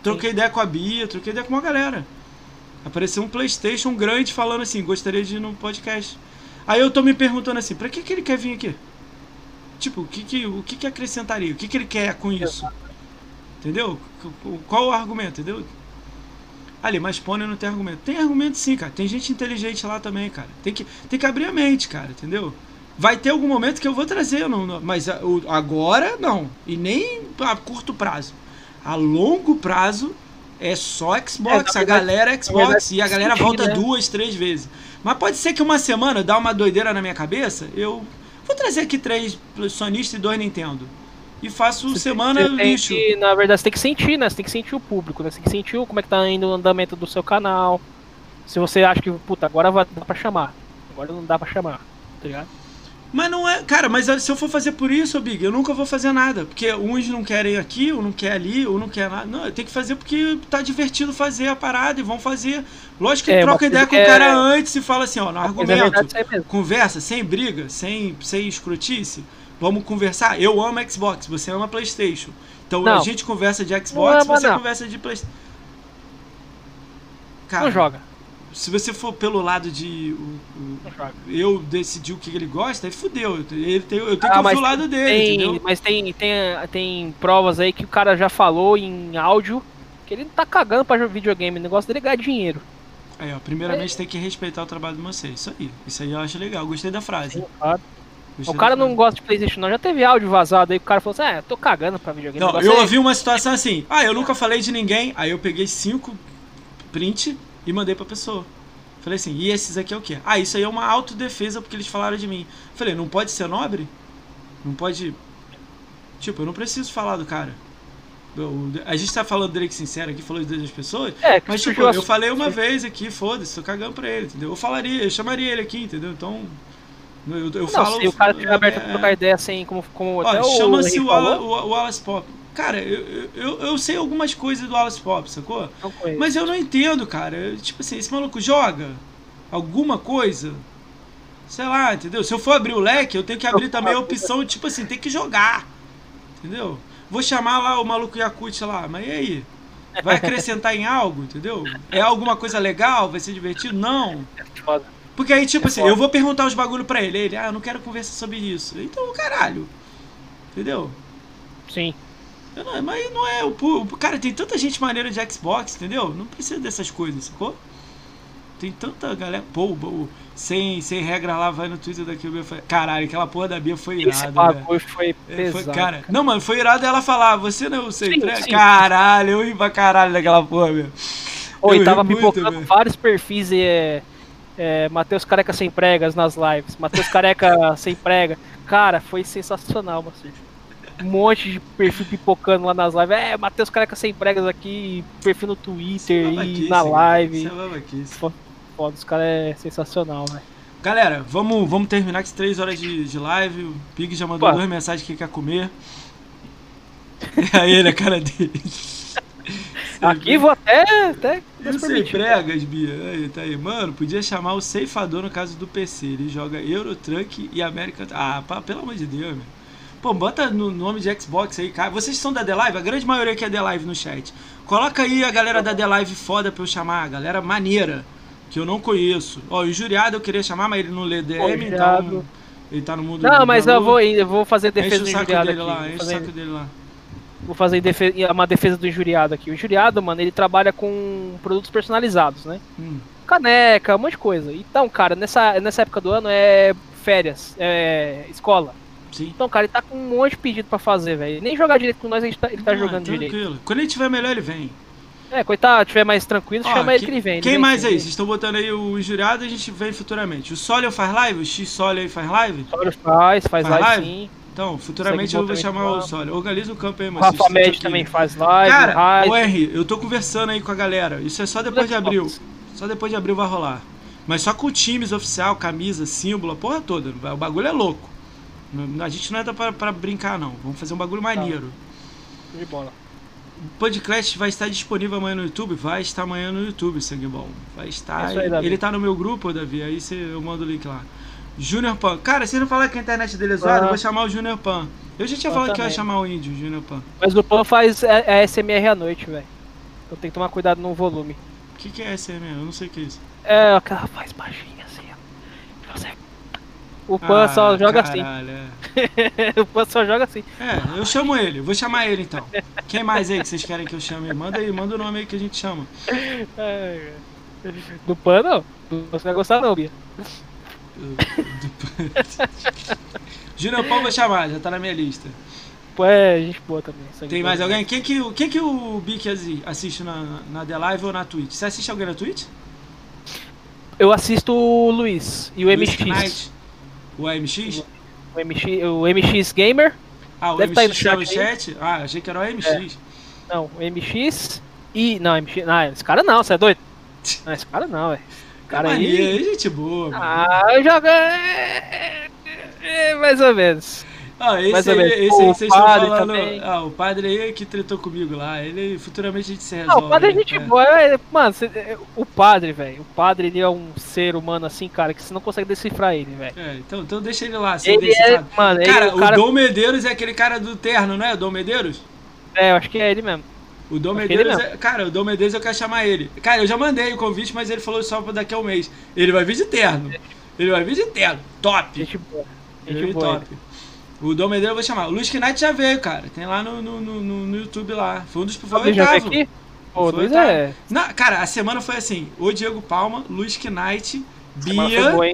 Troquei ideia com a Bia, troquei ideia com uma galera. Apareceu um PlayStation grande falando assim: gostaria de ir no podcast. Aí eu tô me perguntando assim: pra que, que ele quer vir aqui? Tipo, o que, que, o que, que acrescentaria? O que, que ele quer com isso? Entendeu? Qual o argumento, entendeu? Ali, mas Pônei não tem argumento. Tem argumento sim, cara. Tem gente inteligente lá também, cara. Tem que, tem que abrir a mente, cara, entendeu? Vai ter algum momento que eu vou trazer, não, não, mas agora não. E nem a curto prazo. A longo prazo é só Xbox. É, a galera é Xbox. E a galera volta né? duas, três vezes. Mas pode ser que uma semana dá uma doideira na minha cabeça. Eu vou trazer aqui três sonistas e dois Nintendo. E faço você semana tem, lixo. Que, na verdade, você tem que sentir, né? Você tem que sentir o público, né? Você tem que sentir como é que tá indo o andamento do seu canal. Se você acha que, puta, agora vai, dá pra chamar. Agora não dá pra chamar, tá ligado? Mas não é. Cara, mas se eu for fazer por isso, Big, eu nunca vou fazer nada. Porque uns não querem aqui, ou não quer ali, ou não quer nada. Não, eu tenho que fazer porque tá divertido fazer a parada e vão fazer. Lógico que é, troca ideia com o cara é... antes e fala assim, ó, no é argumento. É conversa, sem briga, sem, sem escrotice. Vamos conversar. Eu amo Xbox, você ama PlayStation. Então não. a gente conversa de Xbox, ama, você não. conversa de PlayStation. Cara, não joga se você for pelo lado de o, o, eu decidir o que ele gosta, aí fudeu. Ele tem, eu tenho ah, que ouvir o lado dele, tem, entendeu? Mas tem, tem, tem provas aí que o cara já falou em áudio que ele não tá cagando pra videogame, o negócio dele é ganhar dinheiro. Aí, ó, primeiramente é. tem que respeitar o trabalho de vocês. Isso aí. Isso aí eu acho legal. Gostei da frase. Sim, claro. O cara não gosta de Playstation não. Já teve áudio vazado aí que o cara falou assim, é, tô cagando pra videogame. Não, eu é... ouvi uma situação assim, ah, eu nunca falei de ninguém. Aí eu peguei cinco print e mandei pra pessoa. Falei assim, e esses aqui é o quê? Ah, isso aí é uma autodefesa porque eles falaram de mim. Falei, não pode ser nobre? Não pode. Tipo, eu não preciso falar do cara. Eu, a gente tá falando dele sincero aqui, falou das pessoas. É, mas tipo, eu falei uma vez aqui, foda-se, tô cagando pra ele, entendeu? Eu falaria, eu chamaria ele aqui, entendeu? Então. Eu, eu não, falo. Se o cara tiver aberto é, trocar ideia assim, como, como ó, chama-se o, o, o Alice Pop. Cara, eu, eu, eu sei algumas coisas do Alice Pop, sacou? Mas eu não entendo, cara. Tipo assim, esse maluco joga alguma coisa. Sei lá, entendeu? Se eu for abrir o leque, eu tenho que abrir também a opção, tipo assim, tem que jogar. Entendeu? Vou chamar lá o maluco Yakut lá, mas e aí? Vai acrescentar em algo, entendeu? É alguma coisa legal? Vai ser divertido? Não. Porque aí, tipo assim, eu vou perguntar os bagulho pra ele. Ele, ah, eu não quero conversar sobre isso. Então, caralho. Entendeu? Sim. Não, mas não é o, o. Cara, tem tanta gente maneira de Xbox, entendeu? Não precisa dessas coisas, sacou? Tem tanta galera. Pô, o, sem, sem regra lá, vai no Twitter da Bia. Caralho, aquela porra da Bia foi irada. Esse bagulho foi pesado. É, foi, cara, cara, Não, mano, foi irado ela falar, você não sei. Sim, sim. Caralho, eu ri pra caralho daquela porra, meu. Oi, tava pipocando muito, vários perfis e é, é, Matheus Careca sem pregas nas lives. Matheus Careca sem prega. Cara, foi sensacional, Marcelo um monte de perfil pipocando lá nas lives. É, Matheus Careca sem pregas aqui, perfil no Twitter e na live. É Foda, os caras é sensacional, velho. Galera, vamos, vamos terminar com 3 horas de, de live. O Pig já mandou Pô. duas mensagens que quer comer. Aí ele, a cara dele. Aqui vou até. até e sem pregas, Bia? Aí, tá aí. Mano, podia chamar o ceifador no caso do PC. Ele joga Euro Truck e América. Ah, pá, pelo amor de Deus, meu. Pô, bota no nome de Xbox aí, cara. Vocês são da The Live? A grande maioria aqui é The Live no chat. Coloca aí a galera da The Live foda pra eu chamar. A galera maneira, que eu não conheço. Ó, o Juriado eu queria chamar, mas ele não lê DM, então... Ele tá no mundo Não, mas eu vou, eu vou fazer defesa do injuriado aqui. Lá, enche o saco dele lá. Vou fazer defesa, uma defesa do injuriado aqui. O injuriado, mano, ele trabalha com produtos personalizados, né? Hum. Caneca, um monte de coisa. Então, cara, nessa, nessa época do ano é férias, é escola. Sim. Então, cara, ele tá com um monte de pedido pra fazer, velho. Nem jogar direito com nós, a gente tá, ele tá ah, jogando tranquilo. direito. Quando ele tiver melhor, ele vem. É, coitado, tiver mais tranquilo, Ó, chama que, ele que ele vem. Quem ele mais aí? Vocês estão botando aí o injuriado e a gente vem futuramente. O Solio faz live? O X Solio aí faz live? Solio faz, faz, faz live, live, sim. Então, futuramente eu vou chamar o Solio. Organiza o campo aí, mano. O Rafa Med também faz live. Cara, o R, eu tô conversando aí com a galera. Isso é só depois de abril. Só depois de abril vai rolar. Mas só com times oficial, camisa, símbolo, a porra toda. O bagulho é louco. A gente não é pra, pra brincar, não. Vamos fazer um bagulho tá. maneiro. Tá. De bola. O podcast vai estar disponível amanhã no YouTube? Vai estar amanhã no YouTube, sangue bom. Vai estar. É aí, ele tá no meu grupo, Davi, aí você, eu mando o link lá. Junior Pan. Cara, se não falar que a internet dele é zoada, eu Ah. vou chamar o Junior Pan. Eu já tinha Eu falado que eu ia chamar o índio, o Junior Pan. Mas o Pan faz é, é SMR à noite, velho. Eu tenho que tomar cuidado no volume. O que, que é SM? Eu não sei o que é isso. É, aquela faz baixinho assim, ó. Você- O Pan só Ah, joga caralho, é. assim. o Pan só joga assim. É, eu chamo ele, vou chamar ele então. Quem mais aí que vocês querem que eu chame? Manda aí, manda o nome aí que a gente chama. É, Do Pan não. Você vai gostar não, Bia. Junior Pan vou chamar, já tá na minha lista. Pô, é gente boa também. Tem mais alguém? Quem que, o- quem que o Bic assi- assiste na, na The Live ou na Twitch? Você assiste alguém na Twitch? Eu assisto o Luiz e o Luiz MX. Knight? O AMX? O MX, o MX Gamer. Ah, o Deve tá MX tá no chat chat? Ah, achei que era o AMX. Não, o MX e. Não, MX. Não, esse cara não, você é doido? Não, esse cara não, velho. Cara aí. aí, gente boa. mano. Ah, eu jogo. É, é, mais ou menos. Ah, esse mais ou aí, menos. esse aí O vocês estão falando. também. Ah, o padre aí que tretou comigo lá. Ele futuramente a gente se Não, resolve. o padre é né? gente boa. é, Mano, cê- é, o padre, velho. O padre, ele é um ser humano assim, cara, que você não consegue decifrar ele, velho. É, então, então deixa ele lá, sem Ele é, mano, ele Cara, é o cara. o Dom Medeiros é aquele cara do terno, não é? O Dom Medeiros? É, eu acho que é ele mesmo. O Dom Medeiros, é, cara, o Dom Medeiros eu quero chamar ele. Cara, eu já mandei o convite, mas ele falou só pra daqui a um mês. Ele vai vir de terno. Ele vai vir de terno. Top. Gente boa. Gente vir boa. top. O Dom Medeiros eu vou chamar. O Luiz Knight já veio, cara. Tem lá no, no, no, no- YouTube lá. Foi um dos foi o oitavo. aqui? Pô, Foi oitavo. é. Na, cara, a semana foi assim: o Diego Palma, Luiz Knight, Bia. boa?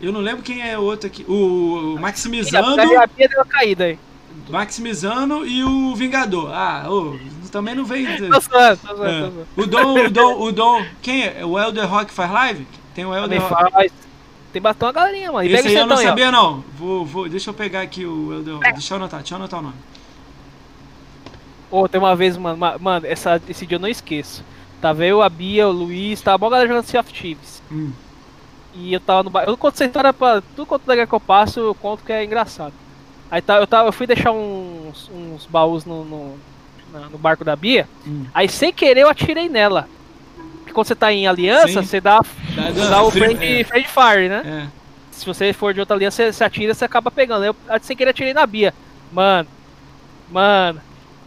Eu não lembro quem é o outro aqui. O, o Maximizando. A a Bia deu uma caída aí. Maximizando e o Vingador. Ah, ô, também não veio. Tô zoando, tô zoando, É. tô zoando. O Dom, o Dom, o Dom. Quem é? O Elder Rock faz live? Tem o Também Elder Rock. faz. Tem bastante uma galerinha, mano. Esse pega aí eu não sabia, não. Vou, vou, deixa eu pegar aqui o Elder Rock. Deixa eu anotar, deixa eu anotar o nome. Ô, tem uma vez, mano, ma- mano, essa, esse dia eu não esqueço. Tava eu, a Bia, o Luiz, tava bom galera jogando Sea of Thieves. Hum. E eu tava no bar. Eu conto essa história pra. Tudo quanto lugar que eu passo, eu conto que é engraçado. Aí tá, eu, tava, eu fui deixar uns, uns baús no, no, na- no barco da Bia. Hum. Aí sem querer eu atirei nela. Porque quando você tá em aliança, Sim. você dá, Dá- dá, dá o friend, é. friend fire, né? É. Se você for de outra aliança, você, você atira, você acaba pegando. Eu sem querer atirei na Bia. Mano. Mano.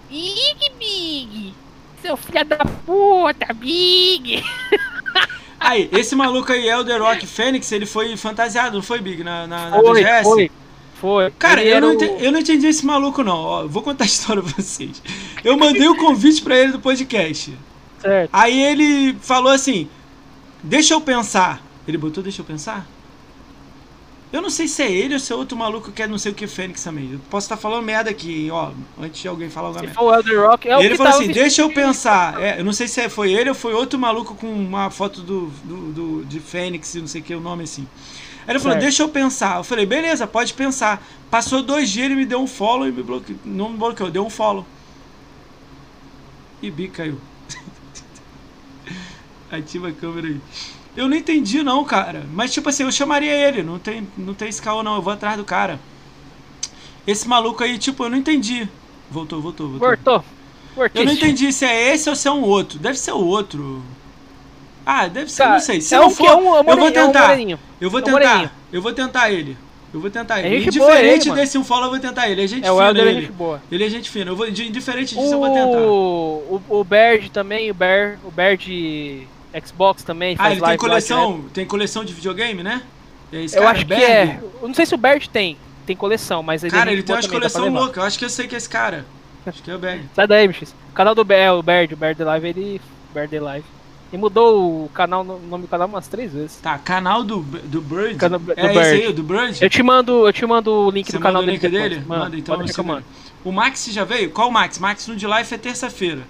Big Big! Seu filho da puta, Big! Aí, esse maluco aí, Elder Rock Fênix, ele foi fantasiado, não foi, Big? Na, na, na Foi, BGS? foi. Foi. Cara, eu não, o- entendi, eu não entendi esse maluco, não. Ó, vou contar a história pra vocês. Eu mandei o convite pra ele do podcast. Certo. Aí ele falou assim: Deixa eu pensar. Ele botou deixa eu pensar? Eu não sei se é ele ou se é outro maluco que é não sei o que Fênix também. Eu posso estar falando merda aqui, ó, antes de alguém falar alguma merda. for Elder Rock, é o ele falou tava assim, deixa eu pensar. É, eu não sei se foi ele ou foi outro maluco com uma foto do, do, do- de Fênix e não sei o que, o nome assim. Aí ele falou, Certo. deixa eu pensar. Eu falei, beleza, pode pensar. Passou dois dias, ele me deu um follow e me bloqueou. Não me bloqueou, deu um follow. E Bi caiu. Ativa a câmera aí. Eu não entendi não, cara. Mas tipo assim, eu chamaria ele. Não tem, não tem esse caô não, eu vou atrás do cara. Esse maluco aí, tipo, eu não entendi. Voltou, voltou, voltou. Cortou. Eu não entendi se é esse ou se é um outro. Deve ser o outro. Ah, deve ser, Cara, não sei. Se é não um que for, é um- é um eu vou moreninho, é um tentar. eu vou É tentar. eu vou tentar ele. Eu vou tentar É ele. ele, mano. desse um follow, eu vou tentar ele. É gente É o fina é ele. gente boa. Ele é gente fina. Eu vou, indiferente disso, eu vou tentar. O, o, o Baird também, o Bear, o Bear de Xbox também Ah, ele tem lá coleção, tem coleção de videogame, né? É esse direto. Eu cara, acho que é. Eu não sei se o Baird tem. Tem coleção, mas ele Cara, é ele gente tem umas coleção louca. Eu acho que eu sei que é esse cara. Acho que é o Berg. Sai daí, MX. O canal do Bear, o Baird, o Baird Live, ele. Baird Live. Ele mudou o canal, o nome do canal umas três vezes. Tá, canal do, do Bird. Canal do é esse Bird. aí, o do Bird? Eu te mando, eu te mando o link Você do canal o dele. link dele? Mano, Manda, então você manda. mando. O Max já veio? Qual o Max? Max no de live é terça-feira.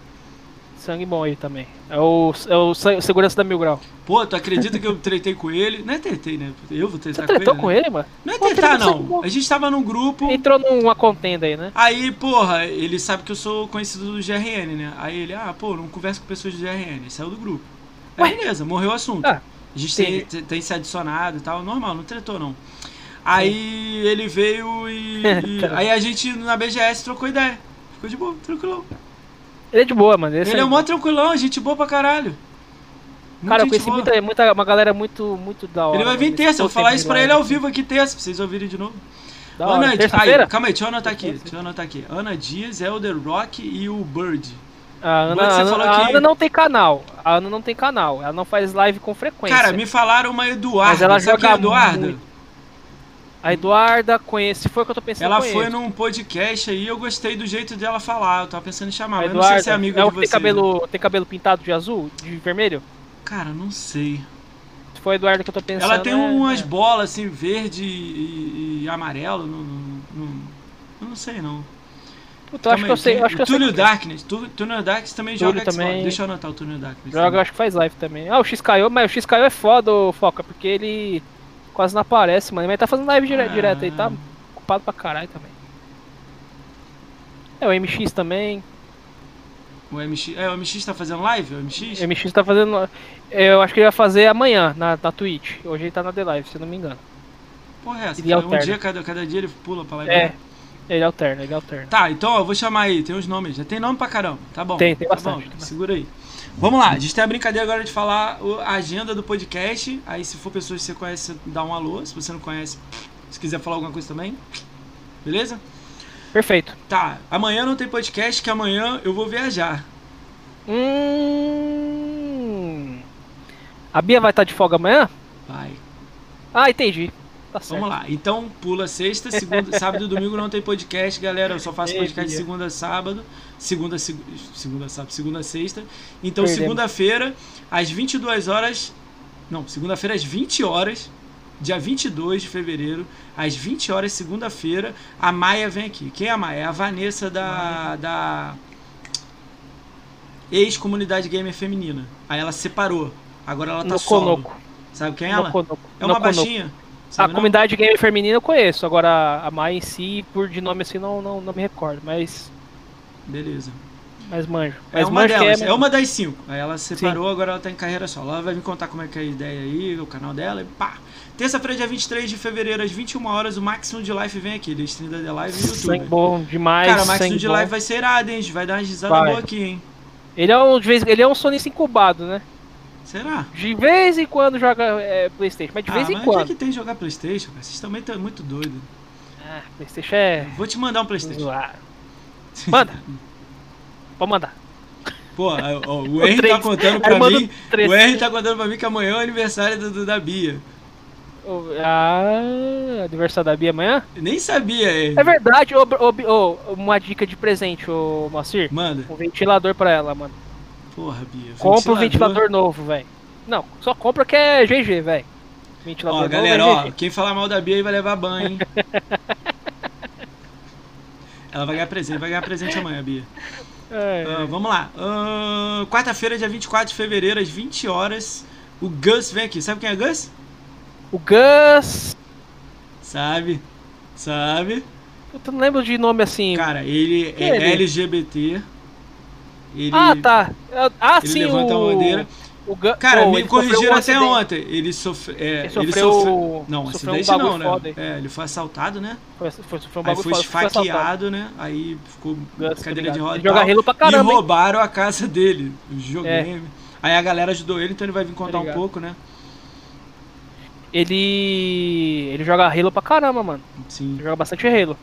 Sangue bom aí também. É o, é o se- segurança da Mil Grau. Pô, tu acredita que eu tretei com ele? Não é tretei, né? Eu vou Você tretar tretou com com ele. ele, mano? né? Não é tretar, não. A gente tava num grupo. Entrou numa contenda aí, né? Aí, porra, ele sabe que eu sou conhecido do GRN, né? Aí ele, ah, pô, não converso com pessoas do GRN. Ele saiu do grupo. Aí, Ué? beleza, morreu o assunto. Ah, a gente tem, entendi. tem se adicionado e tal, normal, não tretou não. Aí ele veio e, e- Tá. Aí a gente na BGS trocou ideia. Ficou de boa, tranquilão. Ele é de boa, mano. Esse Ele aí- é mó tranquilão, gente boa pra caralho. Cara, eu conheci muita, muita, uma galera muito, muito da hora. Ele vai vir terça, eu vou Esse falar isso pra ele ao aqui. vivo aqui terça, pra vocês ouvirem de novo. Da. Ana, aí, Terça-feira? calma aí, deixa eu anotar aqui. Deixa eu anotar aqui. Ana Dias, Elder Rock e o Bird. A Ana, Agora você a Ana- a que- Ana não tem canal. A Ana não tem canal. Ela não faz live com frequência. Cara, me falaram uma Eduarda. Mas ela Sabe quem é joga Eduarda? muito. A Eduarda conhece. Foi o que eu tô pensando, Ela foi num podcast aí, eu gostei do jeito dela falar. Eu tava pensando em chamar, A mas eu não sei Eduarda se é amigo é de que tem vocês. né? cabelo, tem cabelo pintado de azul, de vermelho? Cara, não sei. Se foi a Eduarda que eu tô pensando. Ela tem é- umas é. bolas assim, verde e, e amarelo. Não, não, não- eu não sei não. Puta, eu acho que eu sei. acho que. Túlio é. Darkness. Túlio Darkness também Túlio joga Xbox. também. Deixa eu anotar o Túlio Darkness. Joga, eu acho que faz live também. Ah, o XKO, mas o XKO é foda, Foca, porque ele quase não aparece, mano. Mas ele tá fazendo live dire Ah. direto aí, tá ocupado pra caralho também. É, o MX também. O MX, é, o MX tá fazendo live? O MX? O MX tá fazendo. Eu acho que ele vai fazer amanhã na, na Twitch. Hoje ele tá na The Live, se eu não me engano. Porra, é essa? Ele um dia, cada, cada dia ele pula pra live. É, ele alterna, ele alterna. Tá, então eu vou chamar aí, tem os nomes. Já tem nome pra caramba. Tá bom. Tem, tem tá bastante, bom, tem bastante. Segura aí. Vamos lá, a gente tem a brincadeira agora de falar a agenda do podcast. Aí se for pessoas que você conhece, dá um alô. Se você não conhece, se quiser falar alguma coisa também. Beleza? Perfeito. Tá, amanhã não tem podcast, que amanhã eu vou viajar. Hum. A Bia vai estar de folga amanhã? Vai. Ah, entendi. Tá certo. Vamos lá. Então pula sexta, segunda, sábado e domingo não tem podcast, galera. Eu só faço Ei, podcast Bia. segunda a sábado, segunda seg- segunda sábado, segunda sexta. Então segunda-feira às 22 horas, não, segunda-feira às 20 horas, dia 22 de fevereiro, às 20 horas segunda-feira, a Maia vem aqui. Quem é a Maia? É a Vanessa da da ex-comunidade gamer feminina. Aí ela separou. Agora ela tá No solo. Conoco. Sabe quem é ela? No Conoco. É uma No Conoco. baixinha. A não? comunidade gamer feminina eu conheço, agora a Mai em si, por de nome assim, não, não, não me recordo, mas, Beleza. mas manjo. É Mas uma manjo delas, é, é uma das cinco. Aí ela separou, agora ela tá em carreira solo. Ela vai me contar como é que é a ideia aí, o canal dela e pá. Terça-feira, dia 23 de fevereiro, às 21 horas, o Maximum de Live vem aqui. Stream da The Live sangue YouTube. bom demais. Cara, o Maximum de bom. Live vai ser irado, hein? Vai dar uma risada boa aqui, hein? Ele é um, de vez, ele é um sonista incubado, né? Será? De vez em quando joga é, Playstation, mas de vez ah, em mas onde é quando. que tem jogar Playstation, cara? Vocês também estão muito doidos. Ah, Playstation é Vou te mandar um Playstation. zoado. Manda. Pode mandar. Pô, ó, o Henry tá contando pra mim. O Henry tá contando pra mim que amanhã é o aniversário do, do- da Bia. O- Ah, aniversário da Bia amanhã? Eu nem sabia, Henry. É verdade, uma dica de presente, ô Moacir. Manda. Um ventilador pra ela, mano. Porra, Bia. Compra um ventilador novo, velho. Não, só compra que é GG, velho. Ventilador Ó, novo galera, é ó, GG. quem falar mal da Bia aí vai levar banho, hein? Ela vai ganhar presente, vai ganhar presente amanhã, Bia. É, Ah, vamos lá. Ah, Quarta-feira, dia 24 de fevereiro, às 20 horas, o Gus vem aqui. Sabe quem é Gus? O Gus. Sabe? Sabe? Puta, não lembro de nome assim. Cara, ele é é ele? LGBT. Ele, ah, tá. Ah, ele sim, levanta o... a bandeira. O Gus. Cara, Pô, me sofreu corrigiram um até ontem. Ele, sofre, é, Ele ele sofreu- sofreu. Não, sofreu um acidente não, bagulho né? foda. É, ele foi assaltado, né? Foi, foi, foi um Aí foi foda, esfaqueado, né? Aí ficou Gus, cadeira tá de roda. E joga. Halo pra E caramba, hein? roubaram a casa dele, o videogame. É. Aí a galera ajudou ele, então ele vai vir contar um pouco, né? Ele. Ele joga Halo pra caramba, mano. Sim. Ele joga bastante Halo.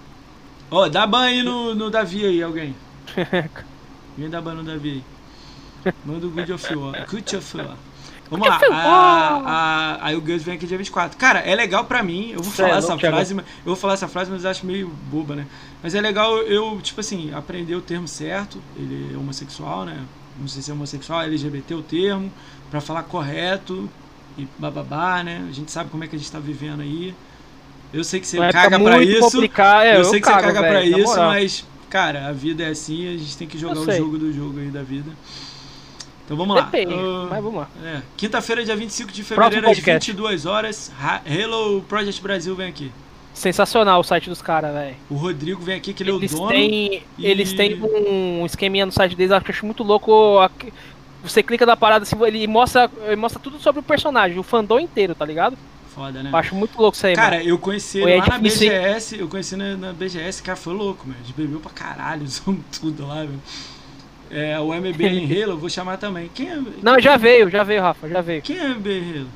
Ó, dá banho aí no, no Davi aí, alguém. Vem dar banho no Davi aí. Manda o Good of War. Good of War. Vamos lá. Of A, War. a- aí o Gus vem aqui dia 24. Cara, é legal pra mim. Eu vou Cê é falar louco, essa frase, mas- eu vou falar essa frase, mas eu acho meio boba, né? Mas é legal eu, tipo assim, aprender o termo certo. Ele é homossexual, né? Não sei se é homossexual, LGBT o termo, pra falar correto e bababá, né? A gente sabe como é que a gente tá vivendo aí. Eu sei que você Uma caga pra isso. é, eu, sei que cago, você caga pra velho, na isso, moral. mas, cara, a vida é assim, a gente tem que jogar Eu o jogo do jogo aí da vida. Então vamos lá. Depende, Ah, mas vamos lá. é. Quinta-feira, dia 25 de fevereiro, às podcast. 22 horas. Hello Project Brasil vem aqui. Sensacional o site dos caras, velho. O Rodrigo vem aqui, que ele é o Eles dono. têm, e- eles têm um esqueminha no site deles, eu acho acho muito louco. Você clica na parada, assim, ele mostra, ele mostra tudo sobre o personagem, o fandom inteiro, tá ligado? Foda, né? Eu acho muito louco isso aí, Cara, mano. eu conheci ele lá na? BGS, eu conheci na, na BGS, cara, foi louco, meu. A gente bebeu pra caralho, usamos tudo lá, meu. É, o MB em Halo, eu vou chamar também. Quem é. Não, já veio, já veio, Rafa, já veio. Quem é MB em Halo?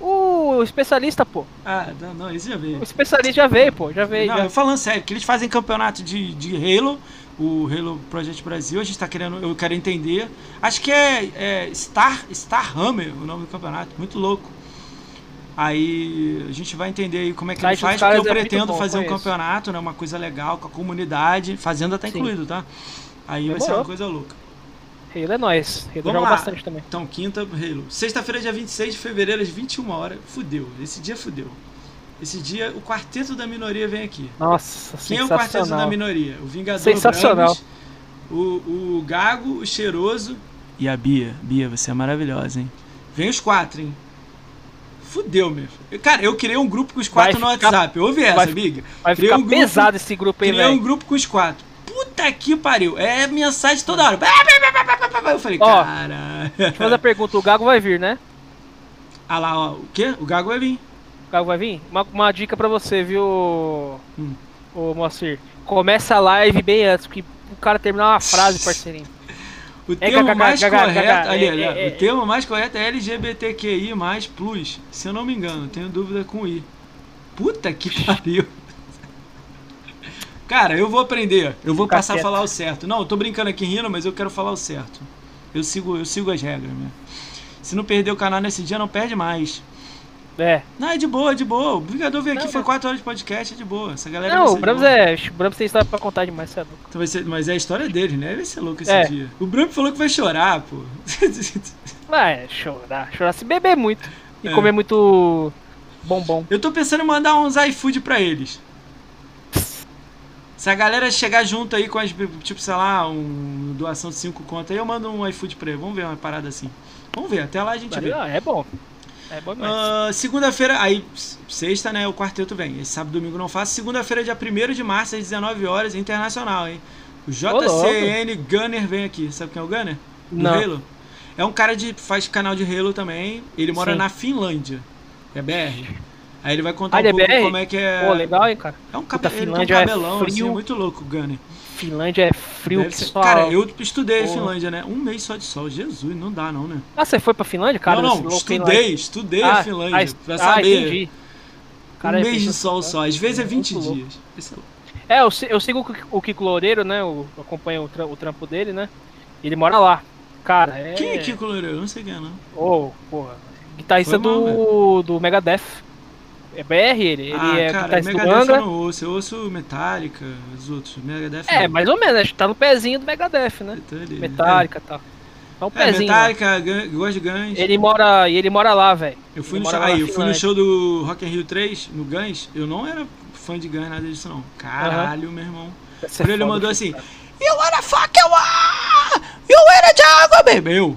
O especialista, pô. Ah, não, não, esse já veio. O especialista já veio, pô, já veio. Não, já. eu falando sério, que eles fazem campeonato de, de Halo, o Halo Project Brasil, a gente tá querendo, eu quero entender. Acho que é, é Star, Star Hammer o nome do campeonato, muito louco. Aí a gente vai entender aí como é que ele faz, porque eu é pretendo fazer um campeonato, né? Uma coisa legal com a comunidade, fazenda tá Sim. incluído, tá? Aí vai ser uma Demorou. coisa louca. Halo é nóis. Halo joga lá. bastante também. Então, quinta, Halo. Sexta-feira, dia 26 de fevereiro, às 21 horas. Fudeu. Esse dia fudeu. Esse dia, o quarteto da minoria vem aqui. Nossa, Quem é o quarteto da minoria? O Vingador Sensacional. O, o Gago, o Cheiroso e a Bia. Bia, você é maravilhosa, hein? Vem os quatro, hein? Fudeu, meu. Eu- Cara, eu criei um grupo com os quatro Vai no ficar- WhatsApp. Ouve essa, vai- Big. Vai Criei ficar um grupo- pesado esse grupo aí, Criei um grupo com os quatro. Puta que pariu. É mensagem toda hora. Eu falei, Ó, cara. Deixa eu fazer a pergunta, o Gago vai vir, né? Ah lá, ó. O quê? O Gago vai vir. O Gago vai vir? Uma, uma dica pra você, viu, Hum. ô Moacir? Começa a live bem antes, porque o cara terminar uma frase, parceirinho. O É, termo mais correto, ali, é, ali, é, é. o termo mais correto é LGBTQI plus, se eu não me engano, tenho dúvida com I. Puta que pariu. Cara, eu vou aprender, eu vou passar a falar o certo. Não, eu tô brincando aqui rindo, mas eu quero falar o certo. Eu sigo, eu sigo as regras, né? Se não perder o canal nesse dia, não perde mais. É. Não, é de boa, é de boa. O Vingador veio aqui, Não, foi não. 4 horas de podcast, é de boa. Essa galera Não, o Brams é. O Brams tem história pra contar demais, você é louco. Então vai ser- mas é a história dele, né? Vai ser louco esse É. dia. O Bram falou que vai chorar, pô. Vai chorar, chorar se beber muito. E É. comer muito bombom. Eu tô pensando em mandar uns iFood pra eles. Se a galera chegar junto aí com as, tipo, sei lá, um doação de 5 contas aí, eu mando um iFood pra eles. Vamos ver uma parada assim. Vamos ver, até lá a gente vê. É bom. É bom demais. Ah, Segunda-feira, aí, sexta, né, o quarteto vem. Esse sábado e domingo não faço. Segunda-feira, dia 1 de março, às 19 horas, internacional, hein? O JCN Gunner vem aqui. Sabe quem é o Gunner? Do Não. Halo? É um cara de faz canal de Halo também. Ele mora Sim. na Finlândia. É BR. Aí ele vai contar Ah, um é pouco BR? como é que é. Pô, legal, hein, cara. É um, Puta, cabe... ele tem um é cabelão, assim, frio. é muito louco o Gunner. Finlândia é frio Deve que ser- só. Cara, eu estudei a Porra. Finlândia, né? Um mês só de sol. Jesus, não dá não, né? Ah, você foi pra Finlândia, cara? não, não, estudei, estudei a Ah, Finlândia. ah, pra ah, saber. entendi. um Cara, é mês de sol só. Às vezes é 20 Muito louco. dias. Esse é louco. É, eu, eu sigo o Kiko- Loureiro, né? Eu acompanho o, tra- o trampo dele, né? Ele mora lá. Cara, é. Quem é Kiko Loureiro? Eu não sei quem é, não. Ô, porra. Guitarrista mal, do, do Megadeth. É BR ele. Ele ah, é cara, guitarrista do Megadeth eu Angra. não ouço. Eu ouço Metallica, os outros. Megadeth É, não. mais ou menos, acho que tá no pezinho do Megadeth, né? Então ele- Metallica e tal. Tá um É, pezinho. Metallica, Gun- eu gosto de Guns. Ele mora. E ele mora lá, velho. Eu fui ele no show, aí, eu fui no show do Rock in Rio 3, no Guns. Eu não era fã de Guns, nada disso não. Caralho, meu irmão. Por ele mandou assim: cara. You wanna fuck you are! You wanna água, baby! Eu.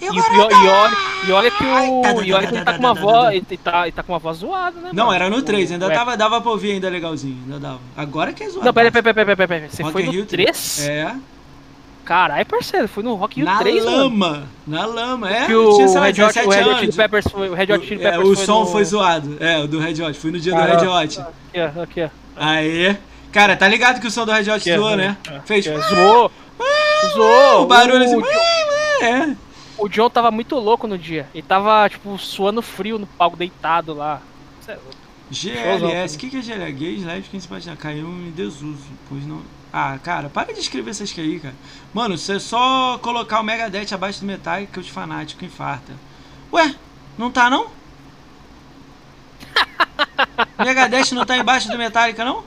E, e, e, olha, e olha que o. E olha que ele tá com uma voz. Ele tá, ele tá com uma voz zoada, né? Não, mano? era no 3, ainda Ué. tava, dava pra ouvir ainda legalzinho, ainda dava. Agora que é zoado. Não, peraí, peraí, peraí, peraí, peraí. Você Rock foi no Rio 3? É, Caralho, parceiro, foi no Rock in Rio na 3, mano. lama, na lama, é. Que o tinha, sei lá, Red Hot, 17 o Red Hot. Chili Peppers foi. O Red Hot Chili O- é, Peppers o foi som no... foi zoado, é, o do Red Hot, fui no dia Caralho. do Red Hot. Aqui, ó, aqui, ó. Aí, cara, tá ligado que o som do Red Hot zoou, né? Fez Aqui, ó, Zoou. Zoou. o barulho assim, O, John- é. O John tava muito louco no dia. Ele tava, tipo, suando frio no palco, deitado lá. É louco. GLS, o que, que é GLS? Gays, Live, quem se pode caiu em desuso, pois não. Ah, cara, para de escrever essas que aí, cara. Mano, você é só colocar o Megadeth abaixo do Metallica que os fanáticos infarta. Ué, não tá não? Megadeth não tá embaixo do Metallica, não?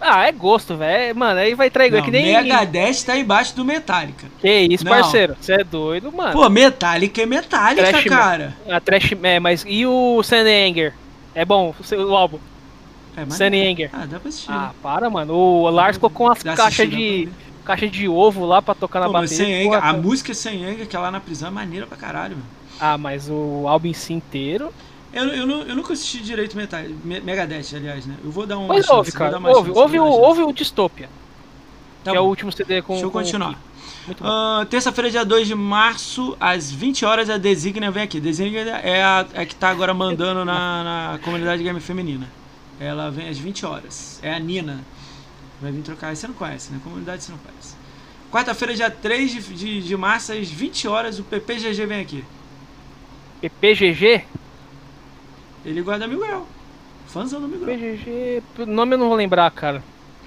Ah, é gosto, velho. Mano, aí vai trair. É Não, que nem. Megadeth tá embaixo do Metallica. Que isso, Não. parceiro. Você é doido, mano. Pô, Metallica é Metallica, Trash cara. A Trash. É, mas. E o Sunny Anger? É bom, o álbum. É. Sunny Anger. Ah, dá pra assistir. Ah, para, mano. O Lars ficou com umas caixas de. Caixa de ovo lá pra tocar na Pô, bateria. sem Anger, a música sem Anger, que é lá na prisão, é maneira pra caralho, mano. Ah, mas o álbum em si inteiro. Eu, eu, eu nunca assisti direito Metal, Me- Megadeth, aliás, né? Eu vou dar Pois chance, ouve, cara. Ouve, chance, ouve, vou o, ouve o Dystopia, Tá que é o bom. último CD com. Deixa eu com continuar. Bom. Ah, Terça-feira, dia 2 de março, às 20 horas, a Designa vem aqui. Designa é a, é a que tá agora mandando na, na comunidade game feminina. Ela vem às 20 horas. É a Nina. Vai vir trocar. Você não conhece, né? Comunidade você não conhece. Quarta-feira, dia 3 de, de, de março, às 20 horas, o PPGG vem aqui. PPGG? Ele guarda Grau. Fãzão do Mil Grau. PPGG. Nome eu não vou lembrar, cara.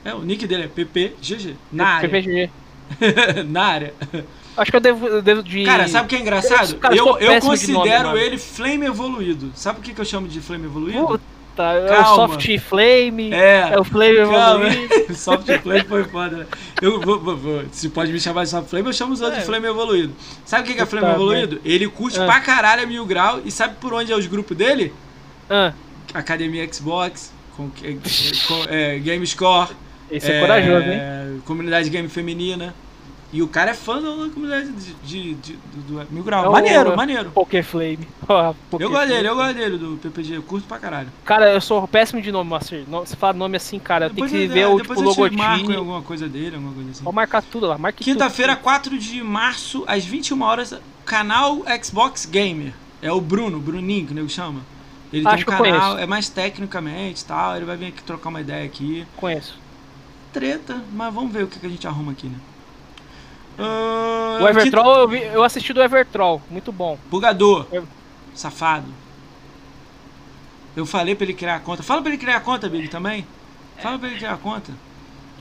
É, o nick dele é PPGG. Na área. PPGG. Na área. Acho que eu devo, eu devo de. Cara, sabe o que é engraçado? Cara, eu, eu nome, considero mano. ele Flame Evoluído. Sabe por que, que eu chamo de Flame Evoluído? Puta, é o Calma. Soft Flame. É. É o Flame Calma. Evoluído. Soft Flame foi foda, né? Eu vou, vou- vou- se pode me chamar de Soft Flame, eu chamo os outros É. de Flame Evoluído. Sabe o que, que é Flame Evoluído? Ele curte Ah. pra caralho a Mil Grau e sabe por onde é os grupos dele? Ah, Academia Xbox, com, com, é, Game Score. esse é, corajoso, hein? Comunidade Game Feminina. E o cara é fã da comunidade de, de- de- do, Mil Grau. É o- maneiro, maneiro. Pokéflame. Ó, Eu gosto dele, eu gosto dele, do PPG. Eu curto pra caralho. Cara, eu sou péssimo de nome, Master. Você fala nome assim, cara, eu tenho que eu- ver é, o depois tipo, te marco em logotipo. alguma coisa dele, alguma coisa assim. Pode marcar tudo lá, marque Quinta-feira, tudo. 4 de março, às 21 horas, canal Xbox Gamer. É o Bruno, Bruninho, que o nego chama. Ele Acho tem um que canal, conheço. é mais tecnicamente e tal. Ele vai vir aqui trocar uma ideia aqui. Conheço. Treta, mas vamos ver o que, que a gente arruma aqui, né? Ah, O Evertroll, eu, vi- eu assisti do Evertroll, muito bom. Bugador. Eu- Safado. Eu falei pra ele criar a conta. Fala pra ele criar a conta, Big, também. Fala pra ele criar a conta.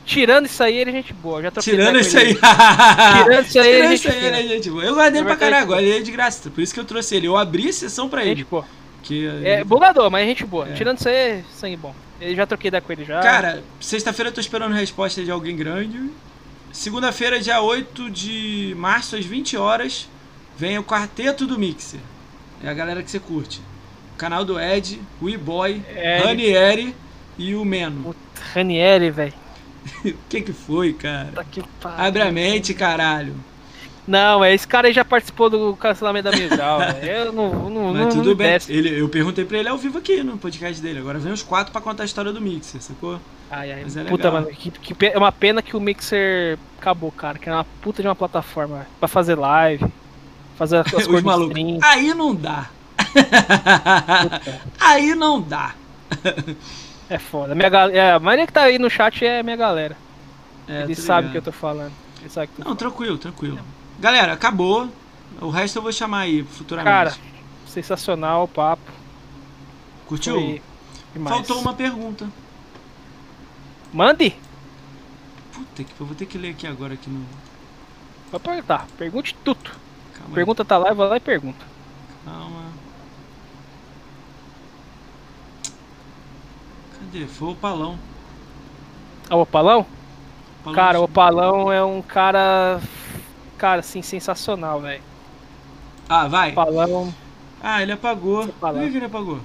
Tirando isso aí, ele é gente boa. Já Tirando isso aí. Tirando isso aí, Tirando ele é isso aí, gente ele é fina. gente boa. Eu guardei ele pra caralho, agora ele é de graça. Por isso que eu trouxe ele. Eu abri a sessão pra ele. Gente boa. Que, É bugador, mas é gente boa. É. Tirando aí, sangue bom. Eu já troquei ideia com ele já. Cara, sexta-feira eu tô esperando resposta de alguém grande. Segunda-feira, dia 8 de março, às 20 horas, vem o quarteto do Mixer. É a galera que você curte. O canal do Ed, o E-Boy. Ranieri e o Meno. Puta, Ranieri, velho. O que que foi, cara? Tá que pariu. Abre a mente, caralho. Não, é, esse cara aí já participou do cancelamento da Migral. Eu não, não, Mas não, tudo não bem. desce. Ele, eu perguntei pra ele ao vivo aqui no podcast dele. Agora vem os quatro pra contar a história do Mixer, sacou? Ai, ai, Mas é puta, legal. mano, que, que é uma pena que o Mixer acabou, cara. Que era uma puta de uma plataforma pra fazer live, fazer as coisas malucos. Aí não dá. Aí não dá. É foda. Minha gal- é, a maioria que tá aí no chat é minha galera. É, Eles sabem o que eu tô falando. Não, tranquilo, tranquilo. Galera, acabou. O resto eu vou chamar aí futuramente. Cara, Sensacional o papo. Curtiu? Faltou uma pergunta. Mande! Puta que eu vou ter que ler aqui agora aqui no. Pode perguntar. Pergunte tudo. Calma aí, Pergunta tá lá, vai lá e pergunta. Calma. Cadê? Foi o Palão. Ah, o Opalão? Palão Cara, o Opalão é um cara. Cara, assim, sensacional, velho. Ah, vai. Opalão. Ah, ele apagou. Por que, que ele apagou?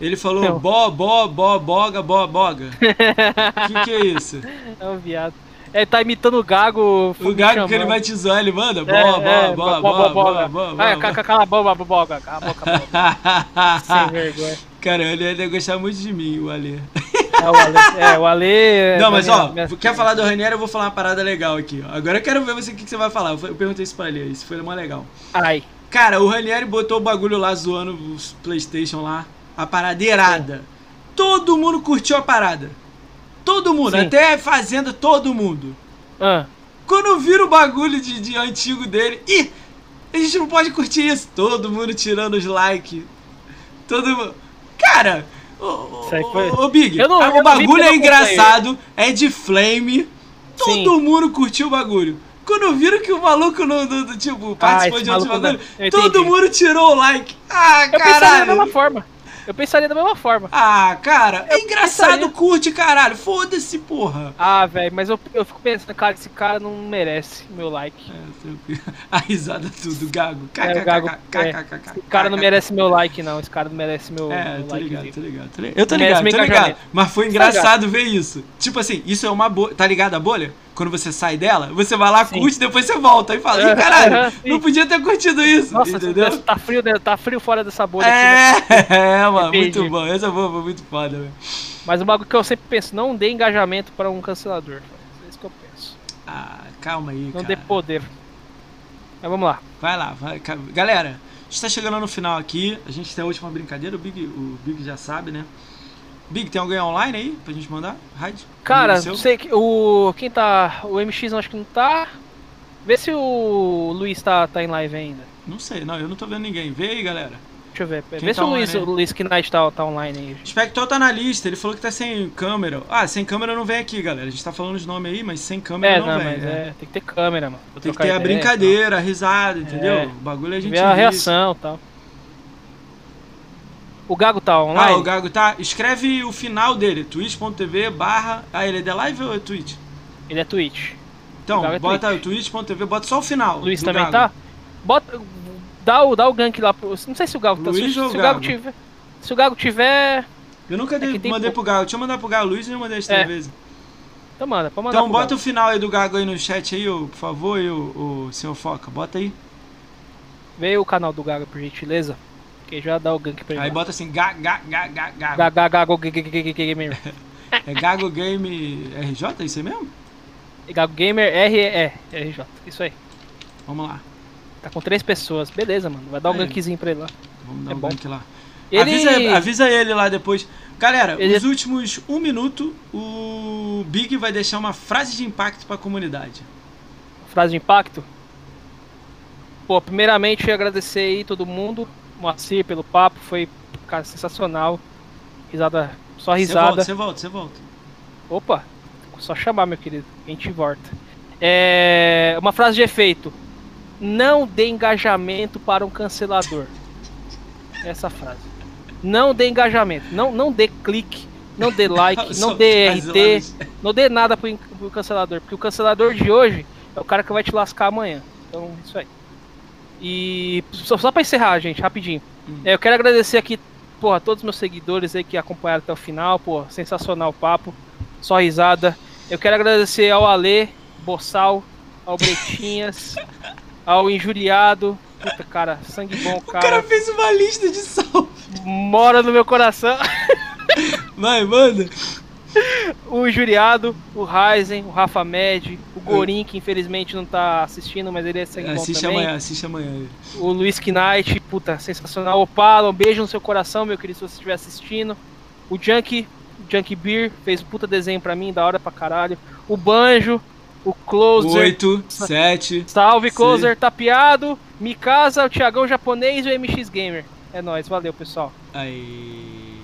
Ele falou Não. bó, bó, bó, boga, bó, boga. O que, que é isso? É um viado. Ele tá imitando o Gago. O gago que ele vai te zoar, ele manda É, é, bó. bó, Ah, bó, ca- ca- Cala a boca, boga. Cala a boca. Sem vergonha. Cara, ele ia gostar muito de mim, o Ale. É o Ale. É, o Ale. é Não, mas ó, minha- quer falar do Ranieri, eu vou falar uma parada legal aqui. Agora eu quero ver você o que, que você vai falar. Eu perguntei isso pra ele, isso foi mó legal. Ai. Cara, o Ranieri botou o bagulho lá zoando os Playstation lá. A parada irada. Todo mundo curtiu a parada. Todo mundo, Sim. até Fazenda, todo mundo. Ah, Quando vira o bagulho de, de antigo dele, ih, a gente não pode curtir isso. Todo mundo tirando os likes. Todo mundo. Cara, ô, foi- Big, não- ah, o não bagulho é não engraçado, é de flame. Sim. Todo mundo curtiu o bagulho. Quando viram que o maluco do- tipo, participou esse de não. bagulho, todo mundo tirou o like. Ah, eu pensaria da mesma caralho. forma. Eu pensaria da mesma forma. Ah, cara, é Eu engraçado, pensaria. curte, caralho. Foda-se, porra. Ah, velho, mas eu, eu fico pensando, cara, esse cara não merece meu like. É, tranquilo. A risada tudo, gago. É, Gago, é. Esse cara não merece meu like, não. Esse cara não merece meu, É, meu tô like. ligado, tô ligado, tô ligado. Eu tô ligado, tô ligado. Mas foi Tá engraçado ver isso. Tipo assim, isso é uma bolha. Tá ligado a bolha? Quando você sai dela, você vai lá, Sim. curte, depois você volta e fala, ih, caralho, sim. não podia ter curtido isso. Nossa, entendeu? tá frio, tá frio fora dessa bolha aqui. né? É, é, mano, Entendi. muito bom. Essa boa foi muito foda, velho. Mas o bagulho que eu sempre penso, não dê engajamento para um cancelador. É isso que eu penso. Ah, calma aí, Não cara. dê poder. Mas vamos lá. Vai lá, vai. Galera, a gente tá chegando no final aqui. A gente tem a última brincadeira, o Big, o Big já sabe, né? Big, tem alguém online aí pra gente mandar? Raid? Cara, não sei que o quem tá, o MX acho que não tá. Vê se o Luiz tá, tá em live ainda. Não sei, não, eu não tô vendo ninguém. Vê aí, galera. Deixa eu ver. Quem Vê se tá o Luiz, aí? o Luiz Knight tá, tá online aí. Spector tá na lista, ele falou que tá sem câmera. Ah, sem câmera não vem aqui, galera. A gente tá falando os nomes aí, mas sem câmera É, não, não, vem. mas é. é, tem que ter câmera, mano. Tem que ter a brincadeira, a risada, entendeu? É. O bagulho a tal. gente Ver a reação e tal. O Gago tá online? Ah, o Gago tá. Escreve o final dele, twitch.tv barra. Ah, ele é da live ou é Twitch? Ele é Twitch. Então, O é bota o twitch.tv, bota só o final. Luiz também Gago. tá? Bota. Dá o, dá o gank lá pro. Não sei se o Gago tá. Luiz Se, ou se o Gago tiver. Se o Gago tiver. Eu nunca dei- É que tem mandei pro Gago. Deixa eu mandar pro Gago. Luiz eu mandei as três É. vezes. Então manda, pode mandar. Então bota Gago. o final aí do Gago aí no chat aí, ô, por favor, aí, o, o senhor Foca. Bota aí. Vê o canal do Gago, por gentileza. Que já dá o gank pra ele. Aí bota assim, ga, ga, ga, ga, Gago, Gago, Gago, Gago, Gamer. É Gago Game RJ, é isso aí mesmo? Gago Gamer RE, RJ. Isso aí. Vamos lá. Tá com três pessoas. Beleza, mano. Vai dar um É. gankzinho pra ele lá. Vamos dar É um bom. gank lá. Ele... Avisa, avisa ele lá depois. Galera, Ele- os últimos um minuto, o Big vai deixar uma frase de impacto pra comunidade. Frase de impacto. Pô, primeiramente agradecer aí todo mundo, Moacir pelo papo, foi cara sensacional. Risada, só risada. volta, você volta, você volta. Opa, só chamar meu querido, a gente volta. É, uma frase de efeito. Não dê engajamento para um cancelador. Essa frase. Não dê engajamento, não, não dê clique, não dê like, não dê RT, não dê nada pro, pro cancelador, porque o cancelador de hoje é o cara que vai te lascar amanhã. Então, isso aí. E só, só pra encerrar, gente, rapidinho. Hum. É, eu quero agradecer aqui, porra, todos os meus seguidores aí que acompanharam até o final, pô, sensacional o papo, só risada. Eu quero agradecer ao Ale, Bossal, ao Bretinhas, ao Injuriado. Puta, cara, sangue bom, O cara cara. fez uma lista de salve. Mora no meu coração. Vai, manda. O Injuriado, o Ryzen, o Rafa Med, o Gorin, que infelizmente não tá assistindo, mas ele é sangue Assiste também. amanhã, assiste amanhã. O Luiz Knight, puta, sensacional. Opala, um beijo no seu coração, meu querido, se você estiver assistindo. O Junk, Junk Beer, fez um puta desenho pra mim, da hora pra caralho. O Banjo, o Closer. 8, 7. Salve. Closer, tapeado. Mikasa, o Thiagão japonês e o MX Gamer. É nóis, valeu, pessoal. Aí.